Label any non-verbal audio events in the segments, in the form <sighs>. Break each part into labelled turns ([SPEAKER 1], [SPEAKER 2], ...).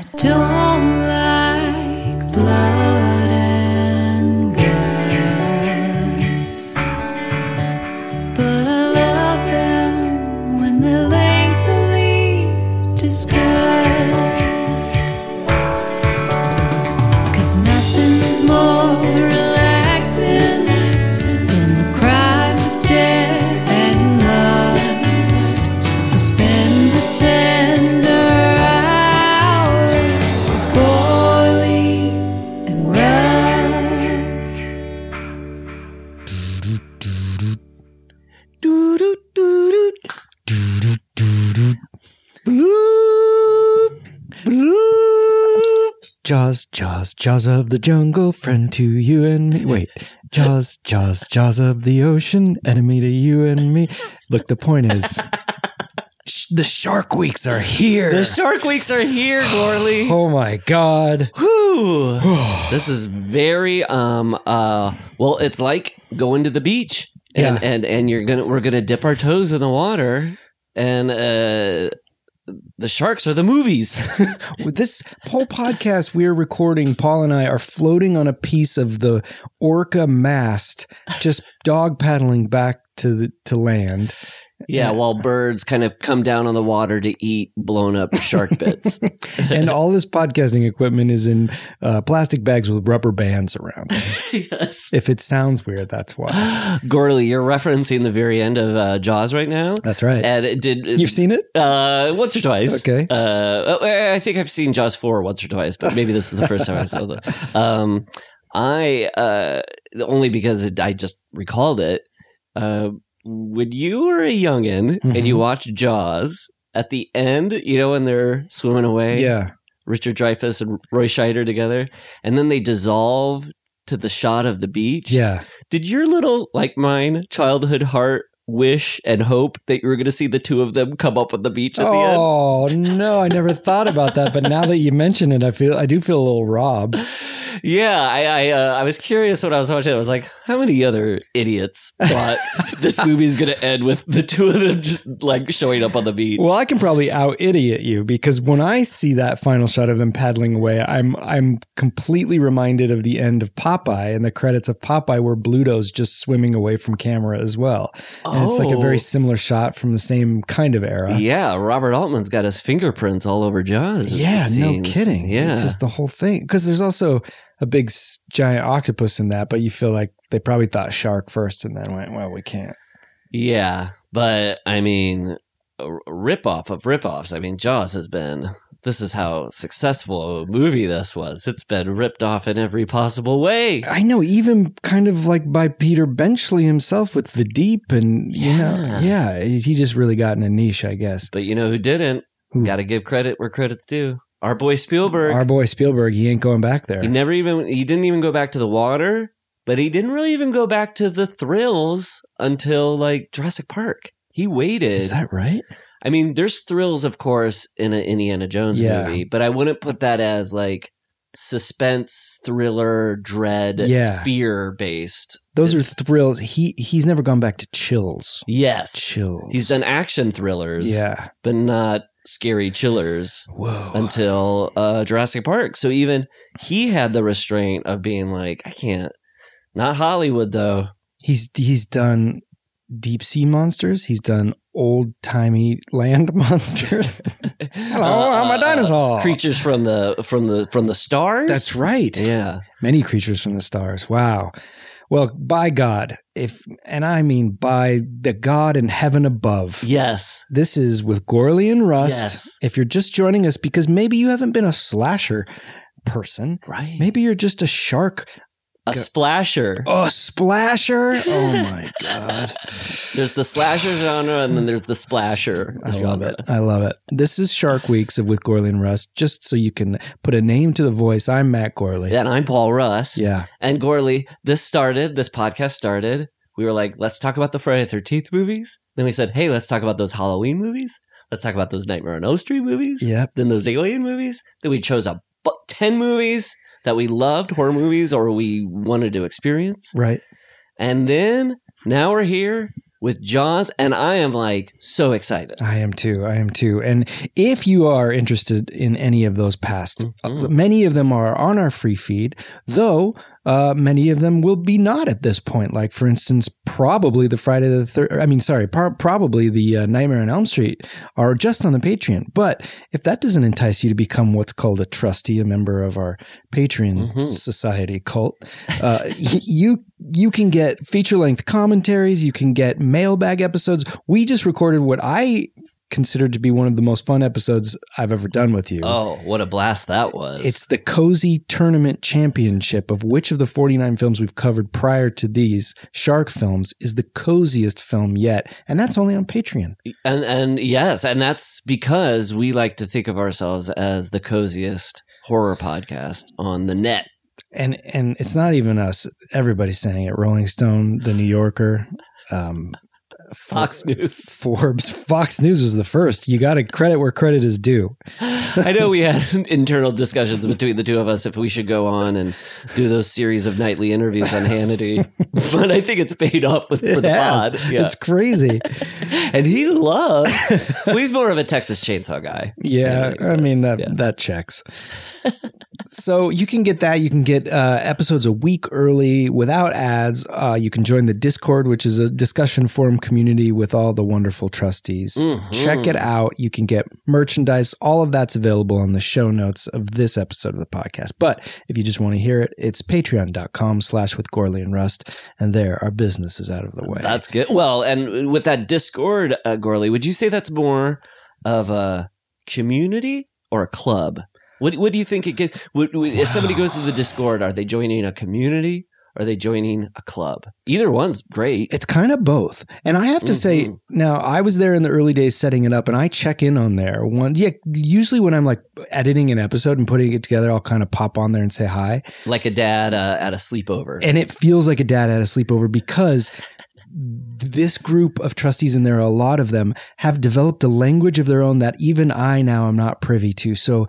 [SPEAKER 1] I don't like blood and guts, but I love them when they're lengthily discussed.
[SPEAKER 2] Jaws, Jaws, Jaws of the jungle, friend to you and me. Wait, Jaws, Jaws, Jaws of the ocean, enemy to you and me. Look, the point is, <laughs> sh- the Shark Weeks are here.
[SPEAKER 3] The Shark Weeks are here, Gourley. <sighs>
[SPEAKER 2] oh my god!
[SPEAKER 3] Whew. <sighs> this is very um uh well it's like going to the beach and
[SPEAKER 2] Yeah.
[SPEAKER 3] and and you're gonna we're gonna dip our toes in the water and uh the sharks are the movies <laughs>
[SPEAKER 2] With this whole podcast we're recording, Paul and I are floating on a piece of the orca mast, just dog paddling back to the to land.
[SPEAKER 3] Yeah while birds kind of come down on the water to eat blown up shark bits <laughs>
[SPEAKER 2] and all this podcasting equipment is in uh, plastic bags with rubber bands around. it. <laughs>
[SPEAKER 3] yes
[SPEAKER 2] If it sounds weird, that's why. <gasps>
[SPEAKER 3] Gourley you're referencing the very end of uh, Jaws right now
[SPEAKER 2] That's right.
[SPEAKER 3] and it did
[SPEAKER 2] You've seen it?
[SPEAKER 3] Uh, once or twice.
[SPEAKER 2] Okay.
[SPEAKER 3] Uh, oh, I think I've seen Jaws four once or twice, but maybe this is the first time I saw it. <laughs> Um, I uh, only because it, I just recalled it. Uh, when you were a youngin and you
[SPEAKER 2] Mhm.
[SPEAKER 3] watched Jaws at the end, you know when they're swimming away,
[SPEAKER 2] Yeah.
[SPEAKER 3] Richard Dreyfuss and Roy Scheider together, and then they dissolve to the shot of the beach.
[SPEAKER 2] Yeah.
[SPEAKER 3] Did your little, like mine, childhood heart wish and hope that you were going to see the two of them come up on the beach at the end?
[SPEAKER 2] Oh no, I never thought about that. But now that you mention it, I feel I do feel a little robbed.
[SPEAKER 3] Yeah, I I, uh, I was curious when I was watching it. I was like, how many other idiots thought <laughs> this movie's going to end with the two of them just like showing up on the beach?
[SPEAKER 2] Well, I can probably out idiot you because when I see that final shot of them paddling away, I'm I'm completely reminded of the end of Popeye and the credits of Popeye where Bluto's just swimming away from camera as well. And it's like a
[SPEAKER 3] Oh.
[SPEAKER 2] very similar shot from the same kind of era.
[SPEAKER 3] yeah, Robert Altman's got his fingerprints all over Jaws.
[SPEAKER 2] Yeah, no kidding.
[SPEAKER 3] Yeah,
[SPEAKER 2] just the whole thing. Because there's also a big giant octopus in that, but you feel like they probably thought shark first and then went, well, we can't.
[SPEAKER 3] yeah, but I mean, a ripoff of ripoffs. I mean, Jaws has been. This is how successful a movie this was. It's been ripped off in every possible way.
[SPEAKER 2] I know, even kind of like by Peter Benchley himself with the deep, and you know,
[SPEAKER 3] Yeah.
[SPEAKER 2] yeah, he he just really got in a niche, I guess.
[SPEAKER 3] But you know who didn't? Got to give credit where credit's due. Our boy Spielberg.
[SPEAKER 2] Our boy Spielberg, he ain't going back there.
[SPEAKER 3] He never even he didn't even go back to the water, but he didn't really even go back to the thrills until like Jurassic Park. He waited.
[SPEAKER 2] Is that right?
[SPEAKER 3] I mean, there's thrills, of course, in an Indiana Jones
[SPEAKER 2] Yeah.
[SPEAKER 3] movie, but I wouldn't put that as like suspense, thriller, dread,
[SPEAKER 2] Yeah.
[SPEAKER 3] fear based.
[SPEAKER 2] Those are thrills. He he's never gone back to chills.
[SPEAKER 3] Yes,
[SPEAKER 2] Chills.
[SPEAKER 3] he's done action thrillers,
[SPEAKER 2] Yeah.
[SPEAKER 3] but not scary chillers.
[SPEAKER 2] Whoa.
[SPEAKER 3] until uh, Jurassic Park. So even he had the restraint of being like, I can't. Not Hollywood though.
[SPEAKER 2] He's he's done deep sea monsters. He's done old timey land <laughs> monsters. <laughs> Hello, I'm a uh, uh, uh, dinosaur.
[SPEAKER 3] Creatures from the from the from the stars.
[SPEAKER 2] That's right.
[SPEAKER 3] Yeah.
[SPEAKER 2] Many creatures from the stars. Wow. Well, by God, if and I mean by the God in heaven above.
[SPEAKER 3] Yes.
[SPEAKER 2] This is with Gourley and Rust.
[SPEAKER 3] Yes.
[SPEAKER 2] If you're just joining us because maybe you haven't been a slasher person,
[SPEAKER 3] Right.
[SPEAKER 2] maybe you're just a shark,
[SPEAKER 3] a splasher.
[SPEAKER 2] a splasher. Oh my God. <laughs>
[SPEAKER 3] There's the slasher genre, and then there's the splasher
[SPEAKER 2] I
[SPEAKER 3] genre.
[SPEAKER 2] love it. I love it. This is Shark Weeks of with Gourley and Rust, just so you can put a name to the voice. I'm Matt Gourley.
[SPEAKER 3] And I'm Paul Rust.
[SPEAKER 2] Yeah.
[SPEAKER 3] And Gourley, this started, this podcast started. We were like, let's talk about the Friday the 13th movies. Then we said, hey, let's talk about those Halloween movies. Let's talk about those Nightmare on Elm Street movies.
[SPEAKER 2] Yep.
[SPEAKER 3] Then those Alien movies. Then we chose a bu- 10 movies that we loved, horror movies, or we wanted to experience.
[SPEAKER 2] Right.
[SPEAKER 3] And then now we're here with Jaws, and I am like so excited.
[SPEAKER 2] I am too. I am too. And if you are interested in any of those past,
[SPEAKER 3] Mhm.
[SPEAKER 2] uh, many of them are on our free feed, though uh, many of them will be not at this point. Like, for instance, probably the Friday the third. I mean, sorry, par- probably the uh, Nightmare on Elm Street are just on the Patreon. But if that doesn't entice you to become what's called a trustee, a member of our Patreon
[SPEAKER 3] Mhm.
[SPEAKER 2] society cult, uh, <laughs> y- you you can get feature length commentaries. You can get mailbag episodes. We just recorded what I considered to be one of the most fun episodes I've ever done with you.
[SPEAKER 3] Oh, what a blast that was.
[SPEAKER 2] It's the Cozy Tournament Championship of which of the 49 films we've covered prior to these shark films is the coziest film yet. And that's only on Patreon.
[SPEAKER 3] And and yes, and that's because we like to think of ourselves as the coziest horror podcast on the net.
[SPEAKER 2] And and it's not even us. Everybody's saying it. Rolling Stone, The New Yorker, um,
[SPEAKER 3] Fox <laughs> News.
[SPEAKER 2] Forbes, Fox News was the first. You got to credit where credit is due. <laughs>
[SPEAKER 3] I know we had <laughs> internal discussions between the two of us if we should go on and do those series of nightly interviews on Hannity, but I think it's paid off with, for
[SPEAKER 2] It
[SPEAKER 3] the
[SPEAKER 2] has.
[SPEAKER 3] pod. Yeah.
[SPEAKER 2] It's crazy.
[SPEAKER 3] and he loves. Well, he's more of a Texas Chainsaw guy.
[SPEAKER 2] Yeah,
[SPEAKER 3] Yeah,
[SPEAKER 2] I mean that
[SPEAKER 3] yeah.
[SPEAKER 2] that checks. So you can get that. You can get uh, episodes a week early without ads. Uh, you can join the Discord, which is a discussion forum community with all the wonderful trustees.
[SPEAKER 3] Mhm.
[SPEAKER 2] Check it out. You can get merchandise. All of that's available on the show notes of this episode of the podcast. But if you just want to hear it, it's patreon.com slash with Gourley and Rust. And there, our business is out of the way.
[SPEAKER 3] That's good. Well, and with that Discord, uh, Gourley, would you say that's more of a community or a club? What What do you think it gets? Would, would- If somebody goes to the Discord, are they joining a community? Or are they joining a club? Either one's great.
[SPEAKER 2] It's kind of both. And I have to say,
[SPEAKER 3] Mhm.
[SPEAKER 2] now I was there in the early days setting it up and I check in on there. One yeah, usually when I'm like editing an episode and putting it together, I'll kind of pop on there and say hi.
[SPEAKER 3] Like a dad uh, at a sleepover.
[SPEAKER 2] And it feels like a dad at a sleepover because this group of trustees, and there are a lot of them, have developed a language of their own that even I now am not privy to. So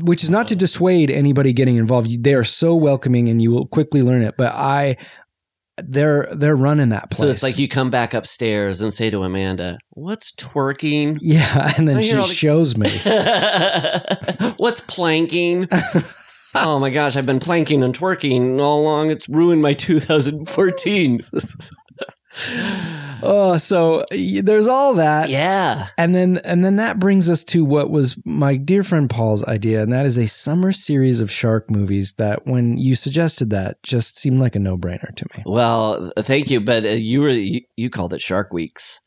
[SPEAKER 2] which is not to dissuade anybody getting involved. They are so welcoming and you will quickly learn it. But I they're they're running that place.
[SPEAKER 3] so it's like you come back upstairs and say to Amanda, "What's twerking?
[SPEAKER 2] Yeah, and then
[SPEAKER 3] I
[SPEAKER 2] she
[SPEAKER 3] the-
[SPEAKER 2] shows me. <laughs>
[SPEAKER 3] What's planking?" <laughs> oh my gosh, I've been planking and twerking all along. It's ruined my <laughs> 2014.
[SPEAKER 2] Oh, so there's all that.
[SPEAKER 3] yeah.
[SPEAKER 2] And then and then that brings us to what was my dear friend Paul's idea, and that is a summer series of shark movies that when you suggested that just seemed like a no-brainer to me.
[SPEAKER 3] Well, thank you, but uh, you were you, you called it Shark Weeks,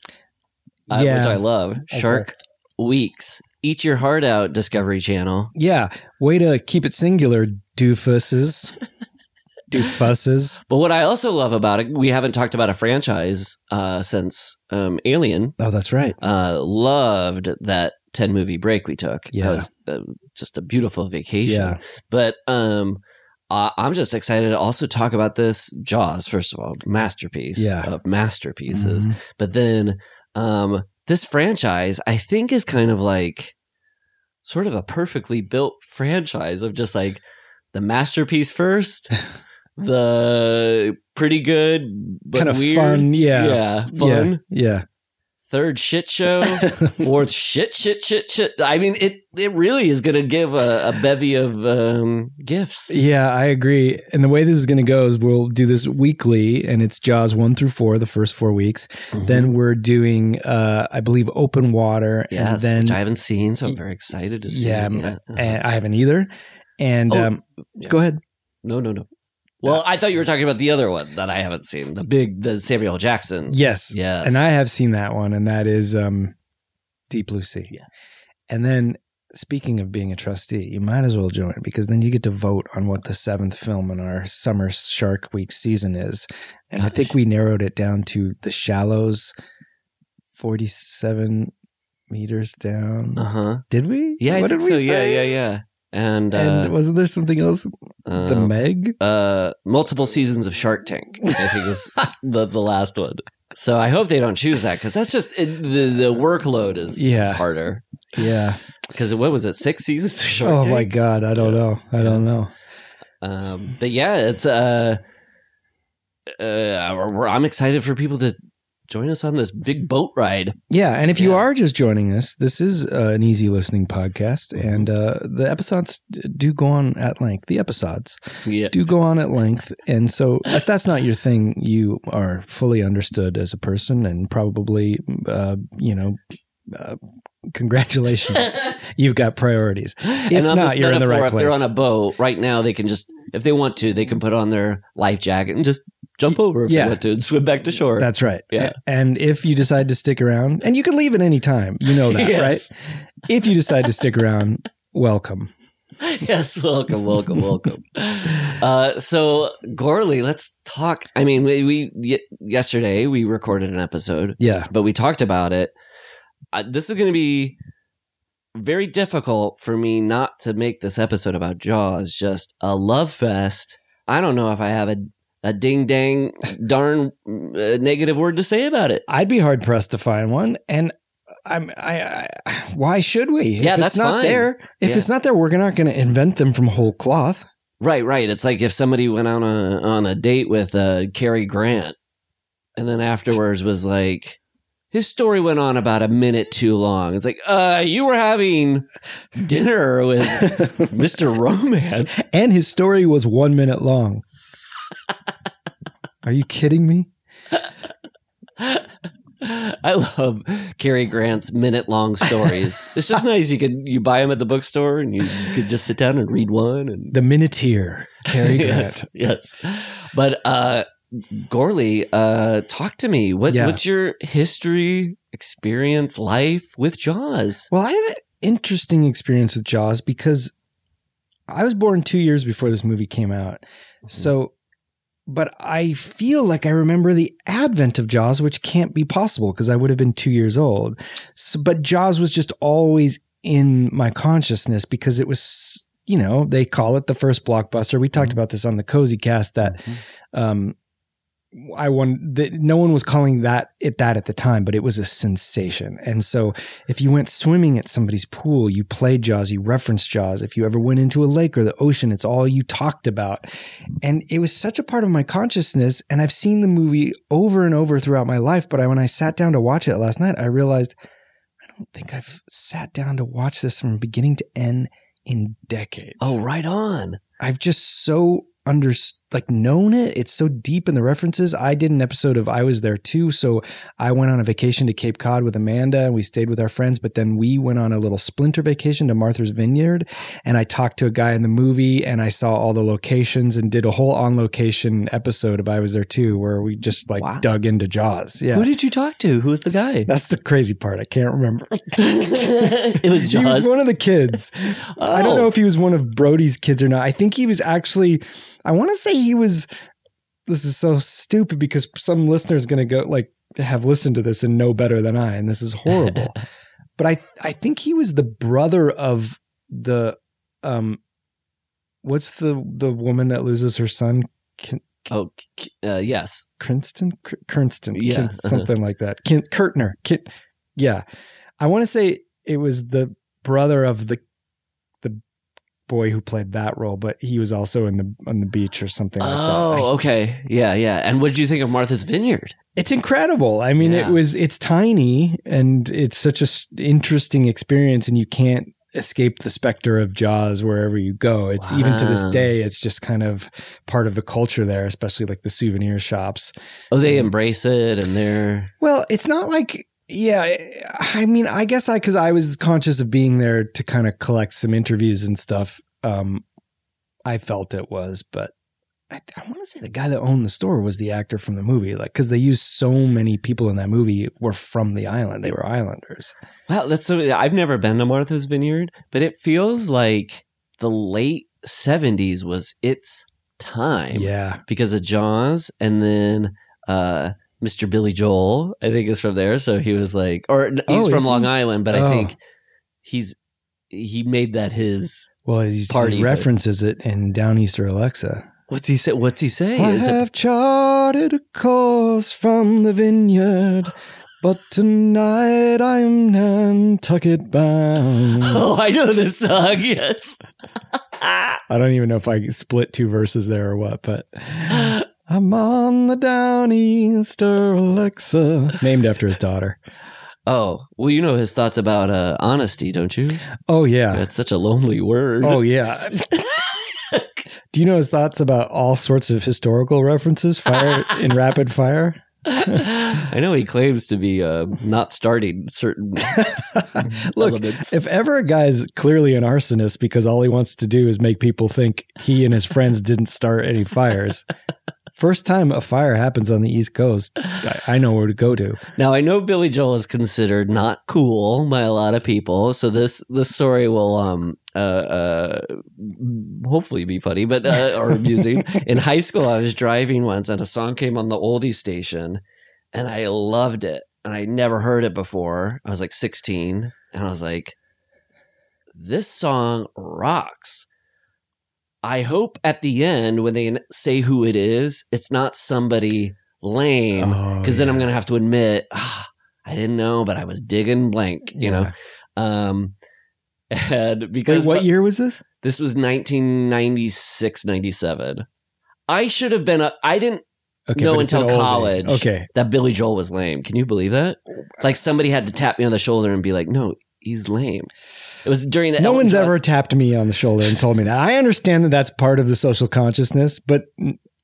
[SPEAKER 3] uh, which I love. Shark Weeks. Eat your heart out, Discovery Channel.
[SPEAKER 2] Yeah. Way to keep it singular, doofuses. <laughs> doofuses.
[SPEAKER 3] But what I also love about it, we haven't talked about a franchise uh, since um, Alien.
[SPEAKER 2] Oh, that's right.
[SPEAKER 3] Uh, loved that 10 movie break we took. It
[SPEAKER 2] Yeah.
[SPEAKER 3] was uh, just a beautiful vacation.
[SPEAKER 2] Yeah.
[SPEAKER 3] But um, I- I'm just excited to also talk about this Jaws, first of all, masterpiece
[SPEAKER 2] Yeah.
[SPEAKER 3] of masterpieces.
[SPEAKER 2] Mhm.
[SPEAKER 3] But then um, this franchise, I think, is kind of like sort of a perfectly built franchise of just like the masterpiece first, <laughs> the pretty good but
[SPEAKER 2] Kind of
[SPEAKER 3] weird,
[SPEAKER 2] fun. Yeah.
[SPEAKER 3] yeah, fun,
[SPEAKER 2] Yeah.
[SPEAKER 3] third shit show, <laughs> fourth shit, shit, shit, shit. I mean, it it really is going to give a, a bevy of um, gifts.
[SPEAKER 2] Yeah, I agree. And the way this is going to go is we'll do this weekly, and it's Jaws one through four, the first four weeks.
[SPEAKER 3] Mm-hmm.
[SPEAKER 2] Then we're doing, uh, I believe, Open Water.
[SPEAKER 3] Yes,
[SPEAKER 2] and then
[SPEAKER 3] which I haven't seen, so I'm very excited to see.
[SPEAKER 2] yeah,
[SPEAKER 3] it. yeah.
[SPEAKER 2] and I haven't either. And
[SPEAKER 3] Oh,
[SPEAKER 2] um, go ahead.
[SPEAKER 3] No, no, no. Well, I thought you were talking about the other one that I haven't seen, the big, the Samuel Jackson.
[SPEAKER 2] Yes,
[SPEAKER 3] Yes.
[SPEAKER 2] and I have seen that one, and that is um, Deep Blue Sea.
[SPEAKER 3] Yes.
[SPEAKER 2] And then, speaking of being a trustee, you might as well join because then you get to vote on what the seventh film in our summer Shark Week season is. And I think we narrowed it down to The Shallows, forty-seven meters down.
[SPEAKER 3] Uh huh.
[SPEAKER 2] Did we?
[SPEAKER 3] Yeah, I
[SPEAKER 2] what
[SPEAKER 3] think
[SPEAKER 2] did we
[SPEAKER 3] so. Yeah, yeah, yeah. And, uh,
[SPEAKER 2] And wasn't there something else?
[SPEAKER 3] uh,
[SPEAKER 2] the Meg.
[SPEAKER 3] uh, multiple seasons of Shark Tank. I think is <laughs> the the last one. So I hope they don't choose that because that's just it, the the workload is
[SPEAKER 2] Yeah.
[SPEAKER 3] harder.
[SPEAKER 2] Yeah.
[SPEAKER 3] Because what was it? Six seasons of Shark Tank?
[SPEAKER 2] Oh
[SPEAKER 3] Tank.
[SPEAKER 2] my God! I don't know. I don't know.
[SPEAKER 3] Um, but yeah, it's uh, uh, we're- I'm excited for people to join us on this big boat ride.
[SPEAKER 2] Yeah, and if you are just joining us, this is uh, an easy listening podcast, and uh, the episodes do go on at length. The episodes
[SPEAKER 3] Yeah,
[SPEAKER 2] do go on at length, and so if that's not your thing, you are fully understood as a person, and probably, uh, you know. Uh, congratulations, <laughs> you've got priorities. If not, you're in the right
[SPEAKER 3] if they're
[SPEAKER 2] place.
[SPEAKER 3] on a boat right now, they can just, if they want to, they can put on their life jacket and just jump over if
[SPEAKER 2] Yeah.
[SPEAKER 3] they want to and swim back to shore.
[SPEAKER 2] That's right.
[SPEAKER 3] Yeah.
[SPEAKER 2] And if you decide to stick around, and you can leave at any time, you know that, <laughs>
[SPEAKER 3] Yes.
[SPEAKER 2] right? If you decide to stick around, welcome. <laughs>
[SPEAKER 3] yes, welcome, welcome, welcome. Uh, so Gourley, let's talk. I mean, we, we y- yesterday we recorded an episode,
[SPEAKER 2] Yeah.
[SPEAKER 3] but we talked about it. Uh, this is going to be very difficult for me not to make this episode about Jaws just a love fest. I don't know if I have a a ding dang darn uh, negative word to say about it.
[SPEAKER 2] I'd be hard pressed to find one, and I'm. I, I. Why should we?
[SPEAKER 3] Yeah,
[SPEAKER 2] if
[SPEAKER 3] that's
[SPEAKER 2] it's not
[SPEAKER 3] fine.
[SPEAKER 2] there. If
[SPEAKER 3] Yeah.
[SPEAKER 2] it's not there, we're not going to invent them from whole cloth.
[SPEAKER 3] Right, right. It's like if somebody went on a on a date with uh, Cary Grant, and then afterwards was like, his story went on about a minute too long. It's like, uh, you were having dinner with <laughs> Mr. Romance.
[SPEAKER 2] And his story was one minute long. Are you kidding me? <laughs>
[SPEAKER 3] I love Cary Grant's minute long stories. It's just nice. You could you buy them at the bookstore, and you could just sit down and read one. And
[SPEAKER 2] The Minuteer, Cary <laughs> Grant.
[SPEAKER 3] yes, yes. But uh, Gourley, uh, talk to me. What
[SPEAKER 2] Yeah.
[SPEAKER 3] what's your history, experience, life with Jaws?
[SPEAKER 2] Well, I have an interesting experience with Jaws because I was born two years before this movie came out. So, but I feel like I remember the advent of Jaws, which can't be possible because I would have been two years old. So, but Jaws was just always in my consciousness because it was, you know, they call it the first blockbuster. We talked about this on the Cozy Cast that um, I won that no one was calling that it that at the time, but it was a sensation. And so if you went swimming at somebody's pool, you played Jaws, you referenced Jaws. If you ever went into a lake or the ocean, it's all you talked about. And it was such a part of my consciousness. And I've seen the movie over and over throughout my life. But I, when I sat down to watch it last night, I realized I don't think I've sat down to watch this from beginning to end in decades.
[SPEAKER 3] Oh, right on.
[SPEAKER 2] I've just so under like known it. It's so deep in the references. I did an episode of I was there too. So I went on a vacation to Cape Cod with Amanda and we stayed with our friends, but then we went on a little splinter vacation to Martha's Vineyard and I talked to a guy in the movie and I saw all the locations and did a whole on location episode of I was there too where we just like
[SPEAKER 3] Wow.
[SPEAKER 2] dug into Jaws. Yeah.
[SPEAKER 3] Who did you talk to? Who was the guy?
[SPEAKER 2] That's the crazy part. I can't remember. <laughs>
[SPEAKER 3] it was
[SPEAKER 2] He was one of the kids. I don't
[SPEAKER 3] Oh.
[SPEAKER 2] know if he was one of Brody's kids or not. I think he was actually. I want to say he was. This is so stupid because some listeners going to go like have listened to this and know better than I, and this is horrible. <laughs> but I I think he was the brother of the um. What's the the woman that loses her son? Kin-
[SPEAKER 3] Oh, uh, yes.
[SPEAKER 2] Crinston, Kr- Kernston,
[SPEAKER 3] Yeah,
[SPEAKER 2] Kin-
[SPEAKER 3] uh-huh.
[SPEAKER 2] something like that. Kin- Kurtner, Kin- yeah. I want to say it was the brother of the boy who played that role, but he was also in the on the beach or something like that.
[SPEAKER 3] Oh, okay. Yeah, yeah. And what did you think of Martha's Vineyard?
[SPEAKER 2] It's incredible. I mean,
[SPEAKER 3] Yeah.
[SPEAKER 2] it was it's tiny and it's such a interesting experience, and you can't escape the specter of Jaws wherever you go. It's even to this day, it's just kind of part of the culture there, especially like the souvenir shops.
[SPEAKER 3] Oh, they embrace it and they're
[SPEAKER 2] Well, it's not like yeah, I mean, I guess I cuz I was conscious of being there to kind of collect some interviews and stuff. Um I felt it was, but I, I want to say the guy that owned the store was the actor from the movie, like because they used so many people in that movie were from the island. They were islanders.
[SPEAKER 3] Wow, that's so. I've never been to Martha's Vineyard, but it feels like the late '70s was its time.
[SPEAKER 2] Yeah,
[SPEAKER 3] because of Jaws, and then uh, Mr. Billy Joel, I think, is from there. So he was like, or he's
[SPEAKER 2] Oh,
[SPEAKER 3] from
[SPEAKER 2] is he?
[SPEAKER 3] Long Island, but I
[SPEAKER 2] Oh.
[SPEAKER 3] think he's he made that his.
[SPEAKER 2] well,
[SPEAKER 3] Party,
[SPEAKER 2] he
[SPEAKER 3] but-
[SPEAKER 2] references it in Downeaster Alexa.
[SPEAKER 3] What's he say? What's he say?
[SPEAKER 2] I
[SPEAKER 3] Is it-
[SPEAKER 2] have charted a course from the vineyard, but tonight I'm Nantucket bound. <laughs>
[SPEAKER 3] oh, I know this song. <laughs> Yes.
[SPEAKER 2] I don't even know if I split two verses there or what, but <laughs> I'm on the Downeaster Alexa, named after his daughter.
[SPEAKER 3] Oh, well, you know his thoughts about uh, honesty, don't you?
[SPEAKER 2] Oh yeah,
[SPEAKER 3] That's such a lonely word.
[SPEAKER 2] oh yeah. Do you know his thoughts about all sorts of historical references? Fire <laughs> in rapid fire.
[SPEAKER 3] I know he claims to be uh, not starting certain <laughs>
[SPEAKER 2] Look,
[SPEAKER 3] elements.
[SPEAKER 2] if ever a guy's clearly an arsonist because all he wants to do is make people think he and his friends didn't start any fires, first time a fire happens on the East Coast, I, I know where to go to.
[SPEAKER 3] Now I know Billy Joel is considered not cool by a lot of people, so this this story will um uh, uh hopefully be funny, but uh, or amusing. <laughs> In high school, I was driving once, and a song came on the oldie station, and I loved it, and I never heard it before. I was like sixteen, and I was like, "This song rocks." I hope at the end when they say who it is, it's not somebody lame
[SPEAKER 2] Oh,
[SPEAKER 3] because then I'm gonna have to admit ah, I didn't know, but I was digging blank, you know. Um, <laughs> and because
[SPEAKER 2] Wait, what year was this?
[SPEAKER 3] this was 1996, 97. I should have been a. I didn't
[SPEAKER 2] Okay,
[SPEAKER 3] know until college.
[SPEAKER 2] Okay,
[SPEAKER 3] that Billy Joel was lame. Can you believe that? Like somebody had to tap me on the shoulder and be like, "No, he's lame." It was during the
[SPEAKER 2] no
[SPEAKER 3] Elton
[SPEAKER 2] one's
[SPEAKER 3] John-
[SPEAKER 2] ever tapped me on the shoulder and told me that. I understand that that's part of the social consciousness, but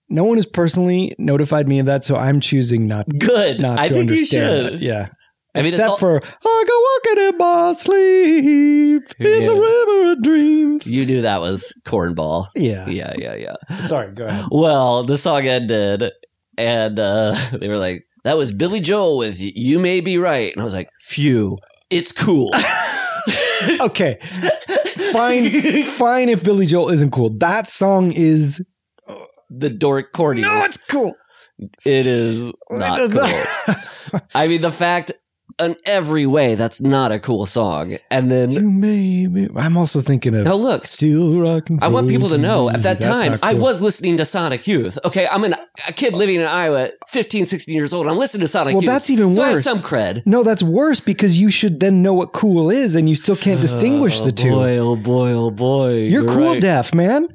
[SPEAKER 2] no one has personally notified me of that, so I'm choosing not <laughs>
[SPEAKER 3] good.
[SPEAKER 2] not
[SPEAKER 3] I
[SPEAKER 2] to
[SPEAKER 3] think you
[SPEAKER 2] understand.
[SPEAKER 3] should.
[SPEAKER 2] that. Yeah.
[SPEAKER 3] I mean,
[SPEAKER 2] Except
[SPEAKER 3] all-
[SPEAKER 2] for I go walking in my sleep <laughs> in
[SPEAKER 3] Yeah.
[SPEAKER 2] the river of dreams.
[SPEAKER 3] You knew that was cornball.
[SPEAKER 2] Yeah.
[SPEAKER 3] Yeah, yeah, yeah.
[SPEAKER 2] Sorry, go ahead.
[SPEAKER 3] Well, the song ended, and uh, <laughs> they were like, "That was Billy Joel with "You May Be Right," and I was like, "Phew, it's cool." <laughs>
[SPEAKER 2] Okay. Fine fine if Billy Joel isn't cool. That song is
[SPEAKER 3] the dork corny.
[SPEAKER 2] No, it's cool.
[SPEAKER 3] it is not
[SPEAKER 2] It
[SPEAKER 3] cool.
[SPEAKER 2] not- <laughs>
[SPEAKER 3] I mean, the fact in every way that's not a cool song, and then
[SPEAKER 2] you may be I'm also thinking of
[SPEAKER 3] now look.
[SPEAKER 2] Still rocking.
[SPEAKER 3] I want people to know at that time
[SPEAKER 2] not
[SPEAKER 3] I was listening to Sonic Youth. Okay, I'm an, a kid living in Iowa, 15, 16 years old. I'm listening to Sonic
[SPEAKER 2] Well,
[SPEAKER 3] Youth.
[SPEAKER 2] that's even
[SPEAKER 3] so I have
[SPEAKER 2] worse.
[SPEAKER 3] some cred.
[SPEAKER 2] No, that's worse because you should then know what cool is and you still can't distinguish the oh two.
[SPEAKER 3] Boy, oh boy, oh boy.
[SPEAKER 2] You're, cool
[SPEAKER 3] right.
[SPEAKER 2] deaf, man.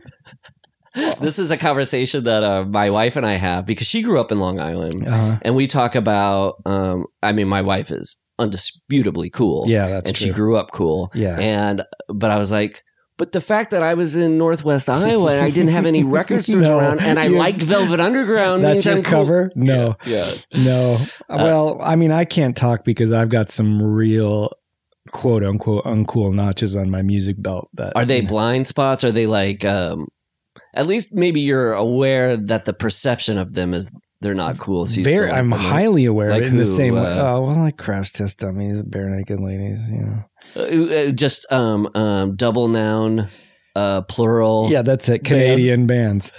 [SPEAKER 2] <laughs>
[SPEAKER 3] This is a conversation that uh, my wife and I have because she grew up in Long Island,
[SPEAKER 2] Uh-huh.
[SPEAKER 3] and we talk about. Um, I mean, my wife is undisputably cool,
[SPEAKER 2] Yeah, that's
[SPEAKER 3] and
[SPEAKER 2] true.
[SPEAKER 3] she grew up cool,
[SPEAKER 2] Yeah.
[SPEAKER 3] And but I was like, but the fact that I was in Northwest Iowa and I didn't have any <laughs> record stores
[SPEAKER 2] No,
[SPEAKER 3] around, and I liked Velvet Underground,
[SPEAKER 2] That's
[SPEAKER 3] means
[SPEAKER 2] your
[SPEAKER 3] I'm cool.
[SPEAKER 2] cover? No.
[SPEAKER 3] Yeah,
[SPEAKER 2] No.
[SPEAKER 3] Uh,
[SPEAKER 2] well, I mean, I can't talk because I've got some real quote unquote uncool notches on my music belt. That
[SPEAKER 3] are they blind spots? Are they like? Um, at least maybe you're aware that the perception of them is they're not cool. So
[SPEAKER 2] very? I'm
[SPEAKER 3] them.
[SPEAKER 2] highly aware
[SPEAKER 3] Like
[SPEAKER 2] of it in the
[SPEAKER 3] who,
[SPEAKER 2] same way.
[SPEAKER 3] uh,
[SPEAKER 2] Oh well, like crash test dummies, Barenaked Ladies. You know.
[SPEAKER 3] Uh, uh, just um um double noun uh plural
[SPEAKER 2] Yeah, that's it. Canadian bands.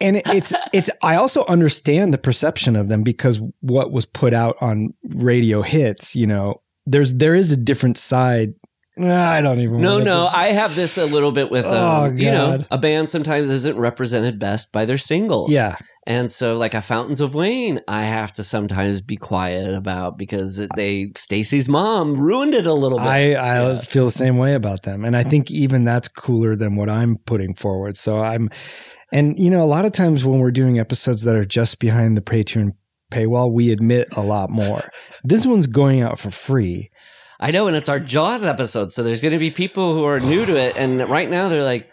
[SPEAKER 2] And it's it's I also understand the perception of them because what was put out on radio hits, you know, there's there is a different side I don't even.
[SPEAKER 3] No, no,
[SPEAKER 2] do-
[SPEAKER 3] I have this a little bit with, um,
[SPEAKER 2] Oh,
[SPEAKER 3] you know, a band sometimes isn't represented best by their singles.
[SPEAKER 2] yeah,
[SPEAKER 3] And so, like a Fountains of Wayne, I have to sometimes be quiet about because they Stacy's mom ruined it a little bit.
[SPEAKER 2] I I
[SPEAKER 3] Yeah.
[SPEAKER 2] feel the same way about them, and I think even that's cooler than what I'm putting forward. So I'm, and you know, a lot of times when we're doing episodes that are just behind the Patreon paywall, we admit a lot more. this one's going out for free.
[SPEAKER 3] I know, and it's our Jaws episode, so there's going to be people who are new to it, and right now they're like,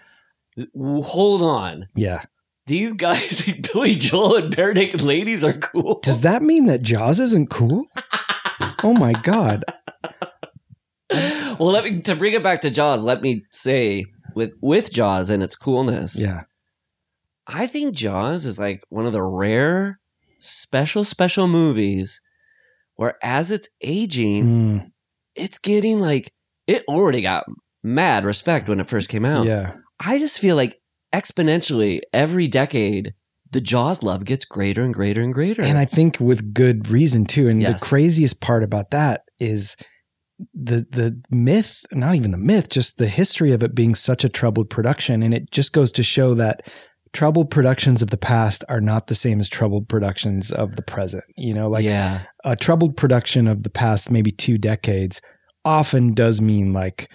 [SPEAKER 3] "Hold on,
[SPEAKER 2] Yeah.
[SPEAKER 3] these guys, <laughs> Billy Joel and Barenaked Ladies, are cool."
[SPEAKER 2] Does that mean that Jaws isn't cool? <laughs> oh my god.
[SPEAKER 3] well, let me to bring it back to Jaws. Let me say with with Jaws and its coolness,
[SPEAKER 2] Yeah.
[SPEAKER 3] I think Jaws is like one of the rare, special, special movies where, as it's aging,
[SPEAKER 2] Mm,
[SPEAKER 3] it's getting like it already got mad respect when it first came out.
[SPEAKER 2] yeah.
[SPEAKER 3] I just feel like exponentially every decade, the Jaws love gets greater and greater and greater.
[SPEAKER 2] And I think with good reason too. And
[SPEAKER 3] Yes.
[SPEAKER 2] the craziest part about that is the the myth, not even the myth, just the history of it being such a troubled production. And it just goes to show that troubled productions of the past are not the same as troubled productions of the present. You know, like
[SPEAKER 3] yeah,
[SPEAKER 2] a troubled production of the past maybe two decades often does mean like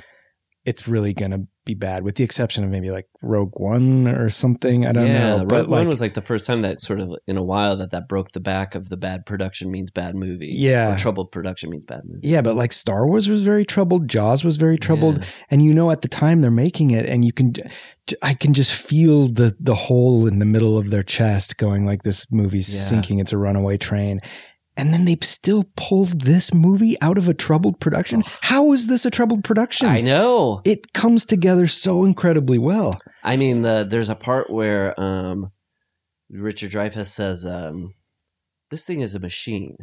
[SPEAKER 2] it's really going to be bad, with the exception of maybe like Rogue One or something. I don't
[SPEAKER 3] yeah.
[SPEAKER 2] know, but
[SPEAKER 3] Rogue One
[SPEAKER 2] like,
[SPEAKER 3] was like the first time that sort of in a while that that broke the back of the bad production means bad movie.
[SPEAKER 2] Yeah.
[SPEAKER 3] or troubled production means bad movie.
[SPEAKER 2] yeah, but like Star Wars was very troubled, Jaws was very troubled,
[SPEAKER 3] Yeah.
[SPEAKER 2] and you know at the time they're making it, and you can, I can just feel the the hole in the middle of their chest going like this movie's
[SPEAKER 3] Yeah.
[SPEAKER 2] sinking. It's a runaway train. And then they still pulled this movie out of a troubled production. How is this a troubled production?
[SPEAKER 3] I know.
[SPEAKER 2] it comes together so incredibly well.
[SPEAKER 3] I mean, the, there's a part where um, Richard Dreyfuss says, um, "This thing is a machine,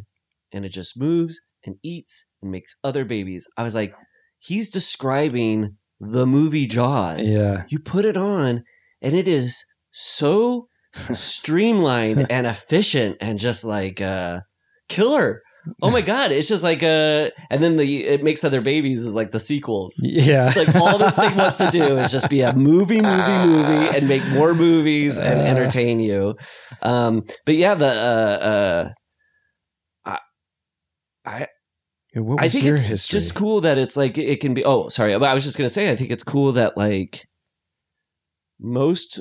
[SPEAKER 3] and it just moves and eats and makes other babies." I was like, he's describing the movie Jaws.
[SPEAKER 2] Yeah.
[SPEAKER 3] You put it on, and it is so <laughs> streamlined and efficient, and just like uh, killer. Oh my <laughs> god! It's just like uh, and then the it makes other babies is like the sequels.
[SPEAKER 2] Yeah.
[SPEAKER 3] It's like all this thing wants to do is just be a movie, movie, movie, and make more movies and
[SPEAKER 2] Uh.
[SPEAKER 3] entertain you. Um, but yeah, the uh, uh, I
[SPEAKER 2] Yeah,
[SPEAKER 3] I think
[SPEAKER 2] your
[SPEAKER 3] it's
[SPEAKER 2] history?
[SPEAKER 3] just cool that it's like it can be. Oh, sorry, but I was just gonna say I think it's cool that like most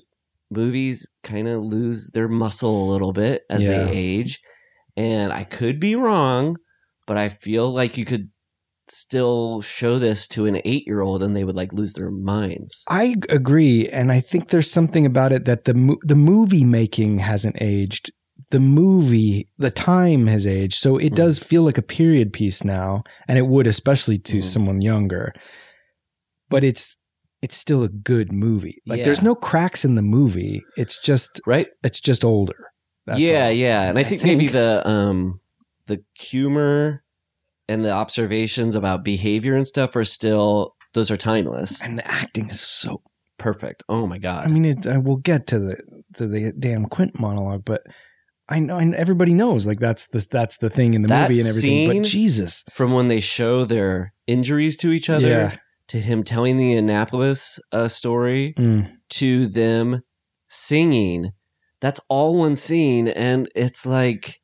[SPEAKER 3] movies kind of lose their muscle a little bit as
[SPEAKER 2] Yeah.
[SPEAKER 3] they age, and I could be wrong, but I feel like you could still show this to an eight year old and they would like lose their minds.
[SPEAKER 2] I agree, and I think there's something about it that the mo- the movie making hasn't aged. The movie, the time has aged, so it
[SPEAKER 3] Mm.
[SPEAKER 2] does feel like a period piece now, and it would especially to
[SPEAKER 3] Mm.
[SPEAKER 2] someone younger. But it's it's still a good movie. Like there's no cracks in the movie. It's just
[SPEAKER 3] Right?
[SPEAKER 2] it's just older. That's
[SPEAKER 3] yeah,
[SPEAKER 2] all.
[SPEAKER 3] yeah. And I
[SPEAKER 2] I
[SPEAKER 3] think, maybe the um the humor and the observations about behavior and stuff are still those are timeless.
[SPEAKER 2] And the acting is so
[SPEAKER 3] Perfect. Oh my god.
[SPEAKER 2] I mean, it, uh, we'll get to the to the damn Quint monologue, but I know, and everybody knows, like that's the that's the thing in the
[SPEAKER 3] That
[SPEAKER 2] movie and everything.
[SPEAKER 3] scene-
[SPEAKER 2] but Jesus,
[SPEAKER 3] From when they show their injuries to each other
[SPEAKER 2] Yeah.
[SPEAKER 3] to him telling the Annapolis uh, story
[SPEAKER 2] Mm.
[SPEAKER 3] to them singing. That's all one scene, and it's like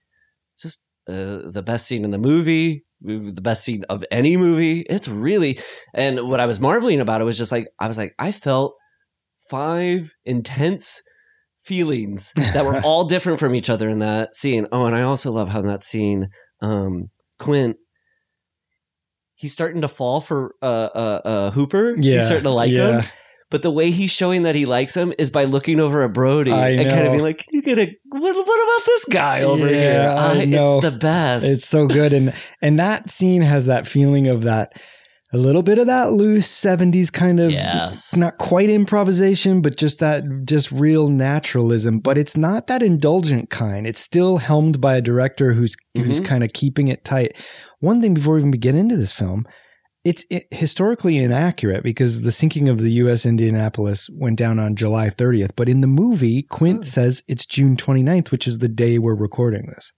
[SPEAKER 3] just uh, the best scene in the movie, the best scene of any movie. It's really, and what I was marveling about it was just like I was like I felt five intense feelings that were all <laughs> different from each other in that scene. Oh, and I also love how in that scene, um, Quint. He's starting to fall for uh, uh, uh, Hooper.
[SPEAKER 2] yeah,
[SPEAKER 3] he's starting to like
[SPEAKER 2] yeah.
[SPEAKER 3] him. But the way he's showing that he likes him is by looking over at Brody
[SPEAKER 2] I
[SPEAKER 3] and kind of being like, you get a what, what about this guy over
[SPEAKER 2] Yeah,
[SPEAKER 3] here?"
[SPEAKER 2] I know.
[SPEAKER 3] It's the best.
[SPEAKER 2] It's so good, and <laughs> and that scene has that feeling of that a little bit of that loose '70s kind of
[SPEAKER 3] yes.
[SPEAKER 2] not quite improvisation, but just that just real naturalism. But it's not that indulgent kind. It's still helmed by a director who's who's
[SPEAKER 3] Mhm.
[SPEAKER 2] kind of keeping it tight. One thing before we even get into this film, it's it, historically inaccurate because the sinking of the U.S. Indianapolis went down on July 30th. But in the movie, Quint
[SPEAKER 3] Oh.
[SPEAKER 2] says it's June 29th, which is the day we're recording this.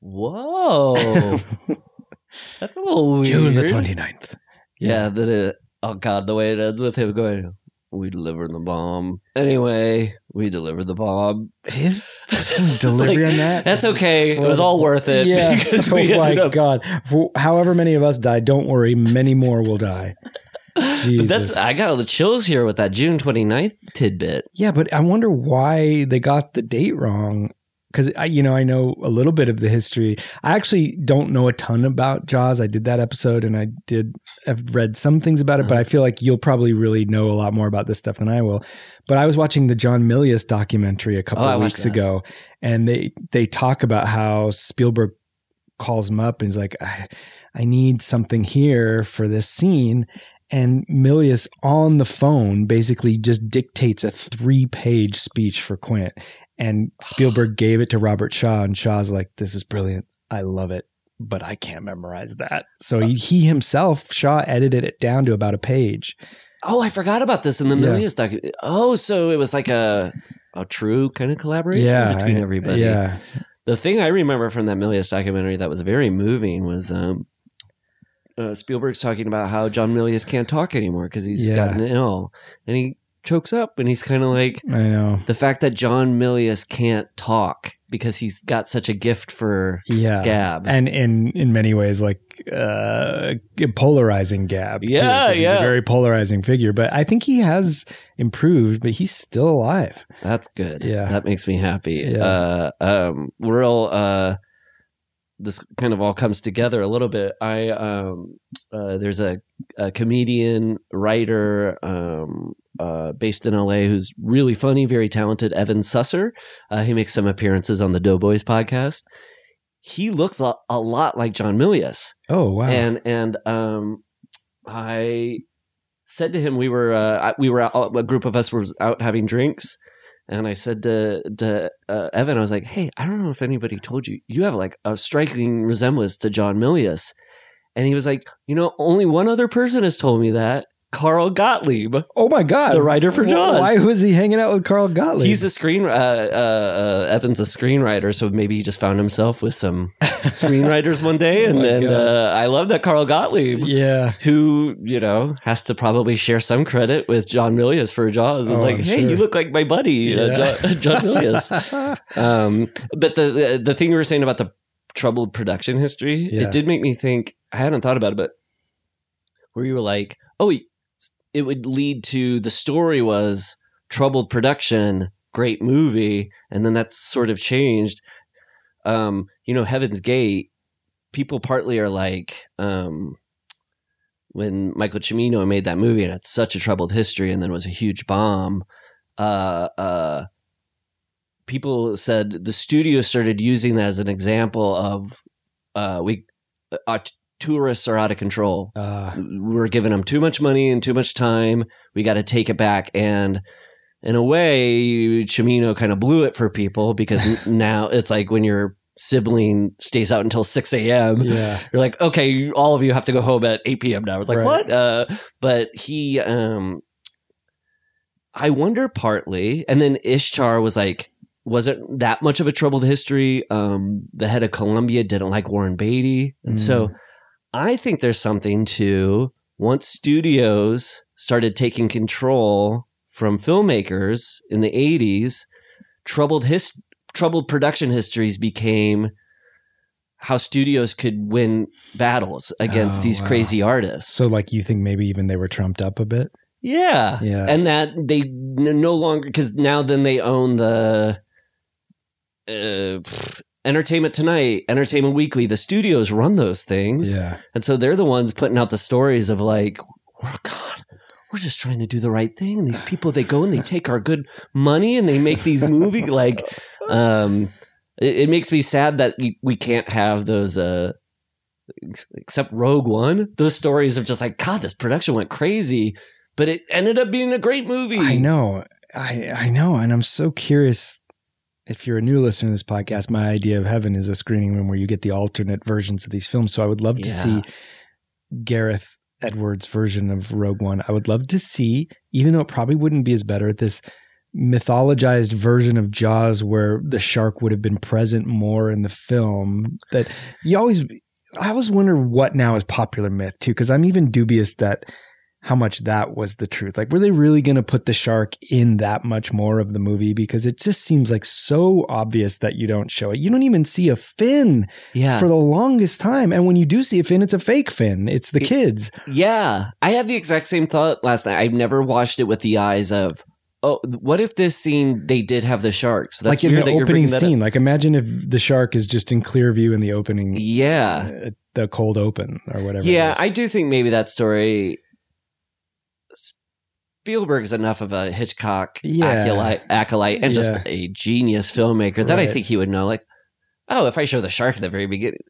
[SPEAKER 3] Whoa, <laughs> that's a little weird.
[SPEAKER 2] June the 29th.
[SPEAKER 3] Yeah, that it. Oh God, the way it ends with him going, "We delivered the bomb." Anyway, we delivered the bomb.
[SPEAKER 2] His <laughs> delivery
[SPEAKER 3] like,
[SPEAKER 2] on that.
[SPEAKER 3] That's okay. It was all worth it.
[SPEAKER 2] Yeah. <laughs>
[SPEAKER 3] because
[SPEAKER 2] oh my
[SPEAKER 3] up.
[SPEAKER 2] god. For however many of us die, don't worry, many more will die. Jesus. <laughs>
[SPEAKER 3] But that's I got all the chills here with that June 29th tidbit.
[SPEAKER 2] yeah, but I wonder why they got the date wrong. Because I, you know, I know a little bit of the history. I actually don't know a ton about Jaws. I did that episode, and I did. I've read some things about it, but I feel like you'll probably really know a lot more about this stuff than I will. But I was watching the John Milius documentary a couple
[SPEAKER 3] Oh,
[SPEAKER 2] weeks ago, and they they talk about how Spielberg calls him up and he's like, I, I need something here for this scene. And Milius on the phone basically just dictates a three page speech for Quint. And Spielberg gave it to Robert Shaw, and Shaw's like, This is brilliant. I love it, but I can't memorize that. So he, he himself, Shaw, edited it down to about a page.
[SPEAKER 3] Oh, I forgot about this in the
[SPEAKER 2] Yeah.
[SPEAKER 3] Milius doc. Oh, so it was like a a true kind of collaboration
[SPEAKER 2] yeah.
[SPEAKER 3] between
[SPEAKER 2] I-
[SPEAKER 3] everybody.
[SPEAKER 2] Yeah.
[SPEAKER 3] The thing I remember from that Milius documentary that was very moving was um, uh, Spielberg's talking about how John Milius can't talk anymore because he's
[SPEAKER 2] Yeah.
[SPEAKER 3] gotten ill, and he chokes up, and he's kind of like
[SPEAKER 2] I know.
[SPEAKER 3] the fact that John Milius can't talk because he's got such a gift for
[SPEAKER 2] Yeah.
[SPEAKER 3] gab.
[SPEAKER 2] and in in many ways like uh polarizing gab too,
[SPEAKER 3] Yeah,
[SPEAKER 2] he's
[SPEAKER 3] yeah.
[SPEAKER 2] a very polarizing figure but i think he has improved but he's still alive
[SPEAKER 3] That's good.
[SPEAKER 2] Yeah.
[SPEAKER 3] That makes me happy.
[SPEAKER 2] Yeah.
[SPEAKER 3] Uh, um, real, uh, this kind of all comes together a little bit. I, um, uh, there's a, a comedian, writer, um, uh, based in LA who's really funny, very talented, Evan Susser. Uh, he makes some appearances on the Doughboys podcast. He looks a, a lot like John Milius.
[SPEAKER 2] Oh wow.
[SPEAKER 3] And and um i said to him we were uh we were out, a group of us was out having drinks. And i said to to uh, evan i was like hey i don't know if anybody told you you have like a striking resemblance to john milius. And he was like you know only one other person has told me that carl gottlieb
[SPEAKER 2] oh my god
[SPEAKER 3] the writer for Jaws.
[SPEAKER 2] why was he hanging out with carl gottlieb
[SPEAKER 3] He's a screen. Uh, uh, uh, Evan's a screenwriter, so maybe he just found himself with some <laughs> screenwriters one day, and
[SPEAKER 2] Oh my
[SPEAKER 3] uh, I love that Carl Gottlieb
[SPEAKER 2] yeah
[SPEAKER 3] who you know has to probably share some credit with John Milius for Jaws. Was
[SPEAKER 2] Oh,
[SPEAKER 3] like,
[SPEAKER 2] I'm
[SPEAKER 3] hey,
[SPEAKER 2] sure.
[SPEAKER 3] you look like my buddy, uh,
[SPEAKER 2] Yeah.
[SPEAKER 3] John, John Milius. <laughs> um, but the, the the thing you were saying about the troubled production history,
[SPEAKER 2] Yeah.
[SPEAKER 3] it did make me think. I hadn't thought about it, but where you were like, oh, it would lead to the story was troubled production, great movie, and then that's sort of changed. Um, you know, Heaven's Gate. People partly are like, um, when Michael Cimino made that movie and it's such a troubled history and then was a huge bomb, uh, uh, people said the studio started using that as an example of uh, we t- tourists are out of control.
[SPEAKER 2] uh,
[SPEAKER 3] We're giving them too much money and too much time. We got to take it back. And in a way, Cimino kind of blew it for people because <laughs> now it's like when your sibling stays out until 6 a.m.
[SPEAKER 2] yeah
[SPEAKER 3] You're like, okay, all of you have to go home at 8 p.m. now. I was like,
[SPEAKER 2] Right.
[SPEAKER 3] what? Uh, but he, um, I wonder partly, and then Ishtar was like, wasn't that much of a troubled history. Um, the head of Columbia didn't like Warren Beatty. And so I think there's something to once studios started taking control from filmmakers in the 80s, troubled his troubled production histories became how studios could win battles against
[SPEAKER 2] Oh,
[SPEAKER 3] these
[SPEAKER 2] wow.
[SPEAKER 3] crazy artists.
[SPEAKER 2] so like you think maybe even they were trumped up a bit
[SPEAKER 3] Yeah.
[SPEAKER 2] Yeah.
[SPEAKER 3] And that they no longer, because now then they own the uh, Entertainment Tonight, Entertainment Weekly. The studios run those things.
[SPEAKER 2] yeah
[SPEAKER 3] And so they're the ones putting out the stories of like, oh God, we're just trying to do the right thing. And these people, they go and they take our good money and they make these movies. <laughs> Like, um, it, it makes me sad that we, we can't have those, uh, except Rogue One, those stories of just like, God, this production went crazy, but it ended up being a great movie.
[SPEAKER 2] I know. I I know, and I'm so curious. If you're a new listener to this podcast, my idea of heaven is a screening room where you get the alternate versions of these films. So I would love to
[SPEAKER 3] Yeah.
[SPEAKER 2] see Gareth Edwards' version of Rogue One. I would love to see, even though it probably wouldn't be as better at this mythologized version of Jaws where the shark would have been present more in the film. That you always I always wonder what now is popular myth too, because I'm even dubious that how much that was the truth. Like, were they really going to put the shark in that much more of the movie? Because it just seems like so obvious that you don't show it. You don't even see a fin
[SPEAKER 3] Yeah.
[SPEAKER 2] for the longest time. And when you do see a fin, it's a fake fin. It's the
[SPEAKER 3] It-
[SPEAKER 2] kids.
[SPEAKER 3] Yeah, I had the exact same thought last night. I've never watched it with the eyes of, oh, what if this scene they did have the sharks? That's
[SPEAKER 2] like in the
[SPEAKER 3] that
[SPEAKER 2] opening
[SPEAKER 3] that up.
[SPEAKER 2] scene. Like, imagine if the shark is just in clear view in the opening,
[SPEAKER 3] Yeah,
[SPEAKER 2] uh, the cold open or whatever.
[SPEAKER 3] yeah. I do think maybe that story. Spielberg's enough of a Hitchcock
[SPEAKER 2] Yeah.
[SPEAKER 3] acolyte, acolyte and just a genius filmmaker that I think he would know. Like, oh, if I show the shark at the very beginning,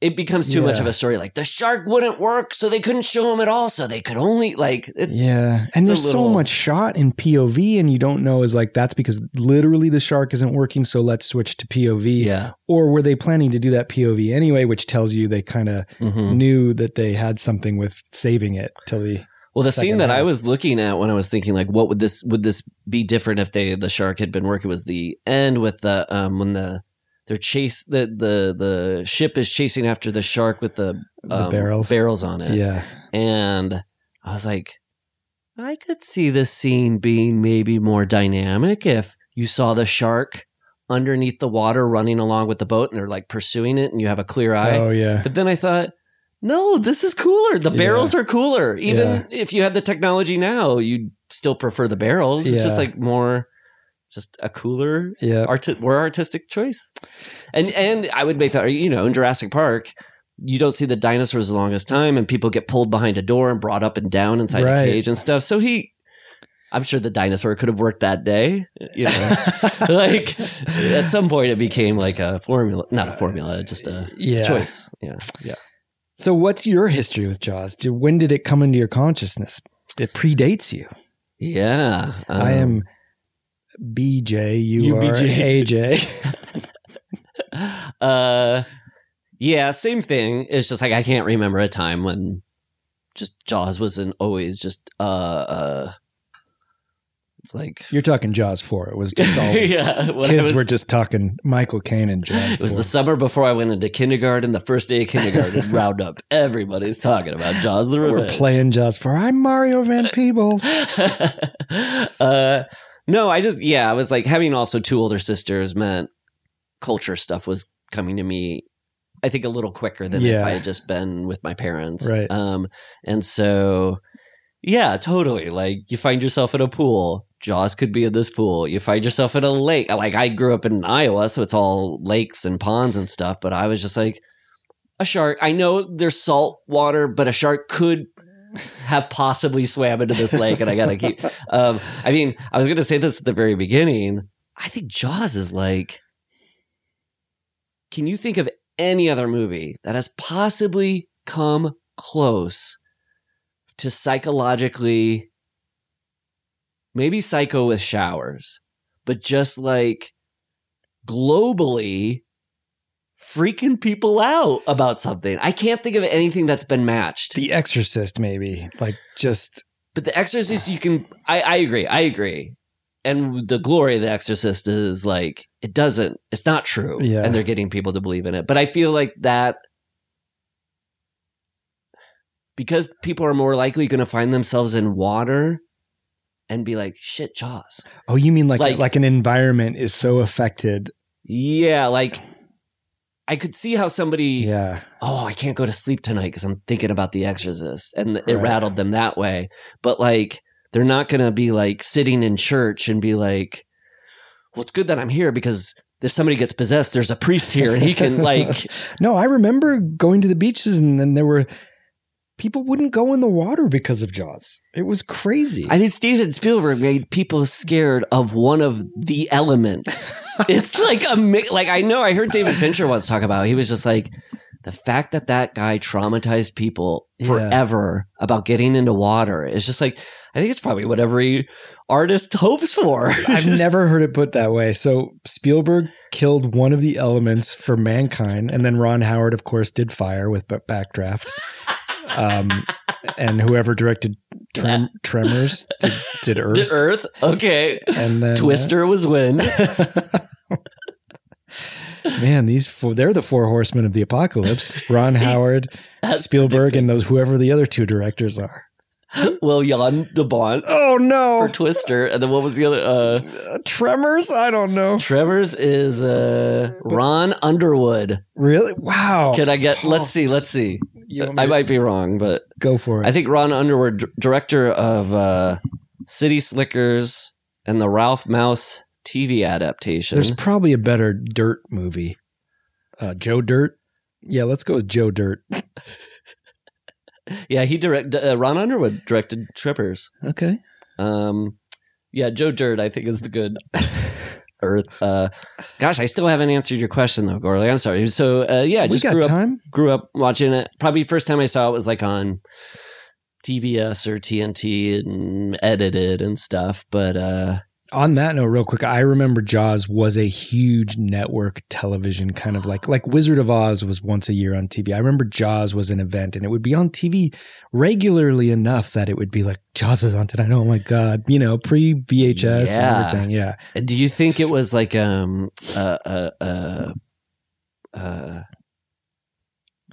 [SPEAKER 3] it becomes too much of a story. Like the shark wouldn't work, so they couldn't show him at all. So they could only like. It,
[SPEAKER 2] Yeah. And there's so much shot in POV, and you don't know is like that's because literally the shark isn't working. So let's switch to POV.
[SPEAKER 3] Yeah.
[SPEAKER 2] Or were they planning to do that POV anyway, which tells you they kind of
[SPEAKER 3] Mhm.
[SPEAKER 2] knew that they had something with saving it till the.
[SPEAKER 3] Well, the scene that I was looking at when I was thinking like, what would this would this be different if they the shark had been working? Was the end with the um when the they're chase the the the ship is chasing after the shark with the,
[SPEAKER 2] The
[SPEAKER 3] um,
[SPEAKER 2] barrels.
[SPEAKER 3] barrels on it,
[SPEAKER 2] Yeah.
[SPEAKER 3] and I was like, I could see this scene being maybe more dynamic if you saw the shark underneath the water running along with the boat and they're like pursuing it and you have a clear eye.
[SPEAKER 2] Oh, yeah.
[SPEAKER 3] But then I thought, no, this is cooler. The barrels are cooler. Even if you had the technology now, you'd still prefer the barrels. It's just like more, just a cooler,
[SPEAKER 2] Yeah.
[SPEAKER 3] arti- more artistic choice. And and I would make that, you know, in Jurassic Park, you don't see the dinosaurs the longest time, and people get pulled behind a door and brought up and down inside
[SPEAKER 2] Right.
[SPEAKER 3] a cage and stuff. So he. I'm sure the dinosaur could have worked that day. You know, <laughs> like at some point it became like a formula, not a formula, just a
[SPEAKER 2] Yeah.
[SPEAKER 3] choice. Yeah, yeah.
[SPEAKER 2] So, what's your history with Jaws? When did it come into your consciousness? It predates you.
[SPEAKER 3] Yeah,
[SPEAKER 2] I
[SPEAKER 3] um,
[SPEAKER 2] am BJ. You,
[SPEAKER 3] You
[SPEAKER 2] are. AJ.
[SPEAKER 3] uh, yeah, same thing. It's just like I can't remember a time when just Jaws wasn't always just uh uh. It's like
[SPEAKER 2] You're talking Jaws 4. It was just always. <laughs>
[SPEAKER 3] yeah,
[SPEAKER 2] Kids
[SPEAKER 3] was-
[SPEAKER 2] were just talking Michael Caine and Jaws.
[SPEAKER 3] It was
[SPEAKER 2] 4.
[SPEAKER 3] the summer before I went into kindergarten. The first day of kindergarten, <laughs> roundup. Everybody's talking about Jaws the
[SPEAKER 2] We're playing Jaws 4. I'm Mario Van Peebles. <laughs>
[SPEAKER 3] uh, no, I just yeah, I was like having also two older sisters meant culture stuff was coming to me. I think a little quicker than if I had just been with my parents,
[SPEAKER 2] Right.
[SPEAKER 3] Um, and so yeah, totally. Like you find yourself in a pool. Jaws could be in this pool. You find yourself in a lake. Like I grew up in Iowa, so it's all lakes and ponds and stuff. But I was just like, a shark. I know there's salt water, but a shark could have possibly swam into this lake, and I gotta keep. <laughs> Um, I mean, I was gonna say this at the very beginning. I think Jaws is like. Can you think of any other movie that has possibly come close to psychologically, maybe psycho with showers, but just like globally freaking people out about something? I can't think of anything that's been matched.
[SPEAKER 2] The Exorcist, maybe. Like, just.
[SPEAKER 3] But The Exorcist, you can. I, I agree. I agree. And the glory of The Exorcist is like it doesn't. It's not true.
[SPEAKER 2] Yeah.
[SPEAKER 3] And they're getting people to believe in it. But I feel like that because people are more likely going to find themselves in water and be like, "Shit, Jaws."
[SPEAKER 2] Oh, you mean like,
[SPEAKER 3] Like-
[SPEAKER 2] like an environment is so affected?
[SPEAKER 3] Yeah, like I could see how somebody.
[SPEAKER 2] Yeah.
[SPEAKER 3] oh, I can't go to sleep tonight because I'm thinking about The Exorcist. And it
[SPEAKER 2] Right.
[SPEAKER 3] rattled them that way. But like, they're not going to be like sitting in church and be like, well, it's good that I'm here because if somebody gets possessed, there's a priest here and he can <laughs> like,
[SPEAKER 2] No, I remember going to the beaches and then there were people wouldn't go in the water because of Jaws. It was crazy.
[SPEAKER 3] I mean, Steven Spielberg made people scared of one of the elements. <laughs> it's like a, like, I know I heard David Fincher once talk about, it. he was just like, the fact that that guy traumatized people
[SPEAKER 2] Yeah.
[SPEAKER 3] forever about getting into water is just like I think it's probably what every artist hopes for. <laughs>
[SPEAKER 2] I've never heard it put that way. So Spielberg killed one of the elements for mankind, and then Ron Howard, of course, did fire with Backdraft. <laughs> Um, and whoever directed Trem- Tremors did, did <laughs> Earth.
[SPEAKER 3] The Earth, okay.
[SPEAKER 2] And then
[SPEAKER 3] Twister was wind. <laughs>
[SPEAKER 2] Man, these four, they're the four horsemen of the apocalypse. Ron <laughs> Howard, Spielberg, and those whoever the other two directors are.
[SPEAKER 3] well, Jan de Bont
[SPEAKER 2] Oh
[SPEAKER 3] for
[SPEAKER 2] no.
[SPEAKER 3] Twister, and then what was the other? Uh,
[SPEAKER 2] Uh, Tremors? I don't know.
[SPEAKER 3] Tremors is uh, Ron Underwood.
[SPEAKER 2] Really? Wow.
[SPEAKER 3] Can I get? Let's see. Let's see.
[SPEAKER 2] You want
[SPEAKER 3] I might be wrong, but
[SPEAKER 2] go for it.
[SPEAKER 3] I think Ron Underwood, d- director of uh, City Slickers and the Ralph Mouse TV adaptation.
[SPEAKER 2] There's probably a better Dirt movie. Uh, Joe Dirt. Yeah, let's go with Joe Dirt. <laughs>
[SPEAKER 3] yeah, he directed. Uh, Ron Underwood directed Trippers.
[SPEAKER 2] Okay.
[SPEAKER 3] Um, yeah, Joe Dirt, I think is the good <laughs> Earth. Uh, gosh, I still haven't answered your question though, Gourley. I'm sorry. So, uh, yeah,
[SPEAKER 2] we
[SPEAKER 3] just
[SPEAKER 2] got
[SPEAKER 3] grew up
[SPEAKER 2] time.
[SPEAKER 3] grew up watching it. Probably first time I saw it was like on TBS or TNT and edited and stuff. But uh,
[SPEAKER 2] On that note, real quick, I remember Jaws was a huge network television kind of like like Wizard of Oz was once a year on TV. I remember Jaws was an event and it would be on TV regularly enough that it would be like Jaws is on tonight. Oh my god, you know, pre VHS
[SPEAKER 3] Yeah.
[SPEAKER 2] and everything. Yeah.
[SPEAKER 3] do you think it was like um uh uh uh, uh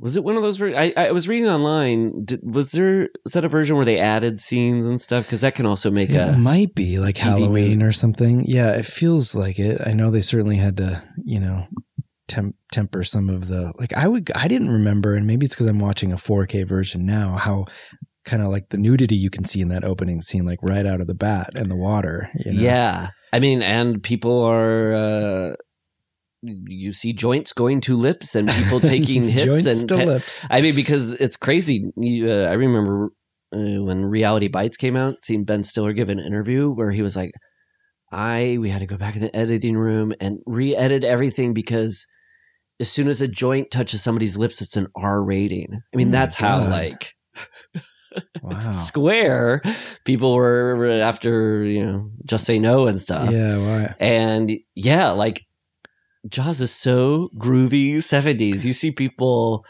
[SPEAKER 3] was it one of those? Ver- I I was reading online. Did, was there was that a version where they added scenes and stuff? Because that can also make
[SPEAKER 2] It
[SPEAKER 3] a
[SPEAKER 2] might be like
[SPEAKER 3] TV
[SPEAKER 2] Halloween
[SPEAKER 3] movie.
[SPEAKER 2] or something. Yeah, it feels like it. I know they certainly had to, you know, temp- temper some of the like. I would. I didn't remember, and maybe it's because I'm watching a 4K version now. How kind of like the nudity you can see in that opening scene, like right out of the bat and the water. You know?
[SPEAKER 3] Yeah. I mean, and people are, uh, you see joints going to lips and people taking <laughs> hits and
[SPEAKER 2] to lips.
[SPEAKER 3] I mean, because it's crazy. You, uh, I remember uh, when Reality Bites came out, seeing Ben Stiller give an interview where he was like, I, we had to go back in the editing room and re edit everything because as soon as a joint touches somebody's lips, it's an R rating. I mean,
[SPEAKER 2] Oh
[SPEAKER 3] that's how
[SPEAKER 2] God.
[SPEAKER 3] like <laughs>
[SPEAKER 2] Wow. <laughs>
[SPEAKER 3] square people were after, you know, just say no and stuff.
[SPEAKER 2] Yeah. Why?
[SPEAKER 3] And yeah, like Jaws is so groovy 70s. You see people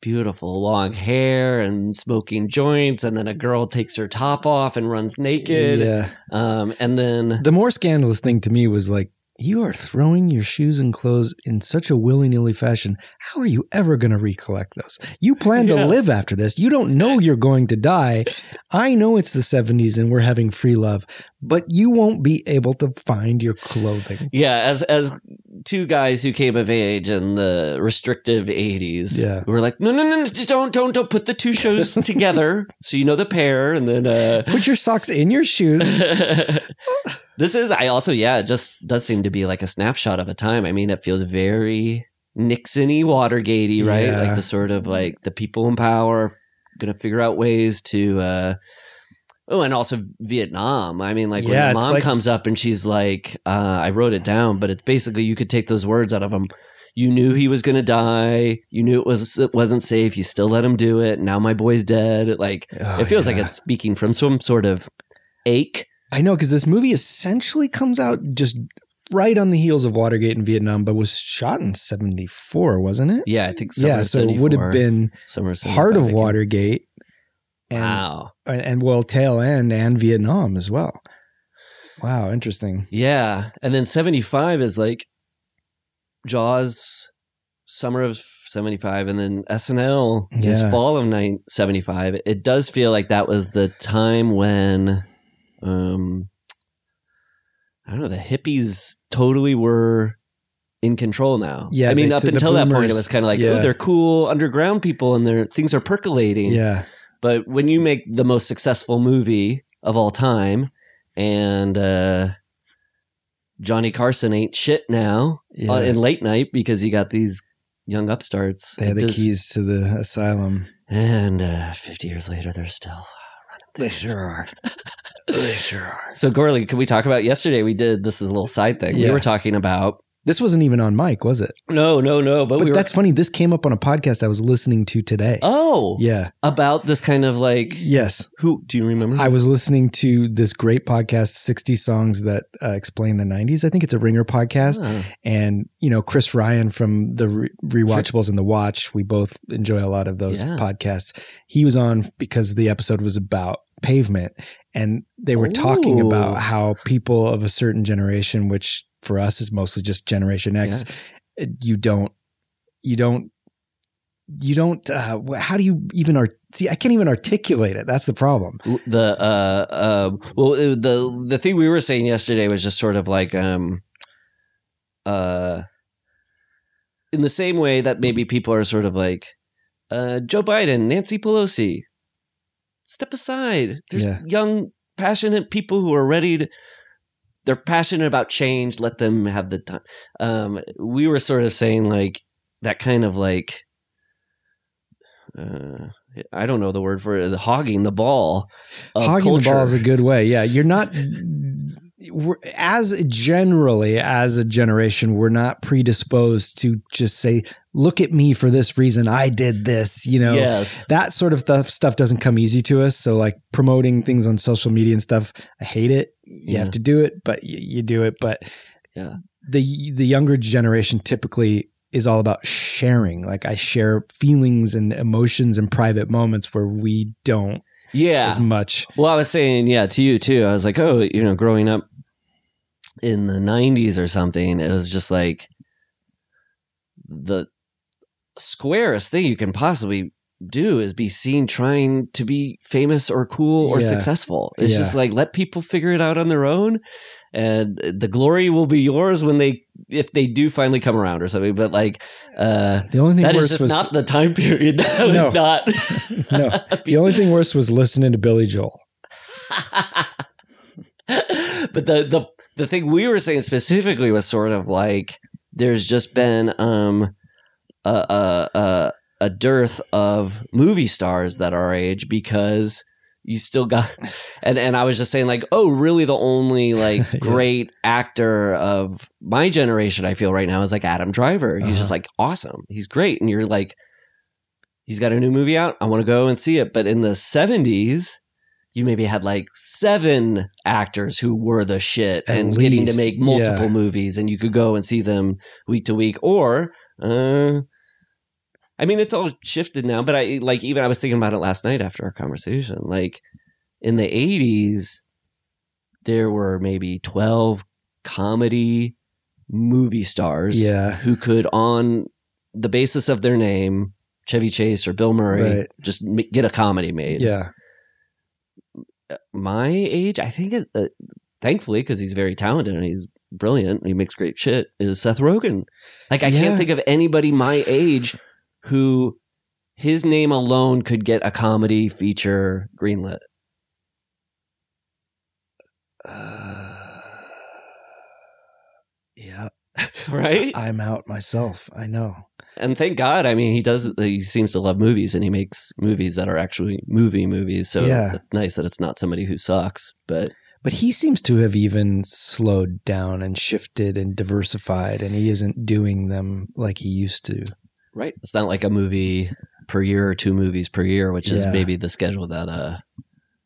[SPEAKER 3] beautiful long hair and smoking joints and then a girl takes her top off and runs naked.
[SPEAKER 2] Yeah.
[SPEAKER 3] Um and then
[SPEAKER 2] The more scandalous thing to me was like, you are throwing your shoes and clothes in such a willy nilly fashion. How are you ever going to recollect those? You plan
[SPEAKER 3] Yeah.
[SPEAKER 2] to live after this. You don't know you're going to die. I know it's the 70s and we're having free love, but you won't be able to find your clothing.
[SPEAKER 3] yeah, as as two guys who came of age in the restrictive 80s.
[SPEAKER 2] Yeah.
[SPEAKER 3] Were like, "No, no, no, no, just don't don't don't put the two shows <laughs> together so you know the pair." And then uh
[SPEAKER 2] Put your socks in your shoes. <laughs>
[SPEAKER 3] this is I also yeah, it just does seem to be like a snapshot of a time. I mean, it feels very Nixon-y, Watergate-y, right?
[SPEAKER 2] Yeah.
[SPEAKER 3] Like the sort of like the people in power are gonna figure out ways to uh Oh, and also Vietnam. I mean, like when
[SPEAKER 2] Yeah, it's
[SPEAKER 3] mom
[SPEAKER 2] like-
[SPEAKER 3] comes up and she's like, uh, I wrote it down, but it's basically you could take those words out of him. You knew he was going to die. You knew it was it wasn't safe. You still let him do it. Now my boy's dead. Like
[SPEAKER 2] Oh,
[SPEAKER 3] it feels
[SPEAKER 2] yeah.
[SPEAKER 3] like it's speaking from some sort of ache.
[SPEAKER 2] I know because this movie essentially comes out just right on the heels of Watergate in Vietnam, but was shot in 74, wasn't it?
[SPEAKER 3] Yeah, I think
[SPEAKER 2] yeah, so it would have been heart of Watergate. And,
[SPEAKER 3] Wow.
[SPEAKER 2] and and well, tail end and Vietnam as well. Wow, interesting.
[SPEAKER 3] Yeah, and then seventy five is like Jaws, summer of seventy five, and then SNL is fall of nine seventy five. It does feel like that was the time when, um, I don't know, the hippies totally were in control now.
[SPEAKER 2] Yeah,
[SPEAKER 3] I mean, up until that point, it was kind of like,
[SPEAKER 2] yeah.
[SPEAKER 3] oh, they're cool underground people, and their things are percolating.
[SPEAKER 2] Yeah,
[SPEAKER 3] But when you make the most successful movie of all time, and uh, Johnny Carson ain't shit now
[SPEAKER 2] yeah.
[SPEAKER 3] uh, in late night because you got these young upstarts.
[SPEAKER 2] they had the
[SPEAKER 3] does-
[SPEAKER 2] keys to the asylum.
[SPEAKER 3] and uh, fifty years later, they're still running.
[SPEAKER 2] They sure are. <laughs> they sure are.
[SPEAKER 3] So Gourley, can we talk about yesterday? We did this is a little side thing. We
[SPEAKER 2] Yeah.
[SPEAKER 3] were talking about
[SPEAKER 2] This wasn't even on mic, was it?
[SPEAKER 3] no, no, no, but,
[SPEAKER 2] But
[SPEAKER 3] we were
[SPEAKER 2] that's funny. This came up on a podcast I was listening to today.
[SPEAKER 3] oh
[SPEAKER 2] Yeah.
[SPEAKER 3] about this kind of like
[SPEAKER 2] Yes.
[SPEAKER 3] who do you remember?
[SPEAKER 2] I was listening to this great podcast, 60 Songs That uh, Explain the 90s. I think it's a Ringer podcast.
[SPEAKER 3] Ah.
[SPEAKER 2] And, you know, Chris Ryan from the Re- Rewatchables and The Watch, we both enjoy a lot of those
[SPEAKER 3] Yeah.
[SPEAKER 2] podcasts. He was on because the episode was about pavement. And they were talking about how people of a certain generation, which for us is mostly just Generation X, you don't you don't you don't uh, how do you even art- see i can't even articulate it. That's the problem.
[SPEAKER 3] The uh uh well it- the the thing we were saying yesterday was just sort of like um uh in the same way that maybe people are sort of like uh Joe Biden, Nancy Pelosi step aside there's
[SPEAKER 2] Yeah.
[SPEAKER 3] young passionate people who are ready to they're passionate about change let them have the time um we were sort of saying like that kind of like uh I don't know the word for it. The hogging the ball.
[SPEAKER 2] Hogging
[SPEAKER 3] culture.
[SPEAKER 2] the ball is a good way yeah you're not <laughs> we're, as generally as a generation we're not predisposed to just say look at me for this reason i did this you know
[SPEAKER 3] yes.
[SPEAKER 2] that sort of th- stuff doesn't come easy to us. So like promoting things on social media and stuff, I hate it. You
[SPEAKER 3] Yeah.
[SPEAKER 2] have to do it, but you, you do it. But
[SPEAKER 3] Yeah.
[SPEAKER 2] the the younger generation typically is all about sharing. Like I share feelings and emotions in private moments where we don't
[SPEAKER 3] Yeah.
[SPEAKER 2] as much.
[SPEAKER 3] Well, I was saying, yeah, to you too. I was like, oh, you know, growing up in the 90s or something, it was just like the squarest thing you can possibly do is be seen trying to be famous or cool or
[SPEAKER 2] Yeah.
[SPEAKER 3] successful. It's
[SPEAKER 2] Yeah.
[SPEAKER 3] just like let people figure it out on their own and the glory will be yours when they if they do finally come around or something. But like uh
[SPEAKER 2] The only thing
[SPEAKER 3] that is
[SPEAKER 2] worse
[SPEAKER 3] just
[SPEAKER 2] was
[SPEAKER 3] not the time period. <laughs> That was
[SPEAKER 2] No.
[SPEAKER 3] not <laughs>
[SPEAKER 2] no. The only thing worse was listening to Billy Joel. <laughs>
[SPEAKER 3] but the the the thing we were saying specifically was sort of like there's just been um a a a, a dearth of movie stars that are our age because you still got <laughs> and and I was just saying like oh really the only <laughs> like
[SPEAKER 2] Yeah.
[SPEAKER 3] great actor of my generation I feel right now is like Adam Driver he's just
[SPEAKER 2] Uh-huh.
[SPEAKER 3] like awesome he's great and you're like he's got a new movie out I want to go and see it but in the 70s you maybe had like seven actors who were the shit
[SPEAKER 2] At
[SPEAKER 3] and getting to make multiple
[SPEAKER 2] yeah.
[SPEAKER 3] movies and you could go and see them week to week or uh I mean it's all shifted now but I like even I was thinking about it last night after our conversation like in the 80s there were maybe 12 comedy movie stars
[SPEAKER 2] Yeah.
[SPEAKER 3] who could on the basis of their name Chevy Chase or Bill Murray
[SPEAKER 2] Right.
[SPEAKER 3] just m- get a comedy made
[SPEAKER 2] Yeah.
[SPEAKER 3] my age, I think, it, uh, thankfully, because he's very talented and he's brilliant, he makes great shit, is Seth Rogen. Like, I
[SPEAKER 2] Yeah.
[SPEAKER 3] can't think of anybody my age who his name alone could get a comedy feature greenlit.
[SPEAKER 2] Uh, yeah. <laughs>
[SPEAKER 3] right?
[SPEAKER 2] I'm out myself. I know.
[SPEAKER 3] and thank God. I mean, he does. He seems to love movies, and he makes movies that are actually movie movies. So
[SPEAKER 2] Yeah.
[SPEAKER 3] it's nice that it's not somebody who sucks. But
[SPEAKER 2] But he seems to have even slowed down and shifted and diversified, and he isn't doing them like he used to.
[SPEAKER 3] right, it's not like a movie per year or two movies per year, which is
[SPEAKER 2] Yeah.
[SPEAKER 3] maybe the schedule that uh,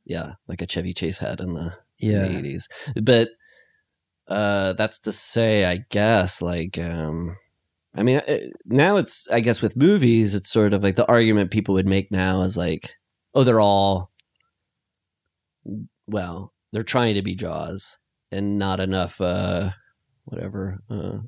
[SPEAKER 3] yeah, like a Chevy Chase had in the
[SPEAKER 2] Yeah.
[SPEAKER 3] eighties. But uh, that's to say, I guess, like, um, I mean, uh, now it's, I guess, with movies, it's sort of like the argument people would make now is like, oh, they're all, well, they're trying to be Jaws and not enough, uh, whatever, uh,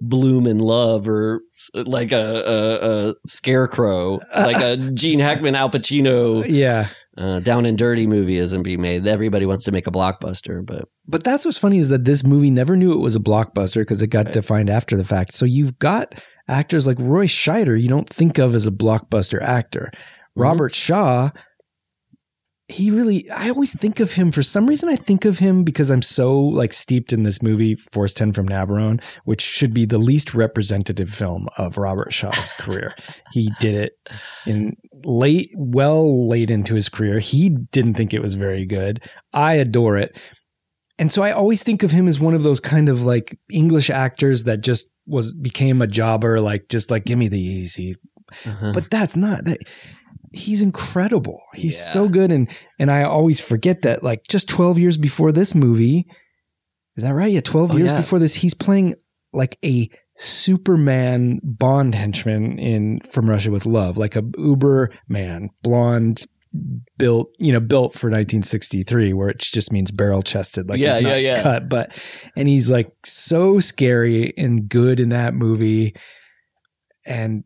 [SPEAKER 3] Blume in Love or like a, a, a scarecrow, <laughs> like a Gene Hackman, Al Pacino,
[SPEAKER 2] Yeah.
[SPEAKER 3] uh, down and dirty movie isn't being made. Everybody wants to make a blockbuster, but
[SPEAKER 2] But that's what's funny is that this movie never knew it was a blockbuster because it got
[SPEAKER 3] Right.
[SPEAKER 2] defined after the fact. So you've got actors like Roy Scheider, you don't think of as a blockbuster actor.
[SPEAKER 3] Mm-hmm.
[SPEAKER 2] Robert Shaw, he really, I always think of him for some reason. I think of him because I'm so like steeped in this movie, Force 10 from Navarone, which should be the least representative film of Robert Shaw's career. He did it in late, well, late into his career. He didn't think it was very good. I adore it. And so I always think of him as one of those kind of like English actors that just was became a jobber, like just like give me the easy.
[SPEAKER 3] uh-huh.
[SPEAKER 2] But that's not that. He's incredible. He's
[SPEAKER 3] Yeah.
[SPEAKER 2] so good, and and I always forget that. Like just twelve years before this movie, is that right? Yeah, twelve
[SPEAKER 3] Oh,
[SPEAKER 2] years
[SPEAKER 3] yeah.
[SPEAKER 2] before this, he's playing like a Superman Bond henchman in From Russia with Love, like a Uber man, blonde, built, you know, built for 1963, where it just means barrel chested, like
[SPEAKER 3] Yeah,
[SPEAKER 2] he's not
[SPEAKER 3] yeah, yeah.
[SPEAKER 2] cut. But and he's like so scary and good in that movie, and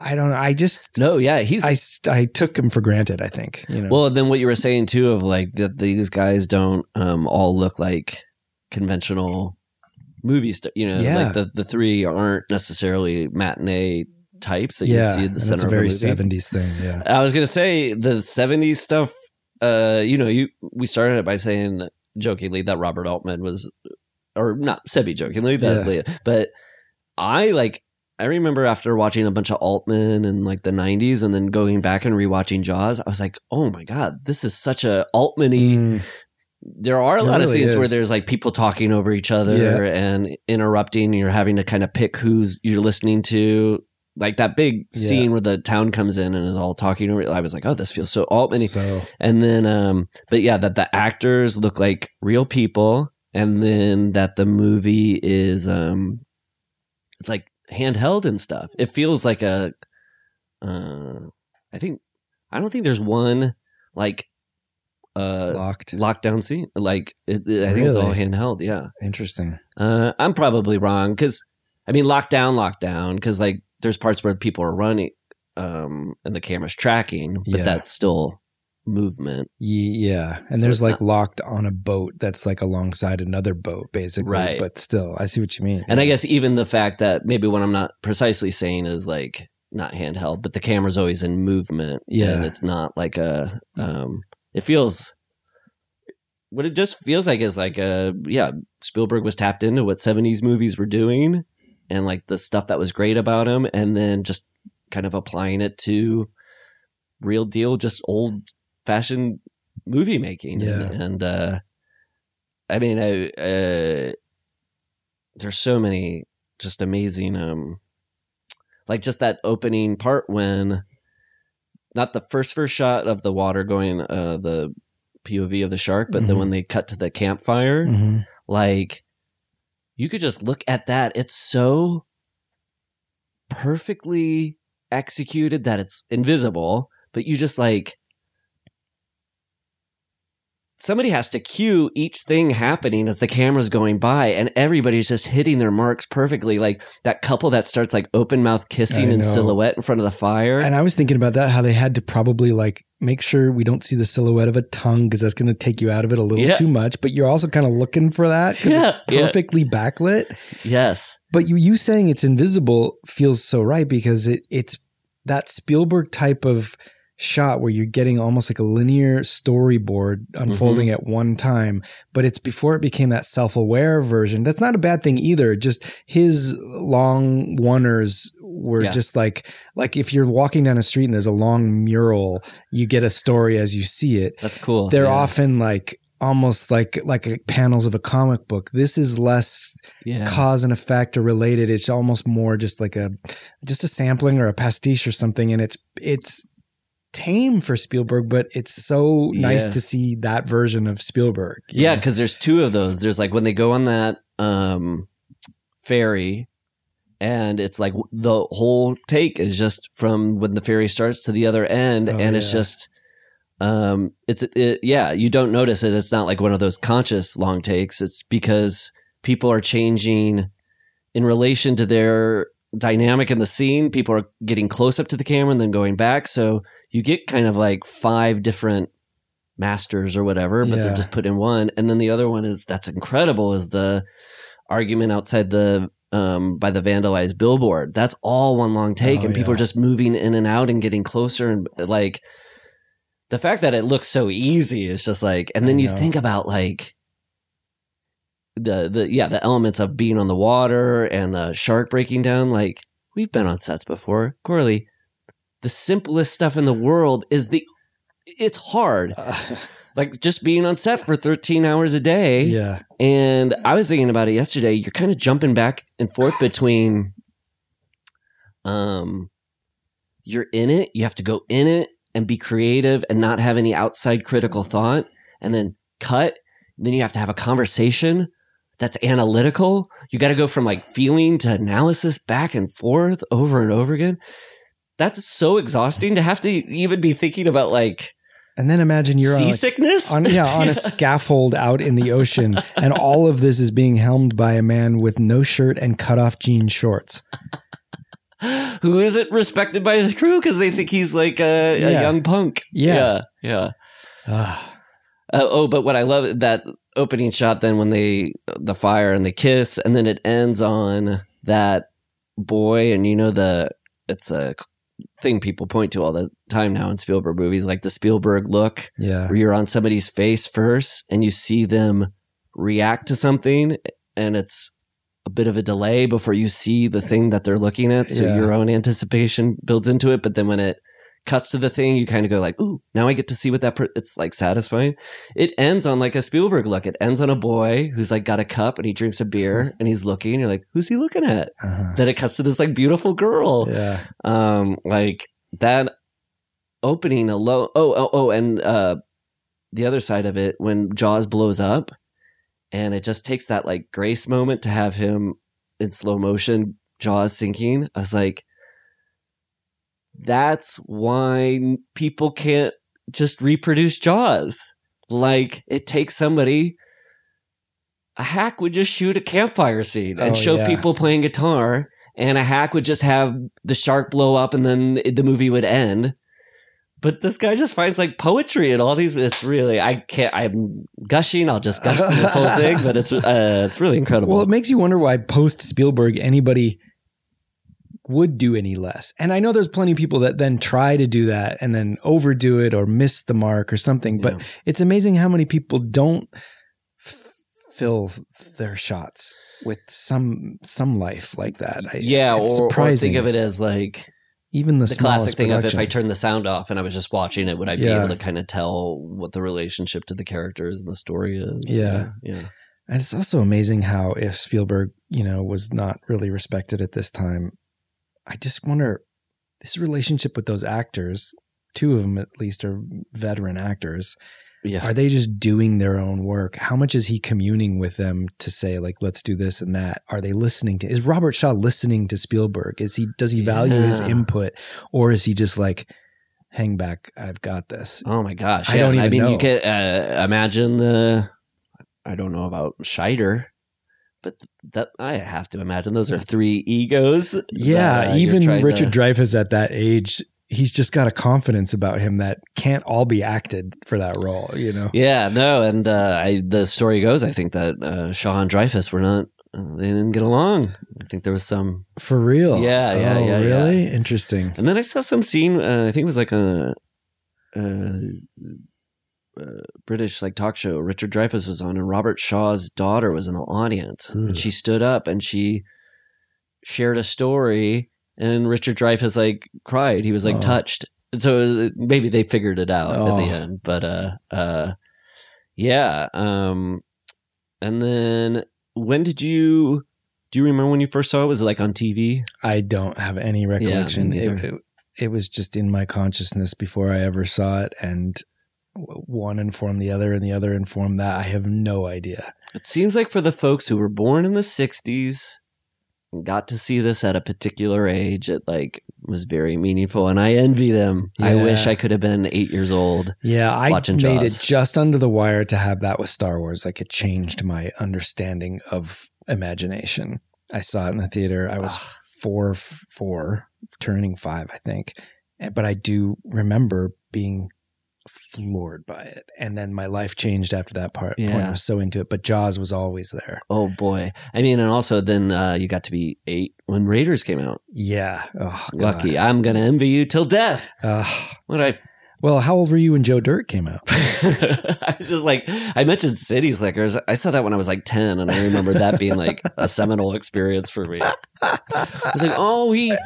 [SPEAKER 2] I, don't know. I just
[SPEAKER 3] No, yeah, he's
[SPEAKER 2] I I took him for granted. I think you know.
[SPEAKER 3] Well, then what you were saying too of like that these guys don't um, all look like conventional movie stuff. You know,
[SPEAKER 2] Yeah.
[SPEAKER 3] like the the three aren't necessarily matinee types that you
[SPEAKER 2] yeah,
[SPEAKER 3] would see at the center
[SPEAKER 2] that's a
[SPEAKER 3] of
[SPEAKER 2] very. 70s thing. Yeah,
[SPEAKER 3] I was gonna say the '70s stuff. Uh, you know, you we started it by saying jokingly that Robert Altman was, or not semi jokingly that, but I like. I remember after watching a bunch of Altman in like the '90s, and then going back and rewatching Jaws, I was like, "Oh my god, this is such a Altman-y
[SPEAKER 2] Mm,
[SPEAKER 3] there are a
[SPEAKER 2] It
[SPEAKER 3] lot of
[SPEAKER 2] really
[SPEAKER 3] scenes where there's like people talking over each other
[SPEAKER 2] Yeah.
[SPEAKER 3] and interrupting. And you're having to kind of pick who's you're listening to. Like that big
[SPEAKER 2] Yeah.
[SPEAKER 3] scene where the town comes in and is all talking over. I was like, oh, this feels so Altman.
[SPEAKER 2] so
[SPEAKER 3] And then, um, but yeah, that the actors look like real people, and then that the movie is, um, it's like handheld and stuff. It feels like a, uh, I think, I don't think there's one like, uh,
[SPEAKER 2] locked.
[SPEAKER 3] lockdown scene. Like, it, it- I think it's all handheld. Yeah.
[SPEAKER 2] Interesting.
[SPEAKER 3] Uh, I'm probably wrong because, I mean, lockdown, lockdown, because like there's parts where people are running, um, and the camera's tracking, but
[SPEAKER 2] Yeah.
[SPEAKER 3] that's still movement.
[SPEAKER 2] Yeah, and
[SPEAKER 3] So
[SPEAKER 2] there's like
[SPEAKER 3] not-
[SPEAKER 2] locked on a boat that's like alongside another boat, basically.
[SPEAKER 3] Right.
[SPEAKER 2] But still, I see what you mean.
[SPEAKER 3] And I guess even the fact that maybe what I'm not precisely saying is like not handheld, but the camera's always in movement.
[SPEAKER 2] Yeah.
[SPEAKER 3] And it's not like a, um, it feels, what it just feels like is like a, yeah, Spielberg was tapped into what 70s movies were doing and like the stuff that was great about him. And then just kind of applying it to real deal, just old fashioned movie making.
[SPEAKER 2] Yeah.
[SPEAKER 3] And, and uh, I mean, I, uh, there's so many just amazing um like just that opening part when not the first first shot of the water going uh the POV of the shark but then
[SPEAKER 2] Mhm.
[SPEAKER 3] when they cut to the campfire
[SPEAKER 2] Mhm.
[SPEAKER 3] like you could just look at that it's so perfectly executed that it's invisible but you just like somebody has to cue each thing happening as the camera's going by and everybody's just hitting their marks perfectly like that couple that starts like open mouth kissing in silhouette in front of the fire
[SPEAKER 2] And I was thinking about that, how they had to probably like make sure we don't see the silhouette of a tongue because that's going to take you out of it a little
[SPEAKER 3] Yeah.
[SPEAKER 2] too much. But you're also kind of looking for that because
[SPEAKER 3] Yeah,
[SPEAKER 2] it's
[SPEAKER 3] yeah.
[SPEAKER 2] perfectly backlit.
[SPEAKER 3] yes
[SPEAKER 2] But you you saying it's invisible feels so right because it it's that Spielberg type of shot where you're getting almost like a linear storyboard unfolding
[SPEAKER 3] Mm-hmm.
[SPEAKER 2] at one time but it's before it became that self-aware version that's not a bad thing either just his long oneers were
[SPEAKER 3] Yeah.
[SPEAKER 2] just like like if you're walking down a street and there's a long mural you get a story as you see it
[SPEAKER 3] that's cool
[SPEAKER 2] they're
[SPEAKER 3] Yeah.
[SPEAKER 2] often like almost like like panels of a comic book this is less
[SPEAKER 3] yeah
[SPEAKER 2] cause and effect or related. It's almost more just like a just a sampling or a pastiche or something, and it's it's tame for Spielberg, but it's so nice
[SPEAKER 3] Yeah.
[SPEAKER 2] to see that version of Spielberg.
[SPEAKER 3] Yeah, because there's two of those. There's like when they go on that um, ferry, and it's like the whole take is just from when the ferry starts to the other end,
[SPEAKER 2] Oh,
[SPEAKER 3] and it's
[SPEAKER 2] yeah.
[SPEAKER 3] just um, it's it, yeah, you don't notice it. It's not like one of those conscious long takes. It's because people are changing in relation to their dynamic in the scene. People are getting close up to the camera and then going back, so you get kind of like five different masters or whatever, but
[SPEAKER 2] Yeah.
[SPEAKER 3] they're just put in one. And then the other one is that's incredible is the argument outside the um by the vandalized billboard. That's all one long take,
[SPEAKER 2] Oh,
[SPEAKER 3] and people
[SPEAKER 2] yeah.
[SPEAKER 3] are just moving in and out and getting closer and like the fact that it looks so easy is just like and then you think about like the the yeah the elements of being on the water and the shark breaking down like we've been on sets before Gourley the simplest stuff in the world is the it's hard <laughs> like just being on set for 13 hours a day
[SPEAKER 2] yeah,
[SPEAKER 3] and I was thinking about it yesterday. You're kind of jumping back and forth between um you're in it, you have to go in it and be creative and not have any outside critical thought and then cut. Then you have to have a conversation that's analytical. You got to go from like feeling to analysis back and forth over and over again. that's so exhausting to have to even be thinking about like
[SPEAKER 2] And then imagine you're on, like,
[SPEAKER 3] seasickness.
[SPEAKER 2] on yeah on a <laughs> scaffold out in the ocean, and all of this is being helmed by a man with no shirt and cut off jean shorts. <laughs>
[SPEAKER 3] Who isn't respected by his crew because they think he's like a, a young punk.
[SPEAKER 2] Yeah.
[SPEAKER 3] yeah, yeah.
[SPEAKER 2] Ah,
[SPEAKER 3] Uh, oh, but what I love that opening shot then when they the fire and they kiss, and then it ends on that boy, and you know the it's a thing people point to all the time now in Spielberg movies, like the Spielberg look,
[SPEAKER 2] yeah,
[SPEAKER 3] where you're on somebody's face first and you see them react to something, and it's a bit of a delay before you see the thing that they're looking at, so
[SPEAKER 2] Yeah.
[SPEAKER 3] your own anticipation builds into it. But then when it cuts to the thing, you kind of go like, "Ooh, now I get to see what that." Per-. It's like satisfying. It ends on like a Spielberg look. It ends on a boy who's like got a cup and he drinks a beer and he's looking. And You're like, "Who's he looking at?"
[SPEAKER 2] uh-huh.
[SPEAKER 3] Then it cuts to this like beautiful girl
[SPEAKER 2] yeah.
[SPEAKER 3] um like that opening alone oh oh oh and uh the other side of it when jaws blows up and it just takes that like grace moment to have him in slow motion jaws sinking i was like that's why people can't just reproduce jaws. Like it takes somebody a hack would just shoot a campfire scene and
[SPEAKER 2] Oh,
[SPEAKER 3] show
[SPEAKER 2] yeah.
[SPEAKER 3] people playing guitar and a hack would just have the shark blow up and then the movie would end. But this guy just finds like poetry and all these it's really i can't i'm gushing i'll just gush this whole thing but it's uh it's really incredible.
[SPEAKER 2] Well, it makes you wonder why post Spielberg anybody would do any less. And I know there's plenty of people that then try to do that and then overdo it or miss the mark or something. But
[SPEAKER 3] Yeah.
[SPEAKER 2] it's amazing how many people don't f- fill their shots with some some life like that. I,
[SPEAKER 3] yeah
[SPEAKER 2] it's
[SPEAKER 3] or, or
[SPEAKER 2] surprising.
[SPEAKER 3] think of it as like
[SPEAKER 2] Even the,
[SPEAKER 3] the classic thing of if. I turned the sound off and I was just watching it, would I be
[SPEAKER 2] Yeah.
[SPEAKER 3] able to kind of tell what the relationship to the characters and the story is?
[SPEAKER 2] Yeah.
[SPEAKER 3] yeah.
[SPEAKER 2] And it's also amazing how if Spielberg, you know, was not really respected at this time, I just wonder his relationship with those actors, two of them at least are veteran actors.
[SPEAKER 3] Yeah.
[SPEAKER 2] Are they just doing their own work? How much is he communing with them to say like let's do this and that? Are they listening to Is Robert Shaw listening to Spielberg? Is he does he value his input or is he just like hang back, I've got this?
[SPEAKER 3] Oh my gosh!
[SPEAKER 2] I
[SPEAKER 3] yeah.
[SPEAKER 2] don't even.
[SPEAKER 3] I mean,
[SPEAKER 2] know.
[SPEAKER 3] you can uh, imagine the. I don't know about Scheider, but that I have to imagine those are three egos. that,
[SPEAKER 2] Yeah,
[SPEAKER 3] uh,
[SPEAKER 2] even Richard
[SPEAKER 3] to-
[SPEAKER 2] Dreyfuss at that age, he's just got a confidence about him that can't all be acted for that role, you know?
[SPEAKER 3] Yeah, no, and uh, I, the story goes, I think that uh, Shaw and Dreyfuss were not. Uh, they didn't get along. I think there was some,
[SPEAKER 2] For real.
[SPEAKER 3] Yeah, yeah,
[SPEAKER 2] Oh,
[SPEAKER 3] yeah, yeah.
[SPEAKER 2] Really? Interesting.
[SPEAKER 3] and then I saw some scene. Uh, I think it was like a, uh British like talk show. Richard Dreyfuss was on, and Robert Shaw's daughter was in the audience, and she stood up and she shared a story, and Richard Dreyfuss like cried. He was like
[SPEAKER 2] Oh.
[SPEAKER 3] touched. And so was- maybe they figured it out at the
[SPEAKER 2] Oh.
[SPEAKER 3] end, but uh, uh, yeah. Um, and then when did you? Do you remember when you first saw it? Was it like on TV?
[SPEAKER 2] I don't have any recollection.
[SPEAKER 3] me
[SPEAKER 2] it, it, it was just in my consciousness before I ever saw it. And one informed the other and the other informed that. I have no idea.
[SPEAKER 3] It seems like for the folks who were born in the 60s and got to see this at a particular age, it like was very meaningful and I envy them. I wish I could have been 8 years old.
[SPEAKER 2] Yeah, I made
[SPEAKER 3] Jaws.
[SPEAKER 2] it just under the wire to have that with Star Wars. Like it changed my understanding of imagination. I saw it in the theater. I was ah. four, four, turning five, I think. Eh, but I do remember being floored by it. And then my life changed after that part. Point.
[SPEAKER 3] Yeah.
[SPEAKER 2] I was so into it. But Jaws was always there.
[SPEAKER 3] Oh boy. I mean and also then uh, you got to be 8 when Raiders came out.
[SPEAKER 2] Yeah. Oh,
[SPEAKER 3] Lucky. I'm going to envy you till death.
[SPEAKER 2] Ugh.
[SPEAKER 3] What I
[SPEAKER 2] well, how old were you when Joe Dirt came out? <laughs>
[SPEAKER 3] I was just like I mentioned City Slickers. I saw that when I was like ten, and I remember that being like a seminal experience for me. I was like, oh, he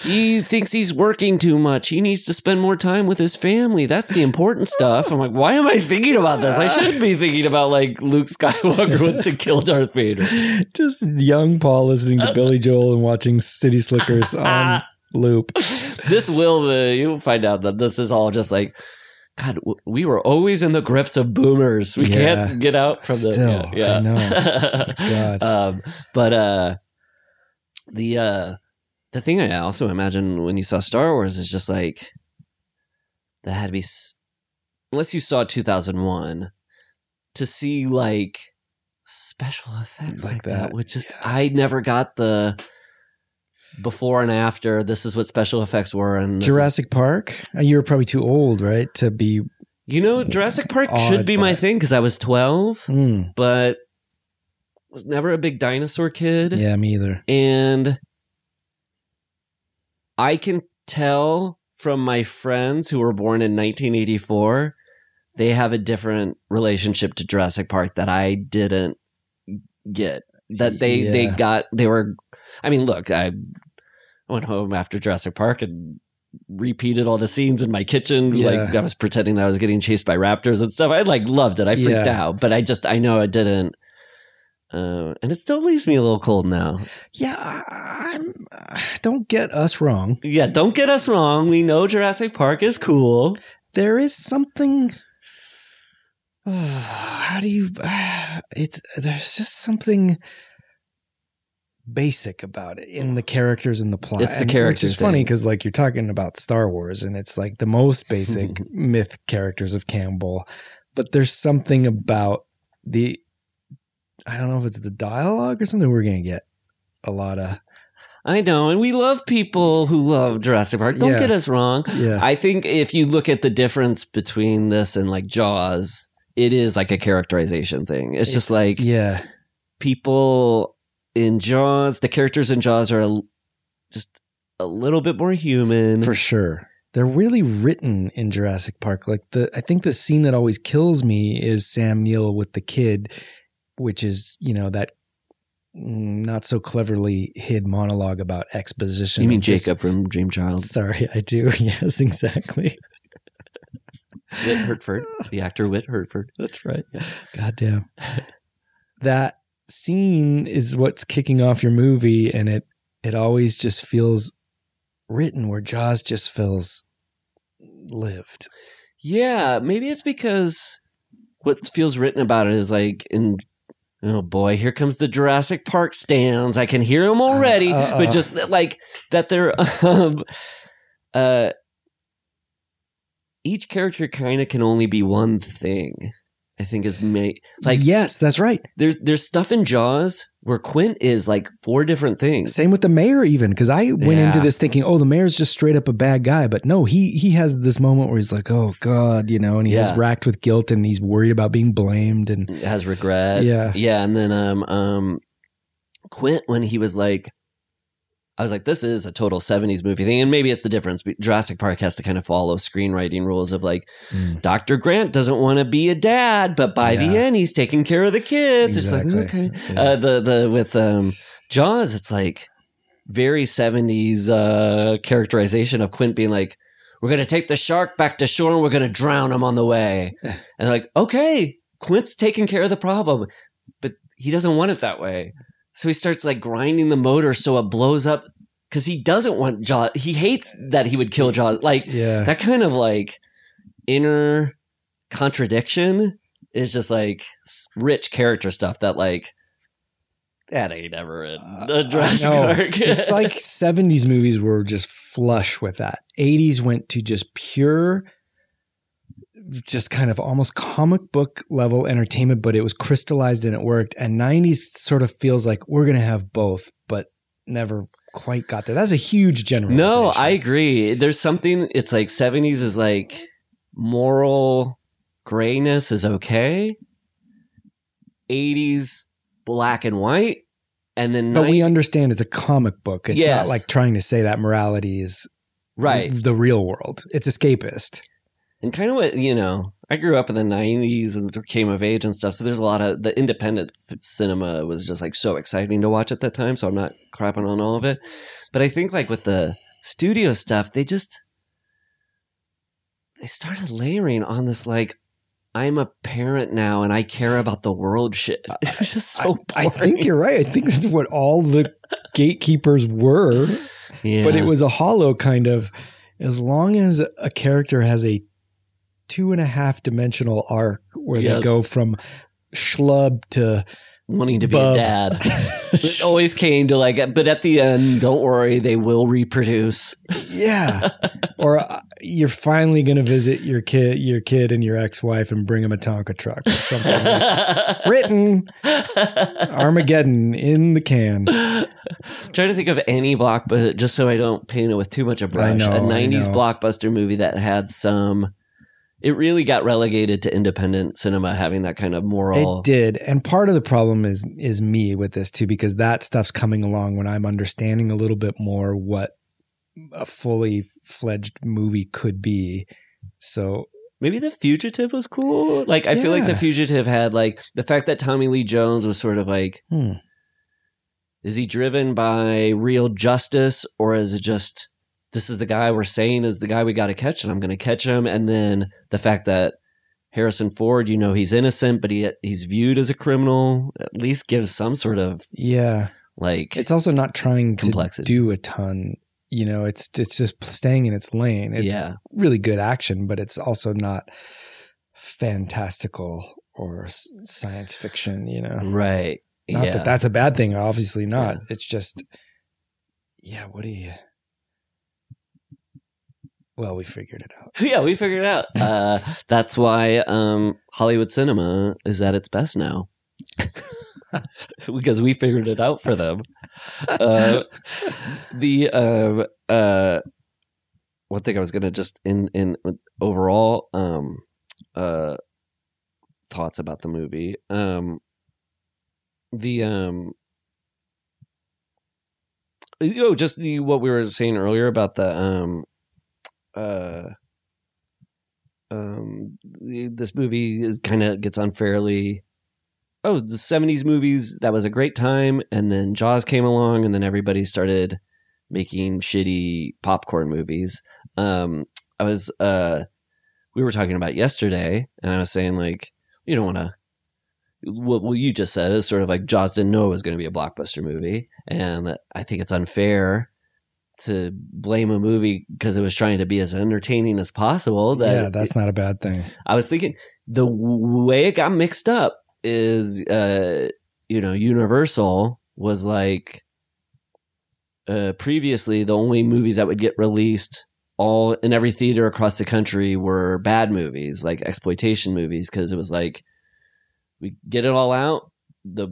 [SPEAKER 3] he thinks he's working too much. He needs to spend more time with his family. That's the important stuff. I'm like, why am I thinking about this? I should be thinking about like Luke Skywalker wants to kill Darth Vader.
[SPEAKER 2] Just young Paul listening to Billy Joel and watching City Slickers on loop. <laughs>
[SPEAKER 3] This will uh, you'll find out that this is all just like. God, w- we were always in the grips of boomers. We
[SPEAKER 2] Yeah.
[SPEAKER 3] can't get out from the
[SPEAKER 2] Still,
[SPEAKER 3] yeah.
[SPEAKER 2] I know. <laughs> God.
[SPEAKER 3] um, but uh, the uh, the thing I also imagine when you saw Star Wars is just like that had to be s- unless you saw 2001 to see like special effects like,
[SPEAKER 2] Like
[SPEAKER 3] that,
[SPEAKER 2] that,
[SPEAKER 3] which just. I never got the before and after this is what special effects were and this is-
[SPEAKER 2] Jurassic Park. Uh, You were probably too old, right, to be.
[SPEAKER 3] you know Jurassic Park should
[SPEAKER 2] Odd,
[SPEAKER 3] be my thing because I was 12
[SPEAKER 2] Hmm,
[SPEAKER 3] but was never a big dinosaur kid
[SPEAKER 2] yeah, me either.
[SPEAKER 3] and I can tell from my friends who were born in 1984, they have a different relationship to Jurassic Park that I didn't get. That they they got they were. I mean, look, I went home after Jurassic Park and repeated all the scenes in my kitchen. Like I was pretending that I was getting chased by raptors and stuff. I like loved it. I freaked
[SPEAKER 2] Yeah.
[SPEAKER 3] out, but I just I know it didn't. Uh, and it still leaves me a little cold now.
[SPEAKER 2] Yeah, I- I'm. Uh, don't get us wrong.
[SPEAKER 3] Yeah, don't get us wrong. We know Jurassic Park is cool.
[SPEAKER 2] There is something. <sighs> how do you? <sighs> it's there's just something basic about it in the characters and the plot.
[SPEAKER 3] It's the
[SPEAKER 2] And-
[SPEAKER 3] character
[SPEAKER 2] which is funny because like you're talking about Star Wars, and it's like the most <laughs> basic myth characters of Campbell, but there's something about the. I don't know if it's the dialogue or something. We're gonna get a lot of
[SPEAKER 3] I know, and we love people who love Jurassic Park. Don't
[SPEAKER 2] Yeah.
[SPEAKER 3] get us wrong.
[SPEAKER 2] yeah.
[SPEAKER 3] I think if you look at the difference between this and like Jaws, it is like a characterization thing. It's, just like
[SPEAKER 2] yeah,
[SPEAKER 3] people in Jaws, the characters in Jaws are a, just a little bit more human.
[SPEAKER 2] for sure. They're really written in Jurassic Park. Like the, I think the scene that always kills me is Sam Neill with the kid, which is you know that not so cleverly hid monologue about exposition.
[SPEAKER 3] you mean Jacob from Dream Child?
[SPEAKER 2] Sorry, I do. <laughs> Yes, exactly.
[SPEAKER 3] Whit Hertford, the actor Whit Hertford.
[SPEAKER 2] That's right. God damn. that scene is what's kicking off your movie, and it it always just feels written where Jaws just feels lived.
[SPEAKER 3] Yeah, maybe it's because what feels written about it is like in oh boy, here comes the Jurassic Park stands. I can hear them already,
[SPEAKER 2] Uh, uh,
[SPEAKER 3] but
[SPEAKER 2] uh.
[SPEAKER 3] just like that they're um uh each character kind of can only be one thing. I think is made like
[SPEAKER 2] yes, that's right.
[SPEAKER 3] there's there's stuff in Jaws where Quint is like four different things.
[SPEAKER 2] Same with the mayor, even because I went into this thinking, oh, the mayor's just straight up a bad guy, but no, he he has this moment where he's like, oh God, you know, and he
[SPEAKER 3] Yeah.
[SPEAKER 2] has racked with guilt and he's worried about being blamed, and
[SPEAKER 3] has regret.
[SPEAKER 2] Yeah.
[SPEAKER 3] Yeah. And then um um Quint when he was like I was like, this is a total 70s movie thing. And maybe it's the difference. but Jurassic Park has to kind of follow screenwriting rules of like,
[SPEAKER 2] Mm.
[SPEAKER 3] Dr. Grant doesn't want to be a dad, but by the end, he's taking care of the kids.
[SPEAKER 2] Exactly.
[SPEAKER 3] It's like, okay.
[SPEAKER 2] Yeah.
[SPEAKER 3] Uh, the, the, with um, Jaws, it's like very 70s uh, characterization of Quint being like, we're going to take the shark back to shore and we're going to drown him on the way. and like, okay, Quint's taking care of the problem, but he doesn't want it that way. So he starts like grinding the motor so it blows up because he doesn't want Jaws. He hates that he would kill Jaws. Like
[SPEAKER 2] yeah,
[SPEAKER 3] that kind of like inner contradiction is just like rich character stuff that like that ain't ever in a Jurassic
[SPEAKER 2] Uh, <laughs> it's like 70s movies were just flush with that. 80s went to just pure just kind of almost comic book level entertainment, but it was crystallized and it worked. And 90s sort of feels like we're going to have both, but never quite got there. That's a huge generalization.
[SPEAKER 3] no, I agree. There's something. It's like 70s is like moral grayness is okay. 80s black and white, and then
[SPEAKER 2] But we understand it's a comic book. It's
[SPEAKER 3] Yes.
[SPEAKER 2] not like trying to say that morality is
[SPEAKER 3] right.
[SPEAKER 2] the real world. It's escapist.
[SPEAKER 3] And kind of what you know i grew up in the 90s and came of age and stuff so there's a lot of the independent cinema was just like so exciting to watch at that time so i'm not crapping on all of it but i think like with the studio stuff they just they started layering on this like i'm a parent now and i care about the world shit <laughs> it was just so
[SPEAKER 2] I, I think you're right. I think that's what all the gatekeepers were.
[SPEAKER 3] yeah.
[SPEAKER 2] but it was a hollow kind of as long as a character has a two and a half dimensional arc where
[SPEAKER 3] Yes.
[SPEAKER 2] they go from schlub to
[SPEAKER 3] wanting to be
[SPEAKER 2] Bub.
[SPEAKER 3] a dad. <laughs> it always came to like, but at the end, don't worry, they will reproduce.
[SPEAKER 2] yeah. or uh, you're finally going to visit your kid, your kid and your ex-wife and bring him a Tonka truck or something. like- <laughs> Written Armageddon in the can.
[SPEAKER 3] Trying to think of any blockbuster, just so I don't paint it with too much of a brush.
[SPEAKER 2] know,
[SPEAKER 3] a
[SPEAKER 2] I
[SPEAKER 3] 90s blockbuster movie that had some. It really got relegated to independent cinema having that kind of moral.
[SPEAKER 2] It did, and part of the problem is is me with this too, because that stuff's coming along when I'm understanding a little bit more what a fully fledged movie could be. So
[SPEAKER 3] Maybe The Fugitive was cool. Like, I feel like The Fugitive had, like, the fact that Tommy Lee Jones was sort of like,
[SPEAKER 2] hmm,
[SPEAKER 3] is he driven by real justice or is it just, this is the guy we're saying is the guy we got to catch and I'm going to catch him? And then the fact that Harrison Ford, you know, he's innocent, but he he's viewed as a criminal, at least gives some sort of,
[SPEAKER 2] yeah,
[SPEAKER 3] like,
[SPEAKER 2] it's also not trying to do a ton. You know, it's it's just staying in its lane. It's
[SPEAKER 3] yeah.
[SPEAKER 2] really good action, but it's also not fantastical or science fiction. You know,
[SPEAKER 3] Right.
[SPEAKER 2] Not
[SPEAKER 3] yeah.
[SPEAKER 2] that that's a bad thing, obviously not.
[SPEAKER 3] Yeah.
[SPEAKER 2] It's just, yeah, what do you. Well, we figured it out. <laughs>
[SPEAKER 3] yeah, we figured it out. <laughs> Uh, that's why um, Hollywood cinema is at its best now. <laughs> because we figured it out for them. Uh, the uh, uh, one thing I was gonna just in in overall um, uh, thoughts about the movie. Um, the um, you know, just the, what we were saying earlier about the um, uh, um, this movie is kind of gets unfairly. Oh, the '70s movies that was a great time, and then Jaws came along, and then everybody started making shitty popcorn movies. Um, I was uh, we were talking about yesterday, and I was saying like you don't want to. What, what you just said is sort of like Jaws didn't know it was going to be a blockbuster movie, and I think it's unfair to blame a movie because it was trying to be as entertaining as possible. That
[SPEAKER 2] yeah, that's not a bad thing.
[SPEAKER 3] I was thinking the way it got mixed up is, uh, you know, Universal was like, uh, previously the only movies that would get released all in every theater across the country were bad movies, like exploitation movies, because it was like, we get it all out. The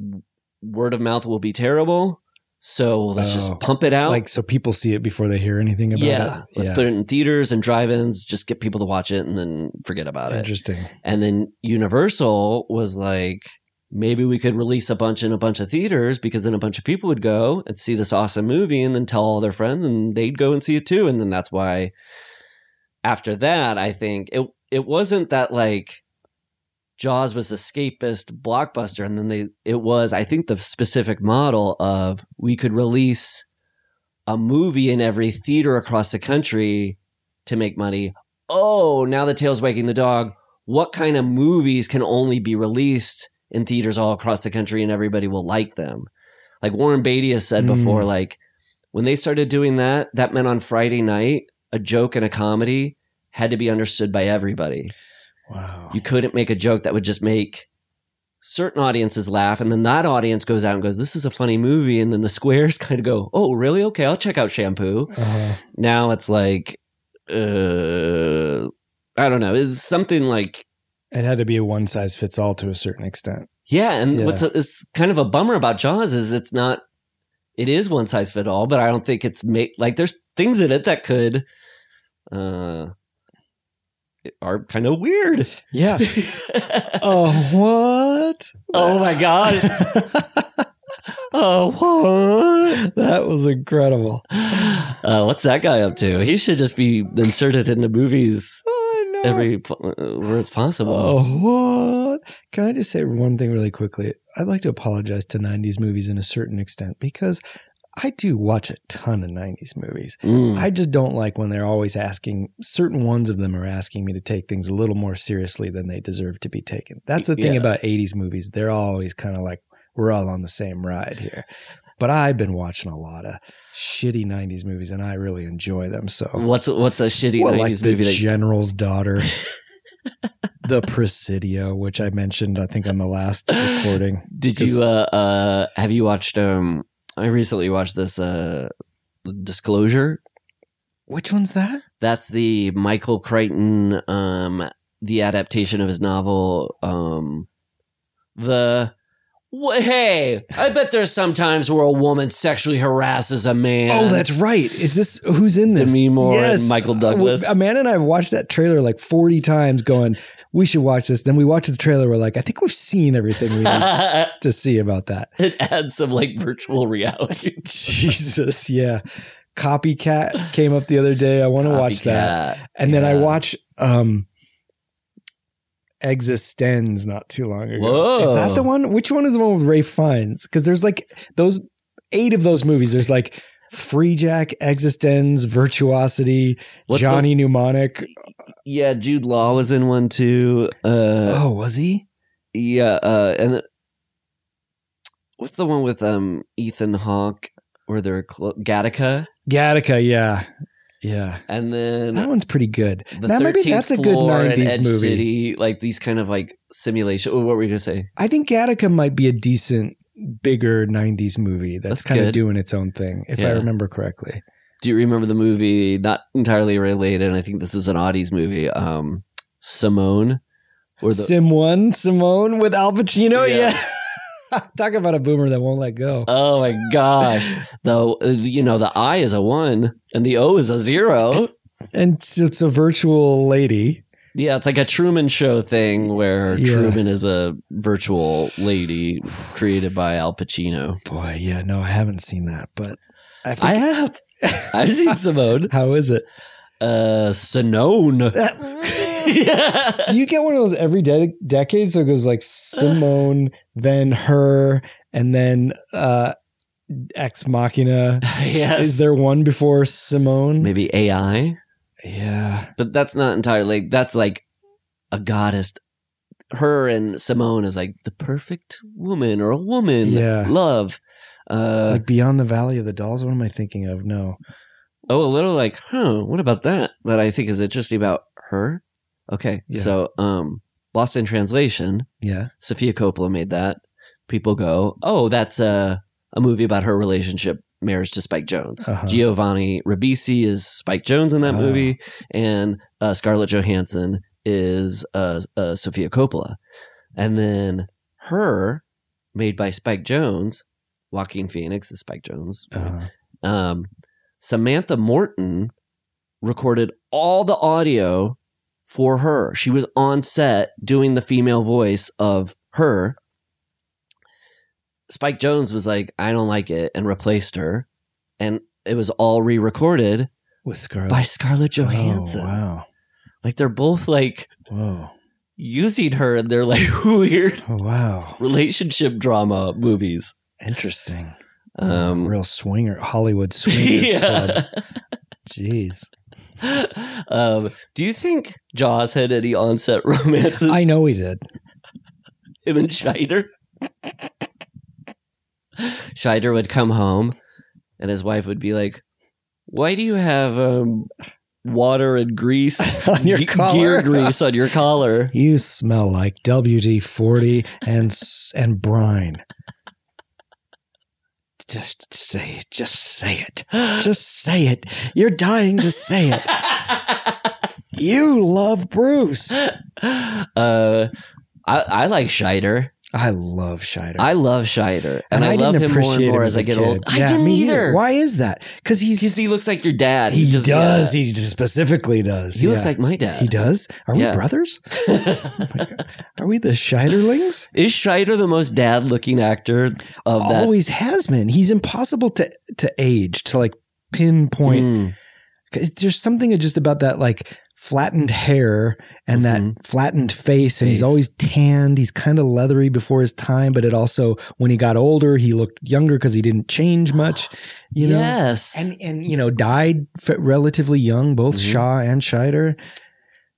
[SPEAKER 3] word of mouth will be terrible. So let's
[SPEAKER 2] Oh.
[SPEAKER 3] just pump it out.
[SPEAKER 2] Like, so people see it before they hear anything about it.
[SPEAKER 3] yeah,
[SPEAKER 2] it.
[SPEAKER 3] let's put it in theaters and drive-ins. Just get people to watch it and then forget about it.
[SPEAKER 2] Interesting.
[SPEAKER 3] And then Universal was like, maybe we could release a bunch in a bunch of theaters because then a bunch of people would go and see this awesome movie and then tell all their friends and they'd go and see it too. And then that's why after that, I think it it wasn't that like Jaws was escapist blockbuster, and then they it was, I think the specific model of we could release a movie in every theater across the country to make money. Oh, now the tail's wagging the dog what kind of movies can only be released in theaters all across the country and everybody will like them. Like Warren Beatty has said
[SPEAKER 2] Mm.
[SPEAKER 3] before, like when they started doing that, that meant on Friday night, a joke and a comedy had to be understood by everybody.
[SPEAKER 2] Wow.
[SPEAKER 3] You couldn't make a joke that would just make certain audiences laugh, and then that audience goes out and goes, This is a funny movie, and then the squares <laughs> kind of go, Oh, really? Okay, I'll check out shampoo
[SPEAKER 2] Uh-huh.
[SPEAKER 3] now it's like uh i don't know it's something like
[SPEAKER 2] It had to be a one size fits all to a certain extent.
[SPEAKER 3] yeah and
[SPEAKER 2] Yeah.
[SPEAKER 3] what's a, is kind of a bummer about jaws is it's not it is one size fit all but i don't think it's made like there's things in it that could uh are kind of weird
[SPEAKER 2] Yeah. <laughs> oh, what?
[SPEAKER 3] oh my gosh <laughs> oh what
[SPEAKER 2] that was incredible.
[SPEAKER 3] uh, what's that guy up to he should just be inserted into movies
[SPEAKER 2] I know.
[SPEAKER 3] every where it's possible
[SPEAKER 2] Oh, what? Can I just say one thing really quickly? I'd like to apologize to 90s movies in a certain extent because I do watch a ton of 90s movies.
[SPEAKER 3] Mm.
[SPEAKER 2] I just don't like when they're always asking, certain ones of them are asking me to take things a little more seriously than they deserve to be taken. That's the thing
[SPEAKER 3] Yeah.
[SPEAKER 2] about 80s movies. They're always kind of like, we're all on the same ride here. But I've been watching a lot of shitty 90s movies and I really enjoy them. So,
[SPEAKER 3] What's what's a shitty
[SPEAKER 2] well,
[SPEAKER 3] 90s
[SPEAKER 2] like the
[SPEAKER 3] movie that
[SPEAKER 2] General's Daughter. <laughs> the Presidio, which I mentioned, I think, on the last recording.
[SPEAKER 3] Did you uh uh have you watched um I recently watched this uh Disclosure.
[SPEAKER 2] Which one's that?
[SPEAKER 3] That's the Michael Crichton um the adaptation of his novel um the Hey, I bet there's some times where a woman sexually harasses a man.
[SPEAKER 2] Oh, that's right. Is this who's in this?
[SPEAKER 3] Demi Moore and Michael Douglas.
[SPEAKER 2] Uh, Amanda and I have watched that trailer like 40 times going, we should watch this. Then we watch the trailer. We're like, I think we've seen everything we need <laughs> to see about that.
[SPEAKER 3] it adds some like virtual reality. <laughs>
[SPEAKER 2] Jesus. Yeah. Copycat came up the other day. I want to watch that. And then I watch um Existenz not too long ago.
[SPEAKER 3] Whoa.
[SPEAKER 2] Is that the one? Which one is the one with Ralph Fiennes? Because there's like those eight of those movies. There's like Freejack, Existenz, Virtuosity,
[SPEAKER 3] What's
[SPEAKER 2] Johnny Mnemonic.
[SPEAKER 3] Yeah, Jude Law was in one too. Uh,
[SPEAKER 2] oh, was he?
[SPEAKER 3] Yeah, uh, and the- what's the one with um Ethan Hawke where they're clo- Gattaca,
[SPEAKER 2] Gattaca, yeah. Yeah.
[SPEAKER 3] and then
[SPEAKER 2] That one's pretty good.
[SPEAKER 3] the
[SPEAKER 2] Now, maybe
[SPEAKER 3] 13th
[SPEAKER 2] that's a good 90s movie.
[SPEAKER 3] City, like these kind of like simulation. What were you gonna say?
[SPEAKER 2] I think Gattaca might be a decent, bigger 90s movie that's,
[SPEAKER 3] That's
[SPEAKER 2] kind of doing its own thing, if I remember correctly.
[SPEAKER 3] Do you remember the movie? Not entirely related. and I think this is an Audie's movie. Um, Simone, or the
[SPEAKER 2] Sim 1, Simone with Al Pacino.
[SPEAKER 3] Yeah.
[SPEAKER 2] Yeah. <laughs> <laughs> Talk about a boomer that won't let go.
[SPEAKER 3] oh my gosh, the uh, you know the I is a one and the O is a zero.
[SPEAKER 2] and it's, a virtual lady.
[SPEAKER 3] Yeah, it's like a Truman Show thing where
[SPEAKER 2] Yeah.
[SPEAKER 3] Truman is a virtual lady created by Al Pacino.
[SPEAKER 2] Boy, yeah, no, I haven't seen that, but I,
[SPEAKER 3] I have. <laughs> I've seen Simone.
[SPEAKER 2] How is it?
[SPEAKER 3] Uh, Sinone. <laughs> yeah.
[SPEAKER 2] Do you get one of those every de- decade? So it goes like Simone, then her, and then uh, Ex Machina. <laughs>
[SPEAKER 3] yes.
[SPEAKER 2] Is there one before Simone?
[SPEAKER 3] maybe AI?
[SPEAKER 2] Yeah.
[SPEAKER 3] But that's not entirely. That's like a goddess. Her and Simone is like the perfect woman or a woman.
[SPEAKER 2] Yeah.
[SPEAKER 3] Love. Uh,
[SPEAKER 2] like Beyond the Valley of the Dolls. What am I thinking of? No.
[SPEAKER 3] Oh, a little like, huh, what about that? That I think is interesting about her. Okay.
[SPEAKER 2] Yeah.
[SPEAKER 3] So, um, Lost in Translation,
[SPEAKER 2] Yeah.
[SPEAKER 3] Sofia Coppola made that. People go, oh, that's a, a movie about her relationship, marriage to Spike Jonze.
[SPEAKER 2] Uh-huh.
[SPEAKER 3] Giovanni Ribisi is Spike Jonze in that
[SPEAKER 2] Oh.
[SPEAKER 3] movie, and uh, Scarlett Johansson is uh, uh, Sofia Coppola. And then her, made by Spike Jonze, Joaquin Phoenix is Spike Jonze.
[SPEAKER 2] Uh,
[SPEAKER 3] Um, Samantha Morton recorded all the audio for her. She was on set doing the female voice of her. Spike Jonze was like, I don't like it, and replaced her. And it was all re recorded
[SPEAKER 2] with Scarlett.
[SPEAKER 3] by Scarlett oh, Johansson.
[SPEAKER 2] Oh, wow.
[SPEAKER 3] Like they're both like
[SPEAKER 2] Whoa.
[SPEAKER 3] using her in their like <laughs> weird
[SPEAKER 2] Oh, wow.
[SPEAKER 3] relationship drama movies.
[SPEAKER 2] Interesting.
[SPEAKER 3] Um,
[SPEAKER 2] Real swinger, Hollywood swingers <laughs> club. Jeez.
[SPEAKER 3] um, do you think Jaws had any onset romances?
[SPEAKER 2] I know he did. <laughs>
[SPEAKER 3] him and Scheider. Scheider would come home, and his wife would be like, "Why do you have um, water and grease <laughs>
[SPEAKER 2] On your
[SPEAKER 3] ge-
[SPEAKER 2] collar?"
[SPEAKER 3] gear grease on your collar?"
[SPEAKER 2] You smell like WD forty and s- and brine. Just say it. Just say it. <gasps> Just say it. You're dying to say it. <laughs> You love Bruce.
[SPEAKER 3] uh, I, I like Scheider.
[SPEAKER 2] I love Scheider.
[SPEAKER 3] I love Scheider, and, I, love
[SPEAKER 2] didn't
[SPEAKER 3] him more and more
[SPEAKER 2] him
[SPEAKER 3] as I get
[SPEAKER 2] kid.
[SPEAKER 3] old. I
[SPEAKER 2] Yeah,
[SPEAKER 3] didn't
[SPEAKER 2] me
[SPEAKER 3] either.
[SPEAKER 2] Why is that? Because he's
[SPEAKER 3] Because he looks like your dad.
[SPEAKER 2] he
[SPEAKER 3] just-
[SPEAKER 2] does.
[SPEAKER 3] yeah.
[SPEAKER 2] He specifically does.
[SPEAKER 3] He looks like my dad.
[SPEAKER 2] he does. Are we
[SPEAKER 3] Yeah.
[SPEAKER 2] brothers? <laughs> Are we the Scheiderlings?
[SPEAKER 3] Is Scheider the most dad-looking actor of that?
[SPEAKER 2] Always has been. He's impossible to to age to like pinpoint.
[SPEAKER 3] Mm.
[SPEAKER 2] 'Cause There's something just about that like flattened hair and
[SPEAKER 3] Mhm.
[SPEAKER 2] that flattened face, and he's always tanned. He's kind of leathery before his time, but it also when he got older, he looked younger because he didn't change much. <gasps> You know,
[SPEAKER 3] yes.
[SPEAKER 2] and and you know died relatively young, both
[SPEAKER 3] Mhm.
[SPEAKER 2] Shaw and Scheider.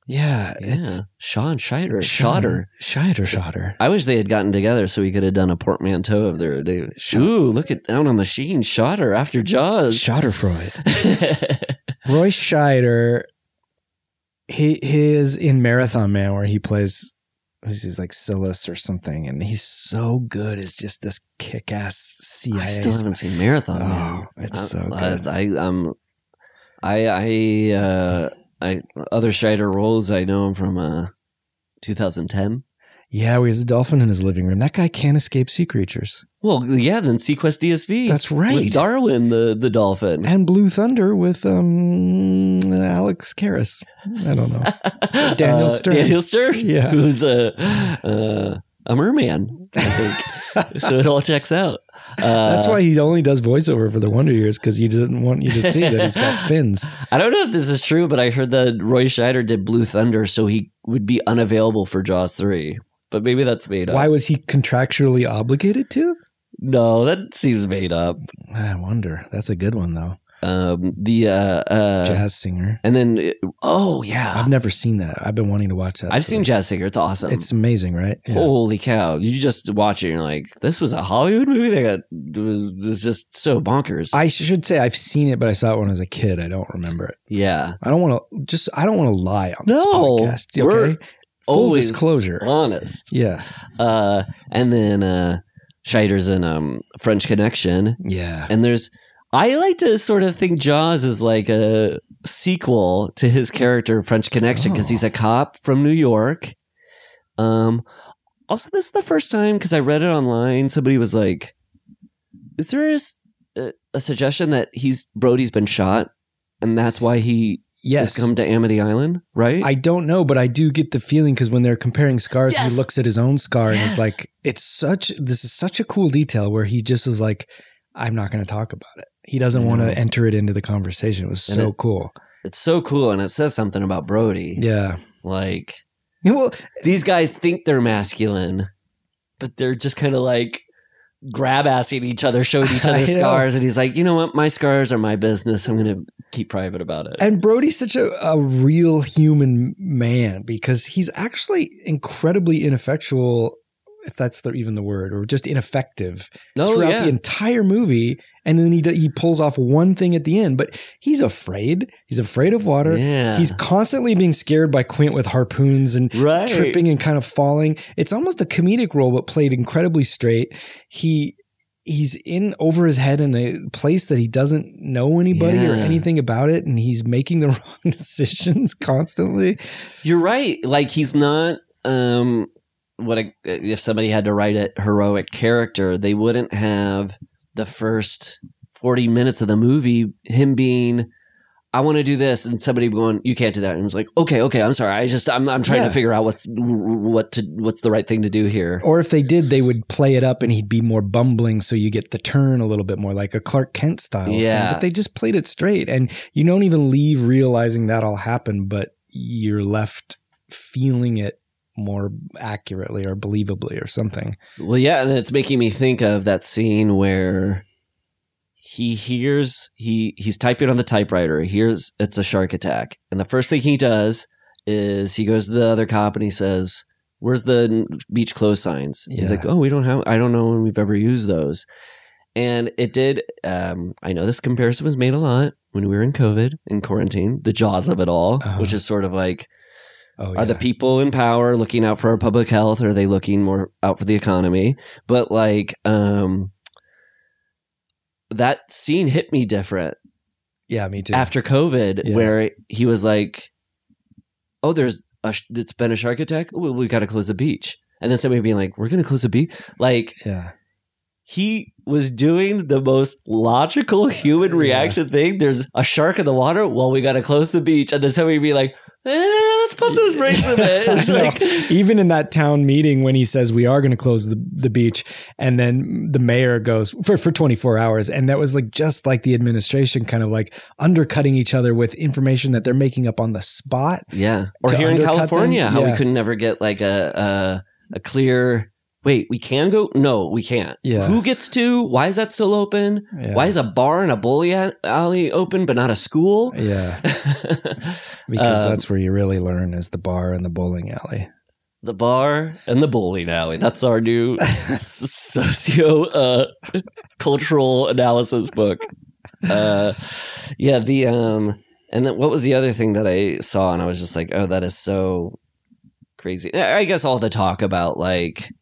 [SPEAKER 2] Yeah,
[SPEAKER 3] yeah.
[SPEAKER 2] it's
[SPEAKER 3] Sean Scheider.
[SPEAKER 2] Sean-
[SPEAKER 3] Shotter.
[SPEAKER 2] Scheider, Scheider.
[SPEAKER 3] I wish they had gotten together so we could have done a portmanteau of their. They, ooh, look at down on the sheen. Shotter after Jaws.
[SPEAKER 2] Schotterfreud. <laughs> Roy Scheider he he is in Marathon Man where he plays he's like Silas or something, and he's so good as just this kick ass CIA.
[SPEAKER 3] I still haven't seen Marathon
[SPEAKER 2] Oh,
[SPEAKER 3] Man.
[SPEAKER 2] it's
[SPEAKER 3] I-
[SPEAKER 2] so
[SPEAKER 3] I,
[SPEAKER 2] good.
[SPEAKER 3] I, um, I, I, uh, I other Scheider roles. I know him from uh, 2010.
[SPEAKER 2] Yeah, he has a dolphin in his living room. That guy can't escape sea creatures.
[SPEAKER 3] Well, yeah, then SeaQuest DSV.
[SPEAKER 2] That's right.
[SPEAKER 3] With Darwin, the the dolphin.
[SPEAKER 2] And Blue Thunder with um Alex Karras. I don't know. <laughs> Daniel
[SPEAKER 3] Uh,
[SPEAKER 2] Stern.
[SPEAKER 3] Daniel Stern. <laughs>
[SPEAKER 2] Yeah.
[SPEAKER 3] who's a uh, a merman. I think. <laughs> so it all checks out. Uh,
[SPEAKER 2] That's why he only does voiceover for the Wonder Years because he didn't want you to see that he's got fins.
[SPEAKER 3] I don't know if this is true, but I heard that Roy Scheider did Blue Thunder so he would be unavailable for Jaws 3. But maybe that's made up.
[SPEAKER 2] Why was he contractually obligated to?
[SPEAKER 3] No, that seems made up.
[SPEAKER 2] I wonder. That's a good one though.
[SPEAKER 3] Um, the uh, uh,
[SPEAKER 2] Jazz singer.
[SPEAKER 3] and then oh yeah,
[SPEAKER 2] I've never seen that. I've been wanting to watch that.
[SPEAKER 3] I've seen Jazz Singer. It's awesome.
[SPEAKER 2] It's amazing, right? Yeah.
[SPEAKER 3] Holy cow! You just watch it, and you're like, this was a Hollywood movie. They got was, was just so bonkers.
[SPEAKER 2] I should say I've seen it, but I saw it when I was a kid. I don't remember it.
[SPEAKER 3] yeah,
[SPEAKER 2] I don't want to just. I don't want to lie on this
[SPEAKER 3] No,
[SPEAKER 2] podcast.
[SPEAKER 3] we're
[SPEAKER 2] Okay, full
[SPEAKER 3] always
[SPEAKER 2] disclosure.
[SPEAKER 3] honest.
[SPEAKER 2] Yeah,
[SPEAKER 3] Uh, and then uh, Scheider's in um, French Connection,
[SPEAKER 2] yeah.
[SPEAKER 3] and there's I like to sort of think Jaws is like a sequel to his character French Connection because
[SPEAKER 2] Oh.
[SPEAKER 3] he's a cop from New York. Um, also, this is the first time because I read it online. Somebody was like, "Is there a, s- a- a suggestion that he's Brody's been shot, and that's why he
[SPEAKER 2] Yes.
[SPEAKER 3] has come to Amity Island?" Right?
[SPEAKER 2] I don't know, but I do get the feeling because when they're comparing scars,
[SPEAKER 3] Yes.
[SPEAKER 2] he looks at his own scar and
[SPEAKER 3] Yes.
[SPEAKER 2] is like, "It's such. This is such a cool detail where he just is like, I'm not going to talk about it. He doesn't want to mm. enter it into the conversation. It was
[SPEAKER 3] And
[SPEAKER 2] so
[SPEAKER 3] it-
[SPEAKER 2] cool.
[SPEAKER 3] it's so cool, and it says something about Brody.
[SPEAKER 2] Yeah.
[SPEAKER 3] Like <laughs>
[SPEAKER 2] Well,
[SPEAKER 3] these guys think they're masculine, but they're just kind of like grab assing each other, showing each <laughs> other scars. And he's like, you know what? My scars are my business. I'm going to keep private about it.
[SPEAKER 2] and Brody's such a, a real human man because he's actually incredibly ineffectual, if that's the, even the word, or just ineffective
[SPEAKER 3] no,
[SPEAKER 2] throughout
[SPEAKER 3] Oh, yeah.
[SPEAKER 2] the entire movie. And then he he pulls off one thing at the end, but he's afraid. He's afraid of water.
[SPEAKER 3] yeah.
[SPEAKER 2] He's constantly being scared by Quint with harpoons and
[SPEAKER 3] right.
[SPEAKER 2] tripping and kind of falling. It's almost a comedic role, but played incredibly straight. He he's in over his head in a place that he doesn't know anybody or anything about it, and he's making the <laughs> wrong decisions constantly.
[SPEAKER 3] You're right. Like he's not. Um, what a, if somebody had to write a heroic character, they wouldn't have the first forty minutes of the movie him being. I want to do this, and somebody going, "You can't do that." And it was like, "Okay, okay, I'm sorry. I just, I'm, I'm trying
[SPEAKER 2] Yeah.
[SPEAKER 3] to figure out what's what to, what's the right thing to do here."
[SPEAKER 2] Or if they did, they would play it up and he'd be more bumbling, so you get the turn a little bit more like a Clark Kent style. thing.
[SPEAKER 3] Yeah.
[SPEAKER 2] but they just played it straight, and you don't even leave realizing that all happened, but you're left feeling it more accurately or believably or something.
[SPEAKER 3] Well, yeah, and it's making me think of that scene where he hears he he's typing on the typewriter. He hears it's a shark attack, and the first thing he does is he goes to the other cop and he says, "Where's the beach close signs?" He's like, "Oh, we don't have. I don't know when we've ever used those." And it did. Um, I know this comparison was made a lot when we were in COVID in quarantine. The jaws of it all,
[SPEAKER 2] Uh-huh.
[SPEAKER 3] which is sort of like
[SPEAKER 2] Oh,
[SPEAKER 3] are the people in power looking out for our public health or are they looking more out for the economy but like um that scene hit me different
[SPEAKER 2] yeah, me too.
[SPEAKER 3] after covid
[SPEAKER 2] Yeah.
[SPEAKER 3] where he was like oh there's a sh- it's been a shark attack well, we got to close the beach and then somebody being like we're gonna close the beach like
[SPEAKER 2] yeah,
[SPEAKER 3] he was doing the most logical human
[SPEAKER 2] Yeah.
[SPEAKER 3] reaction thing. There's a shark in the water. Well, we got to close the beach. And then somebody be like, eh, let's pump those brakes a bit. <laughs> It's like,
[SPEAKER 2] even in that town meeting when he says we are going to close the, the beach and then the mayor goes for, for 24 hours and that was like just like the administration kind of like undercutting each other with information that they're making up on the spot
[SPEAKER 3] yeah. Or here in California,
[SPEAKER 2] them?
[SPEAKER 3] how we couldn't never get like a, a, a clear, wait, we can go? No, we can't.
[SPEAKER 2] Yeah.
[SPEAKER 3] Who gets to? Why is that still open?
[SPEAKER 2] Yeah.
[SPEAKER 3] Why is a bar and a bowling alley open, but not a school?
[SPEAKER 2] yeah <laughs> because
[SPEAKER 3] Um,
[SPEAKER 2] that's where you really learn is the bar and the bowling alley
[SPEAKER 3] the bar and the bowling alley. That's our new <laughs> socio uh, cultural analysis book. Uh, yeah, the um, And then what was the other thing that I saw and I was just like, oh, that is so crazy. I guess all the talk about like,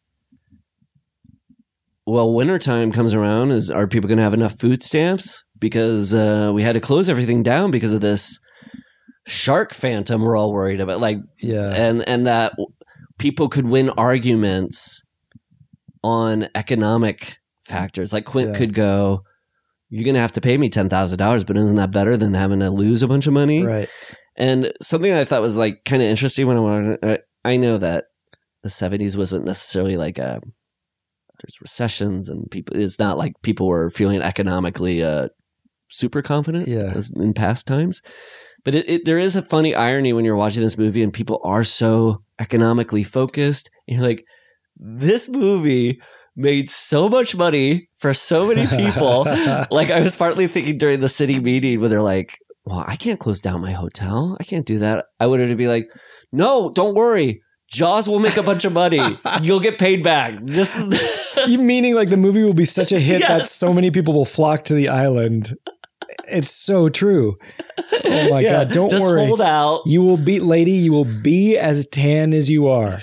[SPEAKER 3] well, wintertime comes around. Is are people going to have enough food stamps? Because uh, we had to close everything down because of this shark phantom. We're all worried about, like,
[SPEAKER 2] Yeah.
[SPEAKER 3] and and that people could win arguments on economic factors. Like Quint
[SPEAKER 2] Yeah.
[SPEAKER 3] could go, "You're going to have to pay me ten thousand dollars, but isn't that better than having to lose a bunch of money?"
[SPEAKER 2] Right.
[SPEAKER 3] And something I thought was like kind of interesting when I wanted, I, I know that the 70s wasn't necessarily like a, there's recessions and people, it's not like people were feeling economically uh, super confident
[SPEAKER 2] Yeah.
[SPEAKER 3] as in past times. But it, it, there is a funny irony when you're watching this movie and people are so economically focused. And you're like, this movie made so much money for so many people <laughs> like I was partly thinking during the city meeting where they're like, "Well, I can't close down my hotel. I can't do that." I would have to be like, "No, don't worry. Jaws will make a bunch of money. <laughs> You'll get paid back." Just
[SPEAKER 2] you <laughs> meaning like the movie will be such a hit that so many people will flock to the island. It's so true. Oh my
[SPEAKER 3] Yeah,
[SPEAKER 2] god, don't
[SPEAKER 3] just
[SPEAKER 2] worry.
[SPEAKER 3] hold out.
[SPEAKER 2] You will be lady, you will be as tan as you are.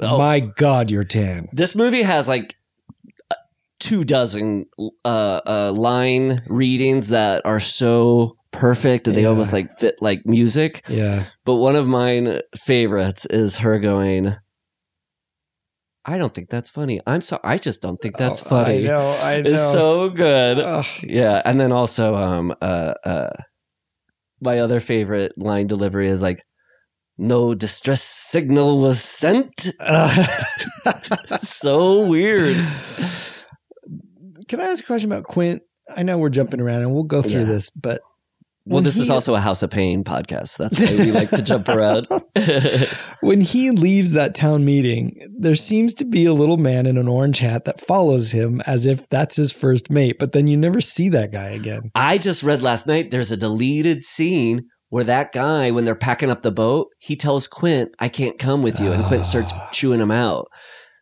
[SPEAKER 3] Oh.
[SPEAKER 2] My god, you're tan.
[SPEAKER 3] This movie has like two dozen uh, uh, line readings that are so perfect and they
[SPEAKER 2] Yeah.
[SPEAKER 3] almost like fit like music.
[SPEAKER 2] Yeah.
[SPEAKER 3] But one of mine favorites is her going. I don't think that's funny. I'm sorry. I just don't think that's
[SPEAKER 2] Oh,
[SPEAKER 3] funny.
[SPEAKER 2] I know, I <laughs> know.
[SPEAKER 3] It's so good.
[SPEAKER 2] Ugh.
[SPEAKER 3] Yeah, and then also um uh uh my other favorite line delivery is like no distress signal was sent.
[SPEAKER 2] Uh, <laughs>
[SPEAKER 3] so weird.
[SPEAKER 2] Can I ask a question about Quint? I know we're jumping around and we'll go through
[SPEAKER 3] Yeah.
[SPEAKER 2] this, but
[SPEAKER 3] Well,
[SPEAKER 2] when
[SPEAKER 3] this is also a House of Pain podcast. That's why we like to jump around. <laughs>
[SPEAKER 2] when he leaves that town meeting, there seems to be a little man in an orange hat that follows him as if that's his first mate, but then you never see that guy again.
[SPEAKER 3] I just read last night there's a deleted scene where that guy, when they're packing up the boat, he tells Quint, I can't come with you. And Quint starts
[SPEAKER 2] Ah.
[SPEAKER 3] chewing him out.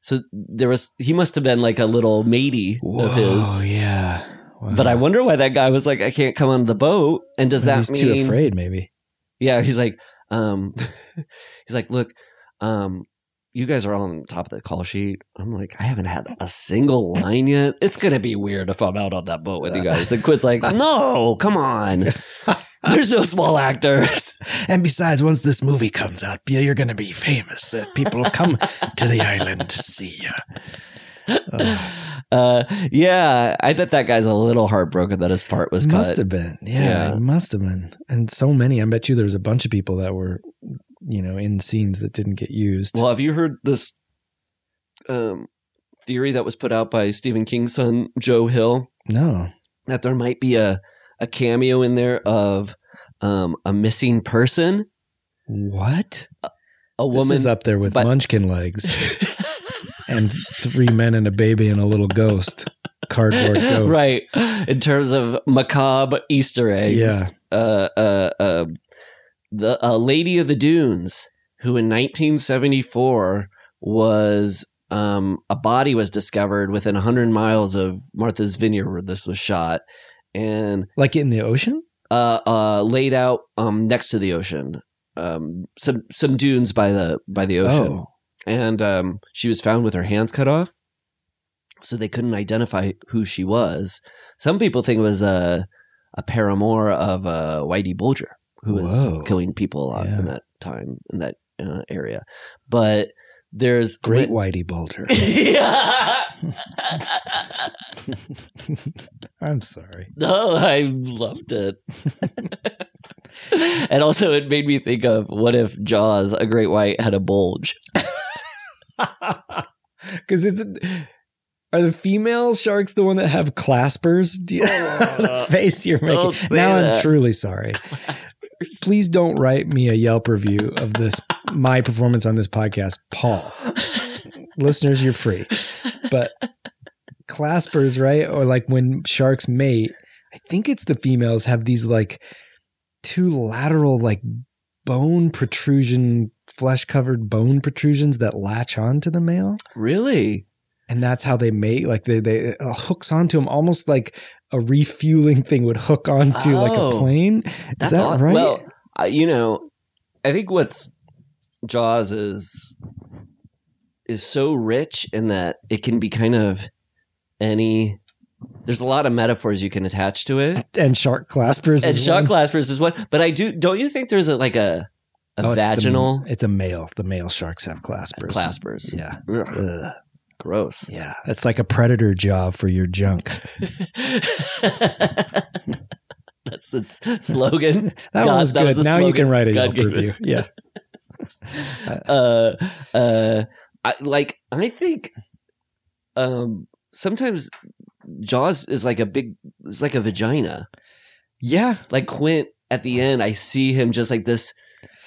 [SPEAKER 3] So there was, he must have been like a little matey of his.
[SPEAKER 2] yeah. Wow.
[SPEAKER 3] But I wonder why that guy was like, I can't come on the boat. And does that
[SPEAKER 2] he's
[SPEAKER 3] mean,
[SPEAKER 2] too afraid, maybe.
[SPEAKER 3] yeah, he's like, um, <laughs> he's like, look, um, you guys are all on top of the call sheet. I'm like, I haven't had a single line yet. It's gonna be weird if I'm out on that boat with you guys. And Quint's like, <laughs> no, come on. There's no small actors. <laughs>
[SPEAKER 2] And besides, once this movie comes out, you're going to be famous. Uh, people will come to the island to see you. <laughs>
[SPEAKER 3] Uh, yeah, I bet that guy's a little heartbroken that his part was cut.
[SPEAKER 2] must
[SPEAKER 3] cut.
[SPEAKER 2] have been. Yeah,
[SPEAKER 3] Yeah.
[SPEAKER 2] it must have been. And so many. I bet you there's a bunch of people that were, you know, in scenes that didn't get used.
[SPEAKER 3] Well, have you heard this um, theory that was put out by Stephen King's son, Joe Hill,
[SPEAKER 2] no.
[SPEAKER 3] that there might be a, a cameo in there of um, a missing person,
[SPEAKER 2] What?
[SPEAKER 3] a
[SPEAKER 2] This
[SPEAKER 3] woman.
[SPEAKER 2] is up there with
[SPEAKER 3] but-
[SPEAKER 2] Munchkin legs <laughs> and three men and a baby and a little ghost, cardboard <laughs> ghost.
[SPEAKER 3] Right, in terms of macabre Easter eggs.
[SPEAKER 2] Yeah.
[SPEAKER 3] uh, uh, uh, the Lady of the Dunes, who in 1974 was um, a body was discovered within 100 miles of Martha's Vineyard, where this was shot, and
[SPEAKER 2] Like in the ocean?
[SPEAKER 3] uh, uh, laid out um, next to the ocean, um, some some dunes by the by the ocean,
[SPEAKER 2] Oh.
[SPEAKER 3] And um, she was found with her hands cut off. So they couldn't identify who she was. Some people think it was a a paramour of uh, Whitey Bulger, who was
[SPEAKER 2] Whoa.
[SPEAKER 3] killing people a lot
[SPEAKER 2] Yeah.
[SPEAKER 3] in that time in that uh, area. But there's
[SPEAKER 2] Great Whitey Bulger. <laughs> <laughs> I'm sorry.
[SPEAKER 3] No, I loved it. <laughs> and also, it made me think of what if Jaws, a great white, had a bulge? <laughs>
[SPEAKER 2] Because it's. Are the female sharks the one that have claspers? Do you, <laughs> the face you're making. Now I'm truly sorry. Please don't write me a Yelp review of this my performance on this podcast, Paul. Listeners, you're free. But claspers, right? Or like when sharks mate, I think it's the females have these like two lateral like bone protrusion, flesh covered bone protrusions that latch onto the male
[SPEAKER 3] Really?
[SPEAKER 2] and that's how they mate like they they it hooks onto them almost like a refueling thing would hook onto like a
[SPEAKER 3] Oh,
[SPEAKER 2] plane. Is
[SPEAKER 3] That's
[SPEAKER 2] that
[SPEAKER 3] odd.
[SPEAKER 2] right?
[SPEAKER 3] Well, uh, you know, I think what's Jaws is is so rich in that it can be kind of any. There's a lot of metaphors you can attach to it,
[SPEAKER 2] and shark claspers.
[SPEAKER 3] and
[SPEAKER 2] is
[SPEAKER 3] shot
[SPEAKER 2] one.
[SPEAKER 3] claspers is one. But I do. Don't you think there's a like a a
[SPEAKER 2] Oh, it's the-
[SPEAKER 3] vaginal
[SPEAKER 2] It's, a male. The male sharks have claspers.
[SPEAKER 3] claspers?
[SPEAKER 2] Yeah.
[SPEAKER 3] Ugh,
[SPEAKER 2] Ugh.
[SPEAKER 3] gross.
[SPEAKER 2] Yeah. It's like a predator jaw for your junk. <laughs>
[SPEAKER 3] That's its slogan. <laughs>
[SPEAKER 2] That
[SPEAKER 3] God,
[SPEAKER 2] was
[SPEAKER 3] that
[SPEAKER 2] good.
[SPEAKER 3] the
[SPEAKER 2] now you can write a
[SPEAKER 3] God
[SPEAKER 2] Yelp review. Yeah. <laughs>
[SPEAKER 3] uh, uh, I, like I think, um, sometimes Jaws is like a big, it's like a vagina.
[SPEAKER 2] Yeah.
[SPEAKER 3] Like Quint at the end, I see him just like this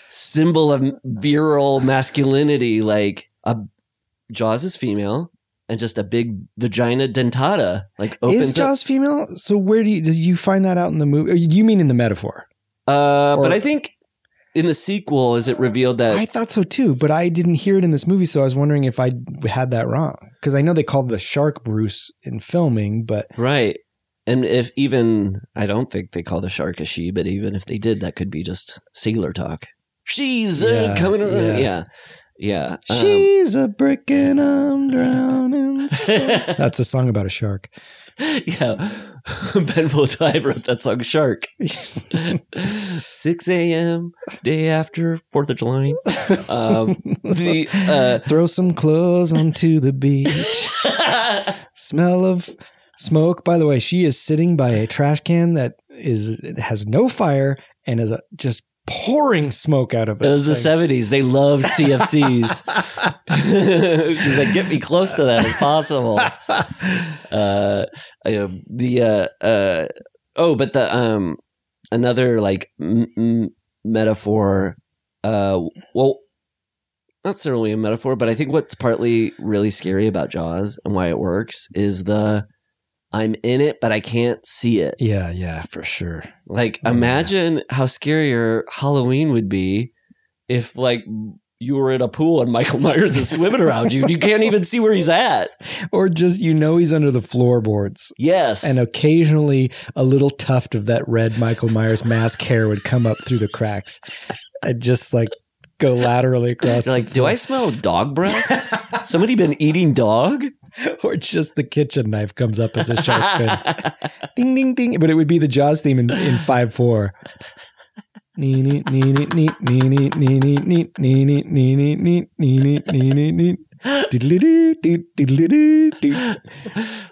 [SPEAKER 3] symbol of virile masculinity. Like a Jaws is female, and just a big vagina dentata. Like opens
[SPEAKER 2] Is
[SPEAKER 3] up.
[SPEAKER 2] Jaws female? So where do you did you find that out in the movie? Or you mean in the metaphor?
[SPEAKER 3] Uh, but I think in the sequel, is it revealed that
[SPEAKER 2] I thought so too, but I didn't hear it in this movie, so I was wondering if I had that wrong. Because I know they called the shark Bruce in filming, but
[SPEAKER 3] Right. And if even, I don't think they call the shark a she, but even if they did, that could be just sailor talk. She's uh,
[SPEAKER 2] Yeah,
[SPEAKER 3] coming around.
[SPEAKER 2] yeah.
[SPEAKER 3] Yeah. Yeah. Um,
[SPEAKER 2] she's a brick and I'm drowning. <laughs> That's a song about a shark. <laughs>
[SPEAKER 3] yeah. <laughs> Ben I wrote that song, Shark. 6 a.m., day after 4th of July. Um, the, uh,
[SPEAKER 2] Throw some clothes onto the beach. Smell of smoke. By the way, she is sitting by a trash can that is has no fire and is just pouring smoke out of it.
[SPEAKER 3] It was the seventies. They loved <laughs> CFCs. <laughs> She's like, get me close to that as possible. <laughs> Uh, uh, the uh, uh, oh, but the um, another like m- m- metaphor. Uh, well, not necessarily a metaphor, but I think what's partly really scary about Jaws and why it works is the I'm in it, but I can't see it.
[SPEAKER 2] Yeah, yeah, for sure.
[SPEAKER 3] Like,
[SPEAKER 2] Oh, yeah.
[SPEAKER 3] imagine how scarier Halloween would be if, like, you were in a pool and Michael <laughs> Myers is swimming around you. And you can't even see where he's at.
[SPEAKER 2] Or just you know he's under the floorboards.
[SPEAKER 3] Yes.
[SPEAKER 2] And occasionally a little tuft of that red Michael Myers mask hair would come up through the cracks. and just like go laterally across.
[SPEAKER 3] You're like, do I smell dog breath? Somebody been eating dog?
[SPEAKER 2] Or just the kitchen knife comes up as a shark fin. ding, ding, ding. But it would be the Jaws theme in, in 5 4.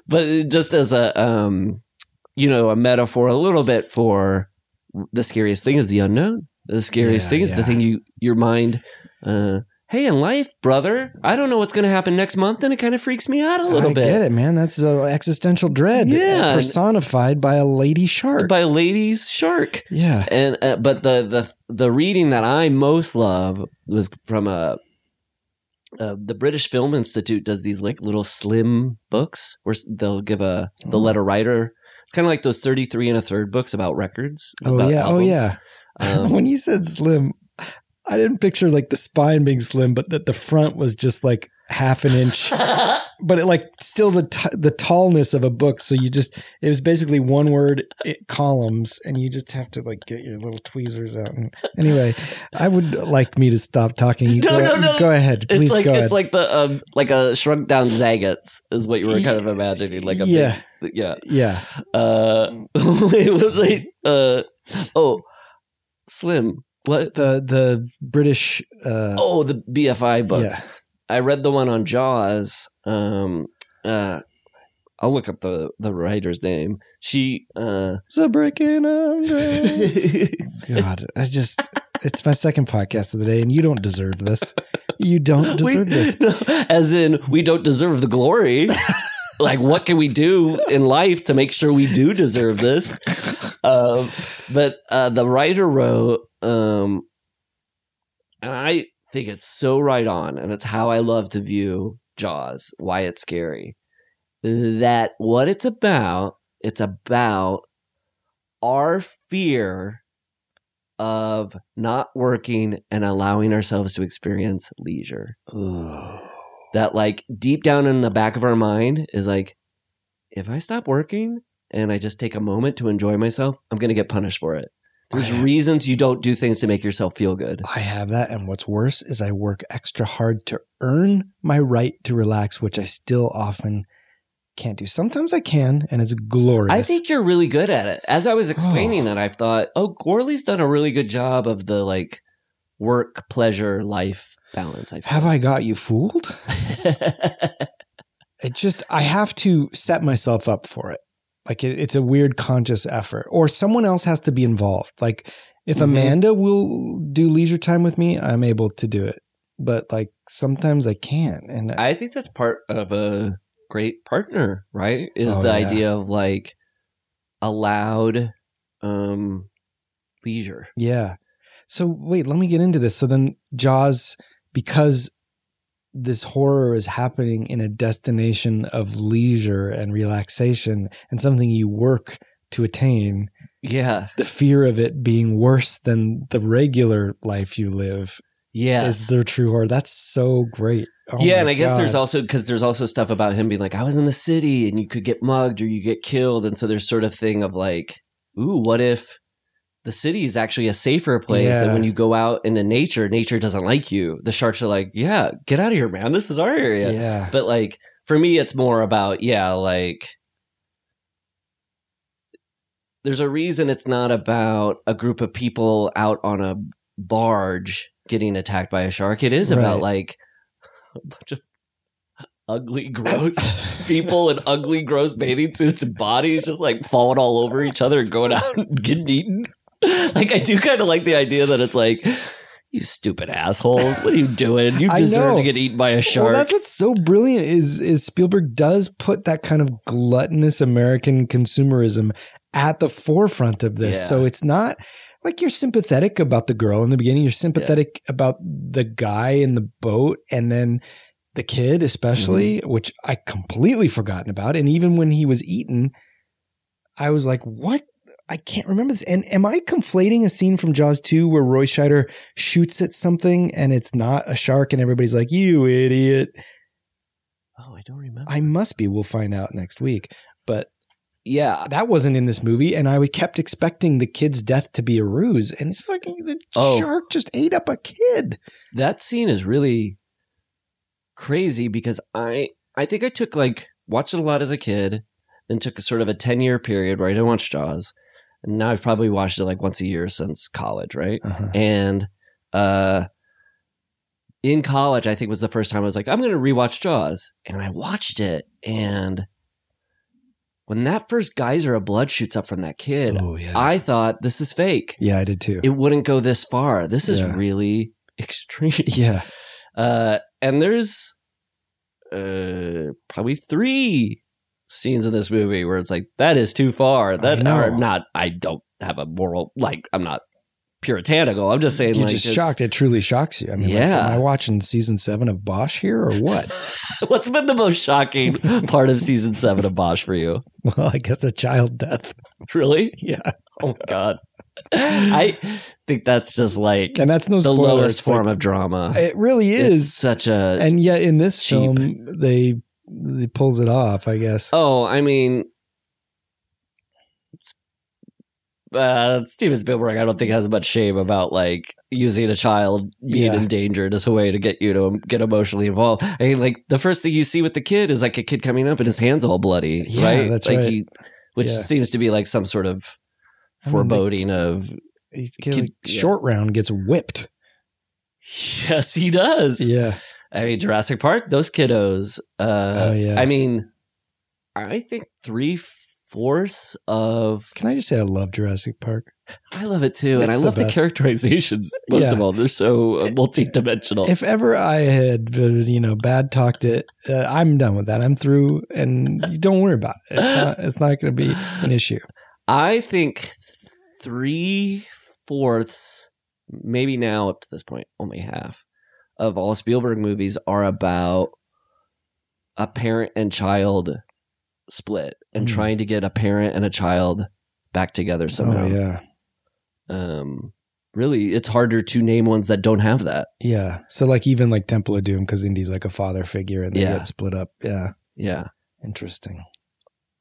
[SPEAKER 3] But just as a, um, you know, a metaphor a little bit for the scariest thing is the unknown. The scariest
[SPEAKER 2] yeah,
[SPEAKER 3] thing is
[SPEAKER 2] yeah.
[SPEAKER 3] the thing you your mind, uh, hey, in life, brother, I don't know what's going to happen next month, and it kind of freaks me out a little
[SPEAKER 2] I
[SPEAKER 3] bit.
[SPEAKER 2] get it, man. That's uh, existential dread
[SPEAKER 3] Yeah.
[SPEAKER 2] personified by a lady shark.
[SPEAKER 3] By a lady's shark.
[SPEAKER 2] yeah.
[SPEAKER 3] and uh, but the the the reading that I most love was from a. Uh, the British Film Institute does these like little slim books where they'll give a they'll let a writer. It's kind of like those thirty three and a third books about records.
[SPEAKER 2] Oh
[SPEAKER 3] about
[SPEAKER 2] yeah. Oh yeah. <laughs>
[SPEAKER 3] Um,
[SPEAKER 2] when you said slim, I didn't picture like the spine being slim, but that the front was just like half an inch. <laughs> but it like still the t- the tallness of a book. So you just it was basically one word it, columns, and you just have to like get your little tweezers out. And anyway, I would like me to stop talking. You
[SPEAKER 3] No,
[SPEAKER 2] go,
[SPEAKER 3] no, no.
[SPEAKER 2] go ahead, please
[SPEAKER 3] it's like
[SPEAKER 2] go
[SPEAKER 3] it's like the um, like a shrunk down Zagat's is what you were kind of imagining, like a
[SPEAKER 2] yeah,
[SPEAKER 3] big, yeah.
[SPEAKER 2] yeah.
[SPEAKER 3] Uh, <laughs> it was like uh oh, Slim.
[SPEAKER 2] The the British. Uh,
[SPEAKER 3] Oh, the BFI book.
[SPEAKER 2] yeah.
[SPEAKER 3] I read the one on Jaws. Um, uh, I'll look up the the writer's name. She, uh,
[SPEAKER 2] So breaking umbrellas. <laughs> God, I just. It's my second podcast of the day, and you don't deserve this. You don't deserve
[SPEAKER 3] we-
[SPEAKER 2] this. <laughs>
[SPEAKER 3] as in, we don't deserve the glory. <laughs> like, what can we do in life to make sure we do deserve this? Um, but uh, the writer wrote, um, and I think it's so right on, and it's how I love to view Jaws, why it's scary. That what it's about, it's about our fear of not working and allowing ourselves to experience leisure. That, like, deep down in the back of our mind is like, if I stop working, and I just take a moment to enjoy myself, I'm going to get punished for it. There's reasons you don't do things to make yourself feel good.
[SPEAKER 2] I have that. And what's worse is I work extra hard to earn my right to relax, which I still often can't do. Sometimes I can, and it's glorious.
[SPEAKER 3] I think you're really good at it. As I was <sighs> explaining that, I've thought, oh, Gourley's done a really good job of the like work, pleasure, life balance. I.
[SPEAKER 2] Have I got you fooled? <laughs> It just, I have to set myself up for it. Like it, it's a weird conscious effort, or someone else has to be involved. Like if
[SPEAKER 3] Mhm.
[SPEAKER 2] Amanda will do leisure time with me, I'm able to do it. But like sometimes I can't. And
[SPEAKER 3] I think that's part of a great partner, right? Is
[SPEAKER 2] Oh,
[SPEAKER 3] the
[SPEAKER 2] yeah.
[SPEAKER 3] idea of like allowed um leisure.
[SPEAKER 2] Yeah. So wait, let me get into this. So then Jaws, because this horror is happening in a destination of leisure and relaxation and something you work to attain,
[SPEAKER 3] Yeah.
[SPEAKER 2] the fear of it being worse than the regular life you live
[SPEAKER 3] Yeah.
[SPEAKER 2] is their true horror. That's so great. Oh
[SPEAKER 3] yeah, and I guess there's also because there's also stuff about him being like, I was in the city and you could get mugged or you get killed, and so there's sort of thing of like, ooh, what if the city is actually a safer place, and when you go out into nature, nature doesn't like you. The sharks are like, yeah, get out of here, man. This is our area.
[SPEAKER 2] Yeah.
[SPEAKER 3] But like for me, it's more about yeah, like there's a reason it's not about a group of people out on a barge getting attacked by a shark. It is about
[SPEAKER 2] Right.
[SPEAKER 3] like a bunch of ugly, gross <laughs> people in ugly, gross bathing suits and bodies just like falling all over each other and going out and getting eaten. <laughs> Like I do kind of like the idea that it's like. You stupid assholes! What are you doing? You <laughs> deserve to get eaten by a shark.
[SPEAKER 2] Well, that's what's so brilliant is is Spielberg does put that kind of gluttonous American consumerism at the forefront of this.
[SPEAKER 3] Yeah.
[SPEAKER 2] So it's not like you're sympathetic about the girl in the beginning. You're sympathetic about the guy in the boat, and then the kid, especially,
[SPEAKER 3] Mm-hmm.
[SPEAKER 2] which I completely forgotten about. And even when he was eaten, I was like, "What?" I can't remember this. And am I conflating a scene from Jaws 2 where Roy Scheider shoots at something and it's not a shark and everybody's like, you idiot?
[SPEAKER 3] oh, I don't remember.
[SPEAKER 2] I must be. We'll find out next week. But
[SPEAKER 3] yeah,
[SPEAKER 2] that wasn't in this movie. And I was kept expecting the kid's death to be a ruse. And it's fucking, the
[SPEAKER 3] Oh.
[SPEAKER 2] shark just ate up a kid.
[SPEAKER 3] that scene is really crazy because I I think I took like watched it a lot as a kid, then took a sort of a ten year period where I didn't watch Jaws, now I've probably watched it like once a year since college, right?
[SPEAKER 2] Uh-huh.
[SPEAKER 3] And uh, in college, I think was the first time I was like, I'm going to rewatch Jaws, and I watched it, and when that first geyser of blood shoots up from that kid,
[SPEAKER 2] Oh, yeah.
[SPEAKER 3] I thought this is fake.
[SPEAKER 2] yeah, I did too.
[SPEAKER 3] It wouldn't go this far. This is
[SPEAKER 2] Yeah.
[SPEAKER 3] really <laughs> extreme.
[SPEAKER 2] yeah.
[SPEAKER 3] Uh, and there's uh, probably three scenes in this movie where it's like that is too far. That are not. I don't have a moral like. I'm not puritanical. I'm just saying.
[SPEAKER 2] You're
[SPEAKER 3] like,
[SPEAKER 2] just shocked. It truly shocks you. I mean, like,
[SPEAKER 3] Yeah.
[SPEAKER 2] am I watching season seven of Bosch here or what? <laughs>
[SPEAKER 3] What's been the most shocking <laughs> part of season seven of Bosch for you?
[SPEAKER 2] well, I guess a child death.
[SPEAKER 3] Really?
[SPEAKER 2] Yeah.
[SPEAKER 3] Oh my god. I think that's just like
[SPEAKER 2] And that's no
[SPEAKER 3] the
[SPEAKER 2] spoiler.
[SPEAKER 3] lowest
[SPEAKER 2] It's
[SPEAKER 3] form
[SPEAKER 2] like-
[SPEAKER 3] of drama.
[SPEAKER 2] It really
[SPEAKER 3] It's
[SPEAKER 2] is.
[SPEAKER 3] such a
[SPEAKER 2] and yet in this
[SPEAKER 3] cheap.
[SPEAKER 2] film, they, they pulls it off, I guess.
[SPEAKER 3] Oh, I mean, uh, Steven Spielberg, I don't think has much shame about like using a child being
[SPEAKER 2] Yeah.
[SPEAKER 3] endangered as a way to get you to get emotionally involved. I mean, like the first thing you see with the kid is like a kid coming up and his hands all bloody,
[SPEAKER 2] Yeah,
[SPEAKER 3] right?
[SPEAKER 2] that's
[SPEAKER 3] like
[SPEAKER 2] right.
[SPEAKER 3] He, which
[SPEAKER 2] Yeah.
[SPEAKER 3] seems to be like some sort of
[SPEAKER 2] I mean, the-
[SPEAKER 3] foreboding of.
[SPEAKER 2] He's
[SPEAKER 3] Kid-
[SPEAKER 2] like, short round gets whipped. <laughs>
[SPEAKER 3] Yes, he does.
[SPEAKER 2] Yeah.
[SPEAKER 3] I mean, Jurassic Park, those kiddos. Uh,
[SPEAKER 2] Oh, yeah.
[SPEAKER 3] I mean, I think three fourths of
[SPEAKER 2] Can I just say I love Jurassic Park?
[SPEAKER 3] I love it too,
[SPEAKER 2] It's
[SPEAKER 3] and I
[SPEAKER 2] the
[SPEAKER 3] love the, characterizations. <laughs> Most
[SPEAKER 2] Yeah.
[SPEAKER 3] of all, they're so uh, multi-dimensional.
[SPEAKER 2] If ever I had, uh, you know, bad talked it, uh, I'm done with that. I'm through, and don't worry about it. It's not, it's not going to be an issue.
[SPEAKER 3] I think three fourths, maybe now up to this point, only half of all Spielberg movies are about a parent and child split and
[SPEAKER 2] Mm.
[SPEAKER 3] trying to get a parent and a child back together somehow.
[SPEAKER 2] Oh yeah,
[SPEAKER 3] Um, really, it's harder to name ones that don't have that.
[SPEAKER 2] yeah. So like even like Temple of Doom, because Indy's like a father figure, and they
[SPEAKER 3] Yeah.
[SPEAKER 2] get split up. Yeah,
[SPEAKER 3] Yeah.
[SPEAKER 2] interesting.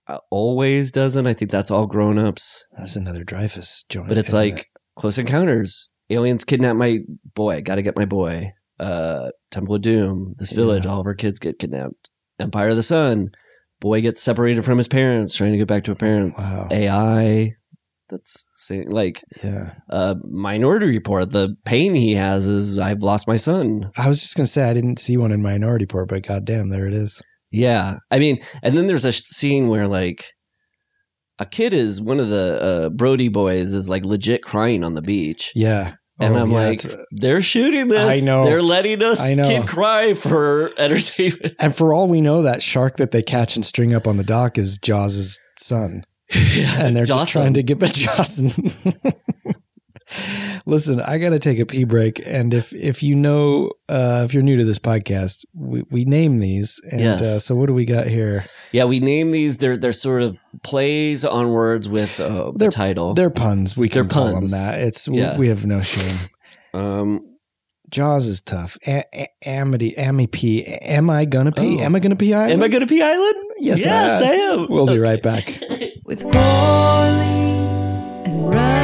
[SPEAKER 3] uh, always doesn't. I think that's all grown ups.
[SPEAKER 2] That's another Dreyfuss joint.
[SPEAKER 3] But it's like
[SPEAKER 2] it?
[SPEAKER 3] Close Encounters. Aliens kidnap my boy. Got to get my boy. Uh, Temple of Doom. This village.
[SPEAKER 2] Yeah.
[SPEAKER 3] All of our kids get kidnapped. Empire of the Sun. Boy gets separated from his parents, trying to get back to his parents.
[SPEAKER 2] Wow.
[SPEAKER 3] AI. That's saying like
[SPEAKER 2] yeah.
[SPEAKER 3] uh, Minority Report. The pain he has is I've lost my son.
[SPEAKER 2] I was just gonna say I didn't see one in Minority Report, but goddamn, there it is.
[SPEAKER 3] Yeah. I mean, and then there's a scene where like a kid is one of the uh, Brody boys is like legit crying on the beach.
[SPEAKER 2] Yeah.
[SPEAKER 3] And
[SPEAKER 2] Oh,
[SPEAKER 3] I'm
[SPEAKER 2] yeah,
[SPEAKER 3] like,
[SPEAKER 2] uh,
[SPEAKER 3] they're shooting this.
[SPEAKER 2] I know.
[SPEAKER 3] They're letting us
[SPEAKER 2] I know.
[SPEAKER 3] kid cry for <laughs> entertainment.
[SPEAKER 2] and for all we know, that shark that they catch and string up on the dock is Jaws' son. <laughs> Yeah, and they're just trying to get <laughs> but Jocelyn. Listen, I got to take a pee break, and if if you know, uh, if you're new to this podcast, we, we name these, and
[SPEAKER 3] Yes.
[SPEAKER 2] uh, so what do we got here?
[SPEAKER 3] Yeah, we name these. They're they're sort of plays on words with uh, the title.
[SPEAKER 2] They're puns. We can
[SPEAKER 3] They're
[SPEAKER 2] call
[SPEAKER 3] puns.
[SPEAKER 2] them that. It's
[SPEAKER 3] Yeah.
[SPEAKER 2] we have no shame.
[SPEAKER 3] Um,
[SPEAKER 2] Jaws is tough. A- A- Amity, Amy P. Am I gonna pee?
[SPEAKER 3] Oh.
[SPEAKER 2] Am I gonna pee? Island?
[SPEAKER 3] am I going to Pea Island?
[SPEAKER 2] Yes,
[SPEAKER 3] yes,
[SPEAKER 2] I
[SPEAKER 3] I
[SPEAKER 2] am.
[SPEAKER 3] am.
[SPEAKER 2] We'll be right back. <laughs>
[SPEAKER 1] with Gourley and Rust.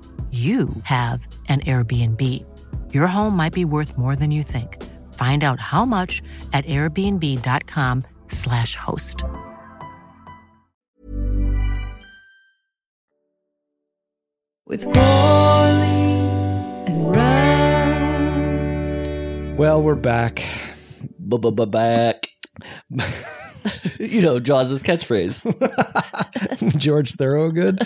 [SPEAKER 4] you have an Airbnb. Your home might be worth more than you think. Find out how much at airbnb.com/slash host.
[SPEAKER 1] with Gourley and Rust.
[SPEAKER 2] Well, we're back.
[SPEAKER 3] Back. <laughs> you know Jaws' catchphrase. <laughs>
[SPEAKER 2] George Thorogood,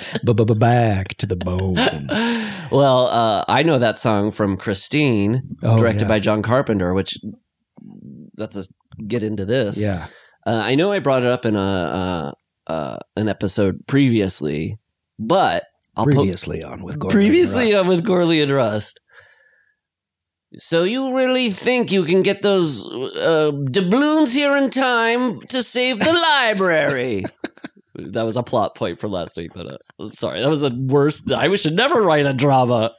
[SPEAKER 2] back to the bone. <laughs>
[SPEAKER 3] well, uh, I know that song from Christine,
[SPEAKER 2] Oh,
[SPEAKER 3] directed
[SPEAKER 2] yeah.
[SPEAKER 3] by John Carpenter, which let's us get into this.
[SPEAKER 2] Yeah,
[SPEAKER 3] Uh, I know I brought it up in a uh, uh, an episode previously, but I'll po-
[SPEAKER 2] previously on with Gordon
[SPEAKER 3] previously on with Gourley and Rust. So you really think you can get those uh, doubloons here in time to save the library? <laughs> that was a plot point from last week, but uh, I'm sorry, that was the worst. I should never write a drama.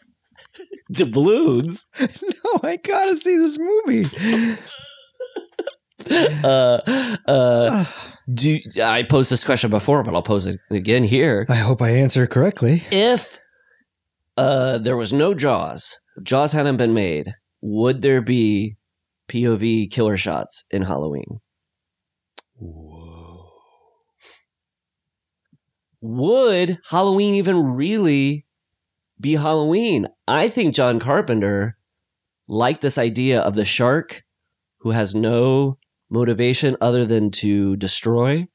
[SPEAKER 3] Doubloons. <laughs>
[SPEAKER 2] no, I gotta see this movie. <laughs>
[SPEAKER 3] Uh, uh, do I posed this question before, but I'll pose it again here.
[SPEAKER 2] I hope I answer correctly.
[SPEAKER 3] if uh, there was no Jaws, Jaws hadn't been made, would there be POV killer shots in Halloween? Would Halloween even really be Halloween? I think John Carpenter liked this idea of the shark who has no motivation other than to destroy,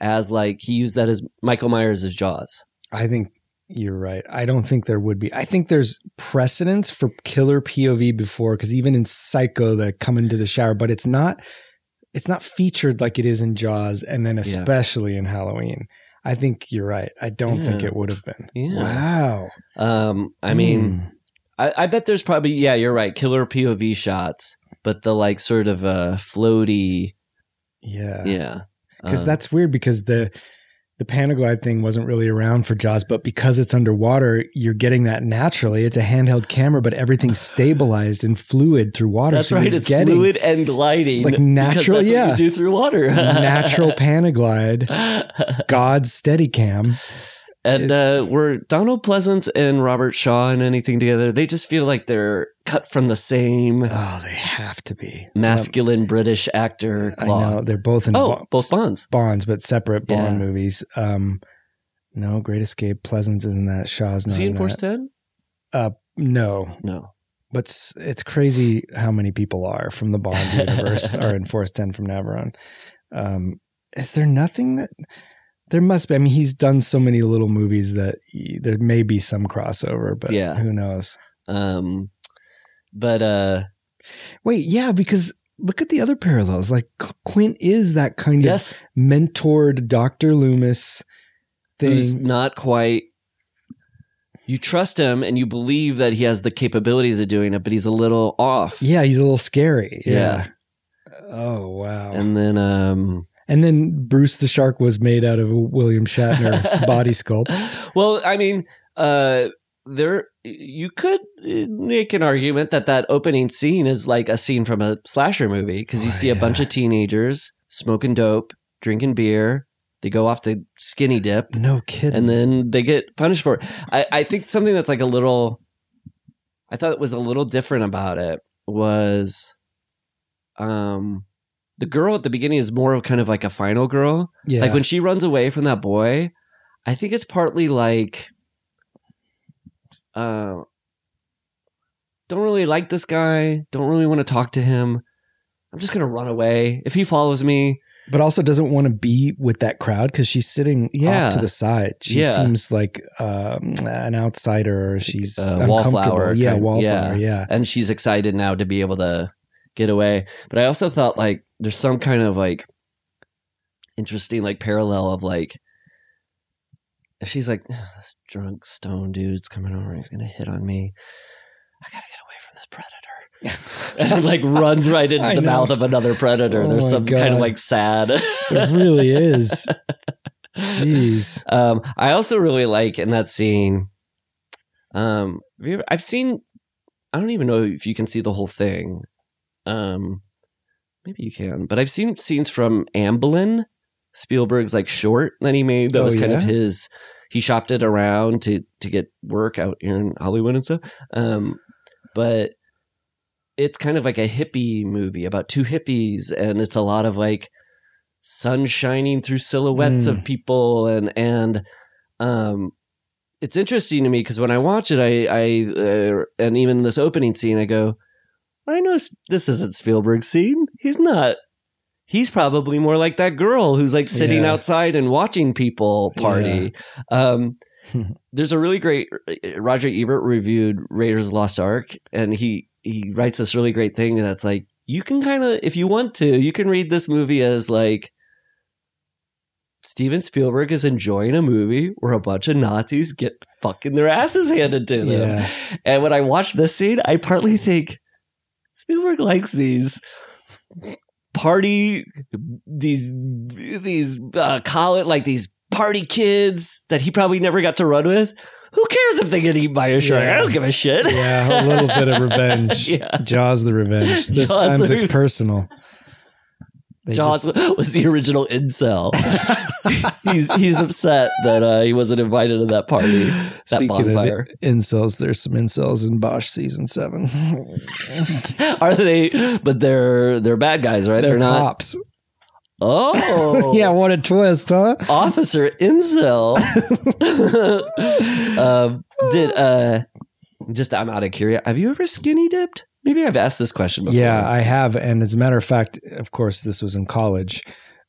[SPEAKER 3] as like he used that as Michael Myers Jaws.
[SPEAKER 2] I think you're right. I don't think there would be. I think there's precedence for killer POV before because even in Psycho, they come into the shower, but it's not. It's not featured like it is in Jaws, and then especially in Halloween. I think you're right. I don't think it would have been.
[SPEAKER 3] Yeah.
[SPEAKER 2] Wow.
[SPEAKER 3] Um, I mean,
[SPEAKER 2] Hmm.
[SPEAKER 3] I, I bet there's probably yeah, you're right, killer POV shots, but the like sort of uh floaty,
[SPEAKER 2] yeah,
[SPEAKER 3] yeah,
[SPEAKER 2] because
[SPEAKER 3] Uh,
[SPEAKER 2] that's weird because the the Panaglide thing wasn't really around for Jaws, but because it's underwater, you're getting that naturally. It's a handheld camera, but everything's <laughs> stabilized and fluid through water.
[SPEAKER 3] that's
[SPEAKER 2] so
[SPEAKER 3] right. It's
[SPEAKER 2] getting
[SPEAKER 3] fluid and gliding,
[SPEAKER 2] Like natural-
[SPEAKER 3] that's what
[SPEAKER 2] yeah.
[SPEAKER 3] you do through water. <laughs>
[SPEAKER 2] natural Panaglide, God's Steadicam,
[SPEAKER 3] And uh, were Donald Pleasence and Robert Shaw in anything together? They just feel like they're cut from the same
[SPEAKER 2] Oh, they have to be
[SPEAKER 3] masculine British actor
[SPEAKER 2] I know they're both in
[SPEAKER 3] Oh,
[SPEAKER 2] Bo-
[SPEAKER 3] both Bonds.
[SPEAKER 2] Bonds, but separate Bond
[SPEAKER 3] Yeah.
[SPEAKER 2] movies. Um, no, Great Escape, Pleasence isn't that. Shaw's not.
[SPEAKER 3] Is he in Force 10?
[SPEAKER 2] Uh, no,
[SPEAKER 3] No.
[SPEAKER 2] but it's, it's crazy how many people are from the Bond <laughs> universe are in Force Ten from Navarone. Um, is there nothing that there must be? I mean, he's done so many little movies that he, there may be some crossover, but
[SPEAKER 3] Yeah.
[SPEAKER 2] who knows?
[SPEAKER 3] Um, but uh,
[SPEAKER 2] Wait, yeah, because look at the other parallels. Like Quint is that kind
[SPEAKER 3] yes,
[SPEAKER 2] of mentored Doctor Loomis thing.
[SPEAKER 3] who's not quite. You trust him and you believe that he has the capabilities of doing it, but he's a little off.
[SPEAKER 2] Yeah, he's a little scary.
[SPEAKER 3] Yeah.
[SPEAKER 2] Oh wow.
[SPEAKER 3] And then, um,
[SPEAKER 2] And then Bruce the Shark was made out of a William Shatner <laughs> body sculpt.
[SPEAKER 3] well, I mean, uh, there you could make an argument that that opening scene is like a scene from a slasher movie because you
[SPEAKER 2] Oh,
[SPEAKER 3] see a
[SPEAKER 2] yeah.
[SPEAKER 3] bunch of teenagers smoking dope, drinking beer. They go off the skinny dip.
[SPEAKER 2] No kidding.
[SPEAKER 3] and then they get punished for it. I, I think something that's like a little, I thought it was a little different about it was, um, the girl at the beginning is more of kind of like a final girl.
[SPEAKER 2] yeah.
[SPEAKER 3] Like when she runs away from that boy, I think it's partly like, uh, don't really like this guy. Don't really want to talk to him. I'm just gonna run away. If he follows me,
[SPEAKER 2] but also doesn't want to be with that crowd because she's sitting
[SPEAKER 3] Yeah.
[SPEAKER 2] off to the side. She
[SPEAKER 3] Yeah.
[SPEAKER 2] seems like um, an outsider. Or she's
[SPEAKER 3] Uh, wallflower
[SPEAKER 2] Yeah, wallflower. Yeah.
[SPEAKER 3] and she's excited now to be able to get away. But I also thought like there's some kind of like interesting like parallel of like if she's like "Ugh, this drunk stone dude's coming over, he's gonna hit on me. I gotta get away from this predator. <laughs> and like runs right into
[SPEAKER 2] I
[SPEAKER 3] the
[SPEAKER 2] know.
[SPEAKER 3] mouth of another predator.
[SPEAKER 2] Oh
[SPEAKER 3] There's some kind of like sad.
[SPEAKER 2] It really is. <laughs> Jeez.
[SPEAKER 3] Um, I also really like in that scene. Um, have you ever- I've seen. I don't even know if you can see the whole thing. Um, maybe you can, but I've seen scenes from Amblin, Spielberg's like short that he made. That
[SPEAKER 2] Oh,
[SPEAKER 3] was kind of his. He shopped it around to to get work out here in Hollywood and stuff. Um, but it's kind of like a hippie movie about two hippies, and it's a lot of like sun shining through silhouettes
[SPEAKER 2] Mm.
[SPEAKER 3] of people and and um it's interesting to me because when I watch it, I, I uh, and even this opening scene, I go, I know this isn't Spielberg's scene. He's not. He's probably more like that girl who's like sitting
[SPEAKER 2] Yeah.
[SPEAKER 3] outside and watching people party. Um, <laughs> there's a really great Roger Ebert reviewed Raiders of the Lost Ark, and he he writes this really great thing that's like you can kind of if you want to, you can read this movie as like Steven Spielberg is enjoying a movie where a bunch of Nazis get fucking their asses handed to them.
[SPEAKER 2] Yeah.
[SPEAKER 3] And when I watch this scene, I partly think Spielberg likes these party these these uh, call it like these party kids that he probably never got to run with. Who cares if they get eaten by a shark? I don't give a shit.
[SPEAKER 2] Yeah, a little bit of revenge. <laughs>
[SPEAKER 3] Yeah.
[SPEAKER 2] Jaws the revenge. This
[SPEAKER 3] Jaws
[SPEAKER 2] time it's personal. They
[SPEAKER 3] Jaws
[SPEAKER 2] just- <laughs>
[SPEAKER 3] was the original incel. <laughs> he's he's upset that uh, he wasn't invited to that party, that
[SPEAKER 2] Speaking
[SPEAKER 3] bonfire.
[SPEAKER 2] of incels, there's some incels in Bosch season seven. <laughs>
[SPEAKER 3] Are they? But they're they're bad guys, right?
[SPEAKER 2] They're,
[SPEAKER 3] not.
[SPEAKER 2] cops.
[SPEAKER 3] Oh,
[SPEAKER 2] yeah, what a twist, huh?
[SPEAKER 3] Officer Incel. um, did uh, just I'm out of curiosity. Have you ever skinny dipped? Maybe I've asked this question before.
[SPEAKER 2] Yeah, I have. And as a matter of fact, of course, this was in college.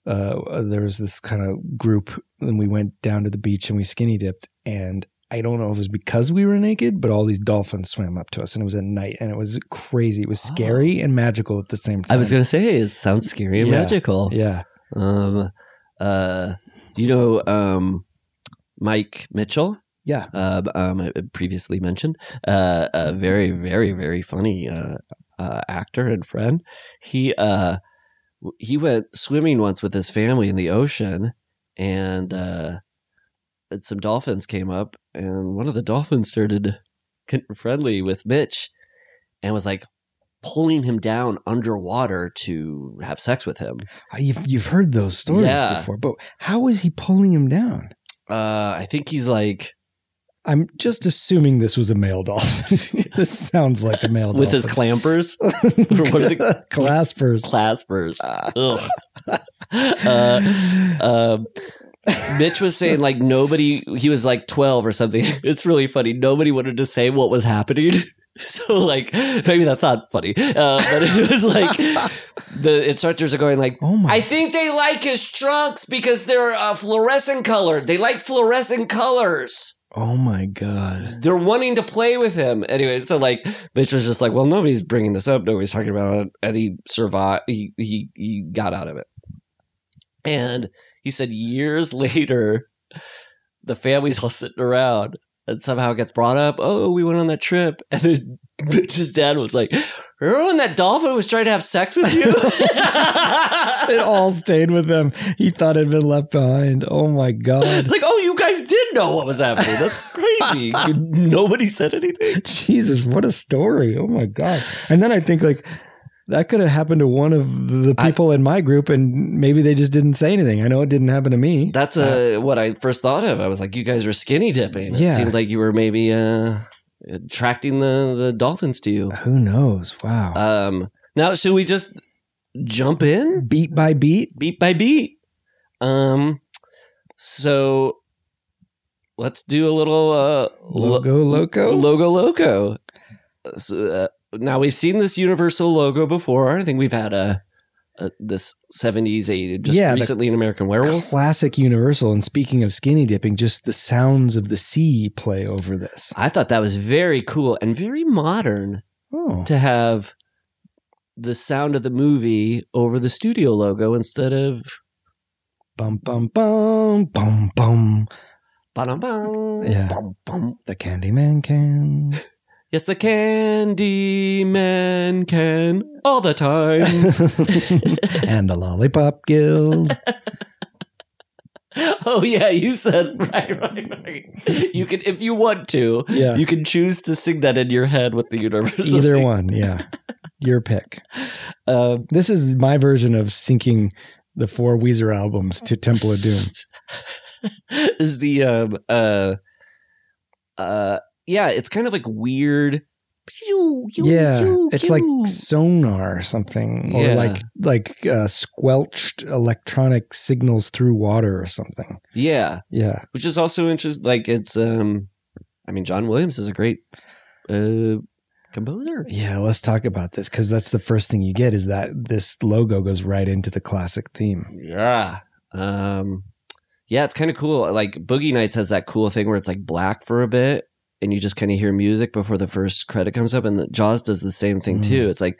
[SPEAKER 2] Uh, there was this kind of group, and we went down to the beach and we skinny dipped. And I don't know if it was because we were naked, but all these dolphins swam up to us, and it was at night, and it was crazy. It was scary and magical at the same time.
[SPEAKER 3] I was gonna say it sounds scary and
[SPEAKER 2] Yeah.
[SPEAKER 3] magical.
[SPEAKER 2] yeah.
[SPEAKER 3] Um, uh, you know, um, Mike Mitchell.
[SPEAKER 2] Yeah.
[SPEAKER 3] uh, um, I previously mentioned, uh, a very, very, very funny uh, uh, actor and friend. He uh, he went swimming once with his family in the ocean, and uh, some dolphins came up, and one of the dolphins started friendly with Mitch, and was like pulling him down underwater to have sex with him.
[SPEAKER 2] You've you've heard those stories
[SPEAKER 3] Yeah.
[SPEAKER 2] before, but how is he pulling him down?
[SPEAKER 3] Uh, I think he's like
[SPEAKER 2] I'm just assuming this was a male dolphin. <laughs> this sounds like a male dolphin.
[SPEAKER 3] with his clampers, <laughs> what are the-
[SPEAKER 2] claspers.
[SPEAKER 3] claspers. Ugh. uh, um, Mitch was saying like nobody. He was like twelve or something. <laughs> It's really funny. Nobody wanted to say what was happening. So like maybe that's not funny, uh, but it was like the instructors are going like,
[SPEAKER 2] Oh my-
[SPEAKER 3] I think they like his trunks because they're uh, fluorescent colored. They like fluorescent colors
[SPEAKER 2] oh my god.
[SPEAKER 3] they're wanting to play with him anyway. So like, Mitch was just like, well, nobody's bringing this up. Nobody's talking about it, and he survived. He he he got out of it, and he said years <laughs> later, the family's all sitting around. And somehow it gets brought up. Oh, we went on that trip, <laughs> and then Mitch's dad was like, "Remember when that dolphin was trying to have sex with you?" <laughs>
[SPEAKER 2] It all stayed with him. He thought it had been left behind. Oh my god. <laughs>
[SPEAKER 3] it's like, "Oh, you guys did know what was happening. That's crazy. Nobody said anything." <laughs>
[SPEAKER 2] Jesus, what a story. Oh my god. And then I think like that could have happened to one of the
[SPEAKER 3] I-
[SPEAKER 2] people in my group and maybe they just didn't say anything. I know it didn't happen to me.
[SPEAKER 3] That's uh, what I first thought of. I was like, you guys were skinny dipping. It
[SPEAKER 2] Yeah.
[SPEAKER 3] seemed like you were maybe uh, attracting the, the dolphins to you.
[SPEAKER 2] Who knows? Wow.
[SPEAKER 3] Um, now, should we just jump in
[SPEAKER 2] beat by beat.
[SPEAKER 3] beat by beat? Um, so let's do a little uh, lo-
[SPEAKER 2] Logo Loco.
[SPEAKER 3] logo loco. So, uh, now we've seen this Universal logo before. I think we've had a, a this seventies a just
[SPEAKER 2] Yeah,
[SPEAKER 3] recently an American Werewolf.
[SPEAKER 2] Classic Universal. And speaking of skinny dipping, just the sounds of the sea play over this.
[SPEAKER 3] I thought that was very cool and very modern
[SPEAKER 2] Oh.
[SPEAKER 3] to have the sound of the movie over the studio logo instead of
[SPEAKER 2] Bum bum bum bum bum.
[SPEAKER 3] ba-dum-bum,
[SPEAKER 2] Yeah.
[SPEAKER 3] bum, bum.
[SPEAKER 2] The Candyman can.
[SPEAKER 3] Yes, the Candy Man can all the time. <laughs>
[SPEAKER 2] and the Lollipop Guild. <laughs>
[SPEAKER 3] oh yeah, you said <laughs> right, right, right. You can, if you want to,
[SPEAKER 2] Yeah.
[SPEAKER 3] you can choose to sing that in your head with the universe.
[SPEAKER 2] Either one, yeah. Your pick.
[SPEAKER 3] Um,
[SPEAKER 2] This is my version of syncing the four Weezer albums to Temple of Doom.
[SPEAKER 3] is the um uh uh yeah it's kind of like weird
[SPEAKER 2] Yeah, it's like sonar or something, or
[SPEAKER 3] Yeah.
[SPEAKER 2] like like uh, squelched electronic signals through water or something.
[SPEAKER 3] yeah
[SPEAKER 2] Yeah,
[SPEAKER 3] which is also interesting like it's um i mean john williams is a great uh composer
[SPEAKER 2] yeah. Let's talk about this because that's the first thing you get is that this logo goes right into the classic theme.
[SPEAKER 3] yeah um yeah it's kind of cool like boogie nights has that cool thing where it's like black for a bit and you just kind of hear music before the first credit comes up and the jaws does the same thing
[SPEAKER 2] Mm.
[SPEAKER 3] too it's like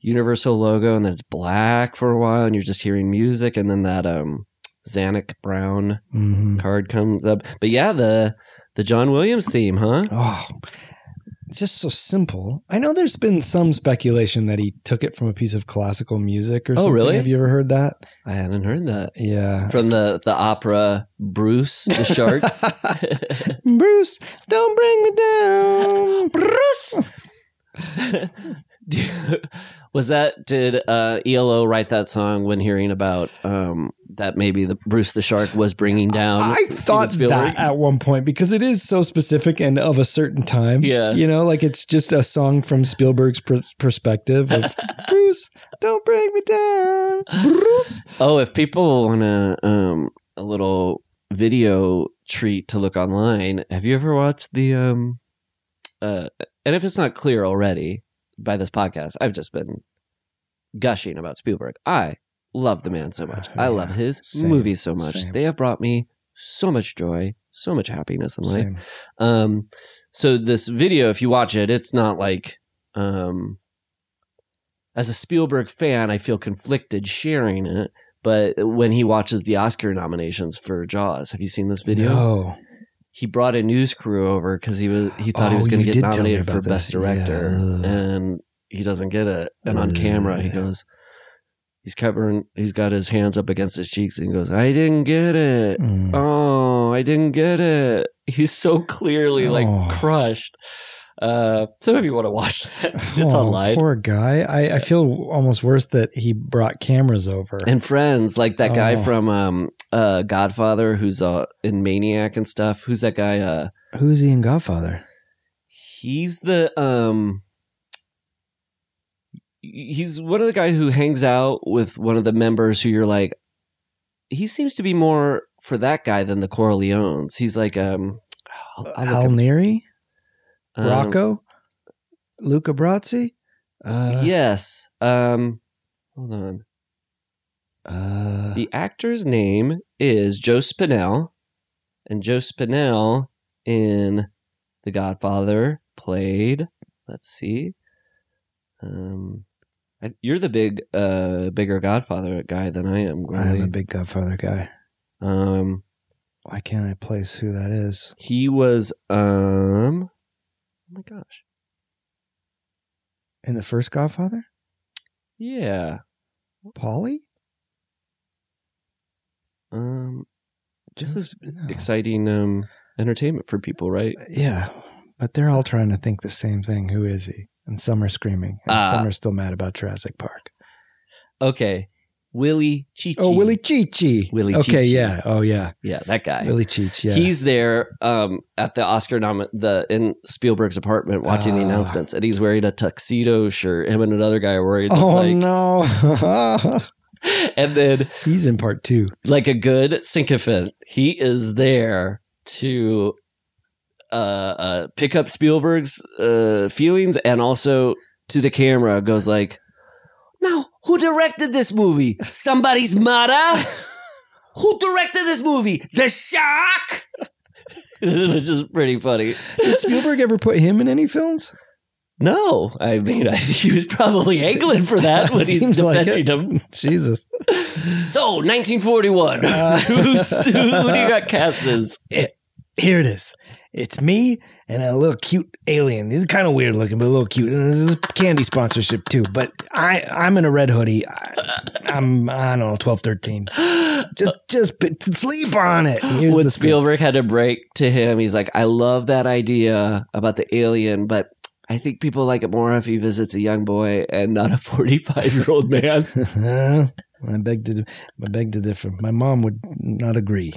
[SPEAKER 3] universal logo and then it's black for a while and you're just hearing music and then that um Zanuck Brown
[SPEAKER 2] hmm
[SPEAKER 3] card comes up. But yeah, the the John Williams theme, huh?
[SPEAKER 2] Oh, just so simple. I know there's been some speculation that he took it from a piece of classical music or
[SPEAKER 3] Oh,
[SPEAKER 2] something.
[SPEAKER 3] really?
[SPEAKER 2] Have you ever heard that?
[SPEAKER 3] I hadn't heard that.
[SPEAKER 2] Yeah.
[SPEAKER 3] From the the opera Bruce the Shark. <laughs>
[SPEAKER 2] Bruce, don't bring me down. <laughs>
[SPEAKER 3] Bruce. <laughs> Was that did uh, ELO write that song when hearing about um, that maybe the Bruce the Shark was bringing down?
[SPEAKER 2] I
[SPEAKER 3] Steven
[SPEAKER 2] thought that at one point because it is so specific and of a certain time.
[SPEAKER 3] Yeah.
[SPEAKER 2] You know, like it's just a song from Spielberg's pr- perspective of <laughs> Bruce, don't bring me down. Bruce.
[SPEAKER 3] Oh, if people want a um, a little video treat to look online, have you ever watched the um uh and if it's not clear already by this podcast, I've just been gushing about Spielberg. I love the man so much. I love his
[SPEAKER 2] same,
[SPEAKER 3] movies so much.
[SPEAKER 2] same.
[SPEAKER 3] They have brought me so much joy, so much happiness in life.
[SPEAKER 2] Same.
[SPEAKER 3] Um, so this video, if you watch it, it's not like, um, as a Spielberg fan, I feel conflicted sharing it. But when he watches the Oscar nominations for Jaws, have you seen this video?
[SPEAKER 2] No.
[SPEAKER 3] He brought a news crew over because he was he thought he
[SPEAKER 2] Oh,
[SPEAKER 3] was going to get
[SPEAKER 2] did tell me
[SPEAKER 3] nominated for
[SPEAKER 2] about
[SPEAKER 3] best director,
[SPEAKER 2] Yeah.
[SPEAKER 3] and he doesn't get it. And on camera, he goes, he's covering, he's got his hands up against his cheeks, and he goes, "I didn't get it."
[SPEAKER 2] Mm.
[SPEAKER 3] oh, I didn't get it. He's so clearly like
[SPEAKER 2] Oh.
[SPEAKER 3] crushed. Uh, so if you want to watch that, <laughs> it's
[SPEAKER 2] Oh,
[SPEAKER 3] online.
[SPEAKER 2] Poor guy. I, I feel almost worse that he brought cameras over.
[SPEAKER 3] and friends like that guy
[SPEAKER 2] Oh.
[SPEAKER 3] from um uh Godfather who's uh in Maniac and stuff. Who's that guy? Uh
[SPEAKER 2] Who's he in Godfather?
[SPEAKER 3] he's the um he's one of the guy who hangs out with one of the members who you're like he seems to be more for that guy than the Corleones. He's like um I'll- I'll
[SPEAKER 2] Al Neri?
[SPEAKER 3] Um,
[SPEAKER 2] Rocco? Luca Brazzi? Uh,
[SPEAKER 3] yes. Um hold on.
[SPEAKER 2] Uh,
[SPEAKER 3] The actor's name is Joe Spinell, and Joe Spinell in The Godfather played. Let's see. Um, I, you're the big, uh, bigger Godfather guy than I am.
[SPEAKER 2] I'm a big Godfather guy.
[SPEAKER 3] Um,
[SPEAKER 2] Why can't I place who that is?
[SPEAKER 3] he was. Um, oh my gosh.
[SPEAKER 2] In the first Godfather?
[SPEAKER 3] Yeah.
[SPEAKER 2] Polly?
[SPEAKER 3] Um, just this is
[SPEAKER 2] No.
[SPEAKER 3] exciting. Um, entertainment for people, right?
[SPEAKER 2] Yeah, but they're all trying to think the same thing. Who is he? And some are screaming, and
[SPEAKER 3] Ah.
[SPEAKER 2] some are still mad about Jurassic Park.
[SPEAKER 3] Okay. Willie Cicci.
[SPEAKER 2] Oh, Willie Cheech.
[SPEAKER 3] Willie
[SPEAKER 2] Cicci.
[SPEAKER 3] Okay,
[SPEAKER 2] yeah. Oh, yeah.
[SPEAKER 3] Yeah, that guy.
[SPEAKER 2] Willie Cheech. Yeah.
[SPEAKER 3] He's there um, at the Oscar nom- the in Spielberg's apartment watching the
[SPEAKER 2] Ah.
[SPEAKER 3] announcements, and he's wearing a tuxedo shirt. Him and another guy are wearing.
[SPEAKER 2] oh
[SPEAKER 3] like,
[SPEAKER 2] no. <laughs>
[SPEAKER 3] And then,
[SPEAKER 2] He's in part two.
[SPEAKER 3] like a good sycophant, he is there to uh, uh, pick up Spielberg's uh, feelings, and also to the camera goes like, "Now, who directed this movie? Somebody's mother." Who directed this movie? The Shark, <laughs> which is pretty funny.
[SPEAKER 2] Did Spielberg ever put him in any films?
[SPEAKER 3] No, I mean, I, he was probably angling for that when he's
[SPEAKER 2] Seems like
[SPEAKER 3] defending him.
[SPEAKER 2] Jesus.
[SPEAKER 3] So, 1941.
[SPEAKER 2] Uh,
[SPEAKER 3] Who's, <laughs> who, who do you got cast as?
[SPEAKER 2] It, here it is. It's me and a little cute alien. He's kind of weird looking, but a little cute. And this is candy sponsorship too. But I, I'm in a red hoodie. I, I'm, I don't know, 12, 13. Just, just sleep on it. Here's
[SPEAKER 3] when Spielberg had to break to him, he's like, I love that idea about the alien, but I think people like it more if he visits a young boy and not a 45 year old <laughs> man.
[SPEAKER 2] I beg to, I beg to differ. My mom would not agree.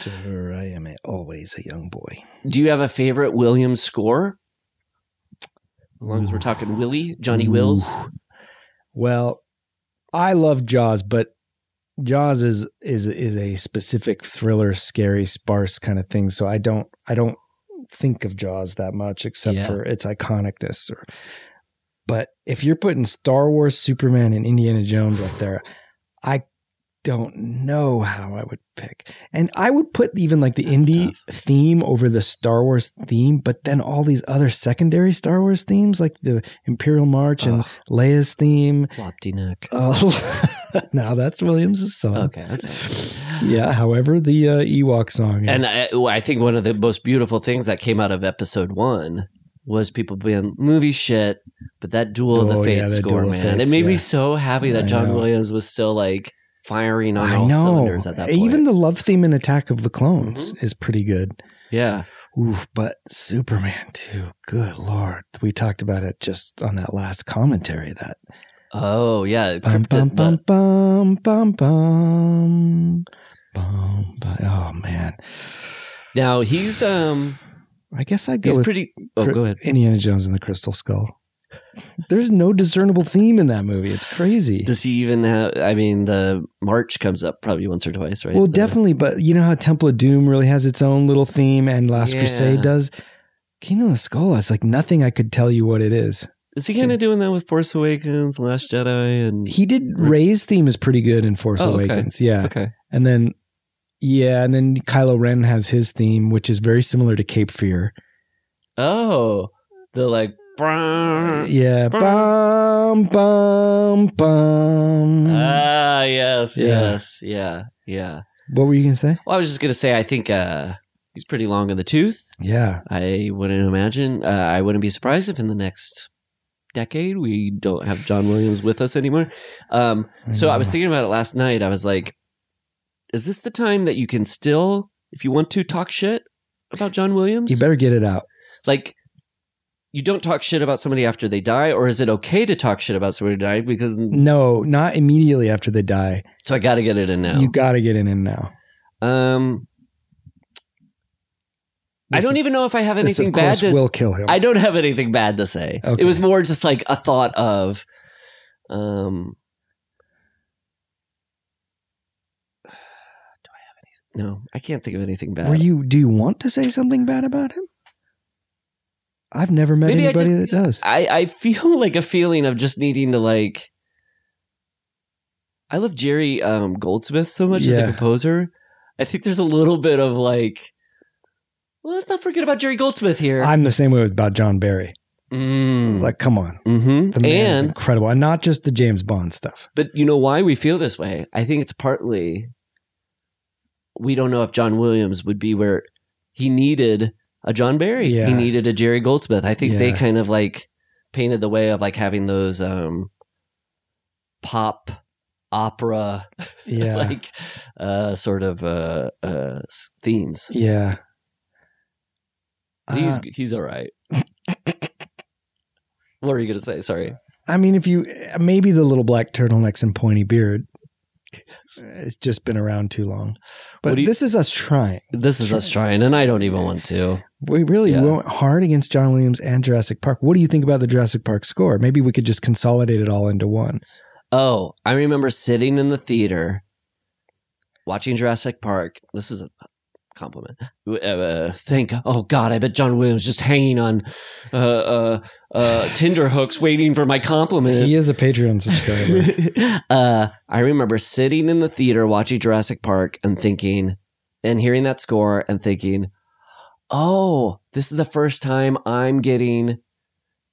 [SPEAKER 2] To her, I am always a young boy.
[SPEAKER 3] Do you have a favorite Williams score? As long as we're talking Willie, Johnny Wills.
[SPEAKER 2] Well, I love Jaws, but Jaws is is is a specific thriller, scary, sparse kind of thing. So I don't I don't think of Jaws that much, except
[SPEAKER 3] Yeah.
[SPEAKER 2] for its iconicness. Or, but if you're putting Star Wars, Superman, and Indiana Jones up there, I don't know how I would pick. And I would put even like the
[SPEAKER 3] That's
[SPEAKER 2] indie
[SPEAKER 3] tough.
[SPEAKER 2] theme over the Star Wars theme, but then all these other secondary Star Wars themes, like the Imperial March and
[SPEAKER 3] Ugh.
[SPEAKER 2] Leia's theme.
[SPEAKER 3] Flopty neck. <laughs>
[SPEAKER 2] Oh, now that's Williams' song.
[SPEAKER 3] Okay.
[SPEAKER 2] Yeah. However, the uh, Ewok song is.
[SPEAKER 3] And I, I think one of the most beautiful things that came out of episode one was people being movie shit, but that Duel of
[SPEAKER 2] Oh,
[SPEAKER 3] the
[SPEAKER 2] yeah,
[SPEAKER 3] Fates
[SPEAKER 2] that
[SPEAKER 3] score, man.
[SPEAKER 2] Fates,
[SPEAKER 3] it made me so happy that John. Williams was still like firing on
[SPEAKER 2] I
[SPEAKER 3] all
[SPEAKER 2] know.
[SPEAKER 3] cylinders at that point.
[SPEAKER 2] Even the love theme in Attack of the Clones
[SPEAKER 3] Mm-hmm.
[SPEAKER 2] is pretty good.
[SPEAKER 3] yeah.
[SPEAKER 2] Oof, but Superman too. Good lord, we talked about it just on that last commentary. That
[SPEAKER 3] Oh, yeah.
[SPEAKER 2] bum bum bum bum bum bum bum. bum. Oh man,
[SPEAKER 3] now he's um
[SPEAKER 2] I guess I go
[SPEAKER 3] he's pretty. Oh, go ahead.
[SPEAKER 2] Indiana Jones and the Crystal Skull. There's no discernible theme in that movie. It's crazy.
[SPEAKER 3] Does he even have? I mean, the march comes up probably once or twice, right?
[SPEAKER 2] Well,
[SPEAKER 3] The-
[SPEAKER 2] definitely, but you know how Temple of Doom really has its own little theme, and Last
[SPEAKER 3] Yeah.
[SPEAKER 2] Crusade does. Kingdom of the Skull, it's like nothing I could tell you what it is.
[SPEAKER 3] Is he kind of doing that with Force Awakens, Last Jedi, and
[SPEAKER 2] He did Rey's theme is pretty good in Force
[SPEAKER 3] Oh, okay.
[SPEAKER 2] Awakens, yeah,
[SPEAKER 3] okay?
[SPEAKER 2] and then yeah, and then Kylo Ren has his theme, which is very similar to Cape Fear.
[SPEAKER 3] Oh, the like.
[SPEAKER 2] Yeah, bum bum bum.
[SPEAKER 3] Ah, yes,
[SPEAKER 2] Yeah.
[SPEAKER 3] yes, yeah, yeah.
[SPEAKER 2] what were you gonna say?
[SPEAKER 3] Well, I was just gonna say, I think uh, he's pretty long in the tooth.
[SPEAKER 2] Yeah,
[SPEAKER 3] I wouldn't imagine. Uh, I wouldn't be surprised if in the next decade we don't have John Williams with us anymore. Um, so I was thinking about it last night. I was like, is this the time that you can still, if you want to, talk shit about John Williams?
[SPEAKER 2] you better get it out.
[SPEAKER 3] like you don't talk shit about somebody after they die, or is it okay to talk shit about somebody who died? Because
[SPEAKER 2] No, not immediately after they die.
[SPEAKER 3] so I got to get it in now.
[SPEAKER 2] You got to get it in now.
[SPEAKER 3] um, I don't even know if I have
[SPEAKER 2] This,
[SPEAKER 3] anything bad to.
[SPEAKER 2] will kill him.
[SPEAKER 3] I don't have anything bad to say.
[SPEAKER 2] Okay.
[SPEAKER 3] It was more just like a thought of, um, <sighs> do I have any? No, I can't think of anything bad.
[SPEAKER 2] Were you? Do you want to say something bad about him? I've never met
[SPEAKER 3] Maybe
[SPEAKER 2] anybody
[SPEAKER 3] just-
[SPEAKER 2] that does.
[SPEAKER 3] I, I feel <laughs> like a feeling of just needing to like. I love Jerry um, Goldsmith so much as a composer. I think there's a little bit of like, well, let's not forget about Jerry Goldsmith here.
[SPEAKER 2] I'm the same way about John Barry.
[SPEAKER 3] Mm.
[SPEAKER 2] Like, come on,
[SPEAKER 3] hmm
[SPEAKER 2] the man is incredible, and not just the James Bond stuff.
[SPEAKER 3] but you know why we feel this way? I think it's partly we don't know if John Williams would be where he needed a John Barry.
[SPEAKER 2] Yeah.
[SPEAKER 3] He needed a Jerry Goldsmith. I think they kind of like painted the way of like having those um pop opera <laughs>
[SPEAKER 2] Yeah,
[SPEAKER 3] like uh sort of uh uh themes.
[SPEAKER 2] yeah.
[SPEAKER 3] He's
[SPEAKER 2] Uh,
[SPEAKER 3] he's all right. what are you gonna say? Sorry.
[SPEAKER 2] I mean, if you maybe the little black turtlenecks and pointy beard, Uh, it's just been around too long. But
[SPEAKER 3] you-
[SPEAKER 2] this is us trying.
[SPEAKER 3] This is us trying, and I don't even want to.
[SPEAKER 2] We really
[SPEAKER 3] Yeah.
[SPEAKER 2] went hard against John Williams and Jurassic Park. What do you think about the Jurassic Park score? Maybe we could just consolidate it all into one.
[SPEAKER 3] Oh, I remember sitting in the theater watching Jurassic Park. This is a compliment. Uh, think, oh God, I bet John Williams just hanging on uh, uh, uh, Tinder hooks, waiting for my compliment.
[SPEAKER 2] He is a Patreon subscriber. <laughs>
[SPEAKER 3] uh, I remember sitting in the theater watching Jurassic Park and thinking, and hearing that score and thinking, oh, this is the first time I'm getting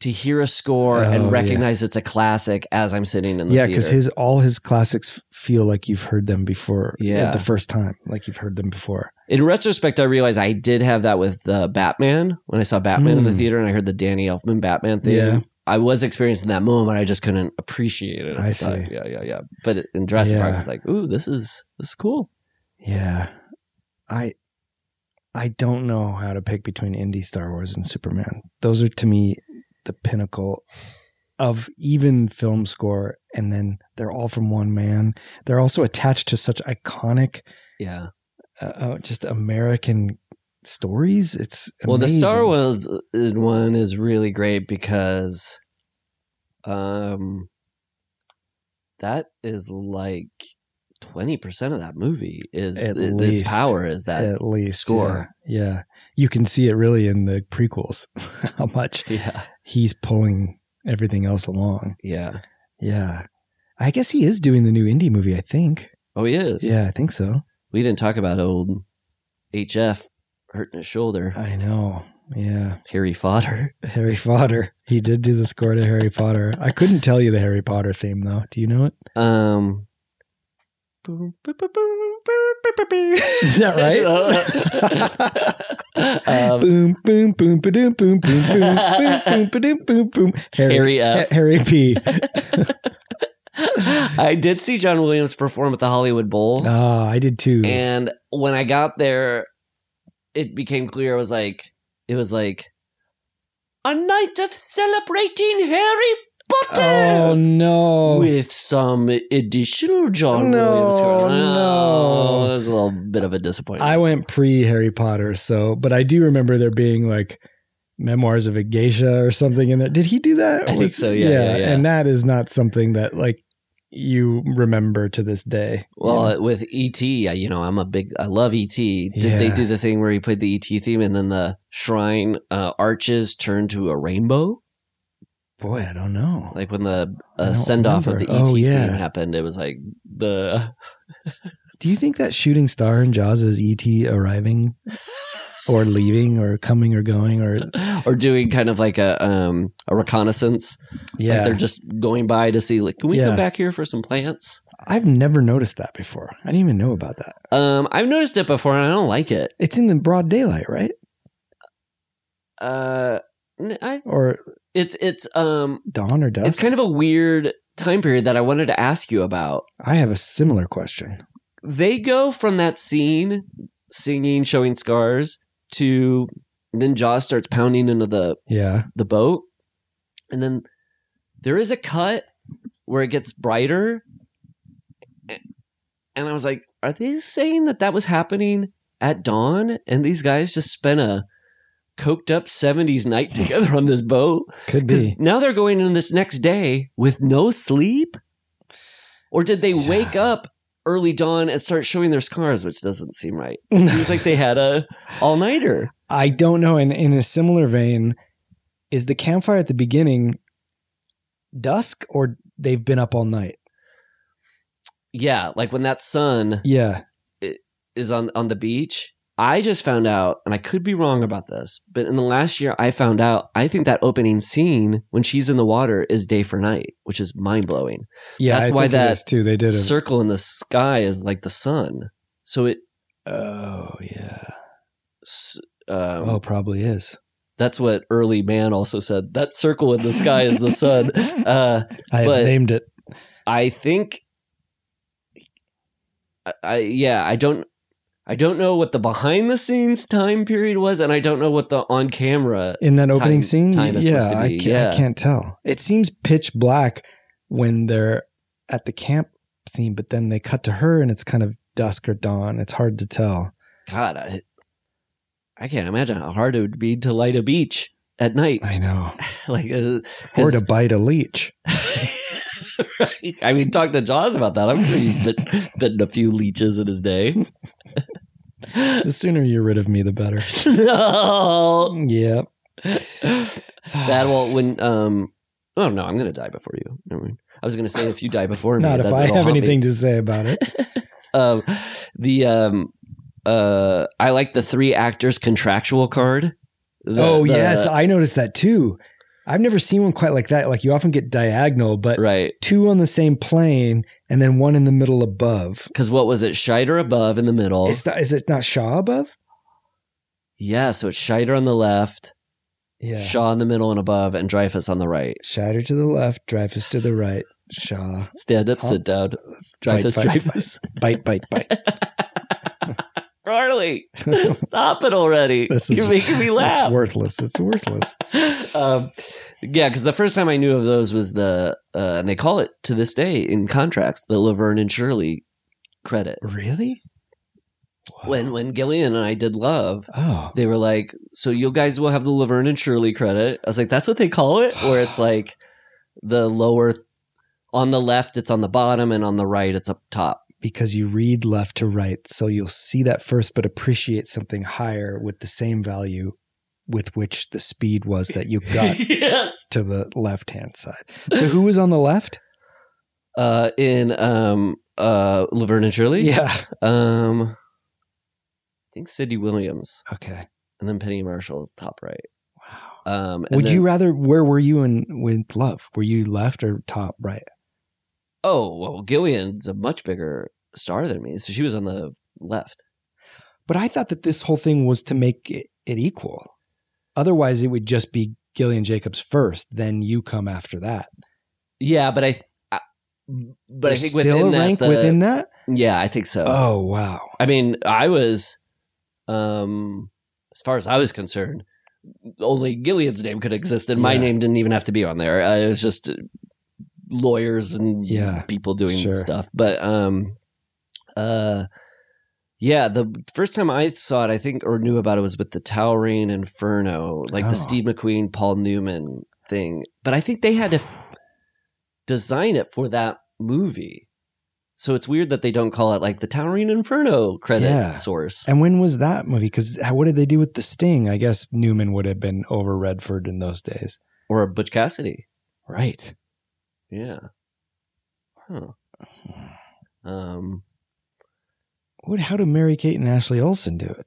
[SPEAKER 3] to hear a score
[SPEAKER 2] Oh,
[SPEAKER 3] and
[SPEAKER 2] yeah.
[SPEAKER 3] recognize it's a classic as I'm sitting in the
[SPEAKER 2] yeah,
[SPEAKER 3] theater.
[SPEAKER 2] because his all his classics feel like you've heard them before.
[SPEAKER 3] Yeah.
[SPEAKER 2] the first time, like you've heard them before.
[SPEAKER 3] In retrospect, I realized I did have that with uh, Batman when I saw Batman in the
[SPEAKER 2] Hmm.
[SPEAKER 3] theater and I heard the Danny Elfman Batman theme.
[SPEAKER 2] Yeah.
[SPEAKER 3] I was experiencing that moment. I just couldn't appreciate it.
[SPEAKER 2] I
[SPEAKER 3] the time.
[SPEAKER 2] see.
[SPEAKER 3] Yeah, yeah, yeah. But in Jurassic Park, it's like, ooh, this is this is cool.
[SPEAKER 2] Yeah, I I don't know how to pick between indie Star Wars and Superman. Those are to me the pinnacle of even film score, and then they're all from one man. They're also attached to such iconic,
[SPEAKER 3] Yeah.
[SPEAKER 2] uh, uh, just American stories. It's
[SPEAKER 3] Well, the. Star Wars one is really great because, um, that is like twenty percent of that movie is
[SPEAKER 2] At
[SPEAKER 3] its
[SPEAKER 2] least.
[SPEAKER 3] power is that
[SPEAKER 2] at least
[SPEAKER 3] score.
[SPEAKER 2] Yeah. yeah, you can see it really in the prequels <laughs> how much
[SPEAKER 3] yeah
[SPEAKER 2] he's pulling everything else along.
[SPEAKER 3] yeah
[SPEAKER 2] Yeah. I guess he is doing the new indie movie, I think.
[SPEAKER 3] oh he is
[SPEAKER 2] Yeah, I think so.
[SPEAKER 3] we didn't talk about old HF hurting his shoulder
[SPEAKER 2] I know. Yeah.
[SPEAKER 3] Harry Fodder <laughs>
[SPEAKER 2] Harry Potter. He did do the score to Harry Potter. I couldn't tell you the Harry Potter theme though. Do you know it?
[SPEAKER 3] um
[SPEAKER 2] Is that right?
[SPEAKER 3] um,
[SPEAKER 2] boom, boom, boom, ba-doom, boom, boom, boom, boom, boom, ba-doom, boom, boom. Harry,
[SPEAKER 3] Harry F.
[SPEAKER 2] Harry P.
[SPEAKER 3] I did see John Williams perform at the Hollywood Bowl.
[SPEAKER 2] Ah, I did too.
[SPEAKER 3] And when I got there, it became clear it was like it was like a night of celebrating Harry
[SPEAKER 2] Oh no.
[SPEAKER 3] with some additional John
[SPEAKER 2] No,
[SPEAKER 3] Williams. score.
[SPEAKER 2] no.
[SPEAKER 3] it was a little bit of a disappointment.
[SPEAKER 2] I went pre Harry Potter, so but I do remember there being like memoirs of a geisha or something in there. Did he do that?
[SPEAKER 3] I think so, yeah, yeah, yeah.
[SPEAKER 2] And that is not something that like you remember to this day.
[SPEAKER 3] well,
[SPEAKER 2] Yeah.
[SPEAKER 3] with ET, you know, I'm a big, I love ET. Did they do the thing where he played the ET theme and then the shrine uh, arches turned to a rainbow?
[SPEAKER 2] Boy, I don't know.
[SPEAKER 3] Like when the uh, send off of the. ET
[SPEAKER 2] Oh, yeah.
[SPEAKER 3] theme happened, it was like the
[SPEAKER 2] Do you think that shooting star in Jaws is ET arriving <laughs> or leaving or coming or going or
[SPEAKER 3] or doing kind of like a um a reconnaissance.
[SPEAKER 2] yeah?
[SPEAKER 3] Like they're just going by to see like can we
[SPEAKER 2] Yeah.
[SPEAKER 3] come back here for some plants?
[SPEAKER 2] I've never noticed that before. I didn't even know about that.
[SPEAKER 3] Um I've noticed it before and I don't like it.
[SPEAKER 2] It's in the broad daylight, right?
[SPEAKER 3] Uh I,
[SPEAKER 2] Or
[SPEAKER 3] it's it's um
[SPEAKER 2] dawn or dusk?
[SPEAKER 3] it's kind of a weird time period that I wanted to ask you about.
[SPEAKER 2] I have a similar question.
[SPEAKER 3] They go from that scene singing showing scars to then Jaws starts pounding into the
[SPEAKER 2] Yeah.
[SPEAKER 3] the boat, and then there is a cut where it gets brighter, and I was like, "Are they saying that that was happening at dawn?" And these guys just spent a coked up '70s night together on this boat <laughs>
[SPEAKER 2] Could be.
[SPEAKER 3] now they're going in this next day with no sleep, or did they wake up? Early dawn and start showing their scars, which doesn't seem right. It seems like they had a <laughs> all nighter.
[SPEAKER 2] I don't know. And in a similar vein, is the campfire at the beginning dusk or they've been up all night?
[SPEAKER 3] Yeah, like when that sun
[SPEAKER 2] Yeah.
[SPEAKER 3] is on on the beach. I just found out, and I could be wrong about this, but in the last year, I found out. I think that opening scene when she's in the water is day for night, which is mind blowing.
[SPEAKER 2] Yeah.
[SPEAKER 3] That's
[SPEAKER 2] I
[SPEAKER 3] why that
[SPEAKER 2] too. They did it.
[SPEAKER 3] Circle in the sky is like the sun. So it,
[SPEAKER 2] oh, yeah.
[SPEAKER 3] um,
[SPEAKER 2] oh, probably is.
[SPEAKER 3] that's what early man also said. That circle in the sky is the sun. <laughs> Uh,
[SPEAKER 2] I have named it.
[SPEAKER 3] I think, I, I yeah, I don't, I don't know what the behind the scenes time period was, and I don't know what the on camera.
[SPEAKER 2] In that opening
[SPEAKER 3] time-
[SPEAKER 2] scene?
[SPEAKER 3] time is
[SPEAKER 2] yeah,
[SPEAKER 3] supposed to
[SPEAKER 2] I,
[SPEAKER 3] be,
[SPEAKER 2] ca-
[SPEAKER 3] yeah.
[SPEAKER 2] I can't tell. It seems pitch black when they're at the camp scene, but then they cut to her and it's kind of dusk or dawn. It's hard to tell.
[SPEAKER 3] God, I, I can't imagine how hard it would be to light a beach at night.
[SPEAKER 2] I know. <laughs>
[SPEAKER 3] like, uh,
[SPEAKER 2] Or to bite a leech. <laughs>
[SPEAKER 3] right? <laughs> I mean, talk to Jaws about that. I'm sure he's bit, bitten a few leeches in his day. <laughs>
[SPEAKER 2] The sooner you're rid of me, the better. <laughs>
[SPEAKER 3] no,
[SPEAKER 2] Yep.
[SPEAKER 3] that will when um. Oh no, I'm gonna die before you. Never mind. I was gonna say if you die before me,
[SPEAKER 2] Not if I have
[SPEAKER 3] haunt me.
[SPEAKER 2] anything to say about it.
[SPEAKER 3] um, the um, uh, I like the three actors contractual card. The-
[SPEAKER 2] oh,
[SPEAKER 3] the-
[SPEAKER 2] yes. I noticed that too. I've never seen one quite like that. Like you often get diagonal, but
[SPEAKER 3] right.
[SPEAKER 2] two on the same plane and then one in the middle above.
[SPEAKER 3] Because what was it? Scheider above in the middle.
[SPEAKER 2] Is, that, is it not Shaw above?
[SPEAKER 3] yeah, so it's Scheider on the left,
[SPEAKER 2] Yeah.
[SPEAKER 3] Shaw in the middle and above, and Dreyfuss on the right.
[SPEAKER 2] Shatter to the left, Dreyfuss to the right. Shaw.
[SPEAKER 3] Stand up,
[SPEAKER 2] Oh.
[SPEAKER 3] sit down. Dreyfuss,
[SPEAKER 2] fight,
[SPEAKER 3] Dreyfuss.
[SPEAKER 2] Bite, bite, bite. <laughs>
[SPEAKER 3] Harley, <laughs> stop it already.
[SPEAKER 2] This is-
[SPEAKER 3] You're making me laugh.
[SPEAKER 2] It's worthless. It's worthless. <laughs>
[SPEAKER 3] um, yeah, because the first time I knew of those was the, uh, and they call it to this day in contracts, the Laverne and Shirley credit.
[SPEAKER 2] Really?
[SPEAKER 3] When when Gillian and I did Love,
[SPEAKER 2] Oh.
[SPEAKER 3] they were like, "So you guys will have the Laverne and Shirley credit." I was like, "That's what they call it," where it's <sighs> like the lower on the left, it's on the bottom, and on the right, it's up top.
[SPEAKER 2] Because you read left to right. So you'll see that first, but appreciate something higher with the same value with which the speed was that you <laughs> got
[SPEAKER 3] yes.
[SPEAKER 2] to the left hand side. So who was on the left?
[SPEAKER 3] Uh, in um, uh, Laverne and Shirley,
[SPEAKER 2] Yeah.
[SPEAKER 3] Um, I think Cindy Williams,
[SPEAKER 2] Okay.
[SPEAKER 3] and then Penny Marshall is top right.
[SPEAKER 2] Wow.
[SPEAKER 3] Um, and
[SPEAKER 2] Would
[SPEAKER 3] then-
[SPEAKER 2] you rather, where were you in with love? Were you left or top right?
[SPEAKER 3] Oh well, Gillian's a much bigger star than me, so she was on the left.
[SPEAKER 2] But I thought that this whole thing was to make it, it equal. Otherwise, it would just be Gillian Jacobs first, then you come after that.
[SPEAKER 3] Yeah, but I, I but
[SPEAKER 2] There's
[SPEAKER 3] I think
[SPEAKER 2] still
[SPEAKER 3] within
[SPEAKER 2] a
[SPEAKER 3] that,
[SPEAKER 2] rank
[SPEAKER 3] the-
[SPEAKER 2] within that.
[SPEAKER 3] Yeah, I think so.
[SPEAKER 2] Oh wow!
[SPEAKER 3] I mean, I was, um, as far as I was concerned, only Gillian's name could exist, and my
[SPEAKER 2] Yeah.
[SPEAKER 3] name didn't even have to be on there. Uh, it was just lawyers and
[SPEAKER 2] Yeah,
[SPEAKER 3] people doing
[SPEAKER 2] sure.
[SPEAKER 3] stuff. But um, uh, yeah, the first time I saw it, I think or knew about it was with the Towering Inferno, like
[SPEAKER 2] Oh.
[SPEAKER 3] the Steve McQueen, Paul Newman thing. But I think they had to f- design it for that movie. So it's weird that they don't call it like the Towering Inferno credit
[SPEAKER 2] Yeah.
[SPEAKER 3] source.
[SPEAKER 2] And when was that movie? Because what did they do with the Sting? I guess Newman would have been over Redford in those days,
[SPEAKER 3] or Butch Cassidy.
[SPEAKER 2] right?
[SPEAKER 3] Yeah. Huh. Um,
[SPEAKER 2] What? How do Mary Kate and Ashley Olsen do it?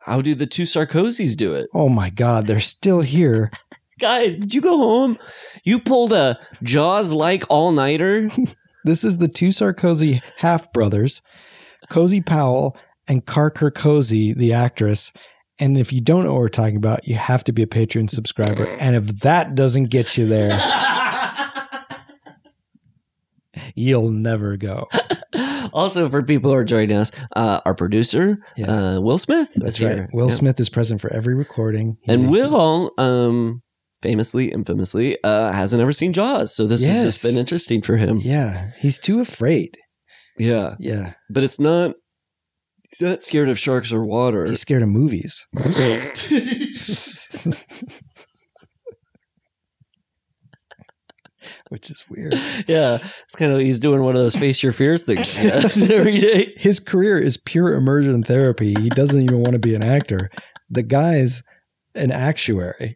[SPEAKER 3] how do the two Sarkozys do it?
[SPEAKER 2] Oh my God, they're still here. <laughs>
[SPEAKER 3] Guys, did you go home? You pulled a Jaws like all nighter? <laughs>
[SPEAKER 2] This is the two Sarkozy half brothers, Cozy Powell and Carker Cozy, the actress. And if you don't know what we're talking about, you have to be a Patreon subscriber. And if that doesn't get you there, <laughs> You'll never go. <laughs>
[SPEAKER 3] also, for people who are joining us, uh, our producer,
[SPEAKER 2] Yeah.
[SPEAKER 3] uh, Will Smith,
[SPEAKER 2] That's right.
[SPEAKER 3] here.
[SPEAKER 2] Will
[SPEAKER 3] Yeah.
[SPEAKER 2] Smith is present for every recording. He's
[SPEAKER 3] and Will, um, famously, infamously, uh, hasn't ever seen Jaws, so this has just been interesting for him.
[SPEAKER 2] Yeah, he's too afraid.
[SPEAKER 3] Yeah,
[SPEAKER 2] Yeah,
[SPEAKER 3] but it's not. He's not scared of sharks or water.
[SPEAKER 2] he's scared of movies. <laughs> <laughs> <laughs> Which is weird.
[SPEAKER 3] yeah, it's kind of he's doing one of those face your fears things he does <laughs> every day.
[SPEAKER 2] His career is pure immersion therapy. He doesn't even want to be an actor. The guy's an actuary.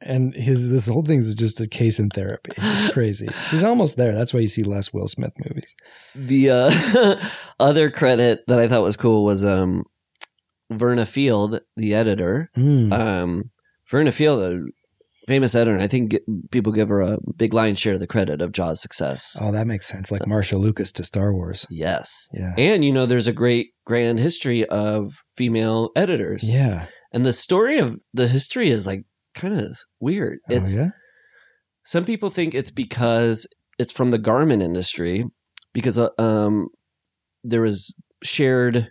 [SPEAKER 2] And his this whole thing is just a case in therapy. It's crazy. He's almost there. That's why you see less Will Smith movies.
[SPEAKER 3] The uh, <laughs> other credit that I thought was cool was um, Verna Field, the editor.
[SPEAKER 2] Mm.
[SPEAKER 3] Um, Verna Field, famous editor, and I think people give her a big lion's share of the credit of Jaws' success.
[SPEAKER 2] oh, that makes sense. Like Marcia Lucas to Star Wars.
[SPEAKER 3] Yes.
[SPEAKER 2] Yeah.
[SPEAKER 3] And you know, there's a great grand history of female editors.
[SPEAKER 2] Yeah.
[SPEAKER 3] And the story of the history is like kind of weird. It's
[SPEAKER 2] oh, yeah.
[SPEAKER 3] some people think it's because it's from the garment industry because uh, um there was shared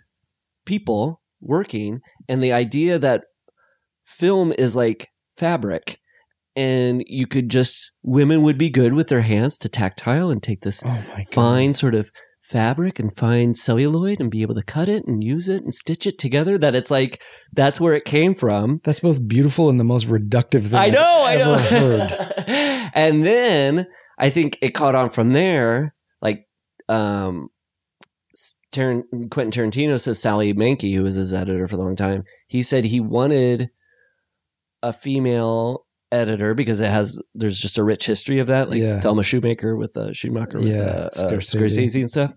[SPEAKER 3] people working and the idea that film is like fabric and you could just women would be good with their hands to tactile and take this
[SPEAKER 2] Oh
[SPEAKER 3] fine sort of fabric and fine celluloid and be able to cut it and use it and stitch it together that it's like that's where it came from
[SPEAKER 2] That's both beautiful and the most reductive thing
[SPEAKER 3] I know I've
[SPEAKER 2] I
[SPEAKER 3] know.
[SPEAKER 2] heard. <laughs>
[SPEAKER 3] and then I think it caught on from there. Like, um, Taran- Quentin Tarantino says Sally Menke, who was his editor for a long time, he said he wanted a female editor because it has there's just a rich history of that, like
[SPEAKER 2] Yeah.
[SPEAKER 3] Thelma Shoemaker with uh, Schumacher with
[SPEAKER 2] Yeah,
[SPEAKER 3] uh, uh,
[SPEAKER 2] Scorsese.
[SPEAKER 3] Scorsese and stuff.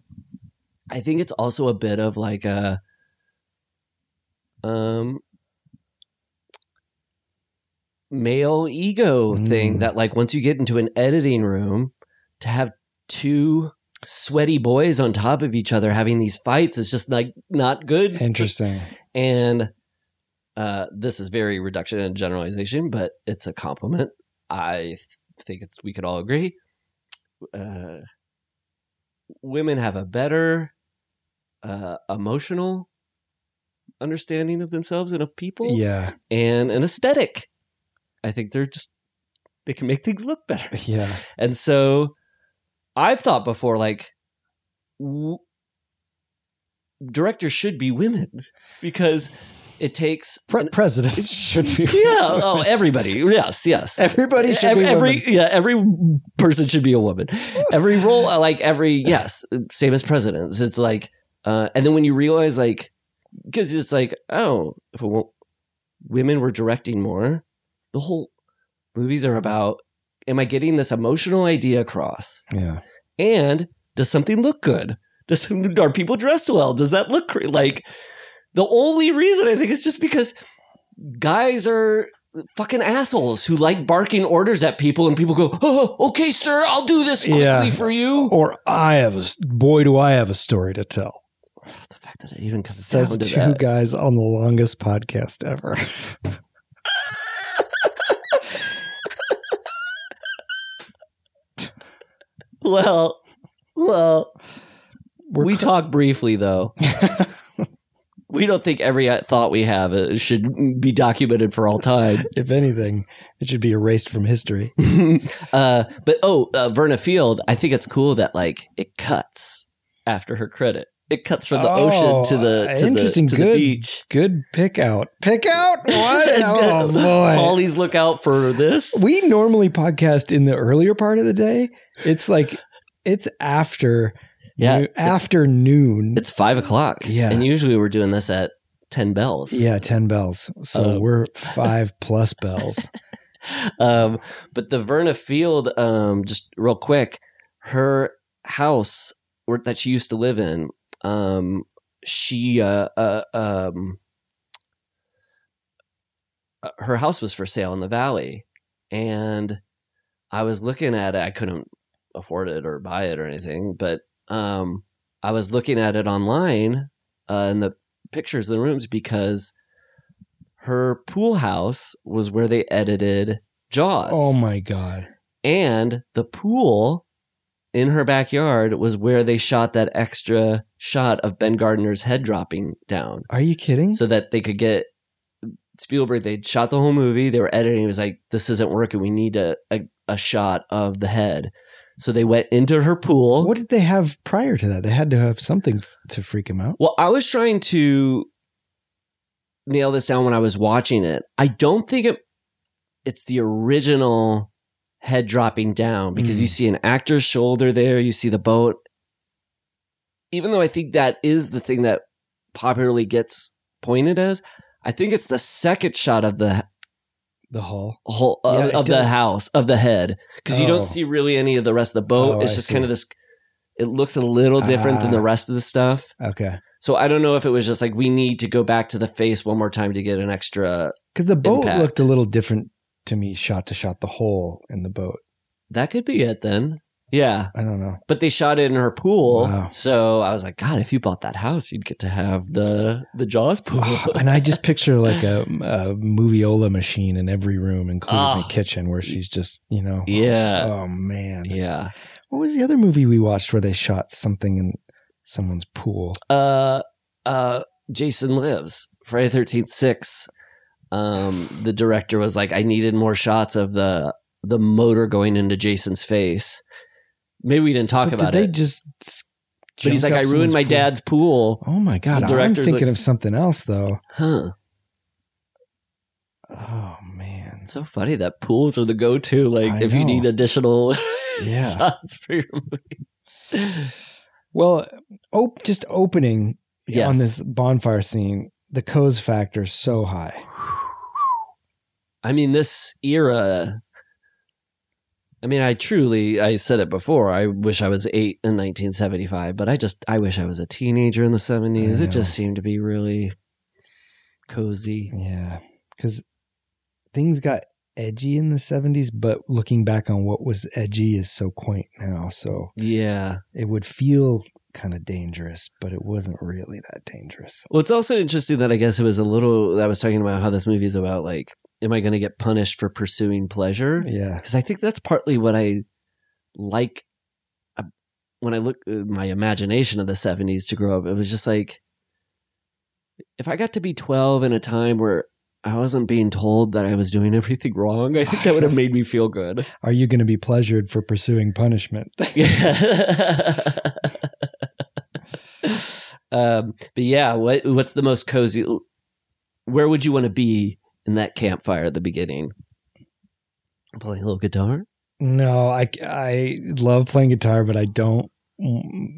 [SPEAKER 3] I think it's also a bit of like a um male ego thing
[SPEAKER 2] Mm.
[SPEAKER 3] that like once you get into an editing room to have two sweaty boys on top of each other having these fights is just like not good
[SPEAKER 2] Interesting.
[SPEAKER 3] and uh, this is very reduction and generalization, but it's a compliment. I th- think it's we could all agree. Uh, women have a better uh, emotional understanding of themselves and of people,
[SPEAKER 2] Yeah.
[SPEAKER 3] and an aesthetic. I think they're just they can make things look better. <laughs>
[SPEAKER 2] Yeah.
[SPEAKER 3] And so I've thought before, like, w- directors should be women because it takes.
[SPEAKER 2] Pre- presidents should be. <laughs>
[SPEAKER 3] yeah. Oh, everybody. Yes. Yes.
[SPEAKER 2] Everybody should
[SPEAKER 3] every,
[SPEAKER 2] be
[SPEAKER 3] every yeah every person should be a woman <laughs> every role uh, like every yes same as presidents it's like uh and then when you realize like because it's like oh if women were directing more the whole movies are about am i getting this emotional idea across
[SPEAKER 2] Yeah.
[SPEAKER 3] and does something look good does <laughs> are people dressed well does that look like the only reason i think is just because guys are fucking assholes who like barking orders at people and people go oh okay sir i'll do this quickly
[SPEAKER 2] Yeah.
[SPEAKER 3] for you
[SPEAKER 2] Or I have a, boy, do I have a story to tell.
[SPEAKER 3] the fact that it even comes
[SPEAKER 2] Says two
[SPEAKER 3] that.
[SPEAKER 2] guys on the longest podcast ever. <laughs>
[SPEAKER 3] well well
[SPEAKER 2] We're
[SPEAKER 3] we talk briefly though <laughs> we don't think every thought we have uh, should be documented for all time <laughs>
[SPEAKER 2] if anything, it should be erased from history. <laughs>
[SPEAKER 3] uh, but oh, uh, Verna Field, I think it's cool that like it cuts after her credit. It cuts from the ocean to the
[SPEAKER 2] Oh,
[SPEAKER 3] to,
[SPEAKER 2] interesting.
[SPEAKER 3] the, to
[SPEAKER 2] good
[SPEAKER 3] the beach.
[SPEAKER 2] Good pick out. Pick out. <laughs> What? oh boy.
[SPEAKER 3] Polly's look out for this.
[SPEAKER 2] we normally podcast in the earlier part of the day. It's like it's after
[SPEAKER 3] Yeah,
[SPEAKER 2] noo- afternoon.
[SPEAKER 3] It's five o'clock.
[SPEAKER 2] Yeah.
[SPEAKER 3] and usually we're doing this at ten bells.
[SPEAKER 2] yeah, ten bells. So
[SPEAKER 3] Uh,
[SPEAKER 2] we're five <laughs> plus bells. <laughs>
[SPEAKER 3] Um, but the Verna Field, um, just real quick, her house that she used to live in, um, she, uh, uh, um, uh, her house was for sale in the valley, and I was looking at it. I couldn't afford it or buy it or anything, but um, I was looking at it online uh, in the pictures of the rooms because her pool house was where they edited Jaws.
[SPEAKER 2] Oh my god.
[SPEAKER 3] and the pool in her backyard was where they shot that extra shot of Ben Gardner's head dropping down
[SPEAKER 2] Are you kidding?
[SPEAKER 3] so that they could get Spielberg. They'd shot the whole movie. They were editing. It was like, this isn't working. We need a, a, a shot of the head. So they went into her pool.
[SPEAKER 2] what did they have prior to that? They had to have something to freak him out.
[SPEAKER 3] Well, I was trying to nail this down when I was watching it. I don't think it it's the original head dropping down because
[SPEAKER 2] Mm.
[SPEAKER 3] you see an actor's shoulder there, you see the boat. Even though I think that is the thing that popularly gets pointed as, I think it's the second shot of the
[SPEAKER 2] The hall.
[SPEAKER 3] whole of,
[SPEAKER 2] Yeah, it
[SPEAKER 3] of the house of the head because you
[SPEAKER 2] Oh.
[SPEAKER 3] don't see really any of the rest of the boat.
[SPEAKER 2] Oh,
[SPEAKER 3] it's just kind of this. It looks a little different than the
[SPEAKER 2] Ah.
[SPEAKER 3] rest of the stuff.
[SPEAKER 2] Okay.
[SPEAKER 3] So I don't know if it was just like we need to go back to the face one more time to get an extra.
[SPEAKER 2] Because the boat
[SPEAKER 3] Impact.
[SPEAKER 2] looked a little different to me, shot to shot, the hole in the boat.
[SPEAKER 3] That could be it then. Yeah,
[SPEAKER 2] I don't know.
[SPEAKER 3] but they shot it in her pool.
[SPEAKER 2] Wow.
[SPEAKER 3] So I was like, God, if you bought that house, you'd get to have the the Jaws pool. <laughs>
[SPEAKER 2] and I just picture like a, a moviola machine in every room, including the
[SPEAKER 3] Oh.
[SPEAKER 2] kitchen, where she's just, you know.
[SPEAKER 3] Yeah.
[SPEAKER 2] Oh, man.
[SPEAKER 3] yeah.
[SPEAKER 2] What was the other movie we watched where they shot something in someone's pool?
[SPEAKER 3] Uh, uh, Jason Lives Friday Thirteenth Six. Um, the director was like, I needed more shots of the the motor going into Jason's face. Maybe we didn't talk
[SPEAKER 2] So
[SPEAKER 3] about
[SPEAKER 2] did
[SPEAKER 3] it.
[SPEAKER 2] They just.
[SPEAKER 3] but he's like, I ruined my
[SPEAKER 2] pool?
[SPEAKER 3] dad's pool.
[SPEAKER 2] Oh my god! I'm thinking
[SPEAKER 3] like-
[SPEAKER 2] of something else though.
[SPEAKER 3] Huh.
[SPEAKER 2] Oh man!
[SPEAKER 3] It's so funny that pools are the go to. Like,
[SPEAKER 2] I
[SPEAKER 3] if you need additional <laughs>
[SPEAKER 2] Yeah.
[SPEAKER 3] shots for your movie.
[SPEAKER 2] Well, op- just opening
[SPEAKER 3] Yes.
[SPEAKER 2] on this bonfire scene, the Coes factor is so high.
[SPEAKER 3] I mean, this era. I mean, I truly, I said it before. I wish I was eight in 1975, but I just, I wish I was a teenager in the 70s.
[SPEAKER 2] I
[SPEAKER 3] It just seemed to be really cozy.
[SPEAKER 2] Yeah, because things got edgy in the '70s, but looking back on what was edgy is so quaint now. So
[SPEAKER 3] Yeah.
[SPEAKER 2] it would feel kind of dangerous, but it wasn't really that dangerous.
[SPEAKER 3] Well, it's also interesting that I guess it was a little, I was talking about how this movie is about like, am I going to get punished for pursuing pleasure?
[SPEAKER 2] Yeah,
[SPEAKER 3] because I think that's partly what I like uh, when I look at my imagination of the 70s to grow up. It was just like if I got to be 12 in a time where I wasn't being told that I was doing everything wrong, I think that would have made me feel good. <laughs>
[SPEAKER 2] are you going to be pleasured for pursuing punishment? <laughs> <laughs>
[SPEAKER 3] um, but yeah, what what's the most cozy? Where would you want to be in that campfire at the beginning? Playing a little guitar.
[SPEAKER 2] No, I I love playing guitar, but I don't.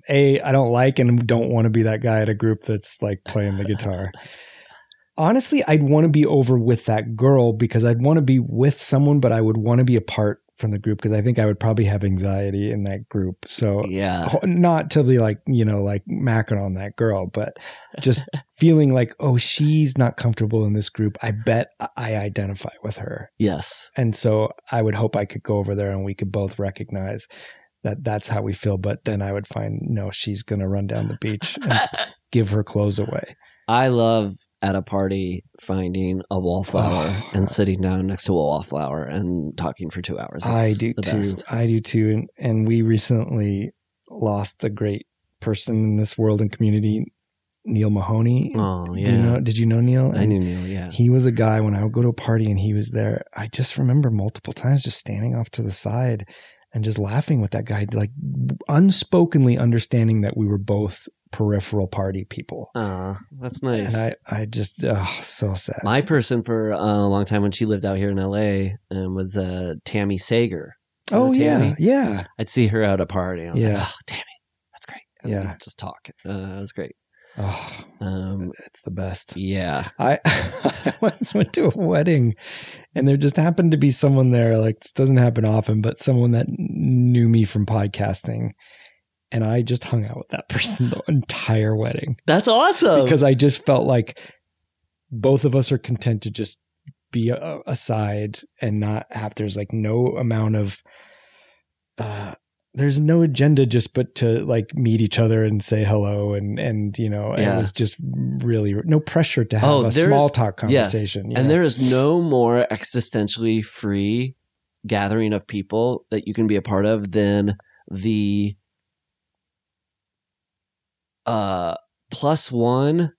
[SPEAKER 2] A, I don't like and don't want to be that guy at a group that's like playing the guitar. <laughs> Honestly, I'd want to be over with that girl because I'd want to be with someone, but I would want to be apart from the group because I think I would probably have anxiety in that group. So
[SPEAKER 3] Yeah.
[SPEAKER 2] not to be like you know like macking on that girl but just <laughs> feeling like oh she's not comfortable in this group i bet i identify with her
[SPEAKER 3] Yes.
[SPEAKER 2] and so i would hope i could go over there and we could both recognize that that's how we feel but then i would find no she's gonna run down the beach and <laughs> give her clothes away
[SPEAKER 3] I love at a party finding a wallflower
[SPEAKER 2] Oh. <sighs>
[SPEAKER 3] and sitting down next to a wallflower and talking for two hours.
[SPEAKER 2] i do too
[SPEAKER 3] best.
[SPEAKER 2] i do too and, and we recently lost a great person in this world and community neil mahoney
[SPEAKER 3] Oh yeah.
[SPEAKER 2] you know did you know neil
[SPEAKER 3] I knew Neil. Yeah.
[SPEAKER 2] He was a guy when I would go to a party and he was there. I just remember multiple times just standing off to the side and just laughing with that guy, like unspokenly understanding that we were both peripheral party people.
[SPEAKER 3] Oh, that's nice.
[SPEAKER 2] And I, I just, oh, so sad.
[SPEAKER 3] My person for a long time when she lived out here in LA um, was uh, Tammy Sagher.
[SPEAKER 2] oh,
[SPEAKER 3] Tammy?
[SPEAKER 2] yeah. Yeah.
[SPEAKER 3] I'd see her at a party. And I was
[SPEAKER 2] Yeah.
[SPEAKER 3] like, oh, Tammy, that's great. And
[SPEAKER 2] Yeah.
[SPEAKER 3] just talk. Uh, it was great.
[SPEAKER 2] Oh,
[SPEAKER 3] Um,
[SPEAKER 2] it's the best.
[SPEAKER 3] yeah.
[SPEAKER 2] I, <laughs> I once went to a wedding and there just happened to be someone there. Like, this doesn't happen often, but someone that knew me from podcasting. And I just hung out with that <laughs> person the entire wedding.
[SPEAKER 3] That's awesome.
[SPEAKER 2] because I just felt like both of us are content to just be aside and not have there's like no amount of uh there's no agenda just but to like meet each other and say hello and and you know
[SPEAKER 3] Yeah.
[SPEAKER 2] it was just really no pressure to have
[SPEAKER 3] Oh,
[SPEAKER 2] a small talk
[SPEAKER 3] Yes.
[SPEAKER 2] conversation
[SPEAKER 3] And
[SPEAKER 2] yeah.
[SPEAKER 3] there is no more existentially free gathering of people that you can be a part of than the uh plus one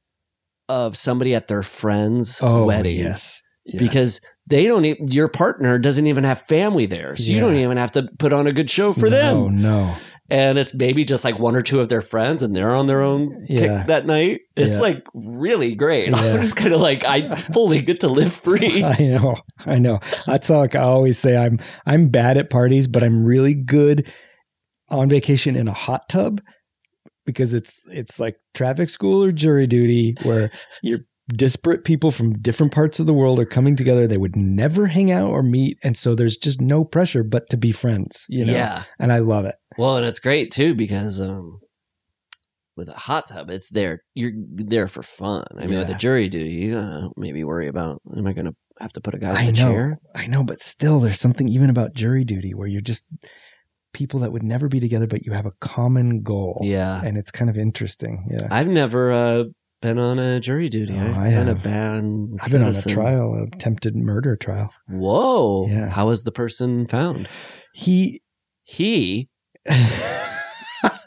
[SPEAKER 3] of somebody at their friend's
[SPEAKER 2] Oh,
[SPEAKER 3] wedding
[SPEAKER 2] yes. Yes.
[SPEAKER 3] because they don't e- your partner doesn't even have family there so you don't even have to put on a good show for
[SPEAKER 2] no,
[SPEAKER 3] them
[SPEAKER 2] no.
[SPEAKER 3] and it's maybe just like one or two of their friends and they're on their own
[SPEAKER 2] Yeah.
[SPEAKER 3] kick that night it's
[SPEAKER 2] Yeah.
[SPEAKER 3] like really great <laughs>
[SPEAKER 2] Yeah.
[SPEAKER 3] i'm just kind of like i fully get to live free <laughs>
[SPEAKER 2] I know, I know. That's like I always say. I'm I'm bad at parties, but I'm really good on vacation in a hot tub because it's it's like traffic school or jury duty where <laughs> you're disparate people from different parts of the world are coming together. They would never hang out or meet, and so there's just no pressure but to be friends. You know,
[SPEAKER 3] yeah
[SPEAKER 2] and I love it.
[SPEAKER 3] well and it's great too because um with a hot tub it's there you're there for fun i mean with a jury duty you gotta maybe worry about am i gonna have to put a guy in
[SPEAKER 2] I
[SPEAKER 3] the
[SPEAKER 2] know,
[SPEAKER 3] chair
[SPEAKER 2] I know, but still, there's something even about jury duty where you're just people that would never be together, but you have a common goal.
[SPEAKER 3] yeah
[SPEAKER 2] and it's kind of interesting. Yeah,
[SPEAKER 3] i've never uh been on a jury duty
[SPEAKER 2] Oh,
[SPEAKER 3] i've
[SPEAKER 2] I
[SPEAKER 3] been a bad
[SPEAKER 2] I've been on a trial, attempted murder trial.
[SPEAKER 3] whoa
[SPEAKER 2] Yeah.
[SPEAKER 3] how was the person found
[SPEAKER 2] He,
[SPEAKER 3] he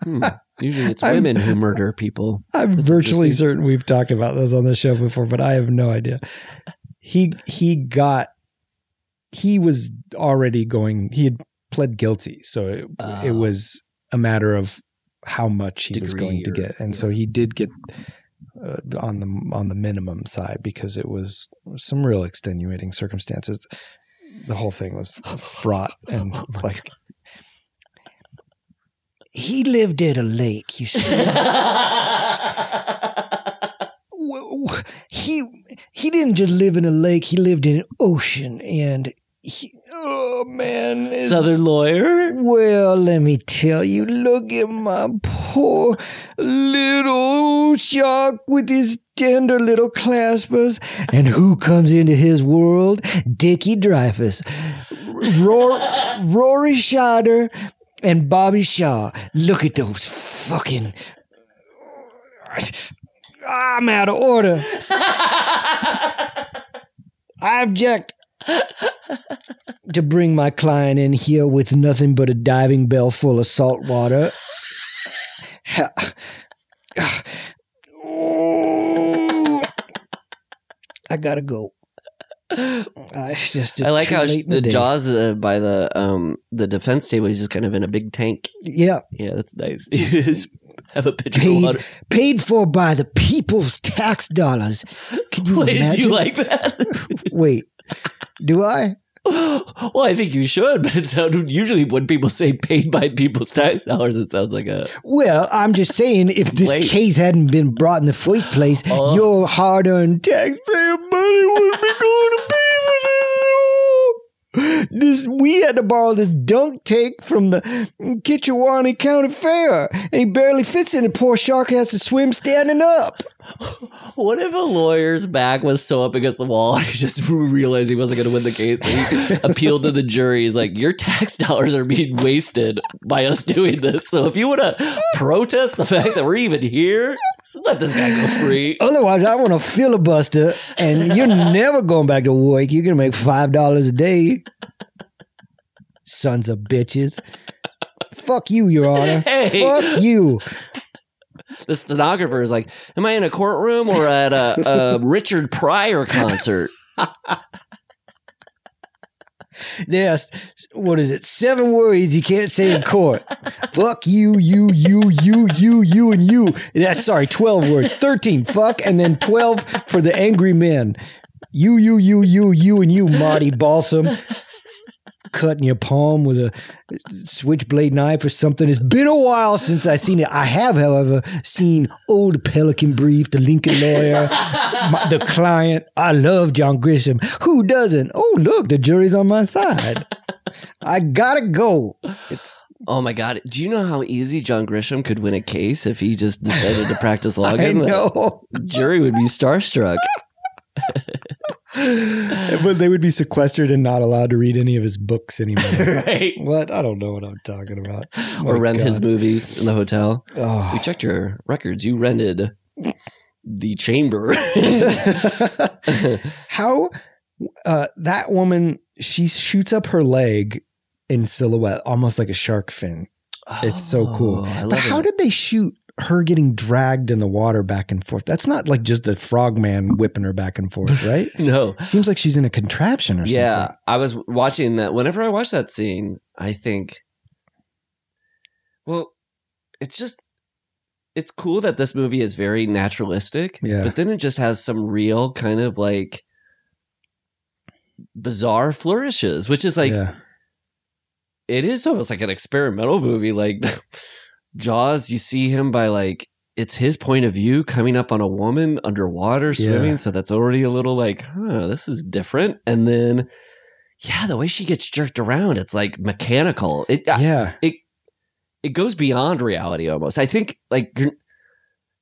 [SPEAKER 3] Hmm. Usually it's <laughs>
[SPEAKER 2] I'm-
[SPEAKER 3] women who murder people.
[SPEAKER 2] I'm
[SPEAKER 3] That's
[SPEAKER 2] virtually certain we've talked about this on the show before, but I have no idea. He he got he was already going. He had pled guilty, so it, it
[SPEAKER 3] Oh.
[SPEAKER 2] was a matter of how much he was going to get, and so he did get uh, on the on the minimum side because it was some real extenuating circumstances. The whole thing was fraught <laughs> and
[SPEAKER 3] Oh
[SPEAKER 2] like he lived at a lake. You <laughs> see, he he didn't just live in a lake. He lived in an ocean, and he, oh man, it's-
[SPEAKER 3] Southern lawyer.
[SPEAKER 2] well, let me tell you, look at my poor little shark with his tender little claspers. And who comes into his world? Dickie Dreyfuss, Rory, <laughs> Rory Scheider, and Bobby Shaw. Look at those fucking. I'm out of order. <laughs> I object to bring my client in here with nothing but a diving bell full of salt water. I gotta go. Uh, it's just
[SPEAKER 3] I like how the
[SPEAKER 2] day.
[SPEAKER 3] Jaws uh, by the um the defense table is just kind of in a big tank.
[SPEAKER 2] Yeah,
[SPEAKER 3] Yeah, that's nice. <laughs> You just have a pitcher of
[SPEAKER 2] paid
[SPEAKER 3] water.
[SPEAKER 2] paid for by the people's tax dollars. Can you
[SPEAKER 3] Wait,
[SPEAKER 2] imagine?
[SPEAKER 3] do you like that?
[SPEAKER 2] Wait, do I?
[SPEAKER 3] well, I think you should, <laughs> but it sounded uh, usually when people say paid by people's tax dollars, it sounds like a
[SPEAKER 2] Well, I'm just saying, if this
[SPEAKER 3] Wait.
[SPEAKER 2] case hadn't been brought in the first place,
[SPEAKER 3] Oh.
[SPEAKER 2] your hard-earned taxpayer money would be going <laughs> to pay for this. Oh. This we had to borrow this dunk tank from the Kitchewanee County Fair, and he barely fits in it. Poor shark has to swim standing up. <laughs>
[SPEAKER 3] What if a lawyer's back was so up against the wall <laughs> he just realized he wasn't going to win the case? And he <laughs> appealed to the jury. He's like, Your tax dollars are being wasted by us doing this. So if you want to protest the fact that we're even here, just let this guy go free. <laughs>
[SPEAKER 2] Otherwise, I want to filibuster, and you're <laughs> never going back to work. You're gonna make five dollars a day. Sons of bitches. Fuck you, Your Honor.
[SPEAKER 3] Hey.
[SPEAKER 2] Fuck you.
[SPEAKER 3] The stenographer is like, Am I in a courtroom or at a, a Richard Pryor concert? <laughs>
[SPEAKER 2] There's what is it? Seven words you can't say in court. <laughs> fuck you, you, you, you, you, you, and you. That's sorry, twelve words. Thirteen. Fuck, and then twelve for the angry men. You, you, you, you, you, and you, Marty Balsam. Cutting your palm with a switchblade knife or something. It's been a while since I've seen it. I have, however, seen Old Pelican Brief, the Lincoln lawyer, <laughs> my, the client. I love John Grisham. Who doesn't? Oh, look, the jury's on my side. I gotta go. It's
[SPEAKER 3] Oh my God. Do you know how easy John Grisham could win a case if he just decided to practice law <laughs>
[SPEAKER 2] I know,
[SPEAKER 3] The jury would be starstruck. <laughs> <laughs>
[SPEAKER 2] but they would be sequestered and not allowed to read any of his books anymore. <laughs>
[SPEAKER 3] right.
[SPEAKER 2] what? I don't know what I'm talking about.
[SPEAKER 3] Or
[SPEAKER 2] My
[SPEAKER 3] rent his movies in the hotel. We
[SPEAKER 2] Oh.
[SPEAKER 3] checked your records. You rented the chamber. <laughs>
[SPEAKER 2] How uh, that woman she shoots up her leg in silhouette, almost like a shark fin. It's so cool.
[SPEAKER 3] Oh,
[SPEAKER 2] But how
[SPEAKER 3] it.
[SPEAKER 2] did they shoot her getting dragged in the water back and forth? That's not like just a frogman whipping her back and forth, <laughs> right?
[SPEAKER 3] No.
[SPEAKER 2] It Seems like she's in a contraption or
[SPEAKER 3] Yeah,
[SPEAKER 2] something. Yeah.
[SPEAKER 3] I was watching that. Whenever I watch that scene, I think, well, it's just, it's cool that this movie is very naturalistic.
[SPEAKER 2] Yeah.
[SPEAKER 3] But then it just has some real kind of like bizarre flourishes, which is like,
[SPEAKER 2] yeah.
[SPEAKER 3] it is almost like an experimental movie. Like <laughs> Jaws, you see him by like, it's his point of view coming up on a woman underwater swimming.
[SPEAKER 2] Yeah.
[SPEAKER 3] So that's already a little like, huh, this is different. And then, yeah, the way she gets jerked around, it's like mechanical. It
[SPEAKER 2] yeah.
[SPEAKER 3] it it goes beyond reality almost. I think like your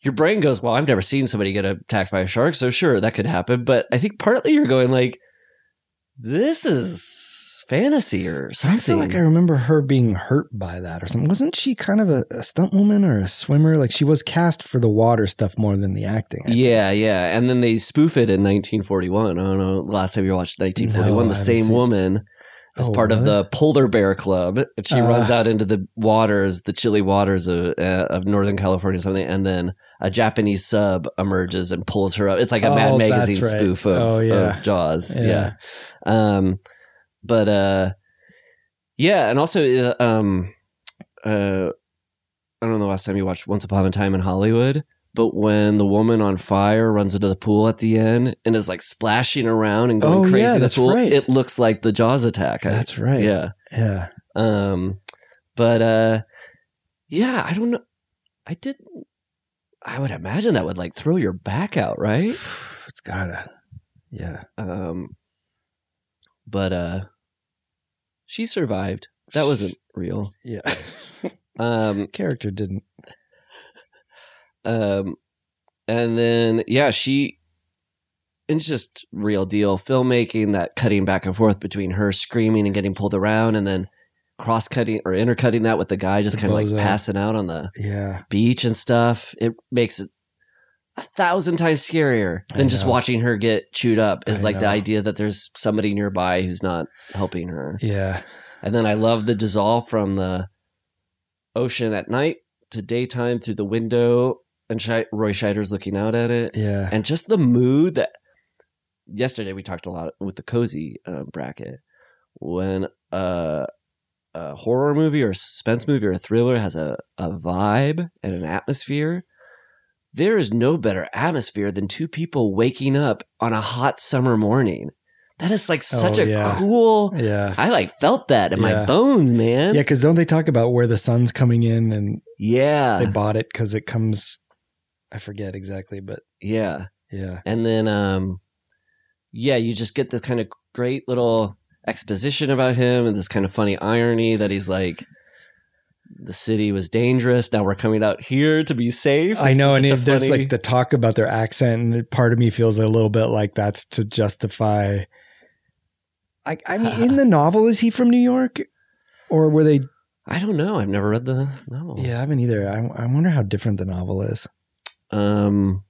[SPEAKER 3] your brain goes, well, I've never seen somebody get attacked by a shark, so sure that could happen. But I think partly you're going like, this is fantasy or
[SPEAKER 2] I
[SPEAKER 3] something.
[SPEAKER 2] feel like I remember her being hurt by that or something. Wasn't she kind of a, a stunt woman or a swimmer? Like she was cast for the water stuff more than the acting. I think.
[SPEAKER 3] Yeah, yeah. And then they spoof it in 1941. I don't know. Last time you watched 1941,
[SPEAKER 2] No,
[SPEAKER 3] the same
[SPEAKER 2] seen it.
[SPEAKER 3] woman as
[SPEAKER 2] Oh,
[SPEAKER 3] part of the Polar Bear Club. And she
[SPEAKER 2] Uh.
[SPEAKER 3] runs out into the waters, the chilly waters of, uh, of Northern California or something. And then a Japanese sub emerges and pulls her up. It's like a Mad
[SPEAKER 2] Oh, that's
[SPEAKER 3] Magazine
[SPEAKER 2] right.
[SPEAKER 3] spoof of,
[SPEAKER 2] Oh, yeah.
[SPEAKER 3] of Jaws.
[SPEAKER 2] Yeah.
[SPEAKER 3] Yeah. Um, but uh, yeah. And also, uh, um, uh, I don't know the last time you watched Once Upon a Time in Hollywood, but when the woman on fire runs into the pool at the end and is like splashing around and going
[SPEAKER 2] Oh,
[SPEAKER 3] crazy
[SPEAKER 2] yeah, that's
[SPEAKER 3] pool,
[SPEAKER 2] right.
[SPEAKER 3] it looks like the Jaws attack.
[SPEAKER 2] That's right.
[SPEAKER 3] Yeah.
[SPEAKER 2] Yeah.
[SPEAKER 3] Um, but uh, yeah, I don't know. I didn't. I would imagine that would like throw your back out, right? <sighs>
[SPEAKER 2] It's gotta. Yeah.
[SPEAKER 3] Um, but uh, she survived. That wasn't real.
[SPEAKER 2] Yeah. <laughs>
[SPEAKER 3] Um,
[SPEAKER 2] Character didn't.
[SPEAKER 3] Um, and then yeah, she. It's just real deal filmmaking. That cutting back and forth between her screaming and getting pulled around, and then cross cutting or intercutting that with the guy just kind of like
[SPEAKER 2] out.
[SPEAKER 3] passing out on the
[SPEAKER 2] Yeah.
[SPEAKER 3] beach and stuff. It makes it a thousand times scarier than just watching her get chewed up. Is
[SPEAKER 2] I
[SPEAKER 3] like the
[SPEAKER 2] know.
[SPEAKER 3] idea that there's somebody nearby who's not helping her.
[SPEAKER 2] Yeah.
[SPEAKER 3] And then I love the dissolve from the ocean at night to daytime through the window, and Shi Roy Scheider's looking out at it,
[SPEAKER 2] Yeah.
[SPEAKER 3] and just the mood that. Yesterday we talked a lot with the cozy uh, bracket when uh, a horror movie or a suspense movie or a thriller has a, a vibe and an atmosphere. There is no better atmosphere than two people waking up on a hot summer morning. That is like such
[SPEAKER 2] Oh,
[SPEAKER 3] a
[SPEAKER 2] yeah.
[SPEAKER 3] cool.
[SPEAKER 2] Yeah.
[SPEAKER 3] I like felt that in my bones, man.
[SPEAKER 2] Yeah, because don't they talk about where the sun's coming in and
[SPEAKER 3] Yeah.
[SPEAKER 2] they bought it because it comes, I forget exactly, but
[SPEAKER 3] yeah.
[SPEAKER 2] yeah.
[SPEAKER 3] And then, um, yeah, you just get this kind of great little exposition about him and this kind of funny irony that he's like, the city was dangerous. Now we're coming out here to be safe.
[SPEAKER 2] I know, and it, there's like the talk about their accent, and part of me feels a little bit like that's to justify. I, I mean, in <sighs> the novel, is he from New York, or were they?
[SPEAKER 3] I don't know. I've never read the novel.
[SPEAKER 2] Yeah, I haven't either. I, I wonder how different the novel is.
[SPEAKER 3] Um,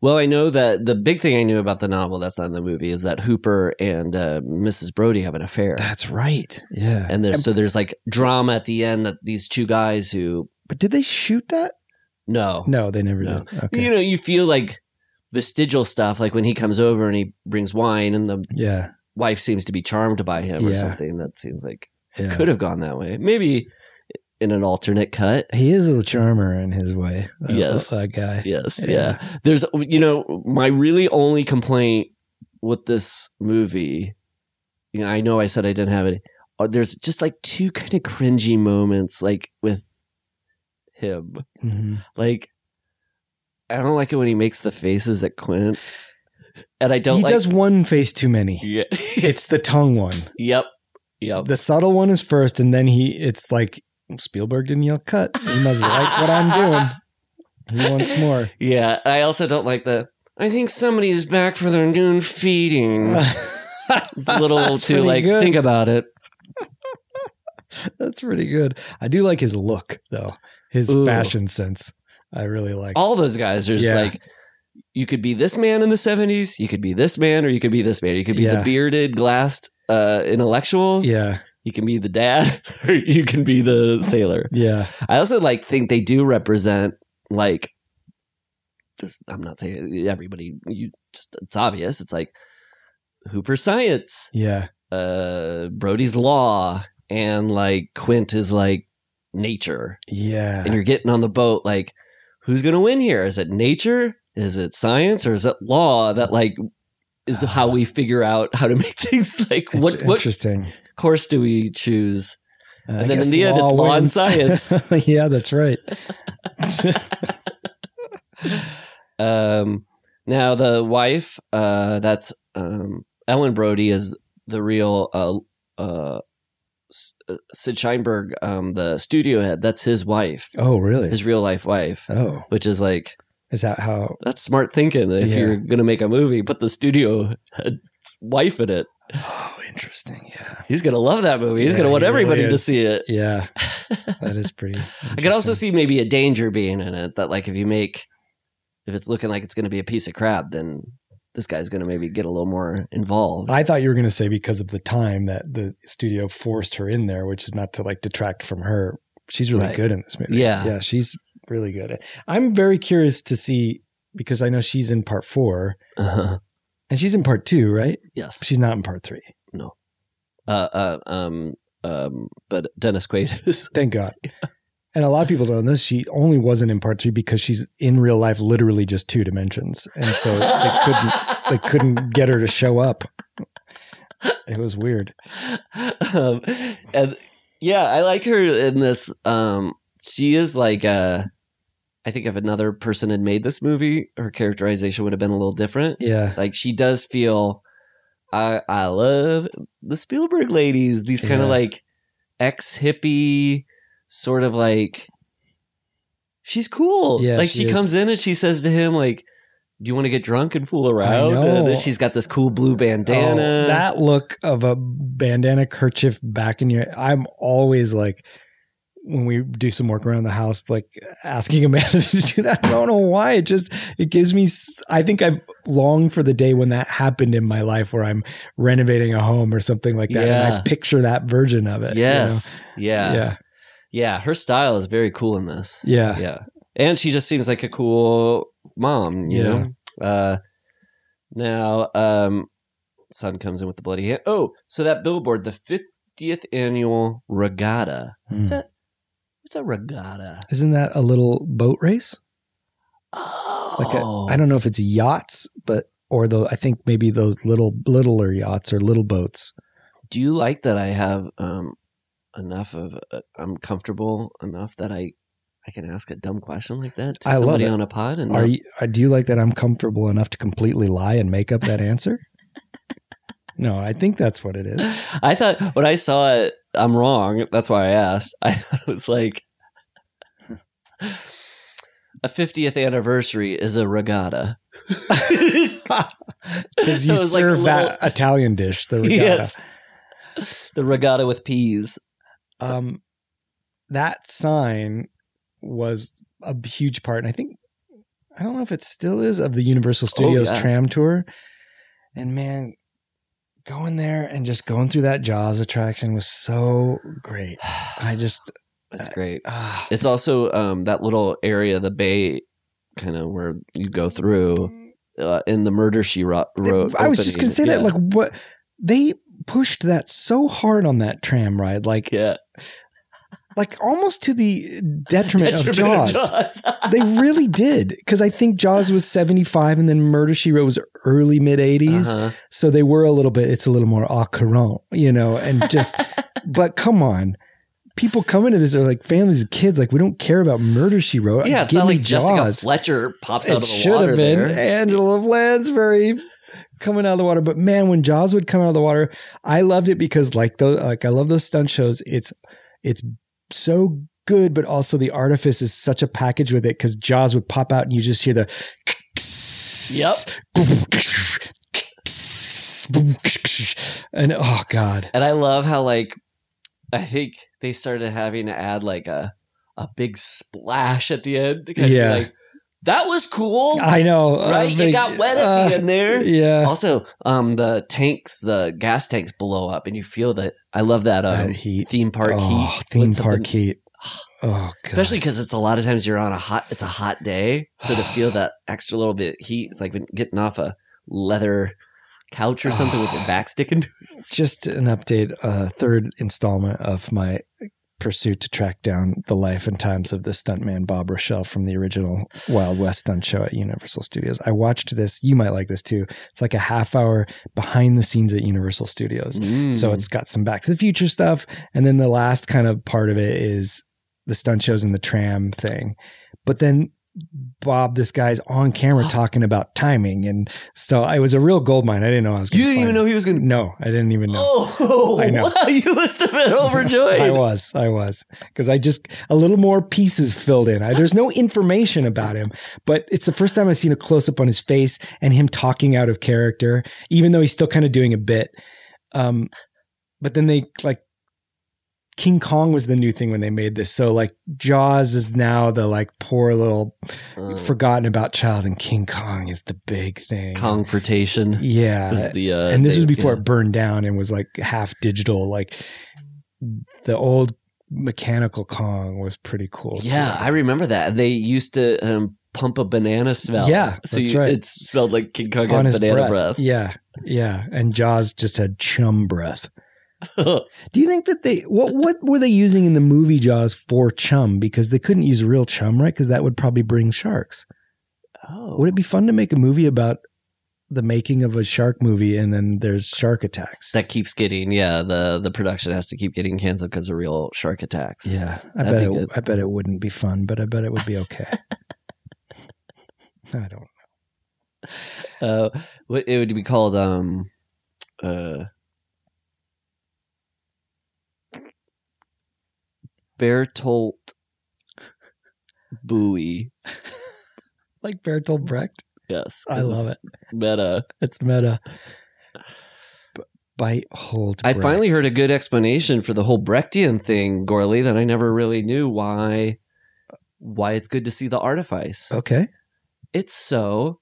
[SPEAKER 3] well, I know that the big thing I knew about the novel that's not in the movie is that Hooper and uh, Mrs. Brody have an affair.
[SPEAKER 2] That's right. Yeah,
[SPEAKER 3] and there's so there's like drama at the end that these two guys who
[SPEAKER 2] but did they shoot that?
[SPEAKER 3] no
[SPEAKER 2] No, they never
[SPEAKER 3] No.
[SPEAKER 2] did. Okay.
[SPEAKER 3] you know you feel like vestigial stuff like when he comes over and he brings wine and the
[SPEAKER 2] yeah,
[SPEAKER 3] wife seems to be charmed by him or something that seems like
[SPEAKER 2] yeah.
[SPEAKER 3] could have gone that way maybe in an alternate cut
[SPEAKER 2] He is a charmer in his way. that-
[SPEAKER 3] Yes.
[SPEAKER 2] that guy.
[SPEAKER 3] yes
[SPEAKER 2] Yeah.
[SPEAKER 3] yeah. there's you know my really only complaint with this movie you know i know i said i didn't have it uh, there's just like two kind of cringy moments like with him
[SPEAKER 2] Mhm.
[SPEAKER 3] like i don't like it when he makes the faces at quint and i don't
[SPEAKER 2] He
[SPEAKER 3] like
[SPEAKER 2] does one face too many. <laughs>
[SPEAKER 3] yeah
[SPEAKER 2] It's the tongue one.
[SPEAKER 3] yep yep
[SPEAKER 2] The subtle one is first, and then he. It's like Spielberg didn't yell cut. He must like what I'm doing. He wants more. <laughs>
[SPEAKER 3] yeah i also don't like the i think somebody's back for their noon feeding <laughs> it's a little too like
[SPEAKER 2] good.
[SPEAKER 3] think about it <laughs>
[SPEAKER 2] That's pretty good. I do like his look though. His
[SPEAKER 3] Ooh.
[SPEAKER 2] fashion sense. I really like.
[SPEAKER 3] all those guys are just
[SPEAKER 2] Yeah.
[SPEAKER 3] like you could be this man in the 70s you could be this man or you could be this man you could be
[SPEAKER 2] Yeah.
[SPEAKER 3] the bearded glassed uh intellectual
[SPEAKER 2] yeah.
[SPEAKER 3] You can be the dad, <laughs> or you can be the sailor.
[SPEAKER 2] Yeah.
[SPEAKER 3] I also like think they do represent like this. I'm not saying everybody. You just it's obvious. It's like Hooper science,
[SPEAKER 2] Yeah.
[SPEAKER 3] uh, Brody's law, and like Quint is like nature.
[SPEAKER 2] Yeah.
[SPEAKER 3] And you're getting on the boat. Like, who's gonna win here? Is it nature? Is it science? Or is it law? That like is how we figure out how to <laughs> make things. Like,
[SPEAKER 2] It's
[SPEAKER 3] what what
[SPEAKER 2] interesting.
[SPEAKER 3] course do we choose?
[SPEAKER 2] Uh,
[SPEAKER 3] And
[SPEAKER 2] I
[SPEAKER 3] then in the end, it's law and <laughs> science.
[SPEAKER 2] yeah, that's right. <laughs>
[SPEAKER 3] Um, now the wife, uh, that's um, Ellen Brody, is the real uh, uh, uh, Sid Sheinberg, um, the studio head. That's his wife,
[SPEAKER 2] oh, really?
[SPEAKER 3] his real life wife,
[SPEAKER 2] oh,
[SPEAKER 3] which is like
[SPEAKER 2] is that how?
[SPEAKER 3] that's smart thinking. If
[SPEAKER 2] Yeah.
[SPEAKER 3] you're gonna make a movie, put the studio uh, wife in it.
[SPEAKER 2] Oh, interesting. Yeah.
[SPEAKER 3] He's gonna love that movie. He's
[SPEAKER 2] Yeah,
[SPEAKER 3] gonna want
[SPEAKER 2] he really
[SPEAKER 3] everybody to see it.
[SPEAKER 2] Yeah. <laughs> That is pretty.
[SPEAKER 3] I could also see maybe a danger being in it that like if you make if it's looking like it's going to be a piece of crap, then this guy's going to maybe get a little more involved.
[SPEAKER 2] I thought you were going to say because of the time that the studio forced her in there, which is not to like detract from her. She's really
[SPEAKER 3] Right.
[SPEAKER 2] good in this movie.
[SPEAKER 3] Yeah.
[SPEAKER 2] Yeah. She's really good. I'm very curious to see because I know she's in part four
[SPEAKER 3] Uh-huh.
[SPEAKER 2] and she's in part two, right?
[SPEAKER 3] Yes.
[SPEAKER 2] She's not in part three.
[SPEAKER 3] Uh, uh, um, um, but Dennis Quaid <laughs> is.
[SPEAKER 2] Thank God. And a lot of people don't know this. She only wasn't in part three because she's in real life literally just two dimensions. And so they couldn't they <laughs> couldn't get her to show up. It was weird.
[SPEAKER 3] um, and yeah, I like her in this. Um, she is like, uh, I think if another person had made this movie, her characterization would have been a little different.
[SPEAKER 2] Yeah.
[SPEAKER 3] Like she does feel I I love the Spielberg ladies, these kind of
[SPEAKER 2] Yeah.
[SPEAKER 3] like ex hippie sort of like she's cool.
[SPEAKER 2] Yeah,
[SPEAKER 3] like
[SPEAKER 2] she
[SPEAKER 3] she, comes in and she says to him like do you want to get drunk and fool around? And she's got this cool blue oh, bandana.
[SPEAKER 2] Oh, that look of a bandana kerchief back in your I'm always like when we do some work around the house, like asking <laughs> Amanda to do that. I don't know why. It just it gives me. I think I've longed for the day when that happened in my life, where I'm renovating a home or something like that, and I picture that version of it. you know?
[SPEAKER 3] yes. Yeah.
[SPEAKER 2] yeah,
[SPEAKER 3] Yeah. Her style is very cool in this.
[SPEAKER 2] yeah,
[SPEAKER 3] Yeah. And she just seems like a cool mom, you
[SPEAKER 2] Yeah.
[SPEAKER 3] know? Uh now um son comes in with the bloody hand. Oh, so that billboard, the fiftieth annual regatta.
[SPEAKER 2] Hmm.
[SPEAKER 3] What's that? What's a regatta?
[SPEAKER 2] Isn't that a little boat race?
[SPEAKER 3] Oh,
[SPEAKER 2] Like I don't know if it's yachts, but or the I think maybe those little littler yachts or little boats.
[SPEAKER 3] Do you like that I have um enough of uh, I'm comfortable enough that I I can ask a dumb question like that to
[SPEAKER 2] I
[SPEAKER 3] somebody on a pod and
[SPEAKER 2] Are you? uh, Do you like that? I'm comfortable enough to completely lie and make up that answer. <laughs> no, I think that's what it is.
[SPEAKER 3] I thought when I saw it, I'm wrong. That's why I asked. <laughs> I was like <laughs> a 50th anniversary is a regatta. <laughs>
[SPEAKER 2] Because
[SPEAKER 3] So
[SPEAKER 2] you
[SPEAKER 3] like a
[SPEAKER 2] serve that
[SPEAKER 3] little-
[SPEAKER 2] Italian dish, the regatta.
[SPEAKER 3] Yes. The regatta with peas.
[SPEAKER 2] Um, that sign was a huge part, and I think I don't know if it still is of the Universal Studios
[SPEAKER 3] Oh, yeah.
[SPEAKER 2] tram tour. And man, going there and just going through that Jaws attraction was so great. <sighs> I just
[SPEAKER 3] That's great.
[SPEAKER 2] ah,
[SPEAKER 3] It's also um, that little area, the bay, kind of where you go through uh, in the murder she wrote. wrote
[SPEAKER 2] I was just gonna say that, like, what they pushed that so hard on that tram ride, like,
[SPEAKER 3] yeah,
[SPEAKER 2] like almost to the detriment, of
[SPEAKER 3] Detriment
[SPEAKER 2] Jaws. <laughs> they really did because I think Jaws was seventy five, and then Murder She Wrote was early mid 80s
[SPEAKER 3] Uh-huh.
[SPEAKER 2] so they were a little bit. It's a little more au courant, you know, and just. <laughs> but come on. People coming to this are like families of kids. Like we don't care about murder she wrote.
[SPEAKER 3] Yeah, it's
[SPEAKER 2] Give
[SPEAKER 3] not like Jessica
[SPEAKER 2] Jaws.
[SPEAKER 3] Fletcher pops out
[SPEAKER 2] it
[SPEAKER 3] of the
[SPEAKER 2] should
[SPEAKER 3] water
[SPEAKER 2] have been
[SPEAKER 3] there.
[SPEAKER 2] Angela Lansbury coming out of the water. But man, when Jaws would come out of the water, I loved it because like those, like I love those stunt shows. It's it's so good, but also the artifice is such a package with it because Jaws would pop out and you just hear the yep. and oh god,
[SPEAKER 3] And I love how like I think they started having to add like a a big splash at the end. to kind of
[SPEAKER 2] Yeah.
[SPEAKER 3] like that was cool.
[SPEAKER 2] I know, uh,
[SPEAKER 3] right?
[SPEAKER 2] they-
[SPEAKER 3] it got wet at
[SPEAKER 2] uh,
[SPEAKER 3] the end there.
[SPEAKER 2] Yeah,
[SPEAKER 3] Also, um, the tanks, the gas tanks blow up, and you feel that. I love that um,
[SPEAKER 2] That heat.
[SPEAKER 3] theme park
[SPEAKER 2] oh,
[SPEAKER 3] heat.
[SPEAKER 2] theme park heat. <sighs> Oh, God.
[SPEAKER 3] Especially because it's a lot of times you're on a hot. It's a hot day, so to feel that extra little bit of heat, it's like getting off a leather couch or something with your <sighs> back sticking. To it.
[SPEAKER 2] Just an update, uh, third installment of my pursuit to track down the life and times of the stuntman Bob Rochelle from the original Wild West stunt show at Universal Studios. I watched this. You might like this too. It's like a half hour behind the scenes at Universal Studios.
[SPEAKER 3] Mm.
[SPEAKER 2] So it's got some Back to the Future stuff, and then the last kind of part of it is the stunt shows in the tram thing. But then Bob, this guy's on camera <gasps> talking about timing, and so it was a real gold mine. I didn't know I was.
[SPEAKER 3] you didn't even know he was going to.
[SPEAKER 2] No, I didn't even know.
[SPEAKER 3] Oh,
[SPEAKER 2] I know.
[SPEAKER 3] wow! You must have been overjoyed. <laughs>
[SPEAKER 2] I was, I was, because I just a little more pieces filled in. I, there's no <laughs> information about him, but it's the first time I've seen a close up on his face and him talking out of character, even though he's still kind of doing a bit. Um, but then they like King Kong was the new thing when they made this. So like Jaws is now the like poor little
[SPEAKER 3] Uh,
[SPEAKER 2] forgotten about child, and King Kong is the big thing.
[SPEAKER 3] Kongfrontation
[SPEAKER 2] yeah,
[SPEAKER 3] the. Uh,
[SPEAKER 2] and this was before
[SPEAKER 3] yeah.
[SPEAKER 2] it burned down and was like half digital. Like the old mechanical Kong was pretty cool.
[SPEAKER 3] Yeah,
[SPEAKER 2] too.
[SPEAKER 3] I remember that. They used to um, pump a banana smell.
[SPEAKER 2] Yeah,
[SPEAKER 3] so you,
[SPEAKER 2] right.
[SPEAKER 3] it smelled like King Kong
[SPEAKER 2] on
[SPEAKER 3] had banana
[SPEAKER 2] breath.
[SPEAKER 3] breath.
[SPEAKER 2] Yeah, yeah, and Jaws just had chum breath. <laughs> Do you think that they what what were they using in the movie Jaws for chum? Because they couldn't use real chum, right? Because that would probably bring sharks.
[SPEAKER 3] oh,
[SPEAKER 2] Would it be fun to make a movie about the making of a shark movie and then there's shark attacks?
[SPEAKER 3] that keeps getting yeah. The the production has to keep getting canceled because of real shark attacks.
[SPEAKER 2] Yeah, I
[SPEAKER 3] That'd
[SPEAKER 2] bet
[SPEAKER 3] be
[SPEAKER 2] it,
[SPEAKER 3] good.
[SPEAKER 2] I bet it wouldn't be fun, but I bet it would be okay. <laughs> I don't. Know.
[SPEAKER 3] Uh, what it would be called? Um, uh, Bertolt Bowie.
[SPEAKER 2] Like Bertolt Brecht.
[SPEAKER 3] Yes,
[SPEAKER 2] I love it.
[SPEAKER 3] Meta.
[SPEAKER 2] It's meta. B- bite hold.
[SPEAKER 3] I
[SPEAKER 2] Brecht.
[SPEAKER 3] finally heard a good explanation for the whole Brechtian thing, Gourley, that I never really knew why why it's good to see the artifice.
[SPEAKER 2] Okay.
[SPEAKER 3] It's so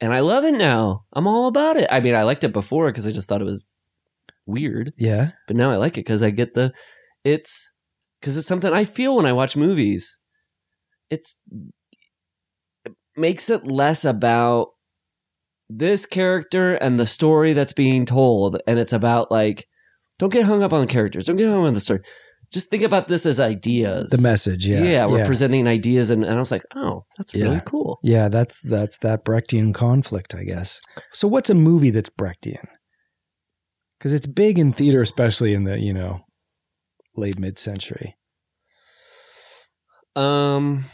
[SPEAKER 3] and I love it now. I'm all about it. I mean, I liked it before because I just thought it was weird,
[SPEAKER 2] Yeah.
[SPEAKER 3] but now I like it because I get the it's because it's something I feel when I watch movies. It's it makes it less about this character and the story that's being told, and it's about like don't get hung up on the characters, don't get hung up on the story. Just think about this as ideas.
[SPEAKER 2] The message. Yeah.
[SPEAKER 3] yeah, we're
[SPEAKER 2] yeah.
[SPEAKER 3] presenting ideas, and, and I was like, oh, that's really cool.
[SPEAKER 2] Yeah, that's that's that Brechtian conflict, I guess. So what's a movie that's Brechtian? Because it's big in theater, especially in the, you know, late mid century.
[SPEAKER 3] Um,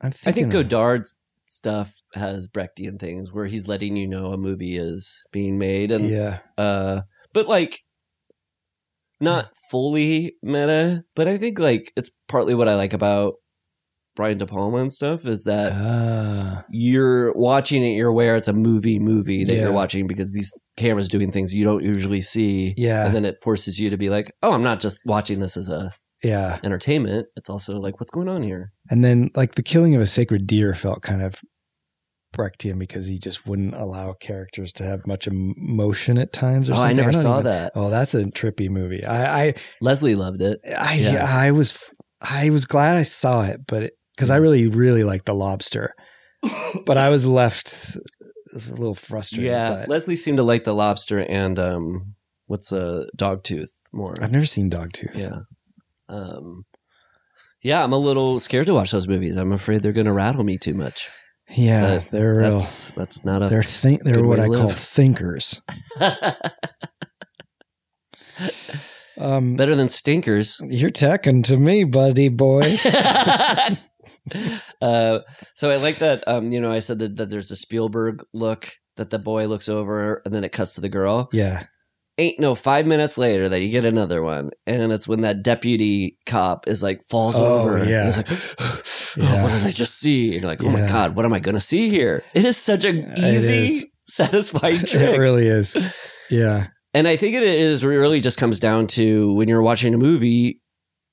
[SPEAKER 2] I'm
[SPEAKER 3] I think
[SPEAKER 2] thinking
[SPEAKER 3] Godard's stuff has Brechtian things where he's letting you know a movie is being made, and
[SPEAKER 2] Yeah.
[SPEAKER 3] uh, but like not fully meta. But I think like it's partly what I like about Brian De Palma and stuff is that
[SPEAKER 2] Ah.
[SPEAKER 3] you're watching it, you're aware it's a movie movie that
[SPEAKER 2] Yeah.
[SPEAKER 3] you're watching because these cameras doing things you don't usually see.
[SPEAKER 2] Yeah.
[SPEAKER 3] And then it forces you to be like, oh, I'm not just watching this as a
[SPEAKER 2] yeah.
[SPEAKER 3] entertainment. It's also like, what's going on here?
[SPEAKER 2] And then like the killing of a sacred deer felt kind of Brechtian because he just wouldn't allow characters to have much emotion at times or
[SPEAKER 3] Oh, I never
[SPEAKER 2] don't
[SPEAKER 3] saw
[SPEAKER 2] even-
[SPEAKER 3] that.
[SPEAKER 2] Oh, that's a trippy movie. I I
[SPEAKER 3] Leslie loved it.
[SPEAKER 2] I,
[SPEAKER 3] Yeah.
[SPEAKER 2] I was I was glad I saw it, but because I really really like the lobster, but I was left a little frustrated.
[SPEAKER 3] Yeah.
[SPEAKER 2] by it.
[SPEAKER 3] Leslie seemed to like the lobster and um what's a Dogtooth more.
[SPEAKER 2] I've never seen Dogtooth.
[SPEAKER 3] Yeah. Um yeah, I'm a little scared to watch those movies. I'm afraid they're gonna rattle me too much.
[SPEAKER 2] yeah,
[SPEAKER 3] But
[SPEAKER 2] they're real.
[SPEAKER 3] That's that's not a
[SPEAKER 2] They're think they're what I
[SPEAKER 3] to
[SPEAKER 2] call thinkers. <laughs> Um,
[SPEAKER 3] better than stinkers.
[SPEAKER 2] you're talking to me, buddy boy. <laughs> <laughs> <laughs>
[SPEAKER 3] uh, so I like that. Um, you know, I said that, that there's a Spielberg look that the boy looks over, and then it cuts to the girl.
[SPEAKER 2] yeah,
[SPEAKER 3] Ain't no five minutes later that you get another one, and it's when that deputy cop is like falls
[SPEAKER 2] Oh,
[SPEAKER 3] over. and
[SPEAKER 2] yeah.
[SPEAKER 3] it's like, <gasps>
[SPEAKER 2] Yeah.
[SPEAKER 3] oh, what did I just see? And you're like, oh my god, what am I gonna see here? It is such a
[SPEAKER 2] It
[SPEAKER 3] easy,
[SPEAKER 2] is. <laughs>
[SPEAKER 3] satisfying <laughs>
[SPEAKER 2] it really is. Yeah,
[SPEAKER 3] And I think it is really just comes down to when you're watching a movie,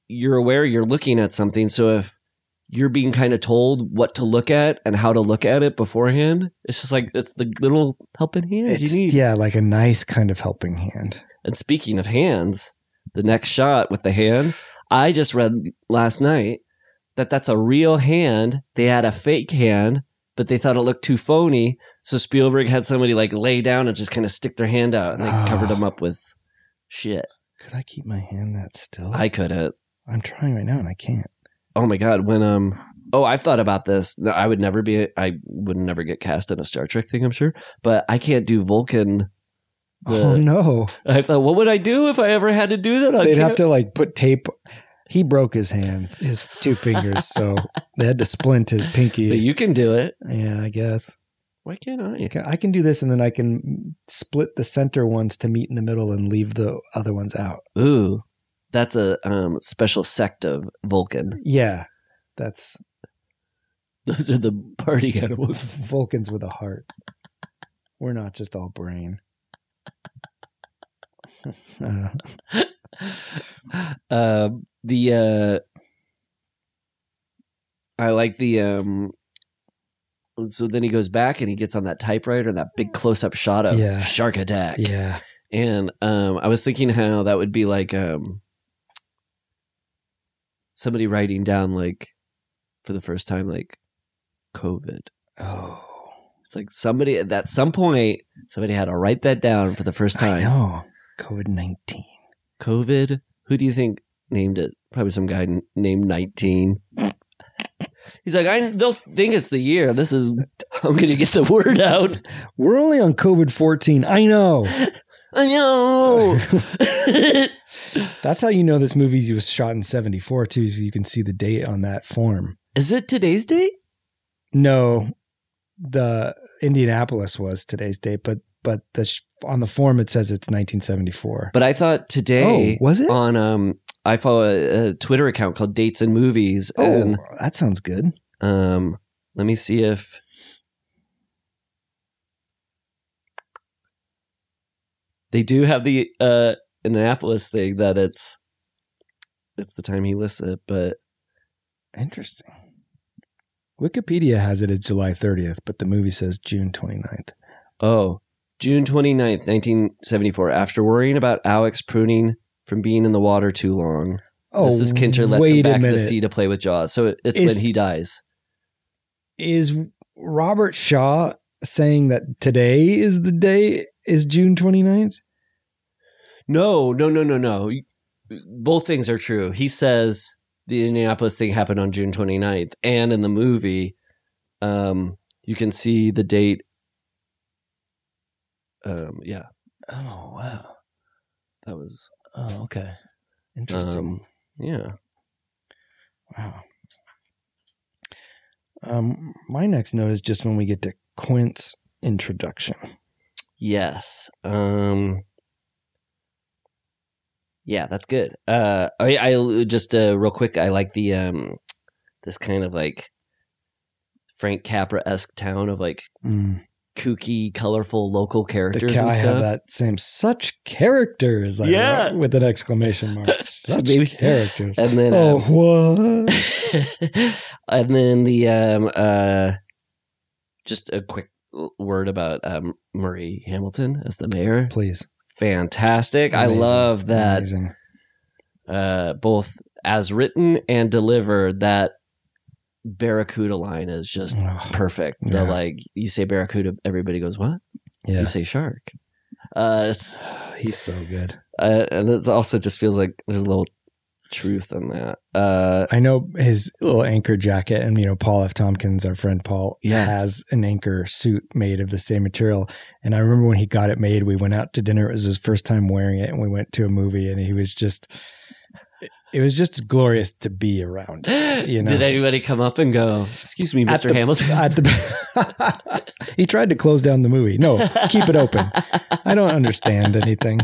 [SPEAKER 3] you're aware you're looking at something. So if you're being kind of told what to look at and how to look at it beforehand. It's just like it's the little helping hand
[SPEAKER 2] It's,
[SPEAKER 3] you need.
[SPEAKER 2] yeah, like a nice kind of helping hand.
[SPEAKER 3] And speaking of hands, the next shot with the hand, I just read last night that that's a real hand. They had a fake hand, but they thought it looked too phony. So Spielberg had somebody like lay down and just kind of stick their hand out, and they
[SPEAKER 2] Ah.
[SPEAKER 3] covered them up with shit.
[SPEAKER 2] Could I keep my hand that still?
[SPEAKER 3] I couldn't.
[SPEAKER 2] I'm trying right now and I can't.
[SPEAKER 3] Oh my god, when um oh I've thought about this. I would never be I would never get cast in a Star Trek thing, I'm sure. But I can't do Vulcan. <laughs> The-
[SPEAKER 2] oh no.
[SPEAKER 3] I thought, what would I do if I ever had to do that? I
[SPEAKER 2] They'd have
[SPEAKER 3] can't-
[SPEAKER 2] to like put tape. He broke his hand, his two fingers, so <laughs> they had to splint his pinky.
[SPEAKER 3] But you can do it.
[SPEAKER 2] yeah, I guess.
[SPEAKER 3] Why can't I?
[SPEAKER 2] I can do this, and then I can split the center ones to meet in the middle and leave the other ones out.
[SPEAKER 3] Ooh. That's a um, special sect of Vulcan.
[SPEAKER 2] Yeah, that's <laughs>
[SPEAKER 3] Those are the party <laughs> animals.
[SPEAKER 2] Vulcans with a heart. We're not just all brain. Uh, <laughs>
[SPEAKER 3] um, the uh, I like the um. So then he goes back and he gets on that typewriter and that big close up shot of
[SPEAKER 2] Yeah.
[SPEAKER 3] shark attack.
[SPEAKER 2] yeah,
[SPEAKER 3] And um, I was thinking how that would be like um, somebody writing down like for the first time like COVID.
[SPEAKER 2] oh,
[SPEAKER 3] It's like somebody at that some point somebody had to write that down for the first time.
[SPEAKER 2] Oh, COVID nineteen.
[SPEAKER 3] COVID. Who do you think named it? Probably some guy n- named nineteen. He's like, I they'll think it's the year. This is I'm gonna get the word out.
[SPEAKER 2] We're only on COVID fourteen. I know.
[SPEAKER 3] I know. <laughs>
[SPEAKER 2] That's how you know this movie was shot in seventy four too. So you can see the date on that form.
[SPEAKER 3] is it today's date?
[SPEAKER 2] No, the Indianapolis was today's date, but but the sh- on the form it says it's 1974.
[SPEAKER 3] But I thought today
[SPEAKER 2] oh, was it?
[SPEAKER 3] on um I follow a, a Twitter account called Dates and Movies
[SPEAKER 2] oh,
[SPEAKER 3] and
[SPEAKER 2] that sounds good.
[SPEAKER 3] um let me see if they do have the uh Indianapolis thing that it's it's the time he lists it, but
[SPEAKER 2] Interesting. Wikipedia has it as July 30th, but the movie says June 29th.
[SPEAKER 3] oh, June 29th, 1974, after worrying about Alex pruning from being in the water too long.
[SPEAKER 2] Oh,
[SPEAKER 3] Mrs. Kintner lets him back in the sea to play with Jaws. So it's
[SPEAKER 2] Is-
[SPEAKER 3] when he dies.
[SPEAKER 2] Is Robert Shaw saying that today is the day is June 29th?
[SPEAKER 3] No, no, no, no, no. Both things are true. He says the Indianapolis thing happened on June 29th. And in the movie, um, you can see the date. Um, yeah,
[SPEAKER 2] Oh, wow.
[SPEAKER 3] that was.
[SPEAKER 2] Oh, okay. Interesting.
[SPEAKER 3] Um, yeah.
[SPEAKER 2] Wow. Um, my next note is just when we get to Quint's introduction.
[SPEAKER 3] Yes. Um, yeah, that's good. Uh, I, I just uh, real quick. I like the um, this kind of like Frank Capra esque town of like
[SPEAKER 2] Mm.
[SPEAKER 3] kooky, colorful local
[SPEAKER 2] The
[SPEAKER 3] characters
[SPEAKER 2] ca-
[SPEAKER 3] and
[SPEAKER 2] I have
[SPEAKER 3] stuff.
[SPEAKER 2] that same such characters. I
[SPEAKER 3] Yeah.
[SPEAKER 2] wrote with an exclamation mark. <laughs> Such
[SPEAKER 3] Maybe-
[SPEAKER 2] characters.
[SPEAKER 3] And then,
[SPEAKER 2] oh,
[SPEAKER 3] um,
[SPEAKER 2] what? <laughs>
[SPEAKER 3] and then the um uh, just a quick word about um Murray Hamilton as the mayor.
[SPEAKER 2] Please.
[SPEAKER 3] Fantastic! I love that. Uh, both as written and delivered, that Barracuda line is just
[SPEAKER 2] Ugh,
[SPEAKER 3] perfect. The
[SPEAKER 2] Yeah.
[SPEAKER 3] like you say Barracuda, everybody goes what?
[SPEAKER 2] yeah.
[SPEAKER 3] You say shark. Uh, it's <sighs>
[SPEAKER 2] He's so good.
[SPEAKER 3] uh, and it also just feels like there's a little truth in that. Uh,
[SPEAKER 2] I know his little anchor jacket, and you know Paul F. Tompkins, our friend Paul,
[SPEAKER 3] Yeah.
[SPEAKER 2] has an anchor suit made of the same material. And I remember when he got it made, we went out to dinner. It was his first time wearing it, and we went to a movie, and he was just. It was just glorious to be around. You <gasps> know.
[SPEAKER 3] Did anybody come up and go, "Excuse me,
[SPEAKER 2] At
[SPEAKER 3] Mister
[SPEAKER 2] the-
[SPEAKER 3] Hamilton"? <laughs>
[SPEAKER 2] At the, <laughs> he tried to close down the movie. No, keep it open. I don't understand anything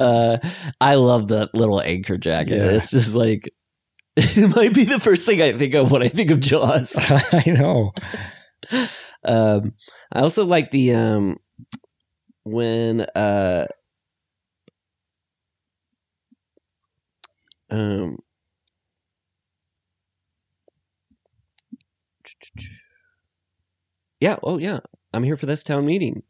[SPEAKER 3] uh, I love that little anchor jacket.
[SPEAKER 2] Yeah.
[SPEAKER 3] It's just like <laughs> it might be the first thing I think of when I think of Jaws. <laughs>
[SPEAKER 2] I know.
[SPEAKER 3] Um, I also like the um, when uh, um, yeah, oh yeah, I'm here for this town meeting.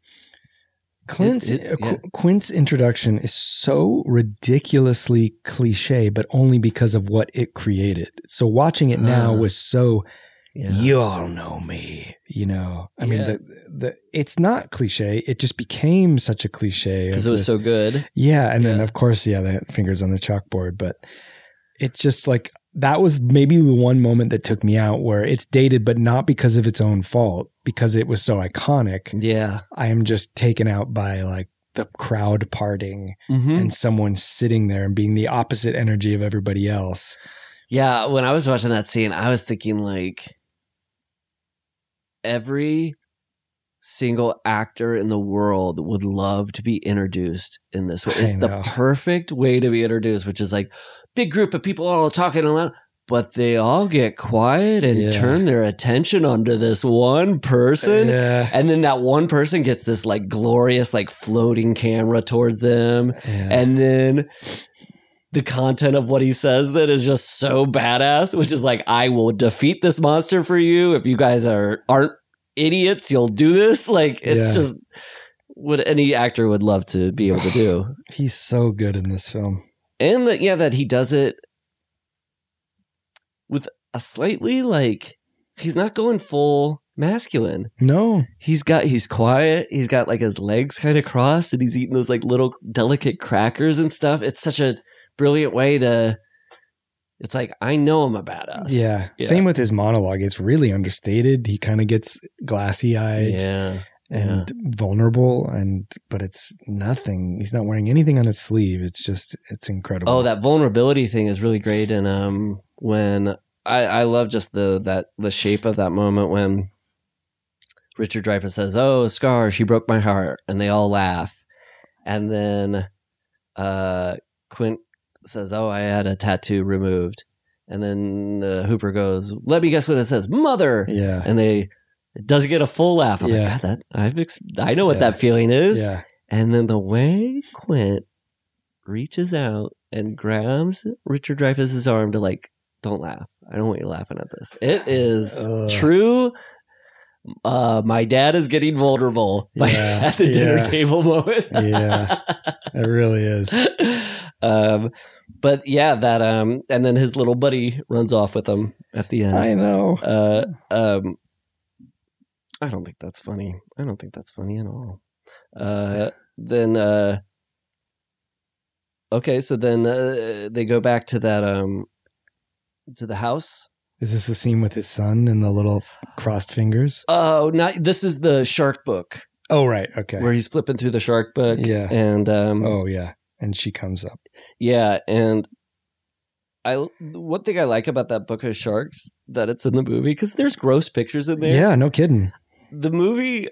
[SPEAKER 2] Clint's
[SPEAKER 3] it-
[SPEAKER 2] uh,
[SPEAKER 3] yeah.
[SPEAKER 2] Quint's introduction is so ridiculously cliche, but only because of what it created. So watching it now
[SPEAKER 3] Uh,
[SPEAKER 2] was so
[SPEAKER 3] Yeah.
[SPEAKER 2] you all know me, you know. I mean, the the it's not cliche. It just became such a cliche
[SPEAKER 3] Because it was
[SPEAKER 2] this-
[SPEAKER 3] so good.
[SPEAKER 2] Yeah, and then of course, yeah, the fingers on the chalkboard, but it just like that was maybe the one moment that took me out where it's dated, but not because of its own fault, because it was so iconic.
[SPEAKER 3] Yeah.
[SPEAKER 2] I am just taken out by like the crowd parting
[SPEAKER 3] Mm-hmm.
[SPEAKER 2] and someone sitting there and being the opposite energy of everybody else.
[SPEAKER 3] Yeah, when I was watching that scene, I was thinking like every single actor in the world would love to be introduced in this way. It's the perfect way to be introduced, which is like big group of people all talking loud, but they all get quiet and
[SPEAKER 2] Yeah.
[SPEAKER 3] turn their attention onto this one person.
[SPEAKER 2] Yeah.
[SPEAKER 3] And then that one person gets this like glorious, like floating camera towards them
[SPEAKER 2] Yeah.
[SPEAKER 3] and then the content of what he says that is just so badass which is like i will defeat this monster for you if you guys are aren't idiots you'll do this <laughs> like it's just what any actor would love to be able to do <sighs>
[SPEAKER 2] He's so good in this film.
[SPEAKER 3] And that yeah that he does it with a slightly like he's not going full masculine
[SPEAKER 2] No.
[SPEAKER 3] he's got he's quiet he's got like his legs kind of crossed and he's eating those like little delicate crackers and stuff it's such a brilliant way to it's like i know i'm a badass
[SPEAKER 2] Yeah.
[SPEAKER 3] Yeah.
[SPEAKER 2] Same with his monologue. It's really understated. He kind of gets glassy eyed
[SPEAKER 3] yeah
[SPEAKER 2] and vulnerable and but it's nothing. He's not wearing anything on his sleeve. It's just it's incredible.
[SPEAKER 3] oh that vulnerability thing is really great and um when i i love just the that the shape of that moment when richard dreyfuss says oh scar she broke my heart and they all laugh and then uh quint says oh i had a tattoo removed and then uh, hooper goes let me guess what it says mother
[SPEAKER 2] Yeah.
[SPEAKER 3] and they it doesn't get a full laugh i'm
[SPEAKER 2] Yeah.
[SPEAKER 3] like god that i've ex- i know what
[SPEAKER 2] Yeah.
[SPEAKER 3] that feeling is
[SPEAKER 2] Yeah.
[SPEAKER 3] and then the way Quint reaches out and grabs Richard Dreyfuss's arm to like, don't laugh. I don't want you laughing at this. It <sighs> is
[SPEAKER 2] Ugh.
[SPEAKER 3] true. Uh, my dad is getting vulnerable by-
[SPEAKER 2] Yeah, <laughs>
[SPEAKER 3] at the dinner table moment.
[SPEAKER 2] Yeah. It really is. <laughs>
[SPEAKER 3] um, but yeah, that um, and then his little buddy runs off with him at the end.
[SPEAKER 2] I know.
[SPEAKER 3] Uh, um, I don't think that's funny. I don't think that's funny at all. Uh, then, uh, okay, so then uh, they go back to that um, to the house.
[SPEAKER 2] Is this the scene with his son and the little crossed fingers?
[SPEAKER 3] Oh, not this is the shark book
[SPEAKER 2] Oh right. Okay.
[SPEAKER 3] where he's flipping through the shark book.
[SPEAKER 2] Yeah.
[SPEAKER 3] and um,
[SPEAKER 2] oh yeah. And she comes up.
[SPEAKER 3] Yeah, and I one thing I like about that book of sharks that it's in the movie because there's gross pictures in there.
[SPEAKER 2] Yeah, no kidding.
[SPEAKER 3] The movie.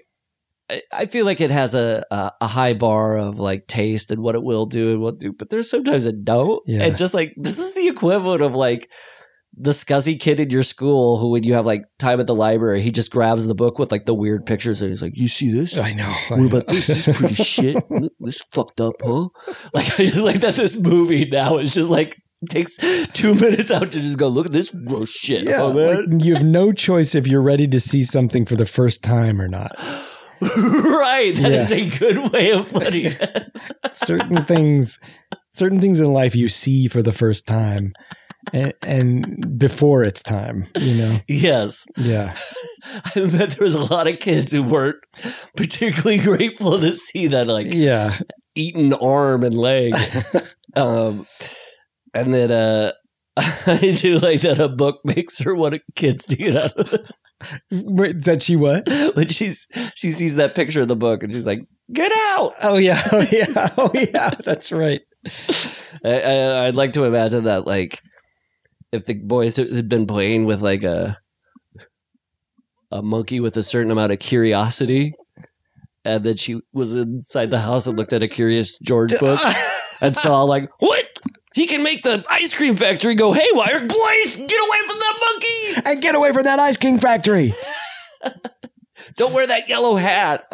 [SPEAKER 3] I, feel like it has a, a a high bar of like taste and what it will do and what do, but there's sometimes it don't.
[SPEAKER 2] Yeah.
[SPEAKER 3] And just like this is the equivalent of like the scuzzy kid in your school who, when you have like time at the library, he just grabs the book with like the weird pictures and he's like, "You see this?
[SPEAKER 2] I know. I
[SPEAKER 3] What about this? This is pretty <laughs> shit. This fucked up, huh? Like I just like that this movie now is just like takes two <laughs> minutes out to just go look at this gross shit.
[SPEAKER 2] Yeah,
[SPEAKER 3] man?
[SPEAKER 2] like, you have no <laughs> choice if you're ready to see something for the first time or not.
[SPEAKER 3] right. That is
[SPEAKER 2] Yeah.
[SPEAKER 3] a good way of putting it. <laughs>
[SPEAKER 2] Certain things, certain things in life you see for the first time, and, and before it's time. You know.
[SPEAKER 3] yes.
[SPEAKER 2] Yeah.
[SPEAKER 3] I bet there was a lot of kids who weren't particularly grateful to see that like
[SPEAKER 2] Yeah.
[SPEAKER 3] eaten arm and leg. um and then uh <laughs> I do like that a book makes her want kids to get out of it.
[SPEAKER 2] Wait, that she what?
[SPEAKER 3] when she's she sees that picture of the book and she's like, "Get out!"
[SPEAKER 2] Oh yeah. <laughs> Oh yeah. Oh yeah. That's right.
[SPEAKER 3] I, I, I'd like to imagine that, like, if the boys had been playing with like a a monkey with a certain amount of curiosity, and then she was inside the house and looked at a Curious George book <laughs> and saw like, "What? He can make the ice cream factory go haywire! Boys, get away from that monkey!
[SPEAKER 2] And get away from that ice cream factory. <laughs>
[SPEAKER 3] Don't wear that yellow hat." <laughs>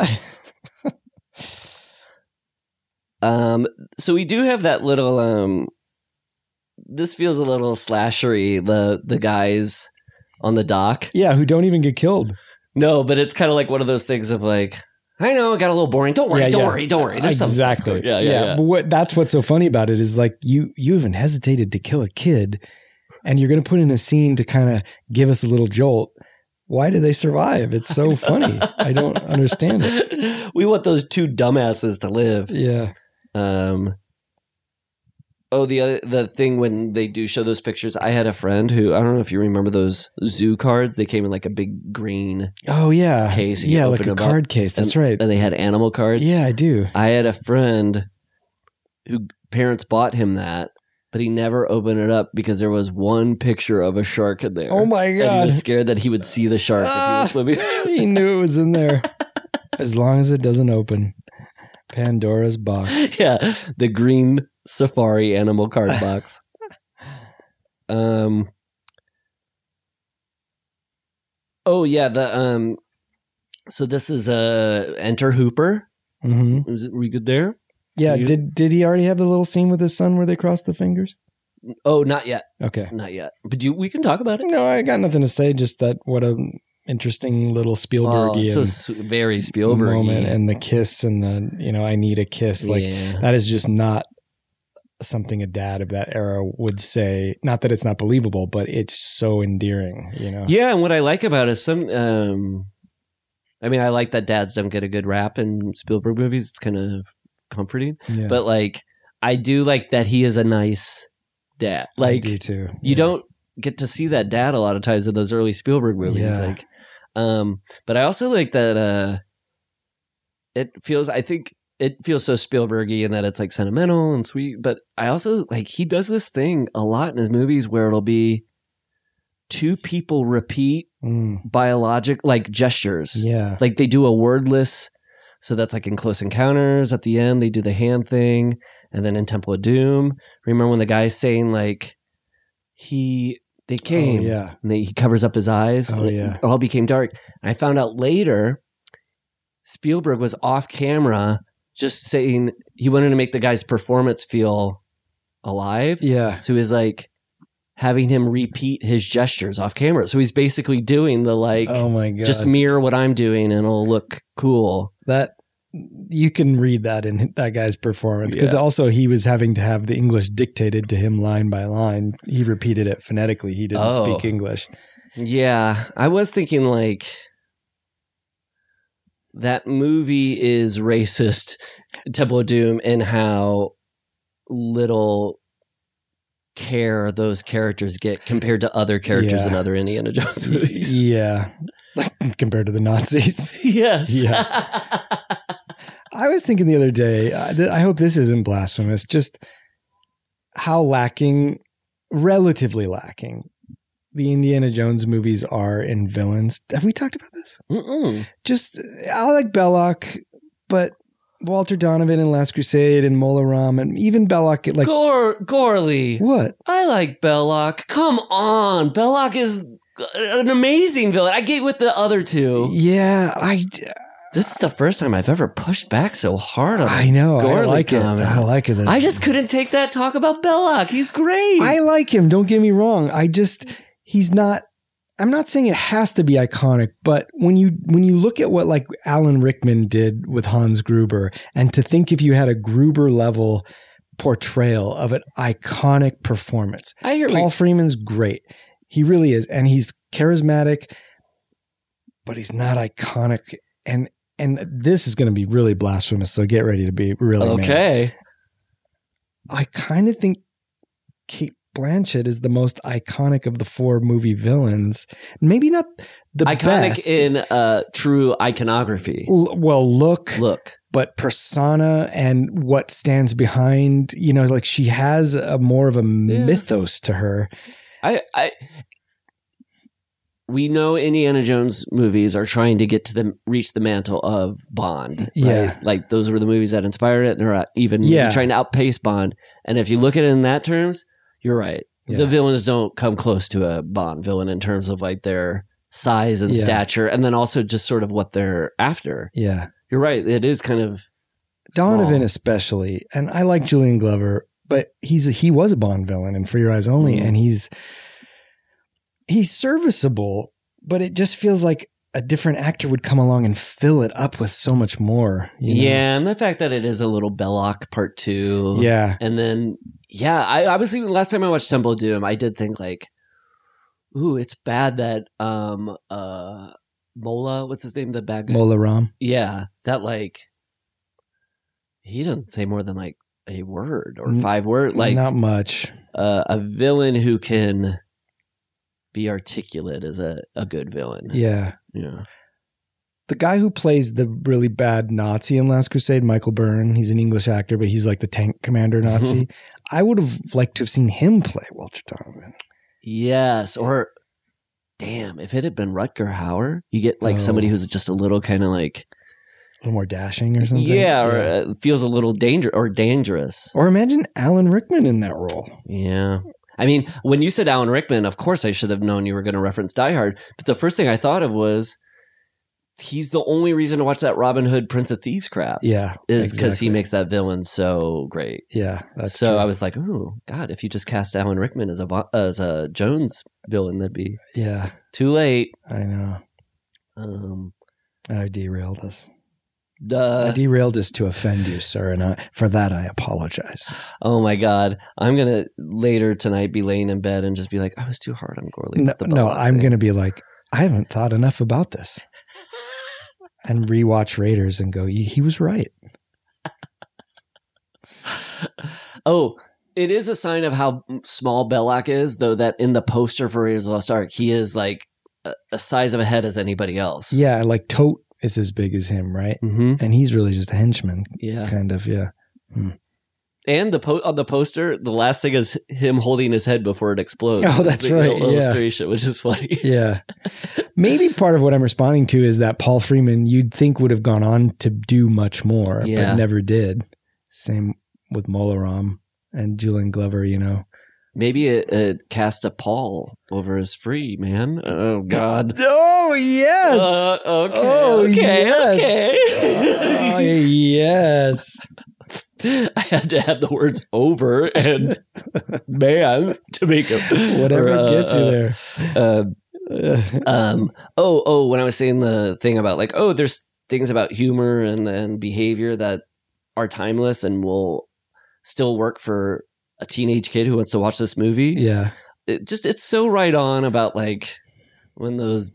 [SPEAKER 3] Um, so we do have that little um this feels a little slashery, the the guys on the dock.
[SPEAKER 2] Yeah. Who don't even get killed.
[SPEAKER 3] No, but it's kind of like one of those things of like, I know it got a little boring. Don't worry,
[SPEAKER 2] Yeah,
[SPEAKER 3] don't
[SPEAKER 2] yeah.
[SPEAKER 3] worry, don't worry. There's
[SPEAKER 2] exactly.
[SPEAKER 3] Yeah, yeah, yeah.
[SPEAKER 2] But what that's what's so funny about it is like you you even hesitated to kill a kid, and you're going to put in a scene to kind of give us a little jolt. Why do they survive? It's so <laughs> funny. I don't understand it.
[SPEAKER 3] we want those two dumbasses to live.
[SPEAKER 2] Yeah.
[SPEAKER 3] Um. Oh, the other, the thing when they do show those pictures, I had a friend who I don't know if you remember those zoo cards. They came in like a big green
[SPEAKER 2] Oh yeah.
[SPEAKER 3] Case,
[SPEAKER 2] Yeah, like a
[SPEAKER 3] up,
[SPEAKER 2] card case. That's
[SPEAKER 3] and,
[SPEAKER 2] right.
[SPEAKER 3] and they had animal cards.
[SPEAKER 2] Yeah, I do.
[SPEAKER 3] I had a friend who parents bought him that, but he never opened it up because there was one picture of a shark in there.
[SPEAKER 2] Oh my
[SPEAKER 3] And he was scared that he would see the shark
[SPEAKER 2] Ah.
[SPEAKER 3] if he was swimming. <laughs> <laughs>
[SPEAKER 2] he knew it was in there. As long as it doesn't open. Pandora's box. <laughs>
[SPEAKER 3] yeah, the green safari animal card <laughs> box. Um. Oh yeah, the um. So this is uh enter Hooper.
[SPEAKER 2] Mm-hmm.
[SPEAKER 3] Is it we good there?
[SPEAKER 2] Yeah.
[SPEAKER 3] You-
[SPEAKER 2] Did did he already have the little scene with his son where they cross the fingers?
[SPEAKER 3] Oh, not yet,
[SPEAKER 2] Okay.
[SPEAKER 3] not yet. But you, we can talk about it.
[SPEAKER 2] No, I got nothing to say. Just that what a interesting little
[SPEAKER 3] Oh,
[SPEAKER 2] Spielbergian
[SPEAKER 3] so s- very Spielberg
[SPEAKER 2] moment, and the kiss and the you know I need a kiss. Like
[SPEAKER 3] yeah.
[SPEAKER 2] that is just not something a dad of that era would say. Not that it's not believable, but it's so endearing. You know.
[SPEAKER 3] Yeah, and what I like about it is some. Um, I mean, I like that dads don't get a good rap in Spielberg movies. It's kind of comforting,
[SPEAKER 2] Yeah.
[SPEAKER 3] but like, I do like that he is a nice dad.
[SPEAKER 2] I
[SPEAKER 3] Like,
[SPEAKER 2] do too.
[SPEAKER 3] you don't get to see that dad a lot of times in those early Spielberg movies.
[SPEAKER 2] Yeah.
[SPEAKER 3] Like, um, but I also like that. Uh, it feels. I think it feels so Spielbergy in that it's like sentimental and sweet. But I also like he does this thing a lot in his movies where it'll be two people repeat
[SPEAKER 2] Mm,
[SPEAKER 3] biologic like gestures.
[SPEAKER 2] yeah.
[SPEAKER 3] Like they do a wordless. So that's like in Close Encounters at the end, they do the hand thing. And then in Temple of Doom, remember when the guy's saying like he they came
[SPEAKER 2] Oh, yeah.
[SPEAKER 3] and they, he covers up his eyes
[SPEAKER 2] Oh, yeah.
[SPEAKER 3] all became dark. And I found out later Spielberg was off camera just saying he wanted to make the guy's performance feel alive.
[SPEAKER 2] Yeah.
[SPEAKER 3] So he's like having him repeat his gestures off camera. So he's basically doing the like
[SPEAKER 2] oh my god.
[SPEAKER 3] just mirror what I'm doing and it'll look cool.
[SPEAKER 2] that you can read that in that guy's performance because
[SPEAKER 3] Yeah.
[SPEAKER 2] also he was having to have the English dictated to him line by line. He repeated it phonetically. He didn't
[SPEAKER 3] Oh.
[SPEAKER 2] speak English.
[SPEAKER 3] Yeah, I was thinking like that movie is racist, <laughs> Temple of Doom, and how little care those characters get compared to other characters
[SPEAKER 2] Yeah.
[SPEAKER 3] in other Indiana Jones <laughs> movies.
[SPEAKER 2] Yeah, <laughs> compared to the Nazis.
[SPEAKER 3] yes. Yeah.
[SPEAKER 2] I was thinking the other day. I, I hope this isn't blasphemous. Just how lacking, relatively lacking, the Indiana Jones movies are in villains. Have we talked about this?
[SPEAKER 3] Mm-mm.
[SPEAKER 2] just I like Belloq, but Walter Donovan in Last Crusade and Mola Ram and even Belloq like
[SPEAKER 3] Gore, Gourley.
[SPEAKER 2] what?
[SPEAKER 3] I like Belloq. Come on. Belloq is an amazing villain. I get with the other two.
[SPEAKER 2] Yeah, I
[SPEAKER 3] This is the first time I've ever pushed back so hard on
[SPEAKER 2] I know I like it. I like it.
[SPEAKER 3] I just couldn't take that talk about Belloq. He's great.
[SPEAKER 2] I like him. Don't get me wrong. I just he's not. I'm not saying it has to be iconic, but when you when you look at what like Alan Rickman did with Hans Gruber, and to think if you had a Gruber level portrayal of an iconic performance,
[SPEAKER 3] I hear
[SPEAKER 2] Paul Freeman's great. He really is, and he's charismatic, but he's not iconic. And and this is going to be really blasphemous. So get ready to be really mad.
[SPEAKER 3] okay.
[SPEAKER 2] I kind of think Cate Blanchett is the most iconic of the four movie villains. Maybe not the
[SPEAKER 3] Iconic
[SPEAKER 2] best.
[SPEAKER 3] in uh, true iconography.
[SPEAKER 2] L- well, look,
[SPEAKER 3] Look.
[SPEAKER 2] but persona and what stands behind. You know, like she has a more of a mythos to her.
[SPEAKER 3] I, I we know Indiana Jones movies are trying to get to the reach the mantle of Bond. right?
[SPEAKER 2] Yeah.
[SPEAKER 3] like those were the movies that inspired it. They're uh, even
[SPEAKER 2] Yeah.
[SPEAKER 3] trying to outpace Bond. And if you look at it in that terms, you're right.
[SPEAKER 2] Yeah.
[SPEAKER 3] The villains don't come close to a Bond villain in terms of like their size and
[SPEAKER 2] Yeah.
[SPEAKER 3] stature, and then also just sort of what they're after.
[SPEAKER 2] Yeah,
[SPEAKER 3] You're right. It is kind of
[SPEAKER 2] Donovan
[SPEAKER 3] small.
[SPEAKER 2] especially, and I like Julian Glover, but he's a, he was a Bond villain in For Your Eyes Only,
[SPEAKER 3] Mm.
[SPEAKER 2] and he's he's serviceable, but it just feels like a different actor would come along and fill it up with so much more. you know?
[SPEAKER 3] Yeah, and the fact that it is a little Belloq part two.
[SPEAKER 2] Yeah.
[SPEAKER 3] And then, yeah, I, I was even last time I watched Temple of Doom, I did think like, ooh, it's bad that um uh Mola, what's his name, the bad guy?
[SPEAKER 2] Mola Ram.
[SPEAKER 3] Yeah, that like he doesn't say more than like a word or five words. Like
[SPEAKER 2] not much.
[SPEAKER 3] uh, a villain who can be articulate is a, a good villain.
[SPEAKER 2] Yeah.
[SPEAKER 3] Yeah.
[SPEAKER 2] The guy who plays the really bad Nazi in Last Crusade, Michael Byrne, he's an English actor, but he's like the tank commander Nazi. I would have liked to have seen him play Walter Donovan.
[SPEAKER 3] Yes, or damn, if it had been Rutger Hauer, you get like
[SPEAKER 2] Oh.
[SPEAKER 3] somebody who's just a little kind of like
[SPEAKER 2] A little more dashing or something.
[SPEAKER 3] yeah, or uh, feels a little danger or dangerous.
[SPEAKER 2] Or imagine Alan Rickman in that role.
[SPEAKER 3] Yeah. I mean, when you said Alan Rickman, of course I should have known you were going to reference Die Hard. But the first thing I thought of was he's the only reason to watch that Robin Hood Prince of Thieves crap
[SPEAKER 2] Yeah.
[SPEAKER 3] is because he makes that villain so great.
[SPEAKER 2] Yeah. That's
[SPEAKER 3] so
[SPEAKER 2] true.
[SPEAKER 3] I was like, oh God, if you just cast Alan Rickman as a as a Jones villain, that'd be
[SPEAKER 2] Yeah.
[SPEAKER 3] too late.
[SPEAKER 2] I know.
[SPEAKER 3] Um,
[SPEAKER 2] I derailed us. I derailed us to offend you, sir, and I, for that I apologize.
[SPEAKER 3] Oh my God, I'm gonna later tonight be laying in bed and just be like, I was too hard on Gourley.
[SPEAKER 2] No,
[SPEAKER 3] the
[SPEAKER 2] no I'm
[SPEAKER 3] thing."
[SPEAKER 2] going to be like, I haven't thought enough about this. And rewatch Raiders and go, he was right. <laughs>
[SPEAKER 3] Oh, it is a sign of how small Belloq is, though. That in the poster for Raiders of the Lost Ark, he is like a, a size of a head as anybody else.
[SPEAKER 2] Yeah, like Toht is as big as him, right?
[SPEAKER 3] hmm
[SPEAKER 2] And he's really just a henchman,
[SPEAKER 3] Yeah.
[SPEAKER 2] kind of. Yeah.
[SPEAKER 3] And the po- on the poster, the last thing is him holding his head before it explodes.
[SPEAKER 2] Oh, that's right, yeah.
[SPEAKER 3] Illustration, which is funny. <laughs>
[SPEAKER 2] Yeah. Maybe part of what I'm responding to is that Paul Freeman, you'd think would have gone on to do much more,
[SPEAKER 3] Yeah.
[SPEAKER 2] but never did. Same with Mola Ram and Julian Glover, you know.
[SPEAKER 3] Maybe it, it cast a pall over his free man. Oh God. <laughs>
[SPEAKER 2] Oh, yes.
[SPEAKER 3] Uh, okay.
[SPEAKER 2] Oh,
[SPEAKER 3] okay.
[SPEAKER 2] yes. oh,
[SPEAKER 3] Okay. <laughs>
[SPEAKER 2] yes. <laughs>
[SPEAKER 3] I had to add the words over and <laughs> man to make it
[SPEAKER 2] Whatever
[SPEAKER 3] or, uh,
[SPEAKER 2] gets you
[SPEAKER 3] uh,
[SPEAKER 2] there.
[SPEAKER 3] Uh, um oh oh when i was saying the thing about like oh there's things about humor and and behavior that are timeless and will still work for a teenage kid who wants to watch this movie
[SPEAKER 2] yeah.
[SPEAKER 3] it just it's so right on about like when those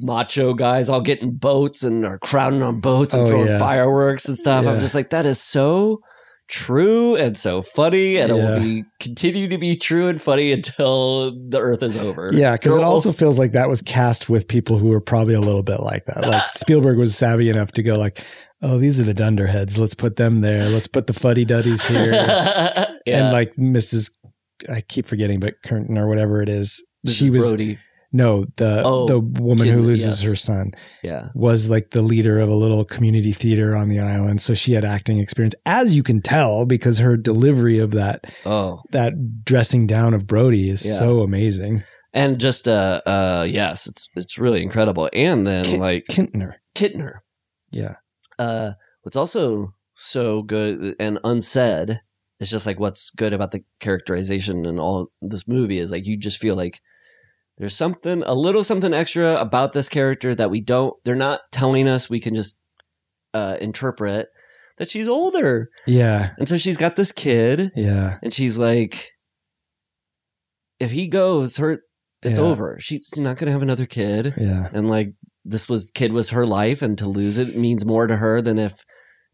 [SPEAKER 3] macho guys all getting boats and are crowding on boats and
[SPEAKER 2] Oh,
[SPEAKER 3] throwing
[SPEAKER 2] yeah.
[SPEAKER 3] fireworks and stuff i'm just like that is so true and so funny and it will be continue to be true and funny until the earth is over
[SPEAKER 2] Yeah, because it also feels like that was cast with people who were probably a little bit like that. Like <laughs> Spielberg was savvy enough to go like, "Oh, these are the dunderheads. Let's put them there. Let's put the fuddy duddies <laughs> here."
[SPEAKER 3] yeah.
[SPEAKER 2] And like Mrs. I keep forgetting, but Curtin or whatever it is,
[SPEAKER 3] Mrs.
[SPEAKER 2] she was
[SPEAKER 3] Brody.
[SPEAKER 2] No the
[SPEAKER 3] Oh,
[SPEAKER 2] the woman who loses
[SPEAKER 3] yes.
[SPEAKER 2] her son
[SPEAKER 3] Yeah.
[SPEAKER 2] was like the leader of a little community theater on the island. So she had acting experience, as you can tell, because her delivery of that
[SPEAKER 3] Oh.
[SPEAKER 2] that dressing down of Brody is
[SPEAKER 3] Yeah.
[SPEAKER 2] so amazing.
[SPEAKER 3] And just uh uh yes, it's it's really incredible. And then
[SPEAKER 2] Ki-
[SPEAKER 3] like
[SPEAKER 2] Kintner,
[SPEAKER 3] Kittner.
[SPEAKER 2] yeah.
[SPEAKER 3] Uh what's also so good and unsaid is just like what's good about the characterization in all this movie is like you just feel like there's something a little something extra about this character that we don't they're not telling us we can just uh interpret that she's older.
[SPEAKER 2] Yeah,
[SPEAKER 3] And so she's got this kid
[SPEAKER 2] yeah,
[SPEAKER 3] and she's like if he goes her it's
[SPEAKER 2] Yeah.
[SPEAKER 3] over she's not gonna have another kid
[SPEAKER 2] yeah.
[SPEAKER 3] and like this was kid was her life and to lose it means more to her than if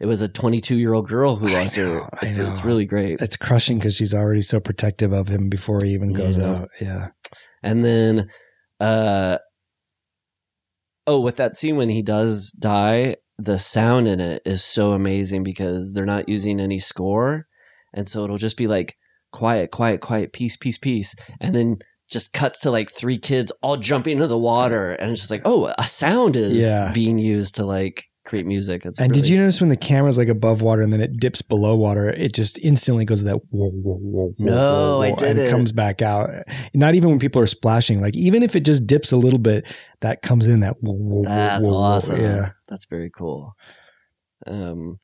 [SPEAKER 3] it was a 22 year old girl who lost
[SPEAKER 2] know,
[SPEAKER 3] her it's, it's really great.
[SPEAKER 2] It's crushing because she's already so protective of him before he even goes
[SPEAKER 3] Yeah.
[SPEAKER 2] out. Yeah,
[SPEAKER 3] and then uh oh with that scene when he does die the sound in it is so amazing because they're not using any score. And so it'll just be like quiet quiet quiet peace peace peace. And then just cuts to like three kids all jumping into the water. And it's just like oh a sound is
[SPEAKER 2] Yeah.
[SPEAKER 3] being used to like create music it's
[SPEAKER 2] and did you notice when the camera's like above water and then it dips below water, it just instantly goes to that whoa, whoa, whoa,
[SPEAKER 3] No,
[SPEAKER 2] whoa,
[SPEAKER 3] I
[SPEAKER 2] whoa, and
[SPEAKER 3] didn't.
[SPEAKER 2] comes back out. Not even when people are splashing, like even if it just dips a little bit, that comes in that whoa, whoa,
[SPEAKER 3] That's
[SPEAKER 2] whoa.
[SPEAKER 3] awesome.
[SPEAKER 2] Yeah,
[SPEAKER 3] That's very cool. Um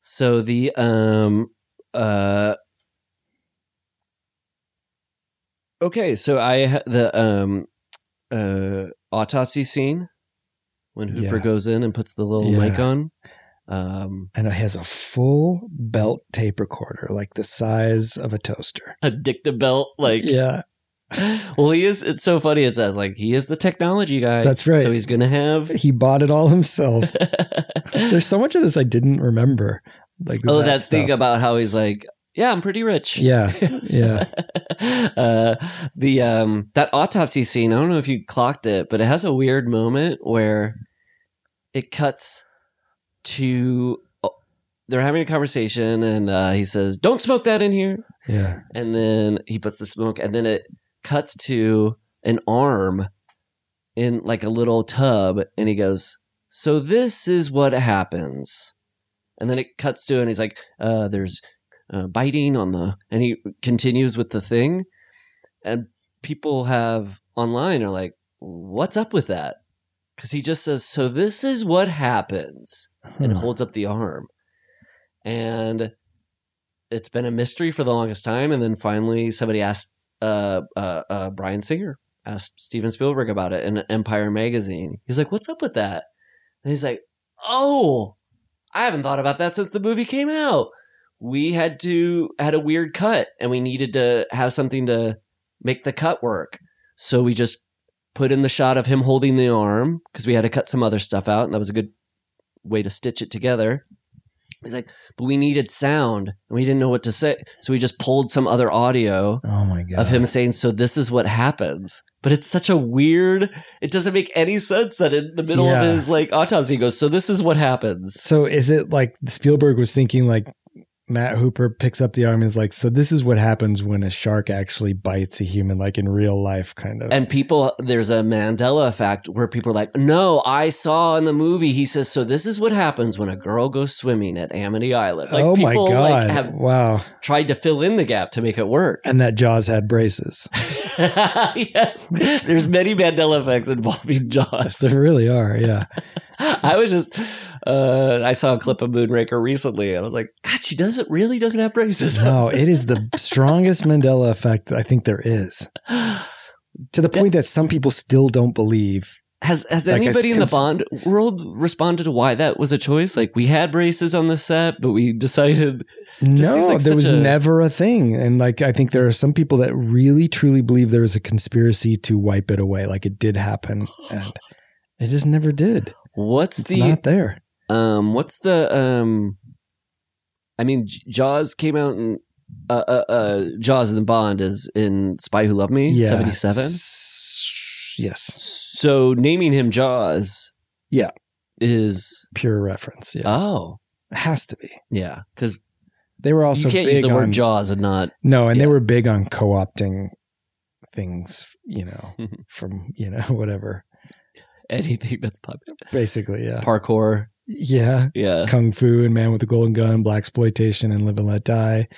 [SPEAKER 3] so the um uh Okay, so I the um uh, autopsy scene when Hooper
[SPEAKER 2] Yeah.
[SPEAKER 3] goes in and puts the little
[SPEAKER 2] Yeah.
[SPEAKER 3] mic on. Um,
[SPEAKER 2] And it has a full belt tape recorder, like the size of a toaster.
[SPEAKER 3] a Dictabelt, like
[SPEAKER 2] yeah.
[SPEAKER 3] well, he is. It's so funny. It says like he is the technology guy.
[SPEAKER 2] That's right.
[SPEAKER 3] So he's gonna have.
[SPEAKER 2] He bought it all himself. <laughs> There's so much of this I didn't remember. Like
[SPEAKER 3] oh,
[SPEAKER 2] that
[SPEAKER 3] that thing about how he's like, yeah, I'm pretty rich.
[SPEAKER 2] Yeah. Yeah. <laughs> <laughs>
[SPEAKER 3] uh, the um that autopsy scene. I don't know if you clocked it, but it has a weird moment where it cuts to. oh, They're having a conversation, and uh, he says, "Don't smoke that in here."
[SPEAKER 2] Yeah.
[SPEAKER 3] and then he puts the smoke and then it cuts to an arm in like a little tub and he goes so this is what happens and then it cuts to and he's like uh there's uh, biting on the and he continues with the thing and people have online are like what's up with that because he just says so this is what happens and
[SPEAKER 2] Huh.
[SPEAKER 3] holds up the arm. And it's been a mystery for the longest time. And then finally, somebody asked uh, uh, uh, Bryan Singer, asked Steven Spielberg about it in Empire magazine. He's like, What's up with that? And he's like, Oh, I haven't thought about that since the movie came out. We had to, had a weird cut and we needed to have something to make the cut work. So we just put in the shot of him holding the arm because we had to cut some other stuff out. And that was a good way to stitch it together. He's like, but we needed sound and we didn't know what to say. So we just pulled some other audio
[SPEAKER 2] Oh my god.
[SPEAKER 3] of him saying, So this is what happens. But it's such a weird, it doesn't make any sense that in the middle
[SPEAKER 2] Yeah.
[SPEAKER 3] of his like autopsy he goes, So this is what happens.
[SPEAKER 2] So is it like Spielberg was thinking like Matt Hooper picks up the arm and is like, so this is what happens when a shark actually bites a human, like in real life, kind of.
[SPEAKER 3] And people, there's a Mandela effect where people are like, No, I saw in the movie, he says, So this is what happens when a girl goes swimming at Amity Island. Like
[SPEAKER 2] oh my
[SPEAKER 3] people
[SPEAKER 2] god!
[SPEAKER 3] like have
[SPEAKER 2] wow.
[SPEAKER 3] tried to fill in the gap to make it work.
[SPEAKER 2] And that Jaws had braces. <laughs>
[SPEAKER 3] yes. There's many Mandela effects involving Jaws.
[SPEAKER 2] There really are. Yeah. <laughs>
[SPEAKER 3] I was just, uh, I saw a clip of Moonraker recently and I was like, God, she doesn't really doesn't have braces.
[SPEAKER 2] No, it is the <laughs> strongest Mandela effect I think there is. To the point that some people still don't believe.
[SPEAKER 3] Has has
[SPEAKER 2] Like,
[SPEAKER 3] anybody in the Bond world responded to why that was a choice? Like we had braces on the set, but we decided
[SPEAKER 2] No,
[SPEAKER 3] like
[SPEAKER 2] there was
[SPEAKER 3] a-
[SPEAKER 2] never a thing. And like I think there are some people that really truly believe there was a conspiracy to wipe it away. Like it did happen. <sighs> And it just never did.
[SPEAKER 3] what's
[SPEAKER 2] It's
[SPEAKER 3] the
[SPEAKER 2] not there.
[SPEAKER 3] Um what's the um I mean J- Jaws came out in uh, uh, uh Jaws and Bond is in Spy Who Loved Me,
[SPEAKER 2] Yeah.
[SPEAKER 3] 77.
[SPEAKER 2] S- Yes.
[SPEAKER 3] So naming him Jaws
[SPEAKER 2] Yeah.
[SPEAKER 3] is
[SPEAKER 2] Pure reference. Yeah.
[SPEAKER 3] oh
[SPEAKER 2] it has to be.
[SPEAKER 3] yeah because
[SPEAKER 2] They were also
[SPEAKER 3] you can't
[SPEAKER 2] big
[SPEAKER 3] use the
[SPEAKER 2] on,
[SPEAKER 3] word Jaws and not
[SPEAKER 2] No, and
[SPEAKER 3] Yeah.
[SPEAKER 2] they were big on co-opting things, you know, <laughs> from, you know, <laughs> whatever.
[SPEAKER 3] anything that's popular.
[SPEAKER 2] Basically, yeah.
[SPEAKER 3] Parkour,
[SPEAKER 2] Yeah.
[SPEAKER 3] yeah.
[SPEAKER 2] Kung Fu and Man with the Golden Gun, Black Exploitation and Live and Let Die. Right.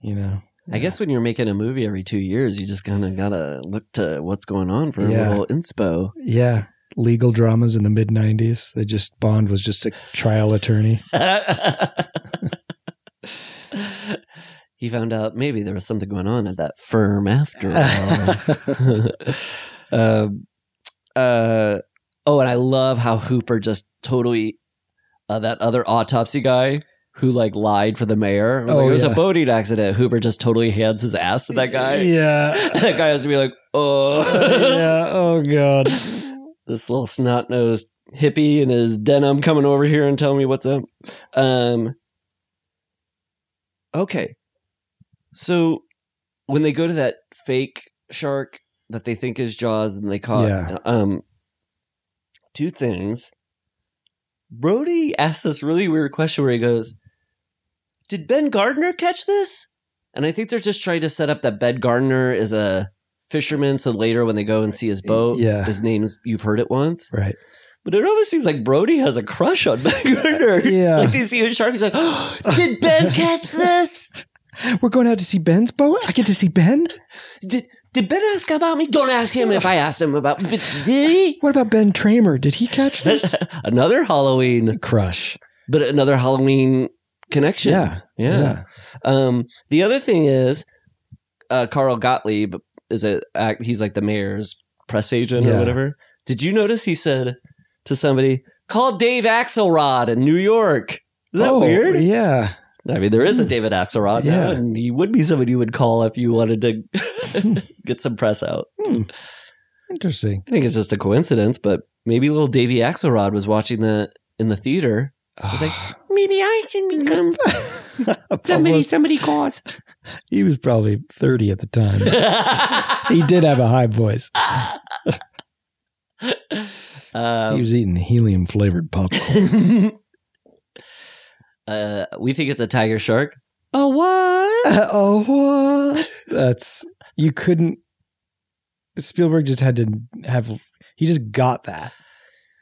[SPEAKER 2] You know.
[SPEAKER 3] I guess when you're making a movie every two years, you just kind of gotta look to what's going on for
[SPEAKER 2] Yeah.
[SPEAKER 3] a little inspo.
[SPEAKER 2] Yeah. Legal dramas in the mid 90s. They just, Bond was just a trial attorney. <laughs>
[SPEAKER 3] he found out maybe there was something going on at that firm after all. <laughs> <laughs> um, uh, oh, and I love how Hooper just totally uh, that other autopsy guy who like lied for the mayor. Was
[SPEAKER 2] Oh,
[SPEAKER 3] like, it was
[SPEAKER 2] yeah.
[SPEAKER 3] a boating accident. Hooper just totally hands his ass to that guy. <laughs>
[SPEAKER 2] Yeah. <laughs>
[SPEAKER 3] that guy has to be like, oh, <laughs>
[SPEAKER 2] yeah. Oh, God.
[SPEAKER 3] this little snot nosed hippie in his denim coming over here and telling me what's up. Um, okay. So when they go to that fake shark that they think is Jaws and they caught,
[SPEAKER 2] Yeah.
[SPEAKER 3] um, two things. Brody asks this really weird question where he goes, Did Ben Gardner catch this? And I think they're just trying to set up that Ben Gardner is a fisherman. So later when they go and see his boat,
[SPEAKER 2] Yeah.
[SPEAKER 3] his name's, you've heard it once.
[SPEAKER 2] Right.
[SPEAKER 3] But it almost seems like Brody has a crush on Ben Gardner. <laughs>
[SPEAKER 2] Yeah.
[SPEAKER 3] Like they see a shark, he's like, oh, Did Ben <laughs> catch this?
[SPEAKER 2] We're going out to see Ben's boat? I get to see Ben?
[SPEAKER 3] Did, did Ben ask about me? Don't ask him if I asked him about but Did he?
[SPEAKER 2] What about Ben Tramer? Did he catch <laughs> this?
[SPEAKER 3] another Halloween,
[SPEAKER 2] Crush.
[SPEAKER 3] but another Halloween connection.
[SPEAKER 2] Yeah.
[SPEAKER 3] Yeah. Um, the other thing is, uh, Carl Gottlieb is a. He's like the mayor's press agent
[SPEAKER 2] Yeah.
[SPEAKER 3] or whatever. Did you notice he said to somebody, "Call Dave Axelrod in New York"? Is that
[SPEAKER 2] oh,
[SPEAKER 3] weird?
[SPEAKER 2] Yeah.
[SPEAKER 3] I mean, there is a David Axelrod now, and he would be somebody you would call if you wanted to <laughs> <laughs> get some press out.
[SPEAKER 2] Hmm. Interesting.
[SPEAKER 3] I think it's just a coincidence, but maybe little Davy Axelrod was watching that in the theater. He's like, maybe I should become <laughs>
[SPEAKER 2] somebody.
[SPEAKER 3] somebody calls.
[SPEAKER 2] he was probably 30 at the time. he did have a high voice.
[SPEAKER 3] Um,
[SPEAKER 2] he was eating helium flavored popcorn.
[SPEAKER 3] Uh, we think it's a tiger shark. Oh, what? <laughs>
[SPEAKER 2] oh, what? That's you couldn't. Spielberg just had to have. He just got that.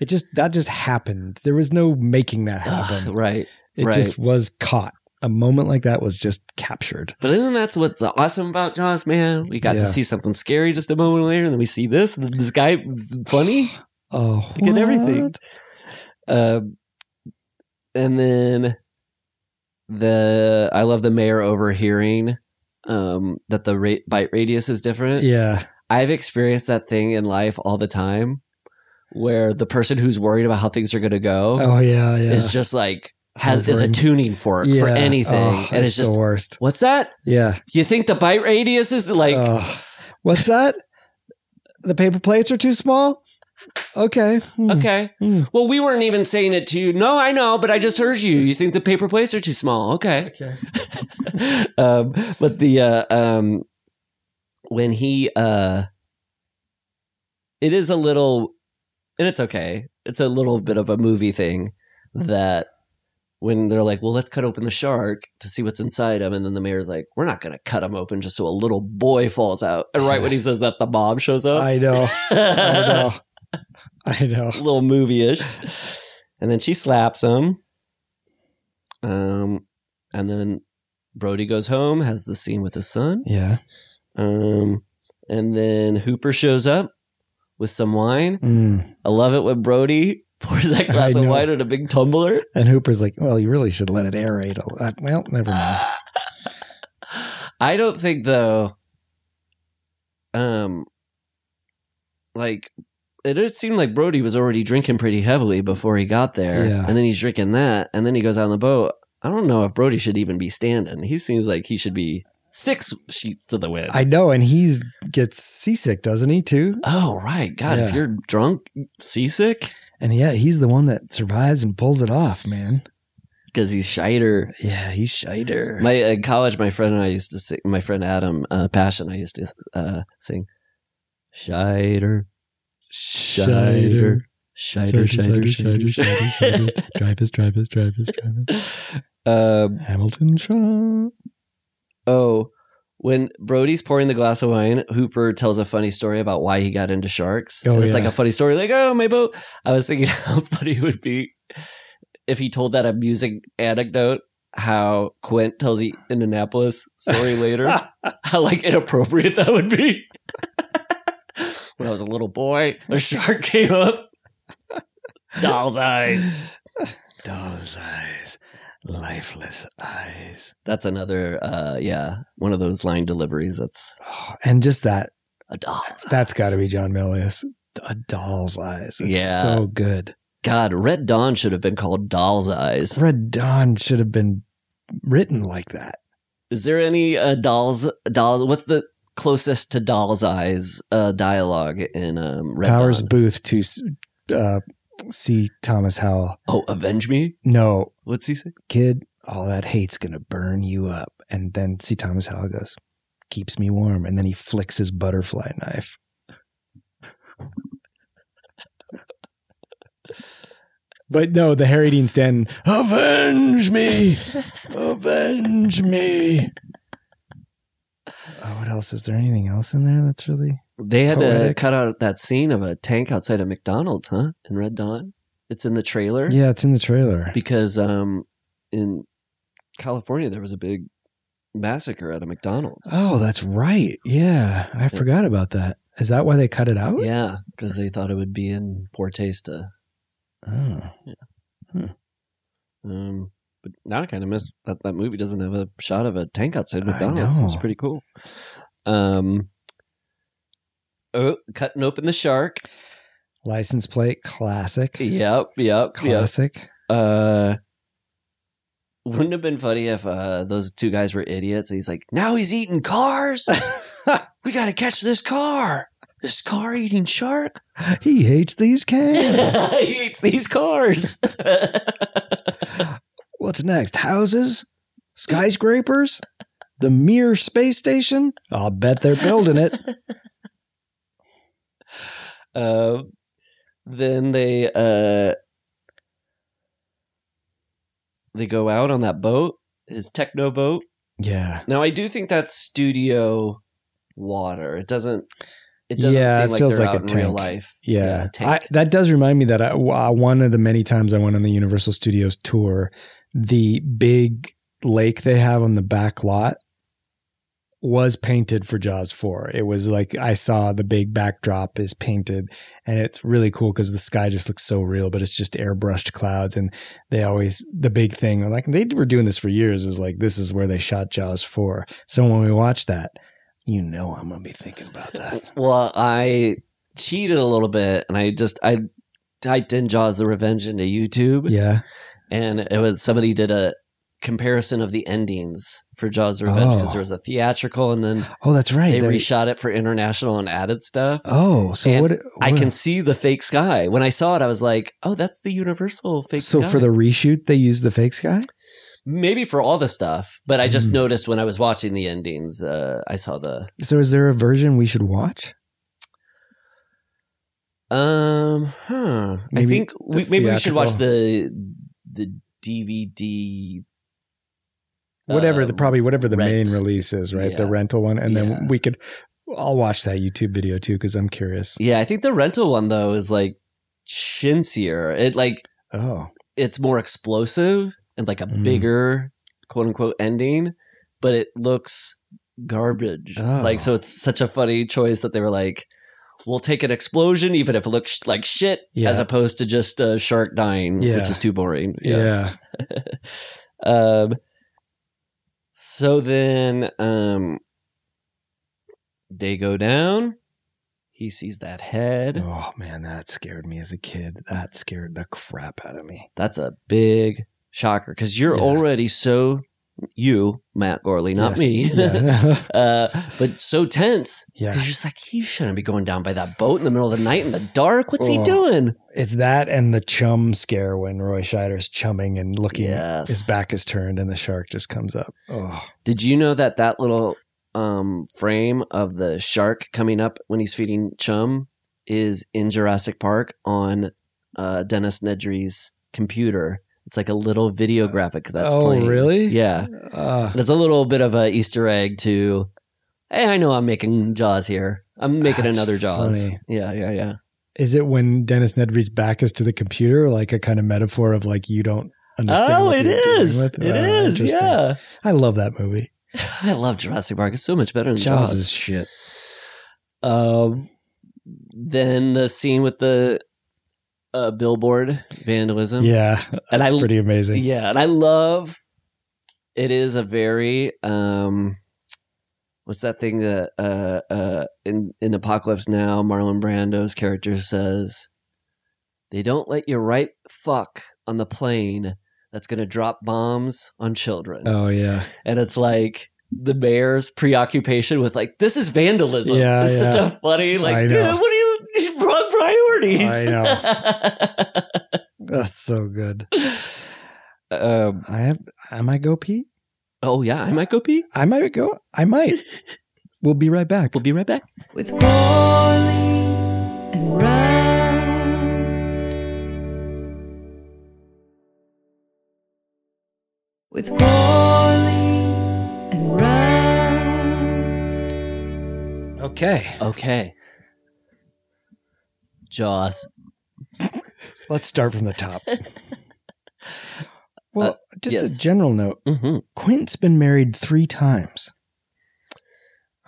[SPEAKER 2] It just that just happened. There was no making that happen.
[SPEAKER 3] right.
[SPEAKER 2] It
[SPEAKER 3] right.
[SPEAKER 2] just was caught. A moment like that was just captured.
[SPEAKER 3] But isn't that what's awesome about Jaws, man? We got
[SPEAKER 2] Yeah.
[SPEAKER 3] to see something scary just a moment later, and then we see this, and this guy was funny. <gasps>
[SPEAKER 2] Oh,
[SPEAKER 3] Get everything.
[SPEAKER 2] what?
[SPEAKER 3] Um, and then the I love the mayor overhearing um, that the ra- bite radius is different.
[SPEAKER 2] Yeah,
[SPEAKER 3] I've experienced that thing in life all the time, where the person who's worried about how things are going to go
[SPEAKER 2] Oh yeah, yeah.
[SPEAKER 3] is just like has is a tuning fork for anything,
[SPEAKER 2] Oh,
[SPEAKER 3] and it's just
[SPEAKER 2] the worst.
[SPEAKER 3] what's that?
[SPEAKER 2] Yeah.
[SPEAKER 3] You think the bite radius is like?
[SPEAKER 2] Ugh. what's that? The paper plates are too small. Okay. Hmm.
[SPEAKER 3] Okay.
[SPEAKER 2] Hmm.
[SPEAKER 3] Well, we weren't even saying it to you. No, I know, but I just heard you. You think the paper plates are too small. Okay.
[SPEAKER 2] Okay. <laughs>
[SPEAKER 3] um, but the uh, um, when he uh, it is a little, and it's okay. It's a little bit of a movie thing that when they're like, "Well, let's cut open the shark to see what's inside him," and then the mayor's like, "We're not going to cut him open just so a little boy falls out." And right when he says that, the mom shows up.
[SPEAKER 2] I know. I know. <laughs> <laughs> I know.
[SPEAKER 3] a little movie-ish. And then she slaps him. Um, and then Brody goes home, has the scene with his son.
[SPEAKER 2] Yeah.
[SPEAKER 3] Um, and then Hooper shows up with some wine.
[SPEAKER 2] Mm.
[SPEAKER 3] I love it when Brody <laughs> pours that glass of wine in a big tumbler.
[SPEAKER 2] And Hooper's like, well, you really should let it aerate. a lot." Well, never mind. <sighs>
[SPEAKER 3] I don't think though. Um, like it did seem like Brody was already drinking pretty heavily before he got there,
[SPEAKER 2] Yeah.
[SPEAKER 3] and then he's drinking that, and then he goes out on the boat. I don't know if Brody should even be standing. He seems like he should be six sheets to the wind.
[SPEAKER 2] I know, and he gets seasick, doesn't he? Too.
[SPEAKER 3] oh right, God! If you're drunk, seasick,
[SPEAKER 2] And yeah, he's the one that survives and pulls it off, man.
[SPEAKER 3] because he's shiter.
[SPEAKER 2] Yeah, he's shiter.
[SPEAKER 3] My in college, my friend and I used to sing. My friend Adam uh, Passion, I used to uh, sing, shiter, shiter, shiter, shiter, shiter, shiter.
[SPEAKER 2] Drivers, drivers, drivers, drivers.
[SPEAKER 3] Um,
[SPEAKER 2] Hamilton Shaw.
[SPEAKER 3] oh, when Brody's pouring the glass of wine, Hooper tells a funny story about why he got into sharks.
[SPEAKER 2] Oh,
[SPEAKER 3] And it's
[SPEAKER 2] yeah.
[SPEAKER 3] like a funny story, like, oh, my boat. I was thinking <laughs> how funny it would be if he told that amusing anecdote, how Quint tells the Indianapolis story later, <laughs> how like inappropriate that would be. <laughs> when I was a little boy, <laughs> a shark came up. Doll's eyes. <laughs>
[SPEAKER 2] Doll's eyes, lifeless eyes.
[SPEAKER 3] That's another, uh, yeah, one of those line deliveries. That's
[SPEAKER 2] Oh, <sighs> and just that,
[SPEAKER 3] a doll's
[SPEAKER 2] That's got to be John Milius. A doll's eyes. It's
[SPEAKER 3] Yeah.
[SPEAKER 2] so good.
[SPEAKER 3] God, Red Dawn should have been called Doll's Eyes.
[SPEAKER 2] Red Dawn should have been written like that.
[SPEAKER 3] Is there any uh, Doll's Doll? What's the closest to Doll's Eyes uh, dialogue in um, Red
[SPEAKER 2] Powers
[SPEAKER 3] Dawn?
[SPEAKER 2] Boothe to uh, C. Thomas Howell.
[SPEAKER 3] oh, avenge me!
[SPEAKER 2] No,
[SPEAKER 3] What's he say?
[SPEAKER 2] kid, all that hate's gonna burn you up. And then C. Thomas Howell goes, keeps me warm. And then he flicks his butterfly knife. but no, the Harry Dean Stanton, avenge me, <laughs> avenge me. Oh, what else? Is there anything else in there that's really?
[SPEAKER 3] They had to cut out that scene of a tank outside of McDonald's, huh? In Red Dawn, it's in the trailer
[SPEAKER 2] Yeah, it's in the trailer.
[SPEAKER 3] because um, in California there was a big massacre at a McDonald's.
[SPEAKER 2] Oh, that's right. Yeah, I forgot about that. Is that why they cut it out?
[SPEAKER 3] Yeah, because they thought it would be in poor taste to
[SPEAKER 2] Oh.
[SPEAKER 3] Um, but now I kind of miss that that movie doesn't have a shot of a tank outside McDonald's. It's pretty cool. Um, oh, cutting open the shark.
[SPEAKER 2] License plate, classic.
[SPEAKER 3] Yep, yep, yep.
[SPEAKER 2] Classic.
[SPEAKER 3] Uh, wouldn't have been funny if uh, those two guys were idiots? He's like, now he's eating cars. <laughs> we got to catch this car. This car eating shark.
[SPEAKER 2] He hates these cans. <laughs>
[SPEAKER 3] he hates these cars. <laughs>
[SPEAKER 2] What's next? Houses? Skyscrapers? The Mir space station? I'll bet they're building it. <laughs>
[SPEAKER 3] uh, then they uh, they go out on that boat, his techno boat.
[SPEAKER 2] Yeah.
[SPEAKER 3] Now I do think that's studio water. It doesn't. It doesn't
[SPEAKER 2] Yeah,
[SPEAKER 3] seem like
[SPEAKER 2] feels
[SPEAKER 3] they're
[SPEAKER 2] like
[SPEAKER 3] out
[SPEAKER 2] a
[SPEAKER 3] in real life.
[SPEAKER 2] Yeah.
[SPEAKER 3] tank.
[SPEAKER 2] I, that does remind me that I, uh, one of the many times I went on the Universal Studios tour, the big lake they have on the back lot was painted for Jaws 4. It was like I saw the big backdrop is painted and it's really cool because the sky just looks so real, but it's just airbrushed clouds. And they always, the big thing, like they were doing this for years, is like this is where they shot Jaws 4. So when we watch that, you know I'm going to be thinking about that. <laughs>
[SPEAKER 3] Well, I cheated a little bit, and I just I typed in Jaws: The Revenge into YouTube,
[SPEAKER 2] Yeah.
[SPEAKER 3] And it was somebody did a comparison of the endings for Jaws: Revenge because
[SPEAKER 2] Oh.
[SPEAKER 3] there was a theatrical, and then
[SPEAKER 2] Oh, that's right.
[SPEAKER 3] they
[SPEAKER 2] There-
[SPEAKER 3] reshot it for international and added stuff.
[SPEAKER 2] Oh, so
[SPEAKER 3] And
[SPEAKER 2] what?
[SPEAKER 3] I can see the fake sky. When I saw it, I was like, "Oh, that's the Universal fake sky.
[SPEAKER 2] So
[SPEAKER 3] sky."
[SPEAKER 2] for the reshoot, they used the fake sky.
[SPEAKER 3] maybe for all the stuff, but I just
[SPEAKER 2] Hmm.
[SPEAKER 3] noticed when I was watching the endings, uh, I saw the
[SPEAKER 2] So is there a version we should watch?
[SPEAKER 3] Um, huh. I think we, maybe we should watch the the DVD.
[SPEAKER 2] Whatever the probably whatever the
[SPEAKER 3] rent.
[SPEAKER 2] main release is, right? The rental one, and
[SPEAKER 3] Yeah.
[SPEAKER 2] then we could. I'll watch that YouTube video too because I'm curious.
[SPEAKER 3] Yeah, I think the rental one though is like chintzier. It like
[SPEAKER 2] Oh,
[SPEAKER 3] it's more explosive and like a
[SPEAKER 2] Mm.
[SPEAKER 3] bigger quote unquote ending, but it looks garbage.
[SPEAKER 2] Oh.
[SPEAKER 3] Like so, it's such a funny choice that they were like. We'll take an explosion, even if it looks like shit,
[SPEAKER 2] Yeah.
[SPEAKER 3] as opposed to just a shark dying,
[SPEAKER 2] Yeah.
[SPEAKER 3] which is too boring.
[SPEAKER 2] yeah. <laughs>
[SPEAKER 3] um so then um they go down he sees that head
[SPEAKER 2] Oh man, that scared me as a kid. That scared the crap out of me.
[SPEAKER 3] that's a big shocker because you're
[SPEAKER 2] Yeah.
[SPEAKER 3] already so you matt Gourley not
[SPEAKER 2] Yes.
[SPEAKER 3] me
[SPEAKER 2] Yeah. <laughs>
[SPEAKER 3] uh but so tense
[SPEAKER 2] Yeah.
[SPEAKER 3] you're just like he shouldn't be going down by that boat in the middle of the night in the dark what's he
[SPEAKER 2] Oh.
[SPEAKER 3] doing
[SPEAKER 2] it's that and the chum scare when Roy Scheider's chumming and looking.
[SPEAKER 3] Yes.
[SPEAKER 2] His back is turned and the shark just comes up. Oh,
[SPEAKER 3] Did you know that that little um, frame of the shark coming up when he's feeding Chum is in Jurassic Park on uh, Dennis Nedry's computer? It's like a little video graphic that's playing.
[SPEAKER 2] Oh,
[SPEAKER 3] playing.
[SPEAKER 2] really?
[SPEAKER 3] Yeah.
[SPEAKER 2] uh,
[SPEAKER 3] it's a little bit of a Easter egg to, hey, I know I'm making Jaws here. I'm making another Jaws.
[SPEAKER 2] funny.
[SPEAKER 3] Yeah, yeah, yeah.
[SPEAKER 2] is it when Dennis Nedry's back is to the computer, like a kind of metaphor of like you don't understand?
[SPEAKER 3] Oh, it is. It
[SPEAKER 2] Uh,
[SPEAKER 3] is. Yeah.
[SPEAKER 2] I love that movie. <laughs>
[SPEAKER 3] I love Jurassic Park. It's so much better than
[SPEAKER 2] Jaws,
[SPEAKER 3] Jaws.
[SPEAKER 2] is shit.
[SPEAKER 3] Um, then the scene with the uh, billboard vandalism.
[SPEAKER 2] Yeah, that's
[SPEAKER 3] I-
[SPEAKER 2] pretty amazing.
[SPEAKER 3] yeah, and I love. It is a very um, what's that thing that uh uh in in Apocalypse Now, Marlon Brando's character says, "They don't let you write fuck on the plane that's going to drop bombs on children,"
[SPEAKER 2] Oh yeah,
[SPEAKER 3] and it's like. The mayor's preoccupation with like this is vandalism.
[SPEAKER 2] Yeah,
[SPEAKER 3] it's such a funny like, dude, what are you wrong priorities?
[SPEAKER 2] I <laughs> that's so good.
[SPEAKER 3] um,
[SPEAKER 2] I have. I might go pee.
[SPEAKER 3] oh yeah, I might go pee.
[SPEAKER 2] I might go. I might. <laughs> We'll be right back.
[SPEAKER 3] We'll be right back.
[SPEAKER 1] with Gourley and Rust. With Gourley and Rust.
[SPEAKER 2] Okay,
[SPEAKER 3] Okay. Jaws.
[SPEAKER 2] let's start from the top. <laughs> Well, just
[SPEAKER 3] yes.
[SPEAKER 2] a general note.
[SPEAKER 3] Mm-hmm.
[SPEAKER 2] Quint's been married three times.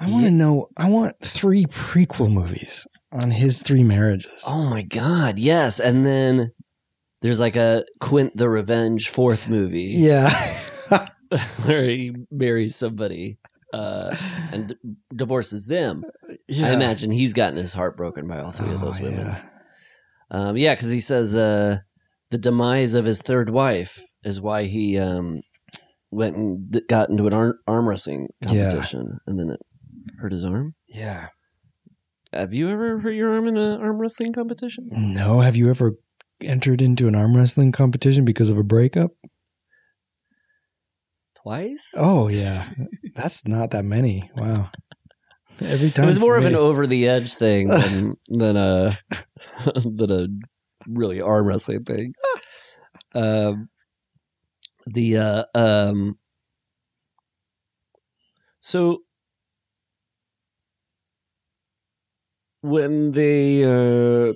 [SPEAKER 2] I want to
[SPEAKER 3] Ye-
[SPEAKER 2] know. I want three prequel movies on his three marriages.
[SPEAKER 3] Oh my god, yes. And then there's like a Quint the Revenge fourth movie
[SPEAKER 2] Yeah. <laughs>
[SPEAKER 3] where he marries somebody uh, and d- divorces them.
[SPEAKER 2] Yeah.
[SPEAKER 3] I imagine he's gotten his heart broken by all three of
[SPEAKER 2] Oh,
[SPEAKER 3] those women.
[SPEAKER 2] yeah.
[SPEAKER 3] Um, yeah, because he says uh, the demise of his third wife is why he um, went and d- got into an arm, arm wrestling
[SPEAKER 2] Yeah.
[SPEAKER 3] competition, and then it hurt his arm.
[SPEAKER 2] Yeah.
[SPEAKER 3] Have you ever hurt your arm in an arm wrestling competition?
[SPEAKER 2] No, have you ever entered into an arm wrestling competition because of a breakup?
[SPEAKER 3] Twice.
[SPEAKER 2] Oh yeah, that's not that many. Wow. Every time
[SPEAKER 3] it was more of an over the edge thing <laughs> than than a <laughs> than a really arm wrestling thing. Um, the uh, um, so when they uh,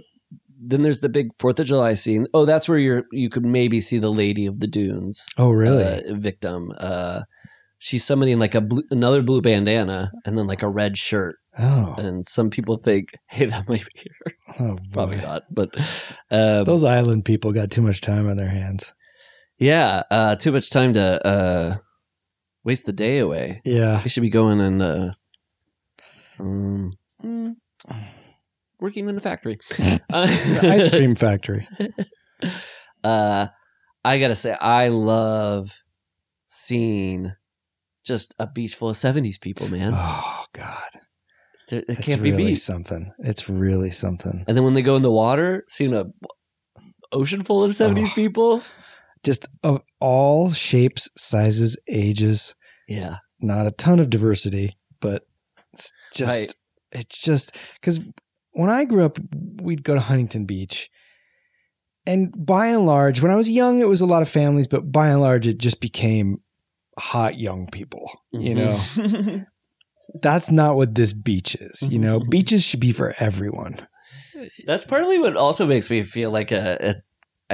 [SPEAKER 3] then there's the big Fourth of July scene. Oh, that's where you're you could maybe see the Lady of the Dunes
[SPEAKER 2] Oh really?
[SPEAKER 3] uh, victim. Uh, she's somebody in like a blue, another blue bandana and then like a red shirt.
[SPEAKER 2] oh,
[SPEAKER 3] And some people think, <laughs> hey, that might be her.
[SPEAKER 2] oh
[SPEAKER 3] Probably not. But um,
[SPEAKER 2] Those island people got too much time on their hands.
[SPEAKER 3] yeah, uh, too much time to uh, waste the day away.
[SPEAKER 2] Yeah.
[SPEAKER 3] They should be going and uh, um, mm, working in a factory. <laughs> Uh,
[SPEAKER 2] ice cream <laughs> factory.
[SPEAKER 3] uh, I gotta say, I love seeing just a beach full of '70s people, man.
[SPEAKER 2] Oh God,
[SPEAKER 3] it can't be
[SPEAKER 2] really
[SPEAKER 3] beat.
[SPEAKER 2] something. It's really something.
[SPEAKER 3] And then when they go in the water, seeing a ocean full of '70s
[SPEAKER 2] Oh.
[SPEAKER 3] people,
[SPEAKER 2] Just of all shapes, sizes, ages.
[SPEAKER 3] yeah,
[SPEAKER 2] Not a ton of diversity, but it's just
[SPEAKER 3] Right.
[SPEAKER 2] it's just because when I grew up, we'd go to Huntington Beach. And by and large, when I was young, it was a lot of families, but by and large, it just became hot young people. You know,
[SPEAKER 3] Mhm. <laughs>
[SPEAKER 2] that's not what this beach is. You know, beaches should be for everyone.
[SPEAKER 3] that's partly what also makes me feel like a, a.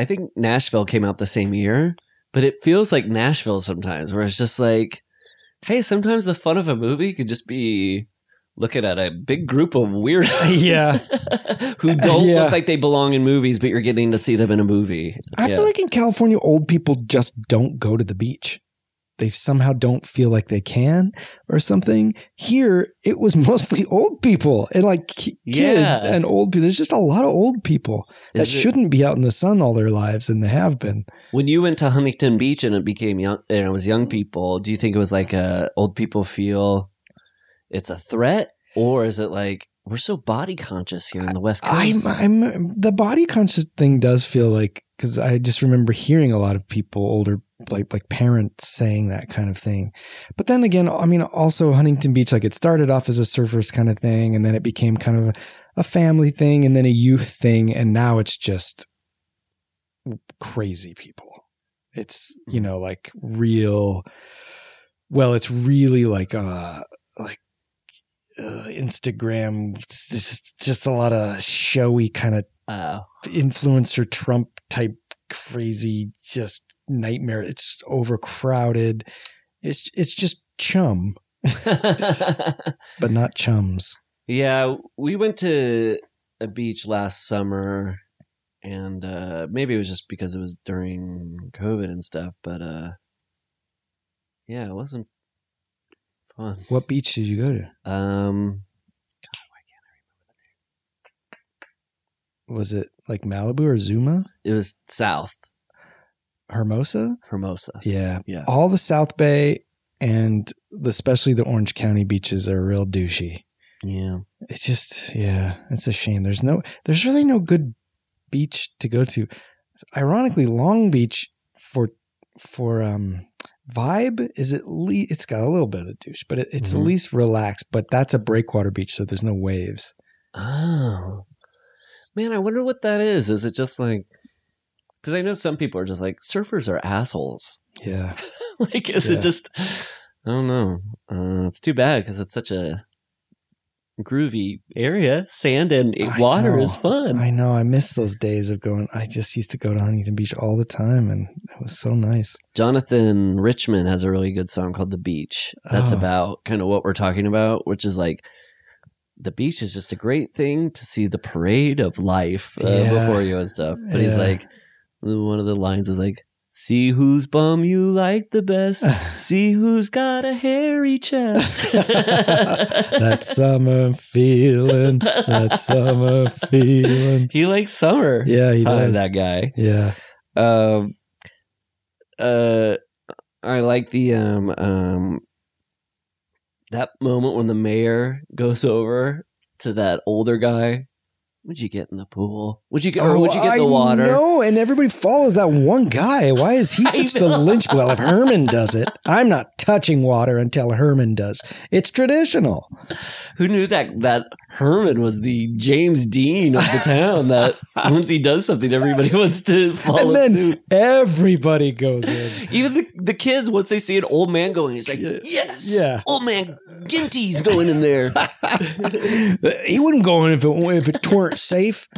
[SPEAKER 3] I think Nashville came out the same year, but it feels like Nashville sometimes, where it's just like, hey, sometimes the fun of a movie could just be looking at a big group of weirdos, <laughs>
[SPEAKER 2] Yeah. <laughs>
[SPEAKER 3] who don't
[SPEAKER 2] Yeah.
[SPEAKER 3] look like they belong in movies, but you're getting to see them in a movie.
[SPEAKER 2] I
[SPEAKER 3] Yeah.
[SPEAKER 2] feel like in California, old people just don't go to the beach. They somehow don't feel like they can or something. Here, it was <laughs> mostly old people and like ki- kids
[SPEAKER 3] Yeah.
[SPEAKER 2] and old people. There's just a lot of old people that
[SPEAKER 3] it-
[SPEAKER 2] shouldn't be out in the sun all their lives, and they have been.
[SPEAKER 3] When you went to Huntington Beach and it became young, and it was young people, do you think it was like uh, old people feel it's a threat, or is it like we're so body conscious here in the West
[SPEAKER 2] I'm,
[SPEAKER 3] Coast?
[SPEAKER 2] I'm the body conscious thing does feel like because I just remember hearing a lot of people, older like like parents, saying that kind of thing. But then again, I mean, also Huntington Beach, like it started off as a surfers kind of thing, and then it became kind of a, a family thing, and then a youth thing, and now it's just crazy people. It's you know like real. Well, it's really like uh like uh, Instagram. Just, just a lot of showy kind of
[SPEAKER 3] Oh.
[SPEAKER 2] influencer Trump type crazy just nightmare. It's overcrowded. It's it's just chum, but not chums. <laughs>
[SPEAKER 3] yeah, we went to a beach last summer, and uh, maybe it was just because it was during COVID and stuff, but uh, yeah, it wasn't fun.
[SPEAKER 2] What beach did you go to?
[SPEAKER 3] Um,
[SPEAKER 2] Was it like Malibu or Zuma?
[SPEAKER 3] it was South
[SPEAKER 2] Hermosa?
[SPEAKER 3] Hermosa.
[SPEAKER 2] Yeah.
[SPEAKER 3] Yeah.
[SPEAKER 2] All the South Bay and especially the Orange County beaches are real douchey.
[SPEAKER 3] Yeah.
[SPEAKER 2] It's just yeah, it's a shame. There's no there's really no good beach to go to. Ironically, Long Beach for for um vibe is at least it's got a little bit of douche, but it, it's
[SPEAKER 3] Mhm.
[SPEAKER 2] at least relaxed. But that's a breakwater beach, so there's no waves.
[SPEAKER 3] Oh, man, I wonder what that is. Is it just like because I know some people are just like surfers are assholes.
[SPEAKER 2] Yeah, <laughs>
[SPEAKER 3] like, is
[SPEAKER 2] Yeah.
[SPEAKER 3] it just? I don't know. Uh, it's too bad because it's such a groovy area. Sand and
[SPEAKER 2] I
[SPEAKER 3] water
[SPEAKER 2] know.
[SPEAKER 3] is fun.
[SPEAKER 2] I know. I miss those days of going. I just used to go to Huntington Beach all the time, and it was so nice.
[SPEAKER 3] Jonathan Richman has a really good song called "The Beach." That's
[SPEAKER 2] Oh.
[SPEAKER 3] about kind of what we're talking about, which is like the beach is just a great thing to see the parade of life uh,
[SPEAKER 2] Yeah.
[SPEAKER 3] before you and stuff. But he's like, one of the lines is like, See whose bum you like the best. <laughs> See who's got a hairy chest. <laughs> <laughs>
[SPEAKER 2] that summer feeling, that summer feeling.
[SPEAKER 3] he likes summer.
[SPEAKER 2] Yeah, he does.
[SPEAKER 3] that guy.
[SPEAKER 2] yeah.
[SPEAKER 3] Um, uh, I like the um um that moment when the mayor goes over to that older guy. Would you get in the pool? Would you get? or oh, would you get in the
[SPEAKER 2] Oh,
[SPEAKER 3] water?
[SPEAKER 2] No, and everybody follows that one guy. Why is he <laughs> such the lynch? Well, if Herman does it, I'm not touching water until Herman does. It's traditional.
[SPEAKER 3] Who knew that that Herman was the James Dean of the town? That <laughs> once he does something, everybody <laughs> wants to follow
[SPEAKER 2] and then
[SPEAKER 3] suit.
[SPEAKER 2] everybody goes in.
[SPEAKER 3] Even the, the kids, once they see an old man going, he's like, "Yes,
[SPEAKER 2] Yeah.
[SPEAKER 3] old man Ginty's going in there."
[SPEAKER 2] he wouldn't go in if it if it weren't safe.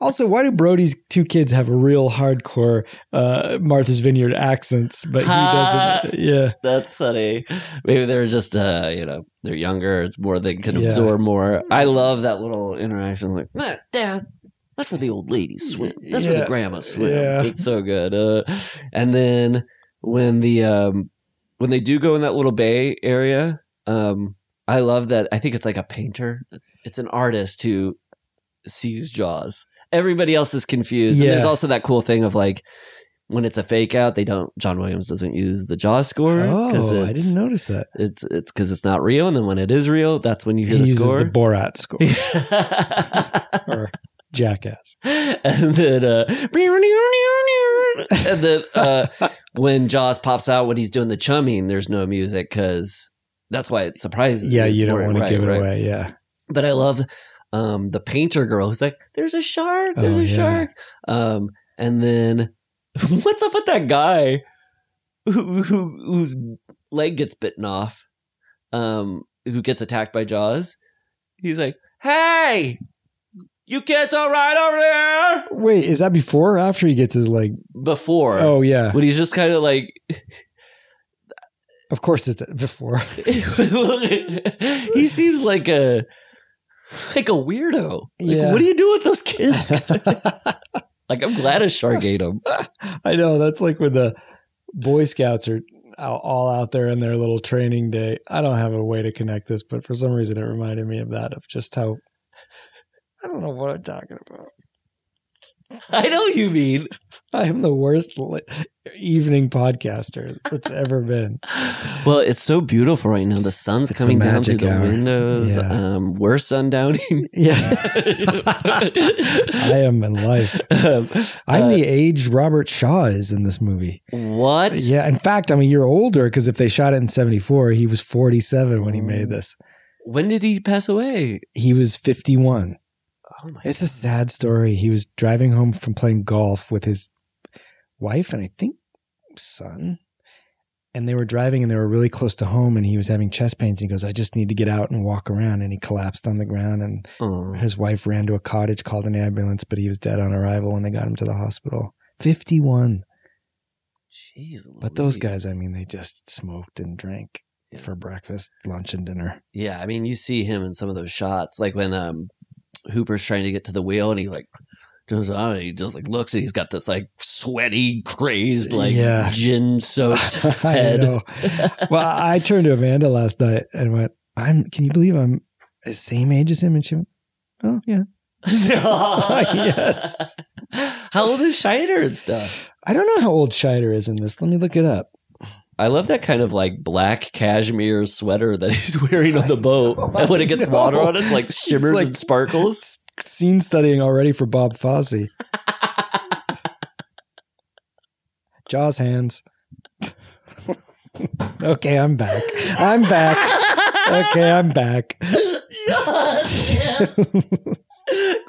[SPEAKER 2] Also, why do Brody's two kids have real hardcore uh, Martha's Vineyard accents, but he doesn't? Yeah,
[SPEAKER 3] That's funny. Maybe they're just, uh, you know, they're younger. It's more they can
[SPEAKER 2] Yeah.
[SPEAKER 3] absorb more. I love that little interaction. Like, "Nah, Dad, that's where the old ladies swim. That's where the grandmas swim.
[SPEAKER 2] Yeah.
[SPEAKER 3] It's so good. Uh, and then when the um, when they do go in that little bay area, um, I love that. I think it's like a painter. It's an artist who sees Jaws. Everybody else is confused. And there's also that cool thing of like when it's a fake out, they don't. John Williams doesn't use the Jaws score.
[SPEAKER 2] Oh, I didn't notice that.
[SPEAKER 3] It's it's because it's not real, and then when it is real, that's when you hear
[SPEAKER 2] He
[SPEAKER 3] the
[SPEAKER 2] uses
[SPEAKER 3] score.
[SPEAKER 2] the Borat score <laughs> or Jackass.
[SPEAKER 3] and then uh, and then uh, when Jaws pops out when he's doing the chumming, there's no music because that's why it surprises.
[SPEAKER 2] Yeah, you don't want to give it
[SPEAKER 3] right.
[SPEAKER 2] away. Yeah,
[SPEAKER 3] But I love um, the painter girl who's like, "There's a shark. There's
[SPEAKER 2] Oh,
[SPEAKER 3] a
[SPEAKER 2] yeah.
[SPEAKER 3] shark." Um, and then <laughs> what's up with that guy who, who whose leg gets bitten off? Um, who gets attacked by Jaws? He's like, "Hey, you kids all right over there?"
[SPEAKER 2] wait, is that before or after he gets his leg?
[SPEAKER 3] Before,
[SPEAKER 2] Oh yeah,
[SPEAKER 3] But he's just kind of like
[SPEAKER 2] of course it's before. <laughs>
[SPEAKER 3] he seems like a like a weirdo. Like,
[SPEAKER 2] Yeah.
[SPEAKER 3] what do you do with those kids? <laughs> like, I'm glad a shark ate them.
[SPEAKER 2] I know that's like when the Boy Scouts are out, all out there in their little training day. I don't have a way to connect this, but for some reason it reminded me of that of just how I don't know what I'm talking about. <laughs>
[SPEAKER 3] I know you mean.
[SPEAKER 2] I am the worst li- evening podcaster that's ever been.
[SPEAKER 3] Well, it's so beautiful right now. The sun's
[SPEAKER 2] It's
[SPEAKER 3] coming
[SPEAKER 2] the
[SPEAKER 3] down through the
[SPEAKER 2] hour.
[SPEAKER 3] windows.
[SPEAKER 2] Yeah.
[SPEAKER 3] Um, we're sundowning. <laughs> <laughs>
[SPEAKER 2] Yeah, I am in life.
[SPEAKER 3] Um,
[SPEAKER 2] I'm
[SPEAKER 3] uh,
[SPEAKER 2] the age Robert Shaw is in this movie.
[SPEAKER 3] what?
[SPEAKER 2] Yeah, in fact, I'm a year older because if they shot it in '74, he was 47 when he made this.
[SPEAKER 3] When did he pass away?
[SPEAKER 2] He was 51.
[SPEAKER 3] Oh my!
[SPEAKER 2] It's a sad story. He was driving home from playing golf with his wife and I think son. And they were driving and they were really close to home and he was having chest pains. He goes, I just need to get out and walk around. And he collapsed on the ground and
[SPEAKER 3] Oh.
[SPEAKER 2] his wife ran to a cottage, called an ambulance, but he was dead on arrival when they got him to the hospital. 51.
[SPEAKER 3] Jeez,
[SPEAKER 2] But those guys, I mean, they just smoked and drank for breakfast, lunch, and dinner.
[SPEAKER 3] Yeah, I mean, you see him in some of those shots, like when um, Hooper's trying to get to the wheel, and he like turns on, and he just like looks, and he's got this like sweaty, crazed, like
[SPEAKER 2] Yeah.
[SPEAKER 3] gin soaked <laughs> head.
[SPEAKER 2] Well, I turned to Amanda last night and went, "I'm. Can you believe I'm the same age as him?" And she went, "Oh yeah." <laughs> <laughs> yes.
[SPEAKER 3] How old is Scheider and stuff?
[SPEAKER 2] I don't know how old Scheider is in this. Let me look it up.
[SPEAKER 3] I love that kind of like black cashmere sweater that he's wearing on the boat. <laughs> And when it gets water on it, like shimmers
[SPEAKER 2] like-
[SPEAKER 3] and sparkles.
[SPEAKER 2] Scene studying already for Bob Fosse. <laughs> Jaws hands. <laughs> okay, I'm back. I'm back. Okay, I'm back.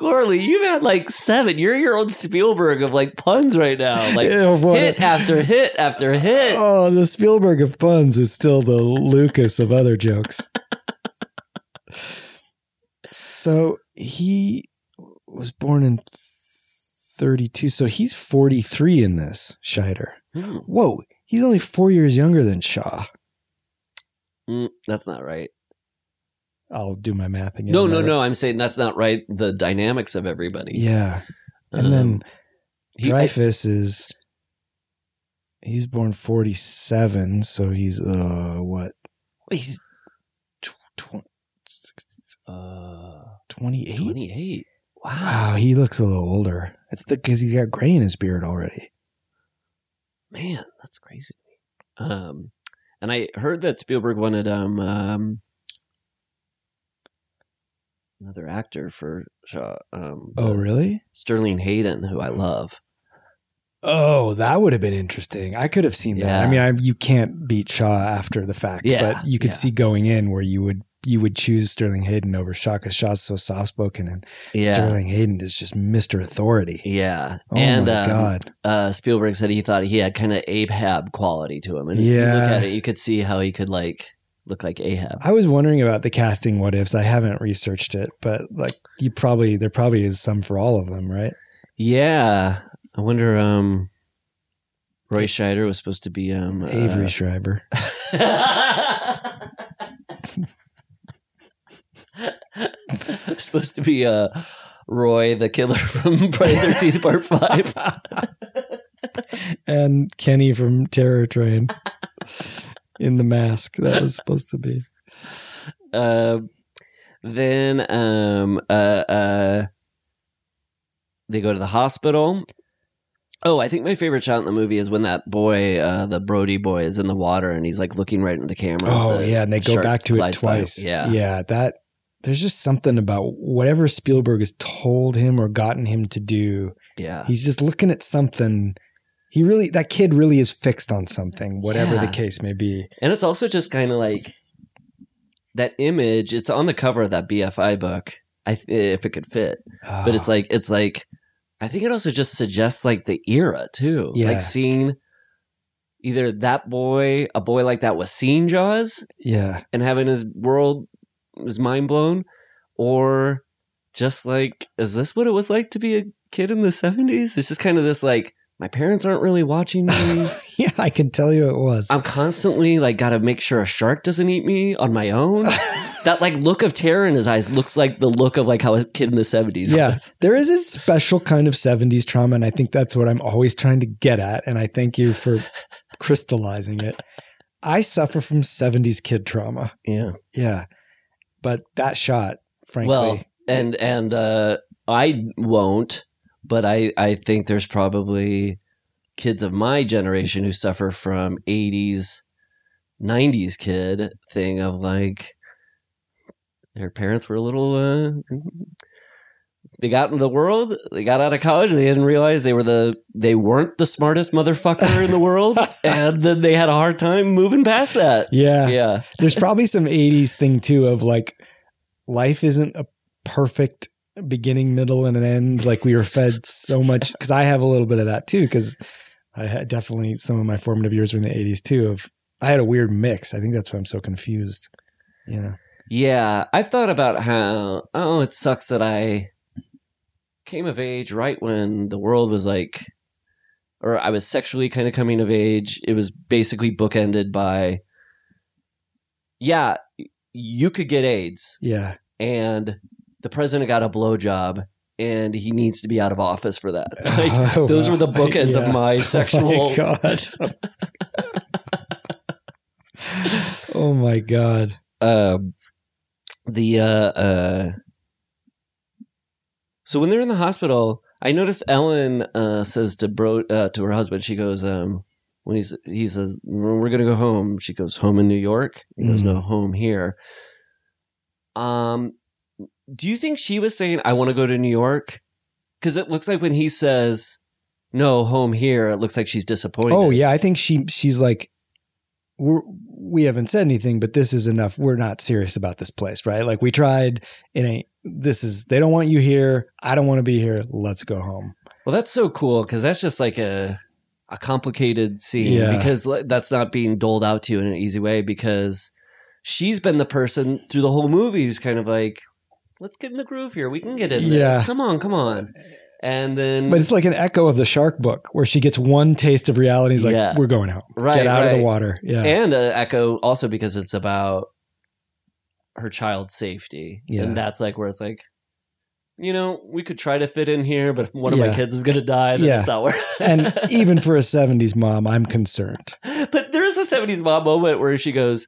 [SPEAKER 3] Gourley, you've had like seven. You're your own Spielberg of like puns right now. Like
[SPEAKER 2] Yeah,
[SPEAKER 3] hit after hit after hit.
[SPEAKER 2] Oh, the Spielberg of puns is still the Lucas of other jokes. so he was born in 32. So he's 43 in this, Scheider.
[SPEAKER 3] Hmm.
[SPEAKER 2] Whoa, he's only four years younger than Shaw.
[SPEAKER 3] Mm, that's not right.
[SPEAKER 2] I'll do my math again.
[SPEAKER 3] No, no, no. I'm saying that's not right. The dynamics of everybody.
[SPEAKER 2] Yeah. And
[SPEAKER 3] Um,
[SPEAKER 2] then
[SPEAKER 3] he- I-
[SPEAKER 2] Dreyfuss is He's born 47, so he's uh what? He's
[SPEAKER 3] Uh,
[SPEAKER 2] 28.
[SPEAKER 3] 28. Wow.
[SPEAKER 2] Wow, he looks a little older. It's because he's got gray in his beard already.
[SPEAKER 3] Man, that's crazy. Um, and I heard that Spielberg wanted um, um another actor for Shaw. Um,
[SPEAKER 2] Oh, really?
[SPEAKER 3] Sterling Hayden, who I love.
[SPEAKER 2] Oh, that would have been interesting. I could have seen that. I mean, I, you can't beat Shaw after the fact,
[SPEAKER 3] Yeah,
[SPEAKER 2] but you could
[SPEAKER 3] yeah.
[SPEAKER 2] see going in where you would you would choose Sterling Hayden over Shaw because Shaw's so soft spoken and
[SPEAKER 3] Yeah,
[SPEAKER 2] Sterling Hayden is just Mister Authority.
[SPEAKER 3] yeah.
[SPEAKER 2] Oh
[SPEAKER 3] and
[SPEAKER 2] my
[SPEAKER 3] um,
[SPEAKER 2] god!
[SPEAKER 3] uh, Spielberg said he thought he had kind of Ahab quality to him, and if you look
[SPEAKER 2] Yeah.
[SPEAKER 3] at it, you could see how he could like look like Ahab.
[SPEAKER 2] I was wondering about the casting what ifs. I haven't researched it, but like you probably there probably is some for all of them, right?
[SPEAKER 3] Yeah, I wonder. Um, Roy Scheider was supposed to be um
[SPEAKER 2] Avery
[SPEAKER 3] uh,
[SPEAKER 2] Schreiber. <laughs> <laughs>
[SPEAKER 3] supposed to be uh Roy the killer from <laughs> Friday Thirteenth Part Five.
[SPEAKER 2] and Kenny from Terror Train in the mask. That was supposed to be.
[SPEAKER 3] Uh, <laughs> then um uh uh they go to the hospital. Oh, I think my favorite shot in the movie is when that boy, uh, the Brody boy, is in the water and he's like looking right into the camera.
[SPEAKER 2] Oh
[SPEAKER 3] the
[SPEAKER 2] yeah, and they go back to it twice.
[SPEAKER 3] Yeah,
[SPEAKER 2] yeah. That there's just something about whatever Spielberg has told him or gotten him to do.
[SPEAKER 3] yeah.
[SPEAKER 2] He's just looking at something. He really, that kid really is fixed on something, whatever the case may be.
[SPEAKER 3] And it's also just kind of like that image. It's on the cover of that BFI book. I if it could fit, but it's
[SPEAKER 2] Ah,
[SPEAKER 3] like it's like I think it also just suggests like the era too.
[SPEAKER 2] Yeah.
[SPEAKER 3] Like seeing either that boy, a boy like that was seeing Jaws
[SPEAKER 2] yeah,
[SPEAKER 3] and having his world his mind blown, or just like is this what it was like to be a kid in the seventies? It's just kind of this like my parents aren't really watching me. <laughs>
[SPEAKER 2] yeah. I can tell you it was.
[SPEAKER 3] I'm constantly like got to make sure a shark doesn't eat me on my own. <laughs> that like look of terror in his eyes looks like the look of like how a kid in the 70s
[SPEAKER 2] yeah,
[SPEAKER 3] was. <laughs>
[SPEAKER 2] there is a special kind of 70s trauma, and I think that's what I'm always trying to get at. And I thank you for crystallizing it. I suffer from 70s kid trauma.
[SPEAKER 3] Yeah.
[SPEAKER 2] Yeah. But that shot, frankly.
[SPEAKER 3] Well, and and uh I won't, but I I think there's probably kids of my generation who suffer from 80s 90s kid thing of like their parents were a little uh they got into the world, they got out of college, they didn't realize they were the they weren't the smartest motherfucker in the world <laughs> and then they had a hard time moving past that.
[SPEAKER 2] yeah.
[SPEAKER 3] Yeah.
[SPEAKER 2] There's probably some 80s thing too of like life isn't a perfect beginning, middle, and an end. Like we were fed so much <laughs> because I have a little bit of that too, because I had definitely some of my formative years were in the 80s too. Of I had a weird mix. I think that's why I'm so confused. Yeah.
[SPEAKER 3] Yeah, I've thought about how oh, it sucks that I came of age right when the world was like or I was sexually kind of coming of age. It was basically bookended by yeah, you could get AIDS
[SPEAKER 2] Yeah.
[SPEAKER 3] and the president got a blowjob and he needs to be out of office for that. <laughs> Like,
[SPEAKER 2] Oh,
[SPEAKER 3] those
[SPEAKER 2] wow.
[SPEAKER 3] were the bookends
[SPEAKER 2] Yeah. <laughs>
[SPEAKER 3] of my sexual
[SPEAKER 2] Oh my god. <laughs> oh my god.
[SPEAKER 3] um, the uh, uh, so when they're in the hospital, I notice Ellen uh, says to bro uh, to her husband, she goes, um, when he's he says we're gonna go home, she goes home in New York. He goes,
[SPEAKER 2] Mhm.
[SPEAKER 3] no, home here. Um, do you think she was saying I want to go to New York? Because it looks like when he says no, home here, it looks like she's disappointed.
[SPEAKER 2] Oh yeah, I think she she's like we're we haven't said anything, but this is enough. We're not serious about this place, right? Like we tried, it ain't this is they don't want you here. I don't want to be here. Let's go home.
[SPEAKER 3] Well, that's so cool because that's just like a a complicated scene
[SPEAKER 2] Yeah.
[SPEAKER 3] because that's not being doled out to you in an easy way because she's been the person through the whole movie who's kind of like, let's get in the groove here. We can get in
[SPEAKER 2] Yeah.
[SPEAKER 3] this. Come on, come on. And then
[SPEAKER 2] But it's like an echo of the shark book where she gets one taste of reality. He's like,
[SPEAKER 3] Yeah.
[SPEAKER 2] we're going out,
[SPEAKER 3] Right,
[SPEAKER 2] Get out of the water. Yeah.
[SPEAKER 3] and uh, echo also because it's about her child's safety.
[SPEAKER 2] Yeah.
[SPEAKER 3] And that's like where it's like, you know, we could try to fit in here, but if one of
[SPEAKER 2] Yeah.
[SPEAKER 3] my kids is going to die, then
[SPEAKER 2] Yeah.
[SPEAKER 3] it's not worth <laughs>
[SPEAKER 2] and even for a 70s mom, I'm concerned.
[SPEAKER 3] But there's a 70s mom moment where she goes,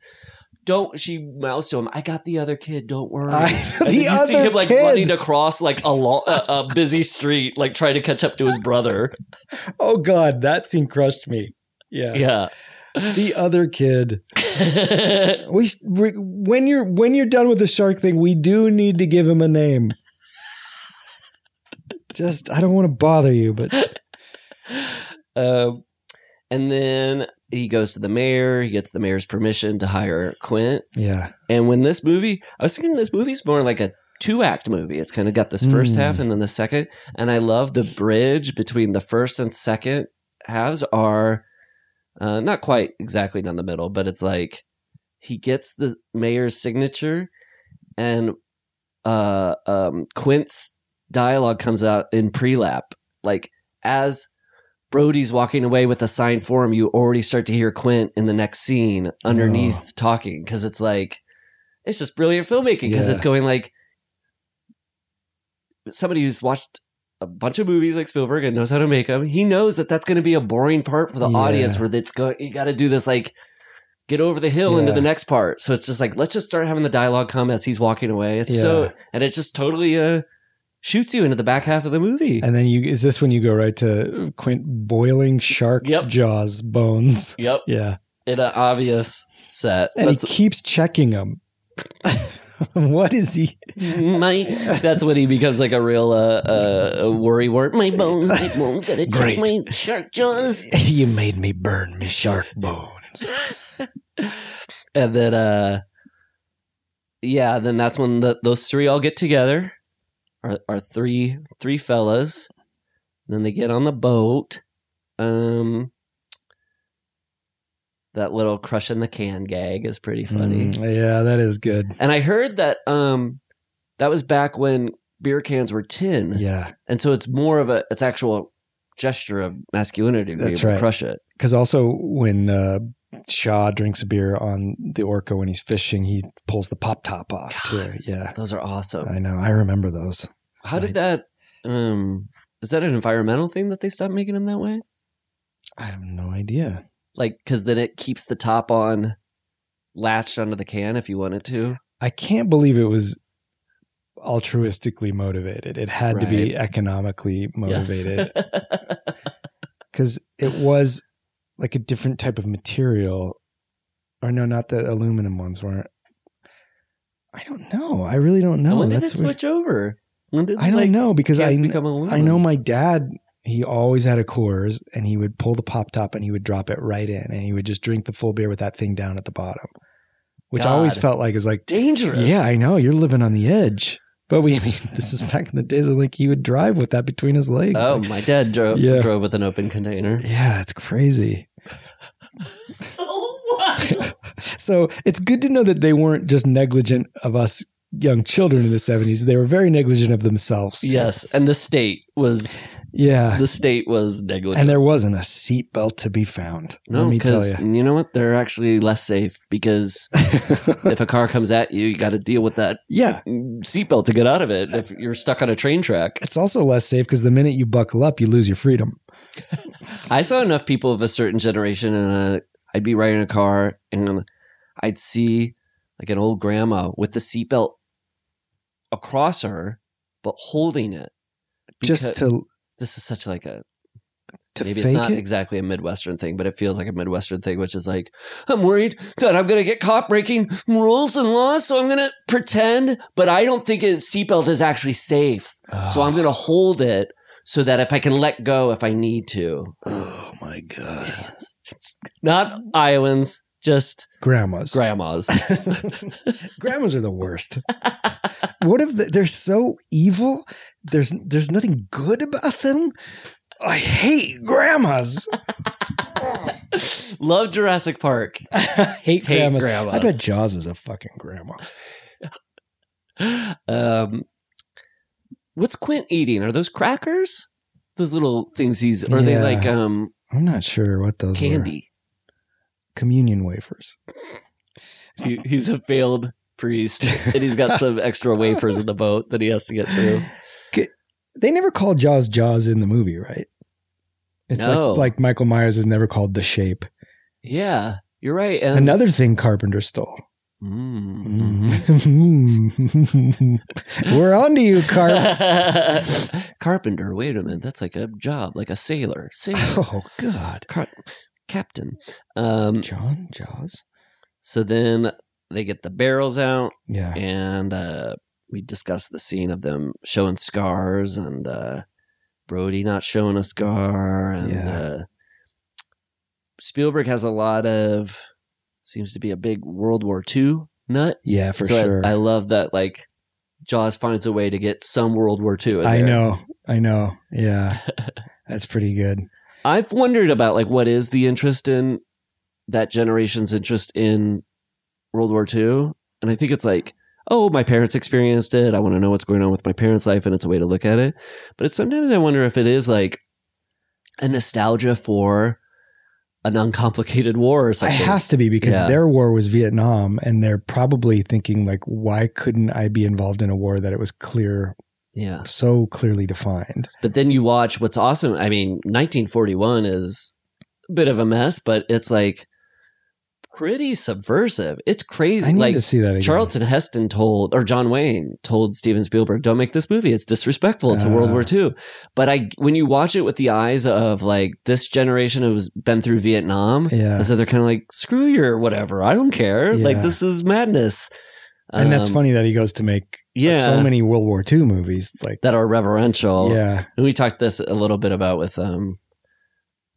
[SPEAKER 3] don't she mouths to him, I got the other kid, don't worry.
[SPEAKER 2] I- the
[SPEAKER 3] you see him like
[SPEAKER 2] kid.
[SPEAKER 3] running across like a, lo- a, a busy street, like trying to catch up to his brother.
[SPEAKER 2] Oh God, that scene crushed me. Yeah.
[SPEAKER 3] Yeah.
[SPEAKER 2] The other kid. <laughs> We, we when you're when you're done with the shark thing, we do need to give him a name. Just I don't want to bother you, but <laughs>
[SPEAKER 3] Um, and then he goes to the mayor. He gets the mayor's permission to hire Quint.
[SPEAKER 2] yeah.
[SPEAKER 3] And when this movie, I was thinking this movie's more like a two act movie. It's kind of got this first
[SPEAKER 2] Mm.
[SPEAKER 3] half and then the second. And I love the bridge between the first and second halves are uh, not quite exactly down the middle, but it's like he gets the mayor's signature and uh, um, Quint's dialogue comes out in pre-lap. Like as Brody's walking away with a sign for him, you already start to hear Quint in the next scene underneath talking because it's like it's just brilliant filmmaking because
[SPEAKER 2] Yeah.
[SPEAKER 3] it's going like somebody who's watched a bunch of movies like Spielberg and knows how to make them. He knows that that's going to be a boring part for the
[SPEAKER 2] Yeah.
[SPEAKER 3] audience where it's going. You got to do this like get over the hill into the next part. So it's just like let's just start having the dialogue come as he's walking away. It's so and it's just totally uh shoots you into the back half of the movie.
[SPEAKER 2] And then you is this when you go right to Quint boiling shark
[SPEAKER 3] Yep.
[SPEAKER 2] jaws bones?
[SPEAKER 3] Yep, <laughs>
[SPEAKER 2] Yeah.
[SPEAKER 3] in an obvious set.
[SPEAKER 2] And
[SPEAKER 3] That's
[SPEAKER 2] he keeps checking them. <laughs> what is he?
[SPEAKER 3] my. That's when he becomes like a real uh, uh, a worry wart. My bones, my <laughs> bones, gotta check my shark jaws.
[SPEAKER 2] you made me burn me shark bones.
[SPEAKER 3] and then uh yeah then that's when the, those three all get together our, our three three fellas then they get on the boat um that little crushing the can gag is pretty funny
[SPEAKER 2] Mm, yeah, that is good.
[SPEAKER 3] and i heard that um that was back when beer cans were tin
[SPEAKER 2] Yeah.
[SPEAKER 3] and so it's more of a it's actual gesture of masculinity to be
[SPEAKER 2] That's
[SPEAKER 3] able
[SPEAKER 2] right.
[SPEAKER 3] to crush it
[SPEAKER 2] Because also when uh, Shaw drinks a beer on the Orca when he's fishing, he pulls the pop top off too. Yeah.
[SPEAKER 3] those are awesome
[SPEAKER 2] I know. I remember those.
[SPEAKER 3] How did that? Um, is that an environmental thing that they stopped making them that way?
[SPEAKER 2] I have no idea.
[SPEAKER 3] Like, because then it keeps the top on latched onto the can if you want it to.
[SPEAKER 2] I can't believe it was altruistically motivated. It had to be economically motivated <laughs>
[SPEAKER 3] Yes.
[SPEAKER 2] because it was like a different type of material. Or no, not the aluminum ones weren't. I don't know. I really don't know.
[SPEAKER 3] when did it
[SPEAKER 2] That's weird.
[SPEAKER 3] switch over? When did
[SPEAKER 2] I don't
[SPEAKER 3] like,
[SPEAKER 2] know because I
[SPEAKER 3] cans
[SPEAKER 2] kn-
[SPEAKER 3] become
[SPEAKER 2] I know my dad. He always had a Coors, and he would pull the pop top and he would drop it right in, and he would just drink the full beer with that thing down at the bottom, which I always felt like is like,
[SPEAKER 3] dangerous.
[SPEAKER 2] yeah, I know you're living on the edge. But we, <laughs> I mean, this was back in the days of like he would drive with that between his legs.
[SPEAKER 3] Oh,
[SPEAKER 2] Like,
[SPEAKER 3] my dad drove
[SPEAKER 2] Yeah.
[SPEAKER 3] drove with an open container.
[SPEAKER 2] yeah, it's crazy. <laughs>
[SPEAKER 3] So what? <laughs>
[SPEAKER 2] So it's good to know that they weren't just negligent of us young children in the 70s. They were very negligent of themselves.
[SPEAKER 3] yes, and the state was
[SPEAKER 2] Yeah.
[SPEAKER 3] the state was negligent.
[SPEAKER 2] And there wasn't a seatbelt to be found.
[SPEAKER 3] no,
[SPEAKER 2] let me tell you.
[SPEAKER 3] you know what? They're actually less safe because <laughs> if a car comes at you, you got to deal with that
[SPEAKER 2] yeah.
[SPEAKER 3] seatbelt to get out of it if you're stuck on a train track.
[SPEAKER 2] It's also less safe because the minute you buckle up, you lose your freedom. <laughs>
[SPEAKER 3] I saw enough people of a certain generation, and uh, I'd be riding a car, and I'd see like an old grandma with the seatbelt across her, but holding it.
[SPEAKER 2] Just to,
[SPEAKER 3] this is such like a
[SPEAKER 2] to
[SPEAKER 3] maybe it's not
[SPEAKER 2] it.
[SPEAKER 3] exactly a Midwestern thing, but it feels like a Midwestern thing, which is like I'm worried that I'm gonna get caught breaking rules and laws, so I'm gonna pretend, but I don't think a seatbelt is actually safe, so
[SPEAKER 2] Ah.
[SPEAKER 3] I'm gonna hold it so that if I can let go if I need to.
[SPEAKER 2] oh my God.
[SPEAKER 3] Not Iowans, just
[SPEAKER 2] Grandmas. <laughs>
[SPEAKER 3] grandmas. <laughs>
[SPEAKER 2] Grandmas are the worst. what if the, they're so evil? There's there's nothing good about them. I hate grandmas. <laughs>
[SPEAKER 3] Love Jurassic Park.
[SPEAKER 2] hate,
[SPEAKER 3] Hate
[SPEAKER 2] grandmas.
[SPEAKER 3] grandmas.
[SPEAKER 2] I bet Jaws is a fucking grandma.
[SPEAKER 3] Um, what's Quint eating? Are those crackers? Those little things he's, are they like um
[SPEAKER 2] I'm not sure what those
[SPEAKER 3] candy?
[SPEAKER 2] Communion wafers.
[SPEAKER 3] He, he's a failed priest, and he's got some extra <laughs> wafers in the boat that he has to get through.
[SPEAKER 2] they never call Jaws Jaws in the movie, right? It's
[SPEAKER 3] No.
[SPEAKER 2] like like Michael Myers is never called the shape.
[SPEAKER 3] Yeah, you're right. And
[SPEAKER 2] Another thing Carpenter stole.
[SPEAKER 3] Mm.
[SPEAKER 2] Mm. <laughs> We're on to you, Carps. <laughs>
[SPEAKER 3] Carpenter. Wait a minute. That's like a job, like a sailor. Sailor.
[SPEAKER 2] Oh God,
[SPEAKER 3] Car- captain. Um,
[SPEAKER 2] John Jaws.
[SPEAKER 3] so then they get the barrels out,
[SPEAKER 2] Yeah,
[SPEAKER 3] and uh, we discuss the scene of them showing scars and uh, Brody not showing a scar. And
[SPEAKER 2] Yeah.
[SPEAKER 3] uh, Spielberg has a lot of, seems to be a big World War II nut.
[SPEAKER 2] yeah, for
[SPEAKER 3] so
[SPEAKER 2] sure.
[SPEAKER 3] I, love that, like, Jaws finds a way to get some World War II. In
[SPEAKER 2] I know, I know. Yeah, <laughs> that's pretty good.
[SPEAKER 3] I've wondered about like what is the interest in that generation's interest in World War II, and I think it's like, oh, my parents experienced it. I want to know what's going on with my parents' life, and it's a way to look at it. But it's, sometimes I wonder if it is like a nostalgia for an uncomplicated war or
[SPEAKER 2] It has to be because
[SPEAKER 3] Yeah.
[SPEAKER 2] their war was Vietnam, and they're probably thinking like, why couldn't I be involved in a war that it was clear,
[SPEAKER 3] yeah,
[SPEAKER 2] so clearly defined?
[SPEAKER 3] but then you watch what's awesome. I mean, 1941 is a bit of a mess, but it's like pretty subversive. It's crazy.
[SPEAKER 2] I need
[SPEAKER 3] like
[SPEAKER 2] to see that again.
[SPEAKER 3] Charlton Heston told, or John Wayne told Steven Spielberg, "Don't make this movie. It's disrespectful to
[SPEAKER 2] Ah.
[SPEAKER 3] World War II." But I, when you watch it with the eyes of like this generation who's been through Vietnam,
[SPEAKER 2] Yeah.
[SPEAKER 3] and so they're kind of like, "Screw your whatever. I don't care. Like this is madness."
[SPEAKER 2] and that's
[SPEAKER 3] Um,
[SPEAKER 2] funny that he goes to make
[SPEAKER 3] Yeah,
[SPEAKER 2] so many World War II movies. Like,
[SPEAKER 3] that are reverential.
[SPEAKER 2] yeah,
[SPEAKER 3] And we talked this a little bit about with um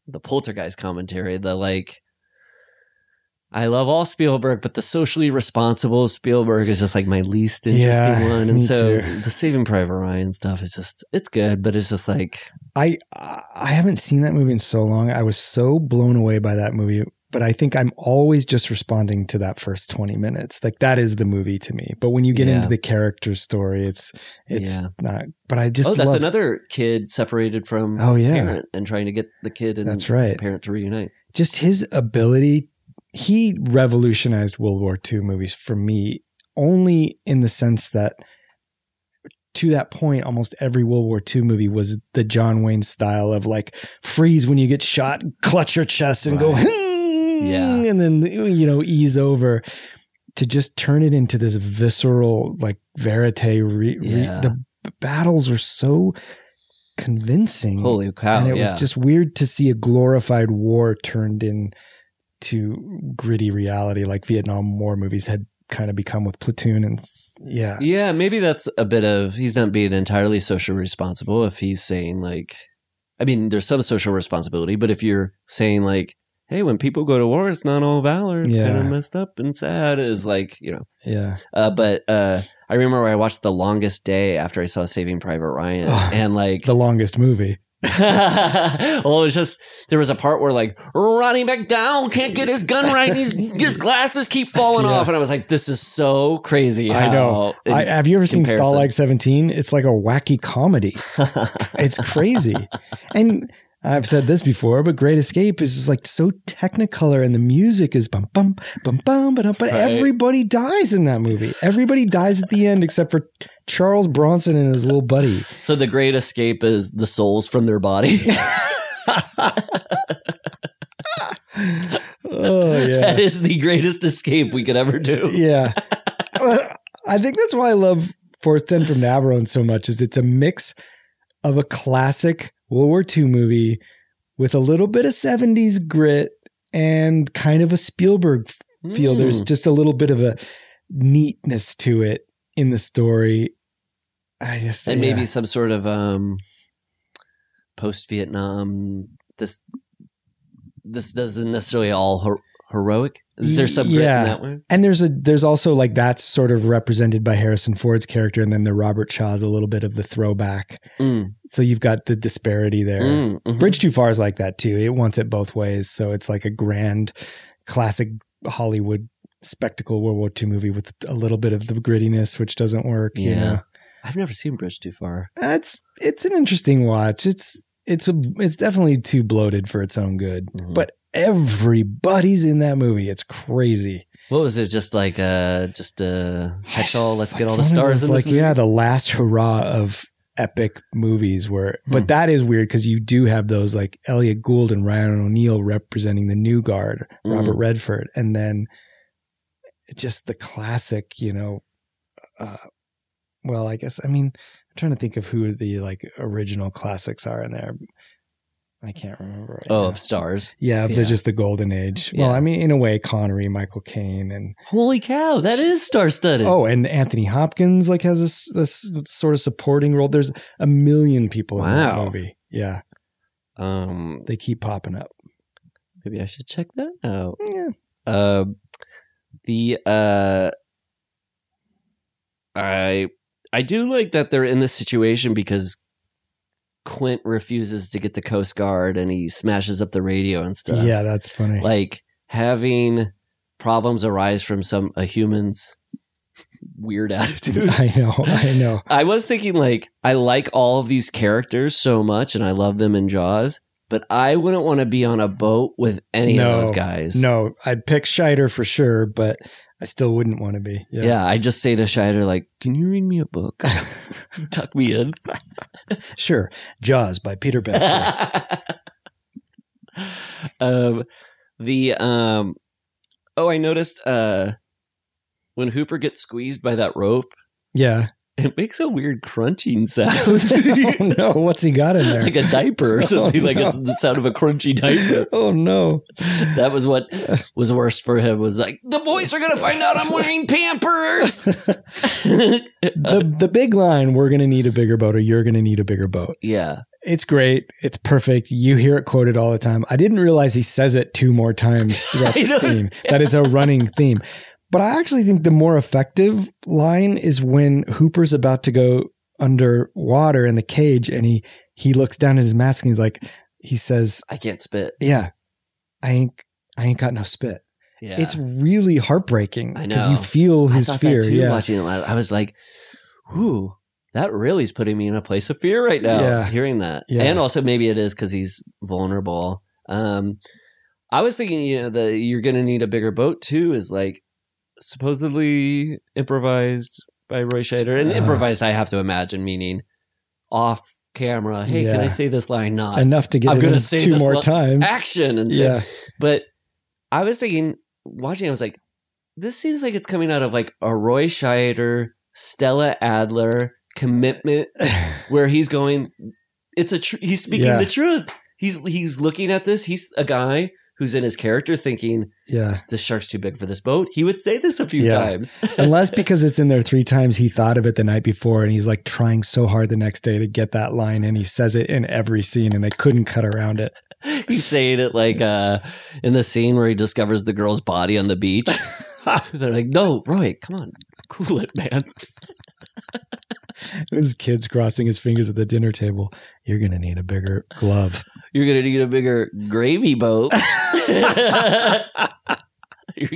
[SPEAKER 3] the poltergeist commentary, the like I love all Spielberg, but the socially responsible Spielberg is just like my least interesting
[SPEAKER 2] Yeah,
[SPEAKER 3] one. And so
[SPEAKER 2] too.
[SPEAKER 3] the Saving Private Ryan stuff is just it's good, but it's just like
[SPEAKER 2] I I haven't seen that movie in so long. I was so blown away by that movie, but I think I'm always just responding to that first 20 minutes. Like that is the movie to me. But when you get
[SPEAKER 3] Yeah.
[SPEAKER 2] into the character story, it's it's
[SPEAKER 3] Yeah.
[SPEAKER 2] not. But I just
[SPEAKER 3] Oh, that's
[SPEAKER 2] love-
[SPEAKER 3] another kid separated from
[SPEAKER 2] Oh, yeah.
[SPEAKER 3] parent and trying to get the kid and
[SPEAKER 2] That's right.
[SPEAKER 3] parent to reunite.
[SPEAKER 2] just his ability. He revolutionized World War II movies for me only in the sense that to that point, almost every World War II movie was the John Wayne style of like freeze when you get shot, clutch your chest and go, hmm,
[SPEAKER 3] Yeah.
[SPEAKER 2] and then, you know, ease over to just turn it into this visceral, like verite. Re, re- the battles were so convincing
[SPEAKER 3] Holy cow.
[SPEAKER 2] and it was just weird to see a glorified war turned in to gritty reality like Vietnam War movies had kind of become with Platoon and yeah.
[SPEAKER 3] Yeah, maybe that's a bit of he's not being entirely socially responsible if he's saying like I mean, there's some social responsibility, but if you're saying like, hey, when people go to war, it's not all valor, it's kind of messed up and sad, is like, you know.
[SPEAKER 2] Yeah.
[SPEAKER 3] Uh, but uh I remember I watched The Longest Day after I saw Saving Private Ryan
[SPEAKER 2] Oh,
[SPEAKER 3] and like
[SPEAKER 2] The longest movie. <laughs>
[SPEAKER 3] well, it's just there was a part where like Roddy McDowall can't get his gun right, and he's, his <laughs> glasses keep falling
[SPEAKER 2] Yeah.
[SPEAKER 3] off, and I was like, "This is so crazy."
[SPEAKER 2] I know. I, have you ever seen
[SPEAKER 3] comparison.
[SPEAKER 2] Stalag 17? It's like a wacky comedy. <laughs> it's crazy. And I've said this before, but Great Escape is just like so technicolor and the music is bum bum bum bum but but
[SPEAKER 3] Right.
[SPEAKER 2] everybody dies in that movie. Everybody dies at the end except for Charles Bronson and his little buddy.
[SPEAKER 3] So the great escape is the souls from their body. <laughs> <laughs>
[SPEAKER 2] Oh yeah.
[SPEAKER 3] is the greatest escape we could ever do.
[SPEAKER 2] Yeah. I think that's why I love Force 10 from Navarone so much is it's a mix of a classic World War II movie with a little bit of 70s grit and kind of a Spielberg feel.
[SPEAKER 3] Mm.
[SPEAKER 2] There's just a little bit of a neatness to it in the story. I just
[SPEAKER 3] and
[SPEAKER 2] yeah.
[SPEAKER 3] maybe some sort of um post Vietnam. This this doesn't necessarily all her- heroic. Is there some grit
[SPEAKER 2] Yeah.
[SPEAKER 3] in that way?
[SPEAKER 2] And there's a there's also like that's sort of represented by Harrison Ford's character, and then the Robert Shaw's a little bit of the throwback.
[SPEAKER 3] Mm,
[SPEAKER 2] So you've got the disparity there.
[SPEAKER 3] mm, mhm.
[SPEAKER 2] Bridge Too Far is like that too. It wants it both ways. So it's like a grand, classic Hollywood spectacle World War II movie with a little bit of the grittiness, which doesn't work. You
[SPEAKER 3] Yeah.
[SPEAKER 2] know,
[SPEAKER 3] I've never seen Bridge Too Far.
[SPEAKER 2] it's it's an interesting watch. It's it's a it's definitely too bloated for its own good.
[SPEAKER 3] Mhm.
[SPEAKER 2] But everybody's in that movie. It's crazy.
[SPEAKER 3] What was it? Just like uh, just uh, catch all. Let's get <sighs> all the stars in
[SPEAKER 2] like yeah, the last hurrah of epic movies where but
[SPEAKER 3] Hmm.
[SPEAKER 2] that is weird because you do have those like Elliot Gould and Ryan O'Neal representing the new guard, Robert
[SPEAKER 3] Mm.
[SPEAKER 2] Redford, and then just the classic, you know, uh well, I guess I mean I'm trying to think of who the like original classics are in there. I can't remember. Right
[SPEAKER 3] Oh,
[SPEAKER 2] now.
[SPEAKER 3] of stars.
[SPEAKER 2] yeah, of the
[SPEAKER 3] yeah.
[SPEAKER 2] just the golden age. Well, I mean, in a way, Connery, Michael Caine, and
[SPEAKER 3] Holy cow, that is star studded.
[SPEAKER 2] Oh, and Anthony Hopkins like has this this sort of supporting role. There's a million people in that movie. Yeah,
[SPEAKER 3] Um,
[SPEAKER 2] they keep popping up.
[SPEAKER 3] maybe I should check that out.
[SPEAKER 2] Yeah.
[SPEAKER 3] Uh, the uh, I I do like that they're in this situation because Quint refuses to get the Coast Guard and he smashes up the radio and stuff.
[SPEAKER 2] Yeah, that's funny.
[SPEAKER 3] like having problems arise from some a human's weird <laughs> attitude.
[SPEAKER 2] I know, I know. <laughs>
[SPEAKER 3] I was thinking like I like all of these characters so much and I love them in Jaws, but I wouldn't want to be on a boat with any
[SPEAKER 2] No,
[SPEAKER 3] of those guys.
[SPEAKER 2] No, I'd pick Scheider for sure, but I still wouldn't want to be.
[SPEAKER 3] Yeah. I just say to Scheider like, "Can you read me a book? <laughs> Tuck me in." <laughs>
[SPEAKER 2] sure. Jaws by Peter Baxter. <laughs>
[SPEAKER 3] um, the um, oh, I noticed uh, when Hooper gets squeezed by that rope,
[SPEAKER 2] yeah.
[SPEAKER 3] It makes a weird crunching sound. <laughs> <laughs>
[SPEAKER 2] oh no, what's he got in there?
[SPEAKER 3] like a diaper or <laughs> oh, something.
[SPEAKER 2] Oh,
[SPEAKER 3] like
[SPEAKER 2] no.
[SPEAKER 3] it's the sound of a crunchy diaper.
[SPEAKER 2] oh no.
[SPEAKER 3] That was what was worst for him. Was like the boys are gonna find out I'm wearing Pampers.
[SPEAKER 2] The the big line, we're gonna need a bigger boat or you're gonna need a bigger boat.
[SPEAKER 3] yeah,
[SPEAKER 2] It's great. It's perfect. You hear it quoted all the time. I didn't realize he says it two more times throughout the scene, that it's a running theme. But I actually think the more effective line is when Hooper's about to go underwater in the cage and he he looks down at his mask and he's like he says,
[SPEAKER 3] I can't spit.
[SPEAKER 2] Yeah, I ain't I ain't got no spit.
[SPEAKER 3] Yeah,
[SPEAKER 2] It's really heartbreaking
[SPEAKER 3] I
[SPEAKER 2] because you feel his fear.
[SPEAKER 3] that too.
[SPEAKER 2] yeah.
[SPEAKER 3] Watching it, I was like, "Whoo, that really is putting me in a place of fear right now."
[SPEAKER 2] Yeah.
[SPEAKER 3] Hearing that,
[SPEAKER 2] Yeah.
[SPEAKER 3] and also maybe it is because he's vulnerable. Um, I was thinking, you know, that you're going to need a bigger boat too. Is like supposedly improvised by Roy Scheider, and
[SPEAKER 2] Uh.
[SPEAKER 3] improvised. I have to imagine meaning off camera. Hey, can I say this line? Not
[SPEAKER 2] Enough to get
[SPEAKER 3] I'm
[SPEAKER 2] it
[SPEAKER 3] gonna say
[SPEAKER 2] two more
[SPEAKER 3] li-
[SPEAKER 2] times.
[SPEAKER 3] action and say,
[SPEAKER 2] Yeah.
[SPEAKER 3] but I was thinking, watching, I was like, this seems like it's coming out of like a Roy Scheider, Stella Adler commitment, <laughs> where he's going. It's a tr- he's speaking
[SPEAKER 2] Yeah.
[SPEAKER 3] the truth. He's he's looking at this. He's a guy who's in his character thinking
[SPEAKER 2] yeah.
[SPEAKER 3] this shark's too big for this boat. He would say this a few
[SPEAKER 2] Yeah.
[SPEAKER 3] times. <laughs>
[SPEAKER 2] Unless because it's in there three times, he thought of it the night before and he's like trying so hard the next day to get that line and he says it in every scene and they couldn't cut around it. <laughs>
[SPEAKER 3] he's saying it like uh in the scene where he discovers the girl's body on the beach. <laughs> They're like, no, Roy, come on, cool it, man.
[SPEAKER 2] His kid's crossing his fingers at the dinner table. You're going to need a bigger glove.
[SPEAKER 3] You're gonna need a bigger gravy boat. <laughs> You're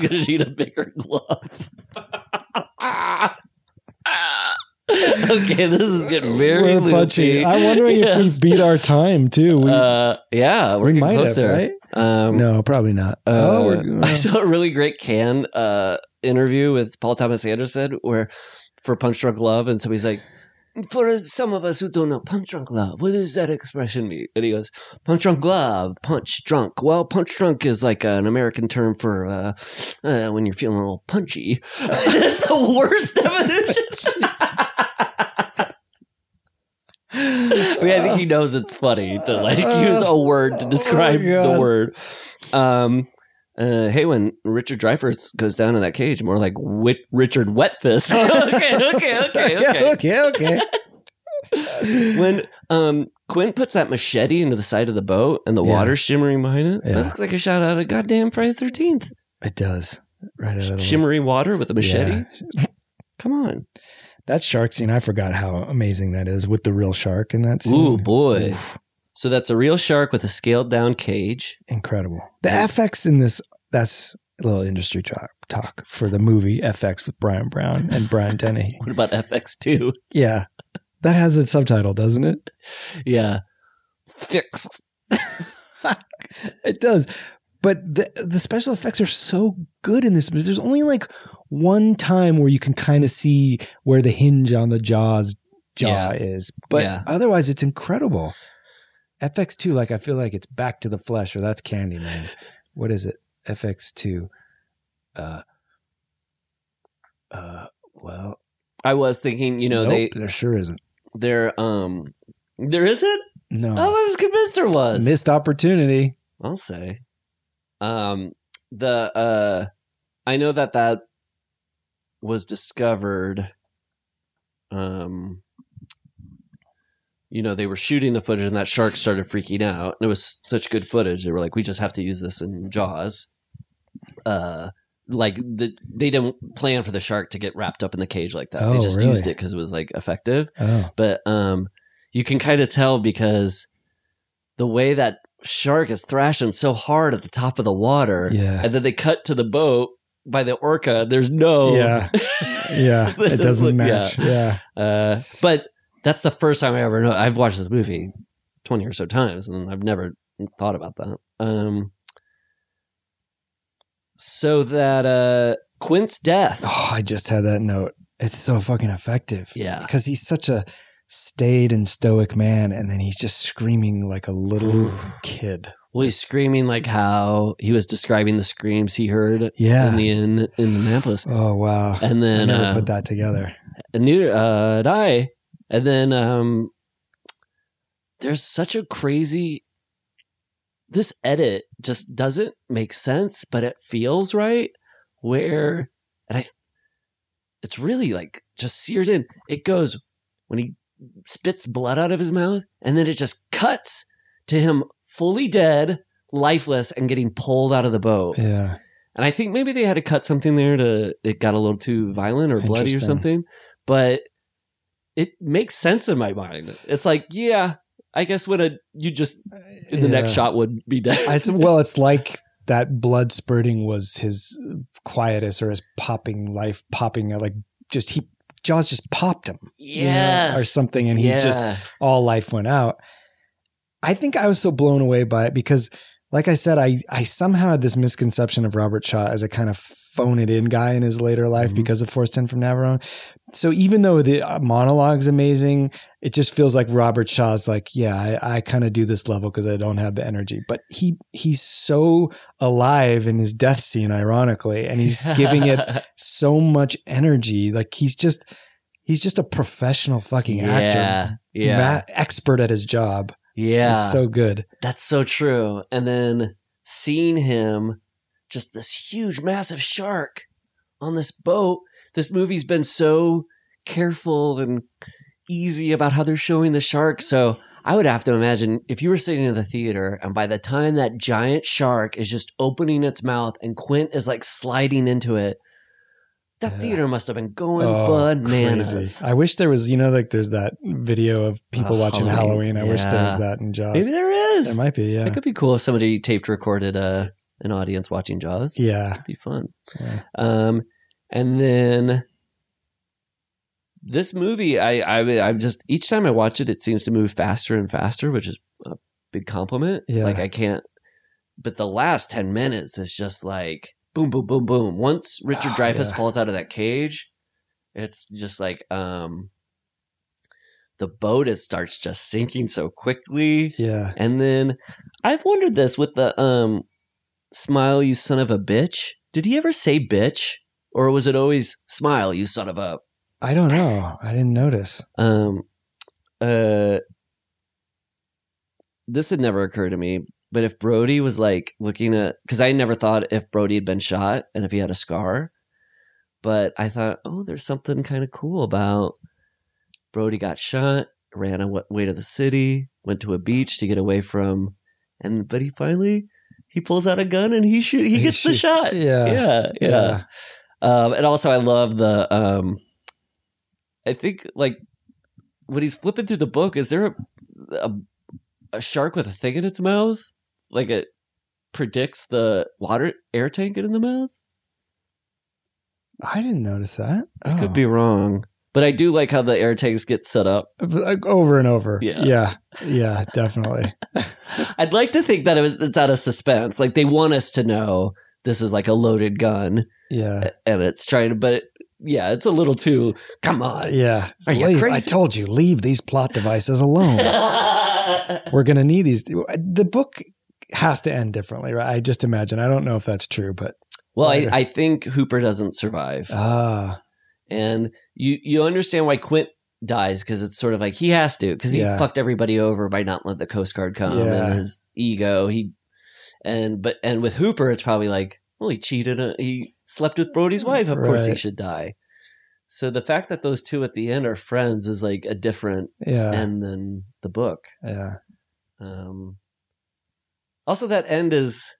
[SPEAKER 3] gonna need a bigger glove. okay, this is getting very loopy.
[SPEAKER 2] punchy. I'm wondering
[SPEAKER 3] Yes.
[SPEAKER 2] if we beat our time too. We,
[SPEAKER 3] uh, yeah, we're
[SPEAKER 2] we might have,
[SPEAKER 3] closer.
[SPEAKER 2] right?
[SPEAKER 3] Um,
[SPEAKER 2] no, probably not.
[SPEAKER 3] uh,
[SPEAKER 2] oh, we're, <laughs>
[SPEAKER 3] I saw a really great can uh, interview with Paul Thomas Anderson where for Punch Drunk Love, and so he's like, for some of us who don't know Punch Drunk Love, what does that expression mean? And he goes, Punch Drunk Love, Punch Drunk. Well, Punch Drunk is like an American term for uh, uh, when you're feeling a little punchy. <laughs> That's the worst definition. <laughs> I mean, I think he knows it's funny to like use a word to describe the word. Um, uh, hey, when Richard Dreyfuss goes down in that cage, more like Wit- Richard Wetfist. <laughs> okay, okay, <laughs> okay,
[SPEAKER 2] Yeah,
[SPEAKER 3] okay.
[SPEAKER 2] okay, okay. <laughs>
[SPEAKER 3] When um Quint puts that machete into the side of the boat and the
[SPEAKER 2] Yeah.
[SPEAKER 3] water's shimmering behind it,
[SPEAKER 2] Yeah.
[SPEAKER 3] that looks like a shot out of goddamn Friday Thirteenth.
[SPEAKER 2] it does. Right out of the
[SPEAKER 3] Shimmery water with a machete.
[SPEAKER 2] Yeah.
[SPEAKER 3] Come on.
[SPEAKER 2] That shark scene, I forgot how amazing that is with the real shark in that scene.
[SPEAKER 3] Ooh boy.
[SPEAKER 2] Oof,
[SPEAKER 3] So that's a real shark with a scaled down cage.
[SPEAKER 2] incredible. The FX in this, that's a little industry talk, talk for the movie FX with Bryan Brown and Brian <laughs> Dennehy.
[SPEAKER 3] What about FX2?
[SPEAKER 2] Yeah. That has a subtitle, doesn't it?
[SPEAKER 3] Yeah. Fix. <laughs>
[SPEAKER 2] It does. But the the special effects are so good in this movie. There's only like one time where you can kind of see where the hinge on the jaws jaw
[SPEAKER 3] Yeah.
[SPEAKER 2] is. But
[SPEAKER 3] Yeah.
[SPEAKER 2] otherwise, it's incredible. FX2, like I feel like it's back to the flesh, or that's Candyman. what is it? FX2. Uh, uh, well,
[SPEAKER 3] I was thinking, you know,
[SPEAKER 2] nope,
[SPEAKER 3] they
[SPEAKER 2] there sure isn't.
[SPEAKER 3] they're um there isn't?
[SPEAKER 2] No,
[SPEAKER 3] Oh, I was convinced there was.
[SPEAKER 2] missed opportunity.
[SPEAKER 3] I'll say. Um the uh I know that that was discovered um you know, they were shooting the footage and that shark started freaking out. And it was such good footage. They were like, we just have to use this in Jaws. Uh like the they didn't plan for the shark to get wrapped up in the cage like that. they
[SPEAKER 2] Oh,
[SPEAKER 3] just
[SPEAKER 2] really?
[SPEAKER 3] used it because it was like effective
[SPEAKER 2] Oh,
[SPEAKER 3] but um you can kind of tell because the way that shark is thrashing so hard at the top of the water
[SPEAKER 2] yeah,
[SPEAKER 3] and then they cut to the boat by the orca there's no
[SPEAKER 2] yeah, <laughs> yeah. It doesn't
[SPEAKER 3] Yeah.
[SPEAKER 2] match. Yeah.
[SPEAKER 3] uh but that's the first time i ever know i've watched this movie 20 or so times and i've never thought about that um so that uh quint's death
[SPEAKER 2] Oh, I just had that note. It's so fucking effective.
[SPEAKER 3] yeah
[SPEAKER 2] because he's such a staid and stoic man, and then he's just screaming like a little kid.
[SPEAKER 3] well he's screaming like how he was describing the screams he heard
[SPEAKER 2] Yeah.
[SPEAKER 3] in the inn in Indianapolis.
[SPEAKER 2] oh wow.
[SPEAKER 3] And
[SPEAKER 2] I
[SPEAKER 3] then
[SPEAKER 2] never
[SPEAKER 3] uh,
[SPEAKER 2] put that together.
[SPEAKER 3] and neither uh did I. And then um there's such a crazy this edit just doesn't make sense, but it feels right. Where and I it's really like just seared in. It goes when he spits blood out of his mouth, and then it just cuts to him fully dead, lifeless, and getting pulled out of the boat.
[SPEAKER 2] Yeah.
[SPEAKER 3] And I think maybe they had to cut something there to it got a little too violent or bloody or something. But it makes sense in my mind. It's like, yeah, I guess when a you just in the next shot would be dead. <laughs>
[SPEAKER 2] It's well, it's <laughs> like that blood spurting was his quietus or his popping life popping uh, like just he Jaws just popped him. you know, or something, and he just all life went out. I think I was so blown away by it because, like I said, I I somehow had this misconception of Robert Shaw as a kind of phone it in guy in his later life
[SPEAKER 3] Mhm.
[SPEAKER 2] because of Force Ten from Navarone. So even though the uh, monologue's amazing, it just feels like Robert Shaw's like, yeah, I, I kind of do this level because I don't have the energy. But he he's so alive in his death scene, ironically, and he's <laughs> giving it so much energy. Like he's just he's just a professional fucking
[SPEAKER 3] yeah.
[SPEAKER 2] actor
[SPEAKER 3] Yeah.
[SPEAKER 2] ma- expert at his job.
[SPEAKER 3] yeah.
[SPEAKER 2] He's so good.
[SPEAKER 3] That's so true. And then seeing him, just this huge, massive shark on this boat. This movie's been so careful and easy about how they're showing the shark. So I would have to imagine if you were sitting in the theater and by the time that giant shark is just opening its mouth and Quint is like sliding into it, that
[SPEAKER 2] Yeah.
[SPEAKER 3] theater must have been going
[SPEAKER 2] Oh,
[SPEAKER 3] bananas.
[SPEAKER 2] crazy. I wish there was, you know, like there's that video of people
[SPEAKER 3] Oh,
[SPEAKER 2] watching Halloween.
[SPEAKER 3] Halloween.
[SPEAKER 2] I wish there was that in Jaws.
[SPEAKER 3] Maybe there is.
[SPEAKER 2] There might be, yeah.
[SPEAKER 3] It could be cool if somebody taped recorded uh, an audience watching Jaws.
[SPEAKER 2] yeah.
[SPEAKER 3] It'd be fun.
[SPEAKER 2] Yeah.
[SPEAKER 3] Um, and then this movie, I, I, I'm just each time I watch it, it seems to move faster and faster, which is a big compliment.
[SPEAKER 2] Yeah.
[SPEAKER 3] Like I can't, but the last ten minutes is just like boom, boom, boom, boom. Once Richard
[SPEAKER 2] Oh,
[SPEAKER 3] Dreyfuss
[SPEAKER 2] yeah.
[SPEAKER 3] falls out of that cage, it's just like um, the boat is starts just sinking so quickly.
[SPEAKER 2] Yeah.
[SPEAKER 3] And then I've wondered this with the um smile you son of a bitch. Did he ever say bitch? Or was it always smile you son of a
[SPEAKER 2] I don't know. I didn't notice.
[SPEAKER 3] um uh this had never occurred to me, but if Brody was like looking at cuz I never thought if Brody had been shot and if he had a scar, but I thought, "Oh, there's something kind of cool about Brody got shot, ran away to the city, went to a beach to get away from and but he finally he pulls out a gun and he shoot he,
[SPEAKER 2] He
[SPEAKER 3] gets the shot.
[SPEAKER 2] yeah.
[SPEAKER 3] Yeah, yeah. Um, and also, I love the. Um, I think like when he's flipping through the book, is there a, a a shark with a thing in its mouth? Like it predicts the water air tank in the mouth.
[SPEAKER 2] I didn't notice that.
[SPEAKER 3] I
[SPEAKER 2] Oh.
[SPEAKER 3] could be wrong, but I do like how the air tanks get set up.
[SPEAKER 2] Over and over.
[SPEAKER 3] Yeah.
[SPEAKER 2] Yeah. Yeah, definitely. <laughs>
[SPEAKER 3] I'd like to think that it was it's out of suspense. Like they want us to know this is like a loaded gun,
[SPEAKER 2] Yeah.
[SPEAKER 3] and it's trying to, but yeah, it's a little too. Come on.
[SPEAKER 2] Yeah.
[SPEAKER 3] Are you
[SPEAKER 2] Leave- I told you, leave these plot devices alone. <laughs> We're going to need these. The book has to end differently, right? I just imagine. I don't know if that's true, but
[SPEAKER 3] well, I, I think Hooper doesn't survive,
[SPEAKER 2] ah,
[SPEAKER 3] and you you understand why Quint dies because it's sort of like he has to because he
[SPEAKER 2] Yeah.
[SPEAKER 3] fucked everybody over by not letting the Coast Guard come
[SPEAKER 2] Yeah.
[SPEAKER 3] and his ego. He and but and with Hooper, it's probably like well, he cheated. uh, He slept with Brody's wife. Of course, he should die. So the fact that those two at the end are friends is like a different
[SPEAKER 2] yeah,
[SPEAKER 3] end than the book.
[SPEAKER 2] yeah.
[SPEAKER 3] Um, also, that end is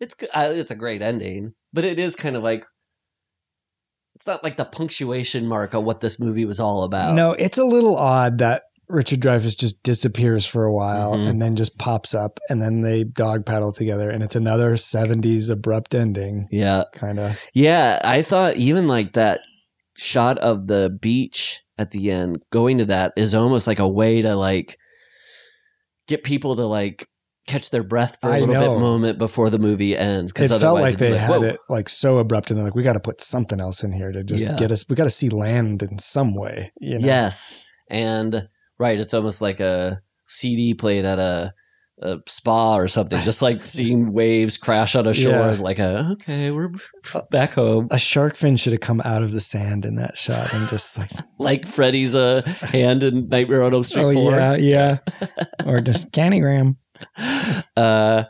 [SPEAKER 3] it's good. Uh, it's a great ending, but it is kind of like it's not like the punctuation mark on what this movie was all about.
[SPEAKER 2] No, it's a little odd that Richard Dreyfuss just disappears for a while
[SPEAKER 3] Mhm.
[SPEAKER 2] and then just pops up, and then they dog paddle together, and it's another '70s abrupt ending,
[SPEAKER 3] Yeah,
[SPEAKER 2] kind of.
[SPEAKER 3] yeah. I thought even like that shot of the beach at the end, going to that is almost like a way to like get people to like catch their breath for a
[SPEAKER 2] I
[SPEAKER 3] little
[SPEAKER 2] know.
[SPEAKER 3] bit moment before the movie ends.
[SPEAKER 2] It
[SPEAKER 3] Because
[SPEAKER 2] felt
[SPEAKER 3] otherwise,
[SPEAKER 2] like they had
[SPEAKER 3] whoa.
[SPEAKER 2] it like so abrupt, and they're like, "We got to put something else in here to just
[SPEAKER 3] Yeah.
[SPEAKER 2] get us. We got to see land in some way." You know?
[SPEAKER 3] Yes, and right, it's almost like a CD played at a, a spa or something, just like <laughs> seeing waves crash on a shore
[SPEAKER 2] Yeah.
[SPEAKER 3] is like a okay, we're <laughs> back home.
[SPEAKER 2] A shark fin should have come out of the sand in that shot and just like, <laughs>
[SPEAKER 3] Like Freddy's uh, hand in Nightmare on Elm Street
[SPEAKER 2] oh
[SPEAKER 3] Four.
[SPEAKER 2] yeah, yeah, or just Cannygram.
[SPEAKER 3] Uh,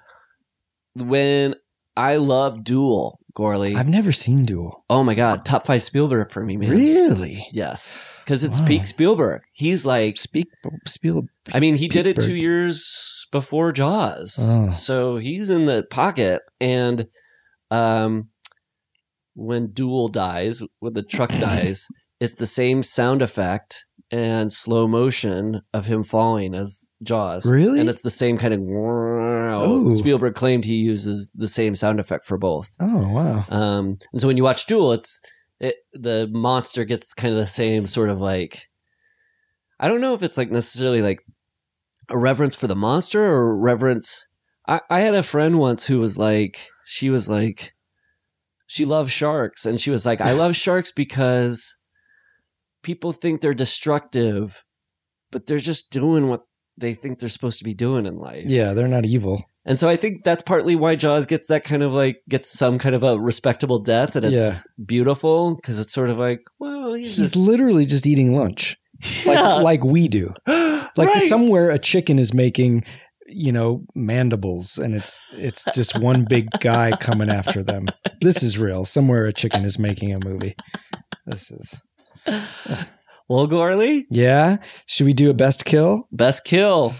[SPEAKER 3] when I love Duel, Gourley.
[SPEAKER 2] I've never seen Duel.
[SPEAKER 3] oh my god, top five Spielberg for me, man.
[SPEAKER 2] Really?
[SPEAKER 3] Yes, because it's
[SPEAKER 2] Wow.
[SPEAKER 3] peak Spielberg. He's like
[SPEAKER 2] Speak, Spiel.
[SPEAKER 3] I mean, he did it two years before Jaws,
[SPEAKER 2] Oh.
[SPEAKER 3] so he's in the pocket. And um, when Duel dies, when the truck <coughs> dies, it's the same sound effect and slow motion of him falling as Jaws.
[SPEAKER 2] Really?
[SPEAKER 3] And it's the same kind of. Spielberg claimed he uses the same sound effect for both.
[SPEAKER 2] Oh wow.
[SPEAKER 3] Um, and so when you watch Duel, it's it, the monster gets kind of the same sort of like I don't know if it's like necessarily like a reverence for the monster or reverence. I, I had a friend once who was like, she was like, she loves sharks, and she was like, I love sharks because people think they're destructive, but they're just doing what they think they're supposed to be doing in life.
[SPEAKER 2] Yeah, they're not evil.
[SPEAKER 3] And so I think that's partly why Jaws gets that kind of like gets some kind of a respectable death, and it's beautiful because it's sort of like, well, he's,
[SPEAKER 2] He's
[SPEAKER 3] just,
[SPEAKER 2] literally just eating lunch, like <laughs> like we do. <gasps> <gasps> <gasps> Like
[SPEAKER 3] Right.
[SPEAKER 2] somewhere a chicken is making, you know, mandibles, and it's it's just one big guy coming after them. This is real. Somewhere a chicken is making a movie. This is <laughs>
[SPEAKER 3] well, Gourley,
[SPEAKER 2] yeah. Should we do a best kill?
[SPEAKER 3] best kill.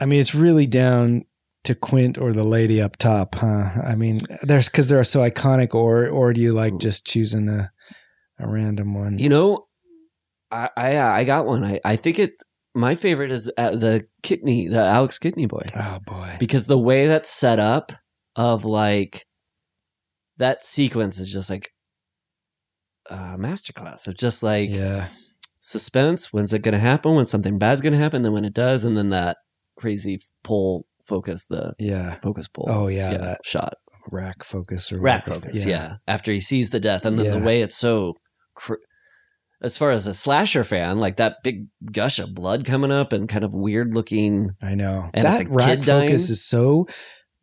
[SPEAKER 2] I mean, it's really down to Quint or the lady up top, huh? I mean, there's because they're so iconic, or or do you like just choosing a a random one?
[SPEAKER 3] You know, I I, I got one. I I think it. My favorite is uh, the Kintner, the Alex Kintner boy,
[SPEAKER 2] oh boy,
[SPEAKER 3] because the way that's set up of like that sequence is just like a masterclass of just like
[SPEAKER 2] yeah,
[SPEAKER 3] suspense. When's it going to happen? When something bad's going to happen? Then when it does, and then that crazy pull focus, the
[SPEAKER 2] yeah.
[SPEAKER 3] focus pull.
[SPEAKER 2] Oh yeah, that
[SPEAKER 3] shot.
[SPEAKER 2] rack focus or
[SPEAKER 3] Rack focus. Yeah. After he sees the death, and then
[SPEAKER 2] Yeah.
[SPEAKER 3] the way it's so. Cr- as far as a slasher fan, like that big gush of blood coming up and kind of weird looking.
[SPEAKER 2] I know that rack
[SPEAKER 3] kid dying?
[SPEAKER 2] focus is so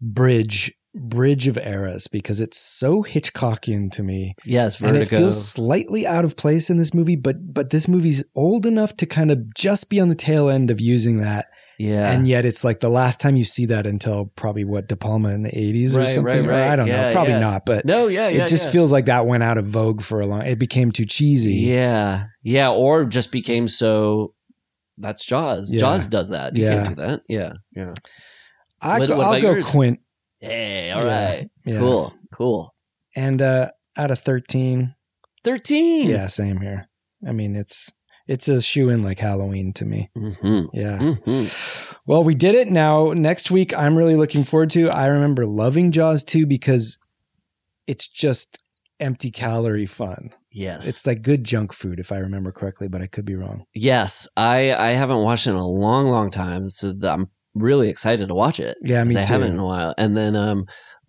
[SPEAKER 2] bridge bridge of eras because it's so Hitchcockian to me,
[SPEAKER 3] Yes,
[SPEAKER 2] and it feels slightly out of place in this movie. But but this movie's old enough to kind of just be on the tail end of using that,
[SPEAKER 3] yeah.
[SPEAKER 2] and yet it's like the last time you see that until probably what De Palma in the eighties or something.
[SPEAKER 3] right,
[SPEAKER 2] or. I don't
[SPEAKER 3] Yeah,
[SPEAKER 2] know, probably
[SPEAKER 3] yeah.
[SPEAKER 2] not, but
[SPEAKER 3] no, yeah, yeah.
[SPEAKER 2] it just feels like that went out of vogue for a long. It became too cheesy.
[SPEAKER 3] Yeah, yeah, or just became so. That's Jaws. Jaws does that. You
[SPEAKER 2] Yeah.
[SPEAKER 3] can't do that. Yeah, yeah.
[SPEAKER 2] I,
[SPEAKER 3] what, what
[SPEAKER 2] I'll go
[SPEAKER 3] yours?
[SPEAKER 2] Quint.
[SPEAKER 3] Hey, all right, cool, cool.
[SPEAKER 2] And uh, out of thirteen,
[SPEAKER 3] Thirteen.
[SPEAKER 2] yeah, same here. I mean, it's it's a shoe in like Halloween to me.
[SPEAKER 3] Mm-hmm.
[SPEAKER 2] Yeah.
[SPEAKER 3] Mm-hmm.
[SPEAKER 2] Well, we did it. Now next week, I'm really looking forward to. I remember loving Jaws too because it's just empty calorie fun.
[SPEAKER 3] Yes,
[SPEAKER 2] It's like good junk food, if I remember correctly, but I could be wrong.
[SPEAKER 3] yes. I I haven't watched it in a long, long time, so I'm really excited to watch it.
[SPEAKER 2] Yeah, me
[SPEAKER 3] 'cause
[SPEAKER 2] too.
[SPEAKER 3] I haven't in a while. And then um,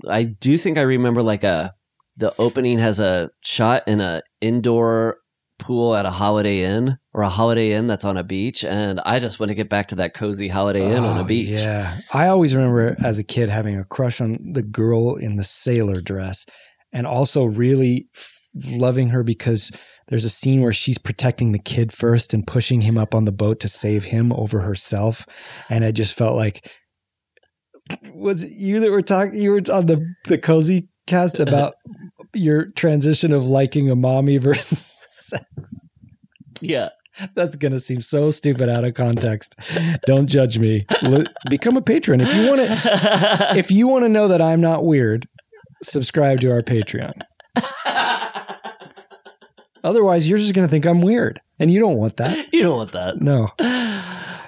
[SPEAKER 3] I do think I remember like a the opening has a shot in a indoor pool at a Holiday Inn or a Holiday Inn that's on a beach, and I just want to get back to that cozy Holiday Inn on a
[SPEAKER 2] Oh,
[SPEAKER 3] beach.
[SPEAKER 2] Yeah. I always remember as a kid having a crush on the girl in the sailor dress and also really f- loving her because there's a scene where she's protecting the kid first and pushing him up on the boat to save him over herself. And I just felt like, was it you that were talking? You were on the, the cozy cast about your transition of liking a mommy <laughs> versus sex.
[SPEAKER 3] Yeah.
[SPEAKER 2] That's going to seem so stupid out of context. Don't judge me. Become a patron if you want to. <laughs> If you want to know that I'm not weird, subscribe to our Patreon. Otherwise, you're just going to think I'm weird, and you don't want that.
[SPEAKER 3] You don't want that.
[SPEAKER 2] No.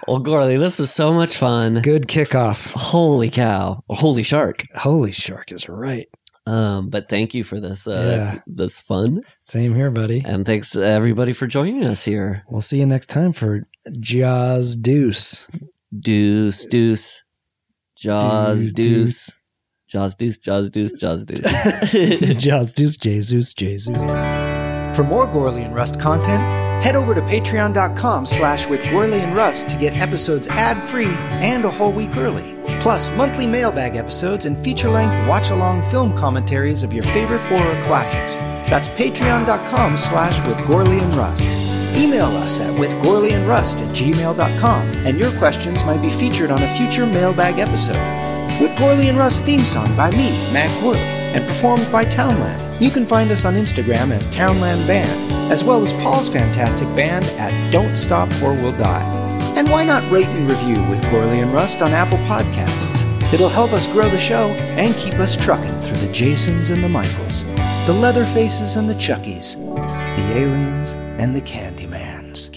[SPEAKER 3] Well, Gourley, this is so much fun.
[SPEAKER 2] Good kickoff.
[SPEAKER 3] Holy cow. Holy shark.
[SPEAKER 2] Holy shark is right.
[SPEAKER 3] Um, but thank you for this uh
[SPEAKER 2] Yeah.
[SPEAKER 3] this fun.
[SPEAKER 2] Same here, buddy.
[SPEAKER 3] And thanks to everybody for joining us here.
[SPEAKER 2] We'll see you next time for Jaws Deuce.
[SPEAKER 3] Deuce, deuce. Jaws,
[SPEAKER 2] Deuce,
[SPEAKER 3] deuce. Jaws, deuce, jaws, deuce, jaws, <laughs> deuce.
[SPEAKER 2] Jaws Deuce, Jesus, Jesus. For more Gourley and Rust content, head over to patreon.com slash with Gourley and Rust to get episodes ad-free and a whole week early. Plus, monthly mailbag episodes and feature-length watch-along film commentaries of your favorite horror classics. That's patreon.com slash with Gourley and Rust. Email us at withgourleyandrust at gmail.com and your questions might be featured on a future mailbag episode. With Gourley and Rust theme song by me, Matt Gourley, and performed by Townland. You can find us on Instagram as Townland Band, as well as Paul's fantastic band at Don't Stop or We'll Die. And why not rate and review with Gourley and Rust on Apple Podcasts? It'll help us grow the show and keep us trucking through the Jasons and the Michaels, the Leatherfaces and the Chuckies, the aliens and the Candymans.